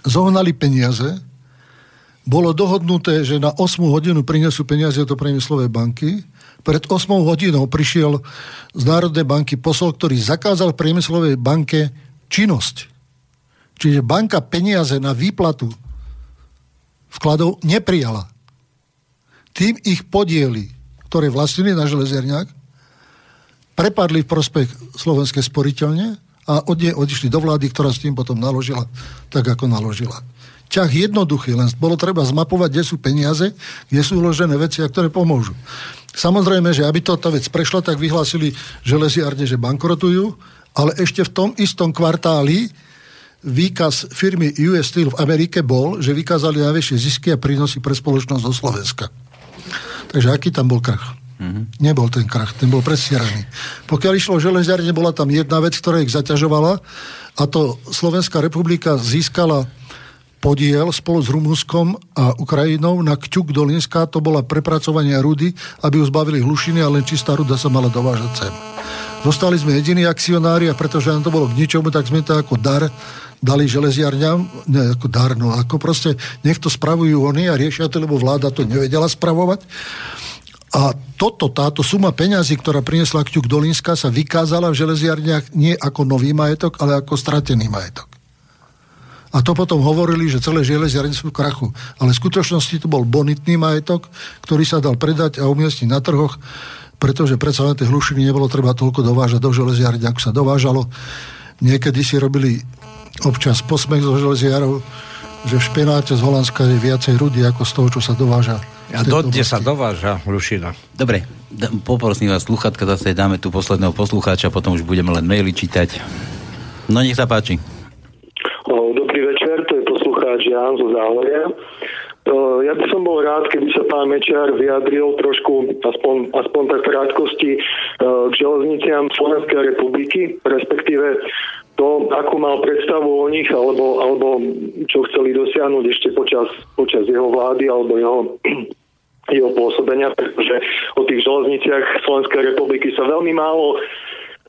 Zohnali peniaze, bolo dohodnuté, že na 8 hodinu prinesú peniaze do priemyslovej banky pred 8 hodinou prišiel z Národnej banky posol, ktorý zakázal priemyslovej banke činnosť. Čiže banka peniaze na výplatu vkladov neprijala. Tým ich podiely, ktoré vlastnili na železerniak, prepadli v prospech slovenskej sporiteľne a od nej odišli do vlády, ktorá s tým potom naložila tak, ako naložila ťah jednoduchý, len bolo treba zmapovať, kde sú peniaze, kde sú uložené veci, a ktoré pomôžu. Samozrejme, že aby toto vec prešla, tak vyhlásili železiarne, že bankrotujú, ale ešte v tom istom kvartáli výkaz firmy US Steel v Amerike bol, že vykázali najväčšie zisky a prínosy pre spoločnosť zo Slovenska. Takže aký tam bol krach? Mm-hmm. Nebol ten krach, ten bol presieraný. Pokiaľ išlo o železiarne, bola tam jedna vec, ktorá ich zaťažovala a to Slovenská republika získala podiel spolu s Rumunskom a Ukrajinou na Kťuk Dolinská, to bola prepracovanie rudy, aby ju zbavili hlušiny a len čistá ruda sa mala dovážať sem. Zostali sme jediní akcionári a pretože nám to bolo k ničomu, tak sme to ako dar dali železiarňam, ne ako dar, no ako proste nech to spravujú oni a riešia to, lebo vláda to nevedela spravovať. A toto, táto suma peňazí, ktorá priniesla Kťuk Dolinská, sa vykázala v železiarniach nie ako nový majetok, ale ako stratený majetok. A to potom hovorili, že celé železiarne sú v krachu. Ale v skutočnosti to bol bonitný majetok, ktorý sa dal predať a umiestniť na trhoch, pretože predsa len tie hlušiny nebolo treba toľko dovážať do železiarne, ako sa dovážalo. Niekedy si robili občas posmech zo železiarov, že v špenáte z Holandska je viacej rudy ako z toho, čo sa dováža. A dodne sa dováža hlušina. Dobre, poprosím vás, sluchatka, zase dáme tu posledného poslucháča, potom už budeme len maily čítať. No nech sa páči. Dobrý večer, to je poslucháč Jan zo Záhoria. Ja by som bol rád, keby sa pán Mečiar vyjadril trošku, aspoň, aspoň tak v krátkosti, k železniciam Slovenskej republiky, respektíve to, akú mal predstavu o nich, alebo, alebo čo chceli dosiahnuť ešte počas, počas jeho vlády alebo jeho, jeho pôsobenia, pretože o tých železniciach Slovenskej republiky sa veľmi málo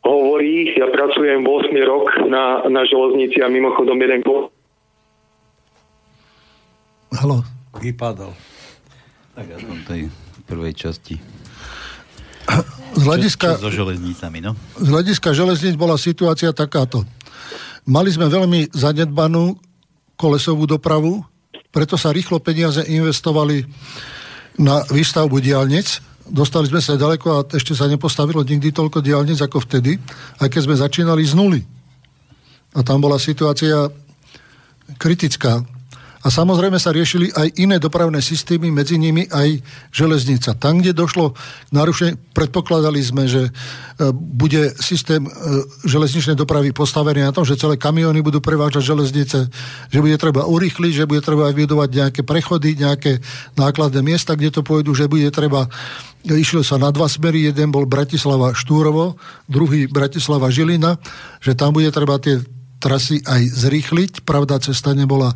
hovorí, ja pracujem 8 rok na, na železnici a mimochodom jeden ko... Halo. Vypadol. Tak aspoň tej prvej časti. Z hľadiska, čo, čo so železnicami, no? Z hľadiska železnic bola situácia takáto. Mali sme veľmi zanedbanú kolesovú dopravu, preto sa rýchlo peniaze investovali na výstavbu diálnic dostali sme sa ďaleko a ešte sa nepostavilo nikdy toľko diálnic ako vtedy, aj keď sme začínali z nuly. A tam bola situácia kritická. A samozrejme sa riešili aj iné dopravné systémy, medzi nimi aj železnica. Tam, kde došlo k narušeniu, predpokladali sme, že e, bude systém e, železničnej dopravy postavený na tom, že celé kamiony budú prevážať železnice, že bude treba urýchliť, že bude treba vybudovať nejaké prechody, nejaké nákladné miesta, kde to pôjdu, že bude treba Išlo sa na dva smery, jeden bol Bratislava Štúrovo, druhý Bratislava Žilina, že tam bude treba tie trasy aj zrýchliť, pravda, cesta nebola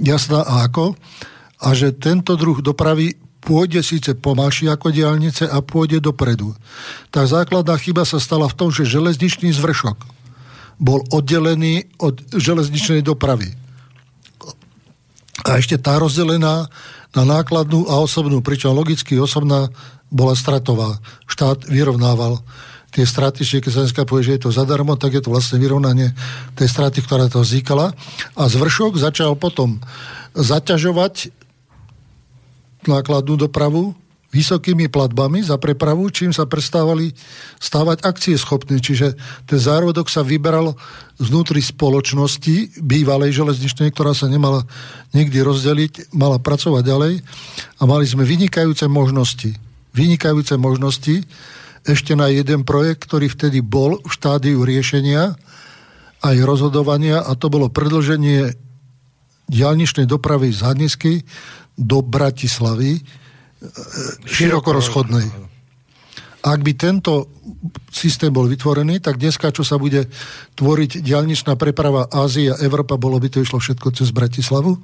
jasná a ako, a že tento druh dopravy pôjde síce pomalšie ako diálnice a pôjde dopredu. Tá základná chyba sa stala v tom, že železničný zvršok bol oddelený od železničnej dopravy. A ešte tá rozdelená na nákladnú a osobnú, pričom logicky osobná bola stratová. Štát vyrovnával tie straty, že keď sa dneska povie, že je to zadarmo, tak je to vlastne vyrovnanie tej straty, ktorá to vznikala. A zvršok začal potom zaťažovať nákladnú dopravu vysokými platbami za prepravu, čím sa prestávali stávať akcie schopné. Čiže ten zárodok sa vyberal znútri spoločnosti bývalej železničnej, ktorá sa nemala nikdy rozdeliť, mala pracovať ďalej a mali sme vynikajúce možnosti. Vynikajúce možnosti, ešte na jeden projekt, ktorý vtedy bol v štádiu riešenia aj rozhodovania a to bolo predlženie diálničnej dopravy z Hadnisky do Bratislavy e, široko rozchodnej. Ak by tento systém bol vytvorený, tak dneska, čo sa bude tvoriť diálničná preprava Ázia, Európa, bolo by to išlo všetko cez Bratislavu.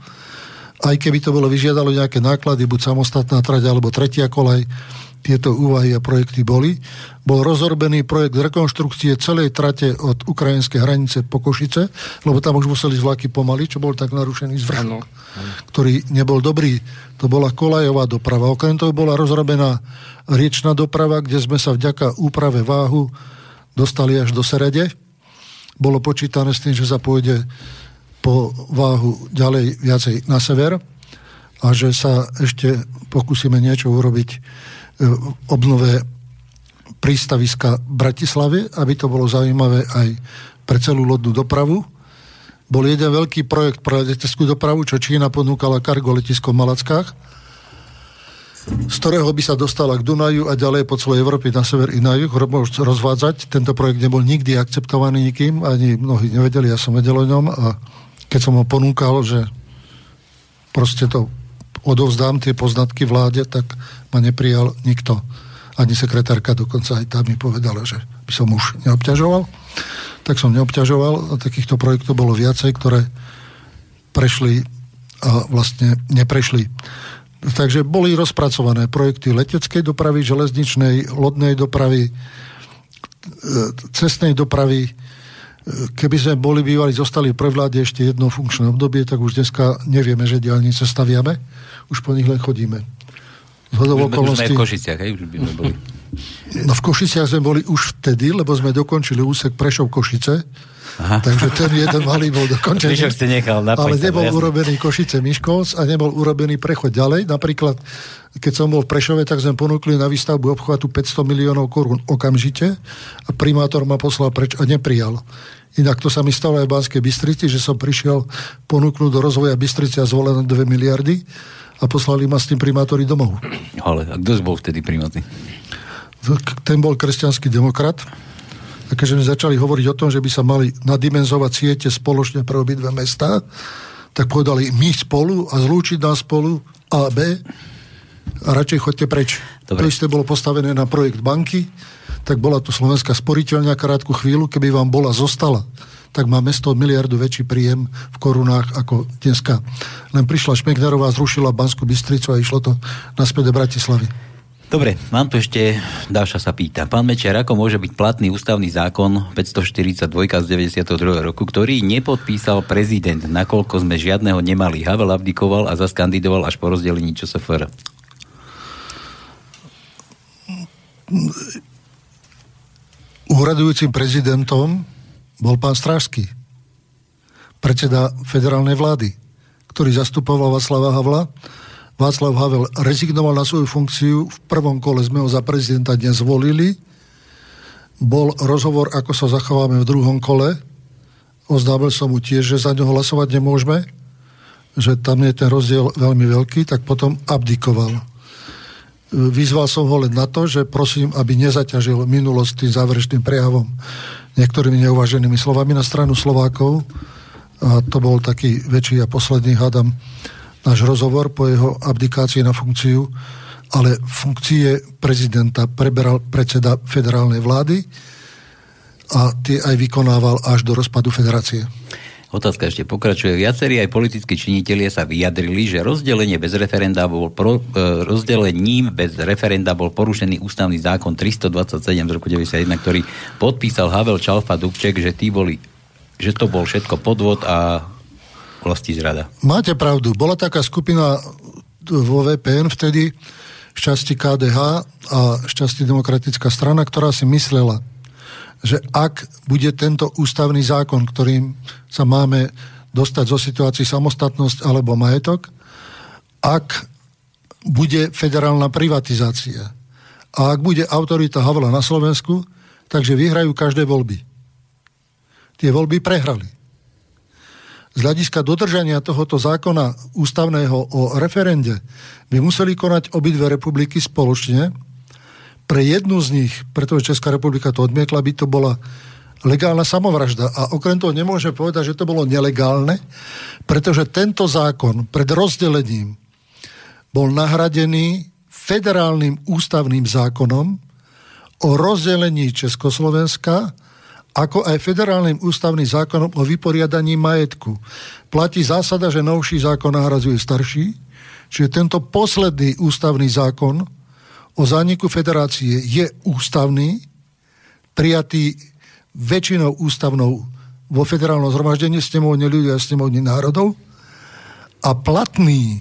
Aj keby to bolo vyžiadalo nejaké náklady, buď samostatná trať alebo tretia kolaj, tieto úvahy a projekty boli. Bol rozorbený projekt rekonštrukcie celej trate od ukrajinskej hranice po Košice, lebo tam už museli vlaky pomaly, čo bol tak narušený zvršok, ktorý nebol dobrý. To bola kolajová doprava. Okrem toho bola rozrobená riečná doprava, kde sme sa vďaka úprave váhu dostali až do Serede. Bolo počítané s tým, že sa pôjde po váhu ďalej viacej na sever a že sa ešte pokúsime niečo urobiť E, obnove prístaviska Bratislavy, aby to bolo zaujímavé aj pre celú lodnú dopravu. Bol jeden veľký projekt pre leteckú dopravu, čo Čína ponúkala kargo letisko v Malackách, z ktorého by sa dostala k Dunaju a ďalej po celej Európe na sever i na juh rozvádzať. Tento projekt nebol nikdy akceptovaný nikým, ani mnohí nevedeli, ja som vedel o ňom a keď som ho ponúkal, že proste to odovzdám tie poznatky vláde, tak ma neprijal nikto. Ani sekretárka dokonca aj tam mi povedala, že by som už neobťažoval. Tak som neobťažoval a takýchto projektov bolo viacej, ktoré prešli a vlastne neprešli. Takže boli rozpracované projekty leteckej dopravy, železničnej, lodnej dopravy, e, cestnej dopravy. Keby sme boli bývali, zostali pre vláde ešte jedno funkčné obdobie, tak už dneska nevieme, že diálnice staviame už po nich len chodíme. Zhodou okolností... Už sme v Košiciach, hej? Už by sme boli. No v Košiciach sme boli už vtedy, lebo sme dokončili úsek Prešov Košice. Aha. Takže ten jeden malý bol dokončený. ste nechal ale nebol jasný. urobený Košice Miškovc a nebol urobený prechod ďalej. Napríklad, keď som bol v Prešove, tak sme ponúkli na výstavbu obchvatu 500 miliónov korún okamžite a primátor ma poslal preč a neprijal. Inak to sa mi stalo aj v Banskej Bystrici, že som prišiel ponúknuť do rozvoja Bystrici a zvolené 2 miliardy a poslali ma s tým primátori domov. Ale a kto bol vtedy primátor? Ten bol kresťanský demokrat. A keďže sme začali hovoriť o tom, že by sa mali nadimenzovať siete spoločne pre obidve mesta, tak povedali my spolu a zlúčiť nás spolu A a B a radšej chodte preč. Dobre. To isté bolo postavené na projekt banky, tak bola tu slovenská sporiteľňa krátku chvíľu, keby vám bola zostala tak má mesto miliardu väčší príjem v korunách ako dneska. Len prišla Šmeknerová, zrušila Banskú Bystricu a išlo to naspäť do Bratislavy. Dobre, mám tu ešte, Dáša sa pýta. Pán Mečiar, ako môže byť platný ústavný zákon 542 z 92. roku, ktorý nepodpísal prezident, nakoľko sme žiadneho nemali. Havel abdikoval a zaskandidoval až po rozdelení ČSFR. Úradujúcim prezidentom bol pán Strážský, predseda federálnej vlády, ktorý zastupoval Václava Havla. Václav Havel rezignoval na svoju funkciu, v prvom kole sme ho za prezidenta dnes zvolili. Bol rozhovor, ako sa zachováme v druhom kole. Oznámil som mu tiež, že za ňo hlasovať nemôžeme. že tam je ten rozdiel veľmi veľký, tak potom abdikoval. Vyzval som ho len na to, že prosím, aby nezaťažil minulosť tým záverečným prejavom niektorými neuvaženými slovami na stranu Slovákov. A to bol taký väčší a posledný, hádam, náš rozhovor po jeho abdikácii na funkciu, ale funkcie prezidenta preberal predseda federálnej vlády a tie aj vykonával až do rozpadu federácie. Otázka ešte pokračuje. Viacerí aj politickí činitelia sa vyjadrili, že rozdelenie bez referenda bol pro, e, rozdelením bez referenda bol porušený ústavný zákon 327 z roku 91, ktorý podpísal Havel Čalfa Dubček, že, tí boli, že to bol všetko podvod a vlasti zrada. Máte pravdu. Bola taká skupina vo VPN vtedy, šťastí KDH a šťastí demokratická strana, ktorá si myslela, že ak bude tento ústavný zákon, ktorým sa máme dostať zo situácií samostatnosť alebo majetok, ak bude federálna privatizácia a ak bude autorita Havla na Slovensku, takže vyhrajú každé voľby. Tie voľby prehrali. Z hľadiska dodržania tohoto zákona ústavného o referende by museli konať obidve republiky spoločne, pre jednu z nich, pretože Česká republika to odmietla, by to bola legálna samovražda. A okrem toho nemôže povedať, že to bolo nelegálne, pretože tento zákon pred rozdelením bol nahradený federálnym ústavným zákonom o rozdelení Československa ako aj federálnym ústavným zákonom o vyporiadaní majetku. Platí zásada, že novší zákon nahrazuje starší, čiže tento posledný ústavný zákon o zániku federácie je ústavný, prijatý väčšinou ústavnou vo federálnom zhromaždení snemovne ľudí a snemovne národov a platný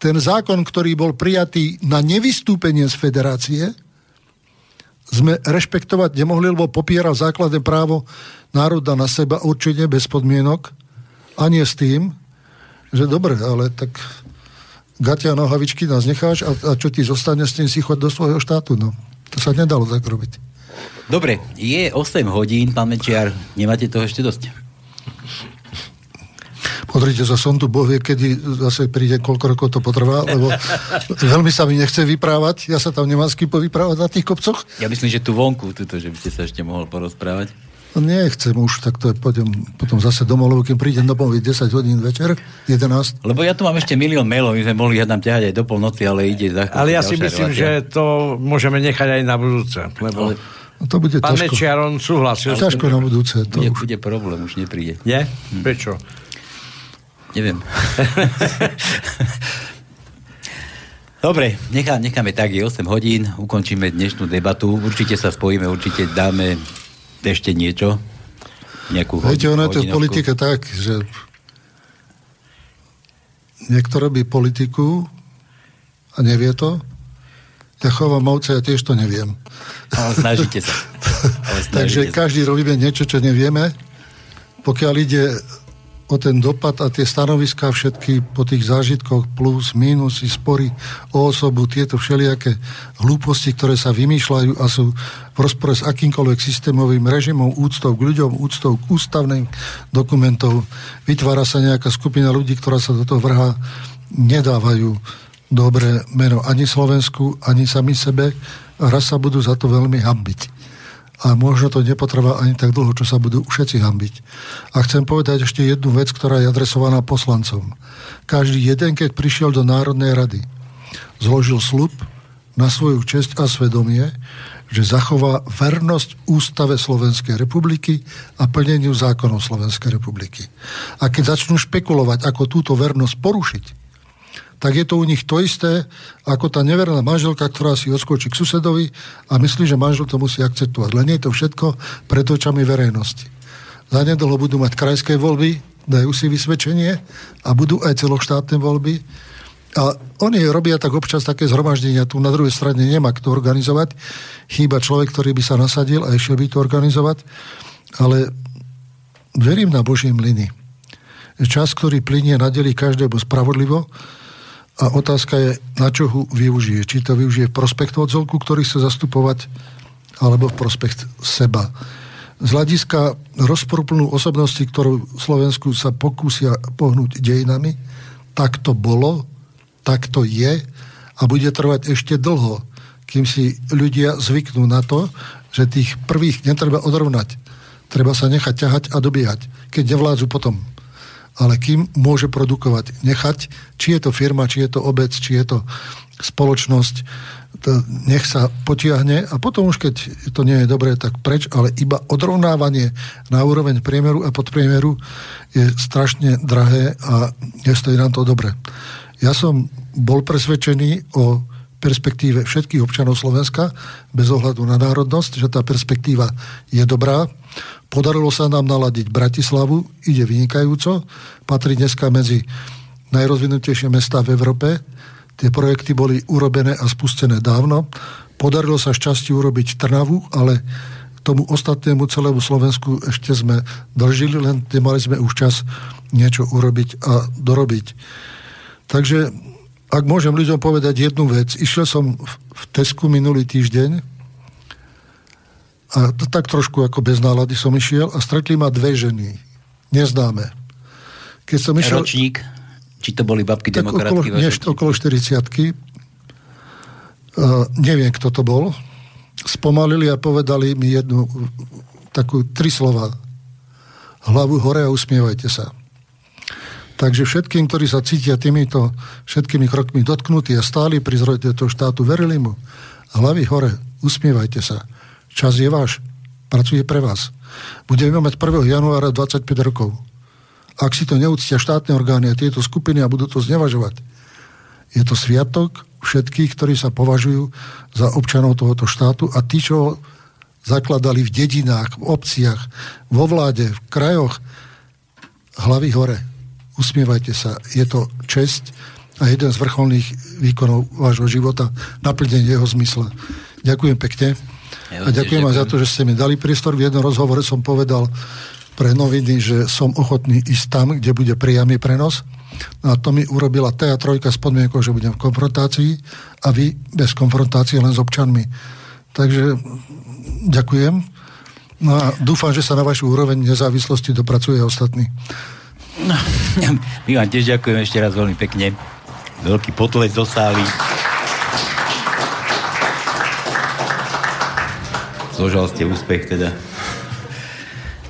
ten zákon, ktorý bol prijatý na nevystúpenie z federácie, sme rešpektovať nemohli, lebo popiera základné právo národa na seba určite bez podmienok. A nie s tým, že dobre, ale tak gatia nohavičky nás necháš a, a čo ti zostane s tým si chod do svojho štátu. No, to sa nedalo tak robiť. Dobre, je 8 hodín, pán Mečiar, nemáte toho ešte dosť? Pozrite sa, som tu, Boh vie, kedy zase príde, koľko rokov to potrvá, lebo veľmi sa mi nechce vyprávať. Ja sa tam nemám s kým povyprávať na tých kopcoch. Ja myslím, že tu vonku, tuto, že by ste sa ešte mohol porozprávať. No nechcem už, tak to je, pôjdem potom zase domov, lebo keď prídem domov 10 hodín večer, 11. Lebo ja tu mám ešte milión mailov, my sme mohli ja tam ťahať aj do polnoci, ale ide za Ale ja si myslím, relácia. že to môžeme nechať aj na budúce, lebo... Ale... No to bude Pán ťažko. Mečiar, on súhlasil. Ťažko na budúce. To bude, už... bude problém, už nepríde. Nie? Hm. Prečo? Neviem. Dobre, nechá, necháme tak, je 8 hodín, ukončíme dnešnú debatu, určite sa spojíme, určite dáme ešte niečo? Nejakú Viete, ono je to v politike tak, že niekto robí politiku a nevie to. Ja chovám ovce, ja tiež to neviem. Ale snažíte sa. Ale snažíte Takže sa. každý robíme niečo, čo nevieme. Pokiaľ ide o ten dopad a tie stanoviská všetky po tých zážitkoch plus, minusy, spory o osobu, tieto všelijaké hlúposti, ktoré sa vymýšľajú a sú v rozpore s akýmkoľvek systémovým režimom, úctou k ľuďom, úctou k ústavným dokumentov. Vytvára sa nejaká skupina ľudí, ktorá sa do toho vrha, nedávajú dobré meno ani Slovensku, ani sami sebe raz sa budú za to veľmi hambiť a možno to nepotrvá ani tak dlho, čo sa budú všetci hambiť. A chcem povedať ešte jednu vec, ktorá je adresovaná poslancom. Každý jeden, keď prišiel do Národnej rady, zložil slub na svoju česť a svedomie, že zachová vernosť Ústave Slovenskej republiky a plneniu zákonov Slovenskej republiky. A keď začnú špekulovať, ako túto vernosť porušiť, tak je to u nich to isté, ako tá neverná manželka, ktorá si odskočí k susedovi a myslí, že manžel to musí akceptovať. Len je to všetko pred očami verejnosti. Zanedlho budú mať krajské voľby, dajú si vysvedčenie a budú aj celoštátne voľby. A oni robia tak občas také zhromaždenia, tu na druhej strane nemá kto organizovať. Chýba človek, ktorý by sa nasadil a išiel by to organizovať. Ale verím na Boží mlyny. Čas, ktorý plinie, nadeli každému spravodlivo, a otázka je, na čo ho využije. Či to využije v prospekt odzolku, ktorý chce zastupovať, alebo v prospekt seba. Z hľadiska rozporúplnú osobnosti, ktorú Slovensku sa pokúsia pohnúť dejinami, tak to bolo, tak to je a bude trvať ešte dlho, kým si ľudia zvyknú na to, že tých prvých netreba odrovnať. Treba sa nechať ťahať a dobíhať, keď nevládzu potom. Ale kým môže produkovať, nechať, či je to firma, či je to obec, či je to spoločnosť, to nech sa potiahne. A potom už keď to nie je dobré, tak preč, ale iba odrovnávanie na úroveň priemeru a podpriemeru je strašne drahé a nestojí nám to dobre. Ja som bol presvedčený o perspektíve všetkých občanov Slovenska, bez ohľadu na národnosť, že tá perspektíva je dobrá. Podarilo sa nám naladiť Bratislavu, ide vynikajúco, patrí dneska medzi najrozvinutejšie mesta v Európe. Tie projekty boli urobené a spustené dávno. Podarilo sa šťastie urobiť Trnavu, ale tomu ostatnému celému Slovensku ešte sme držili, len nemali sme už čas niečo urobiť a dorobiť. Takže ak môžem ľuďom povedať jednu vec, išiel som v Tesku minulý týždeň a tak trošku ako bez nálady som išiel a stretli ma dve ženy, neznáme. Keď som išiel... Ročník? Či to boli babky tak demokratky? Okolo, nie, okolo 40 Uh, neviem, kto to bol. Spomalili a povedali mi jednu takú tri slova. Hlavu hore a usmievajte sa. Takže všetkým, ktorí sa cítia týmito všetkými krokmi dotknutí a stáli pri zrode toho štátu, verili mu. Hlavy hore, usmievajte sa. Čas je váš. Pracuje pre vás. Budeme mať 1. januára 25 rokov. Ak si to neúctia štátne orgány a tieto skupiny a budú to znevažovať, je to sviatok všetkých, ktorí sa považujú za občanov tohoto štátu a tí, čo zakladali v dedinách, v obciach, vo vláde, v krajoch, hlavy hore usmievajte sa, je to česť a jeden z vrcholných výkonov vášho života, naplnenie jeho zmysla. Ďakujem pekne. Ja a ďakujem aj za to, že ste mi dali priestor. V jednom rozhovore som povedal pre noviny, že som ochotný ísť tam, kde bude priamy prenos. No a to mi urobila TA3 s podmienkou, že budem v konfrontácii a vy bez konfrontácie len s občanmi. Takže ďakujem. No a dúfam, že sa na vašu úroveň nezávislosti dopracuje ostatní. No, my vám tiež ďakujem ešte raz veľmi pekne. Veľký potles do sály. Zložal ste úspech teda.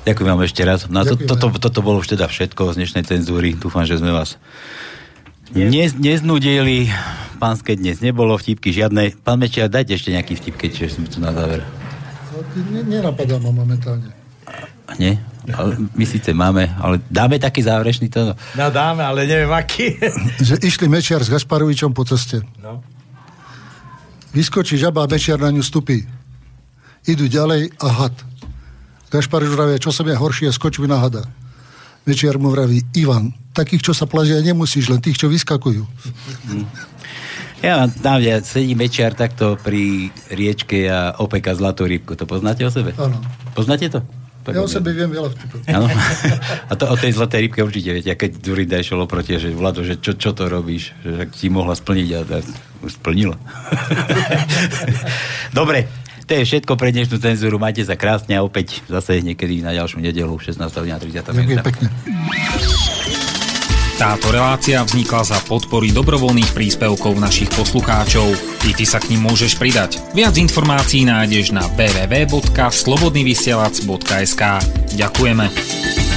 Ďakujem vám ešte raz. No to, toto, toto bolo už teda všetko z dnešnej cenzúry. Dúfam, že sme vás ne, neznudili. Pánske dnes nebolo vtipky žiadne. Pán Mečia, dajte ešte nejaký vtip, keď sme tu na záver. Nenapadá ma momentálne. Nie? Ale my síce máme, ale dáme taký záverečný to. No dáme, ale neviem aký. že išli Mečiar s Gasparovičom po ceste. No. Vyskočí žaba a Mečiar na ňu stupí. Idú ďalej a had. Gašparovič vraví, čo som ja horšie, skočí na hada. Mečiar mu vraví, Ivan, takých, čo sa plazia, nemusíš, len tých, čo vyskakujú. Ja tam ja sedí Mečiar takto pri riečke a opeka zlatú rybku. To poznáte o sebe? Áno. Poznáte to? Ja o sebe viem veľa vtipov. A to o tej zlatej rybke určite viete, keď Durinda išiel oproti, že Vlado, že čo, čo to robíš? Že ti mohla splniť a, a splnila. Dobre, to je všetko pre dnešnú cenzúru. Majte sa krásne a opäť zase niekedy na ďalšiu nedelu 16. 30. Ďakujem pekne. Táto relácia vznikla za podpory dobrovoľných príspevkov našich poslucháčov. I ty sa k ním môžeš pridať. Viac informácií nájdeš na www.slobodnyvysielac.sk Ďakujeme.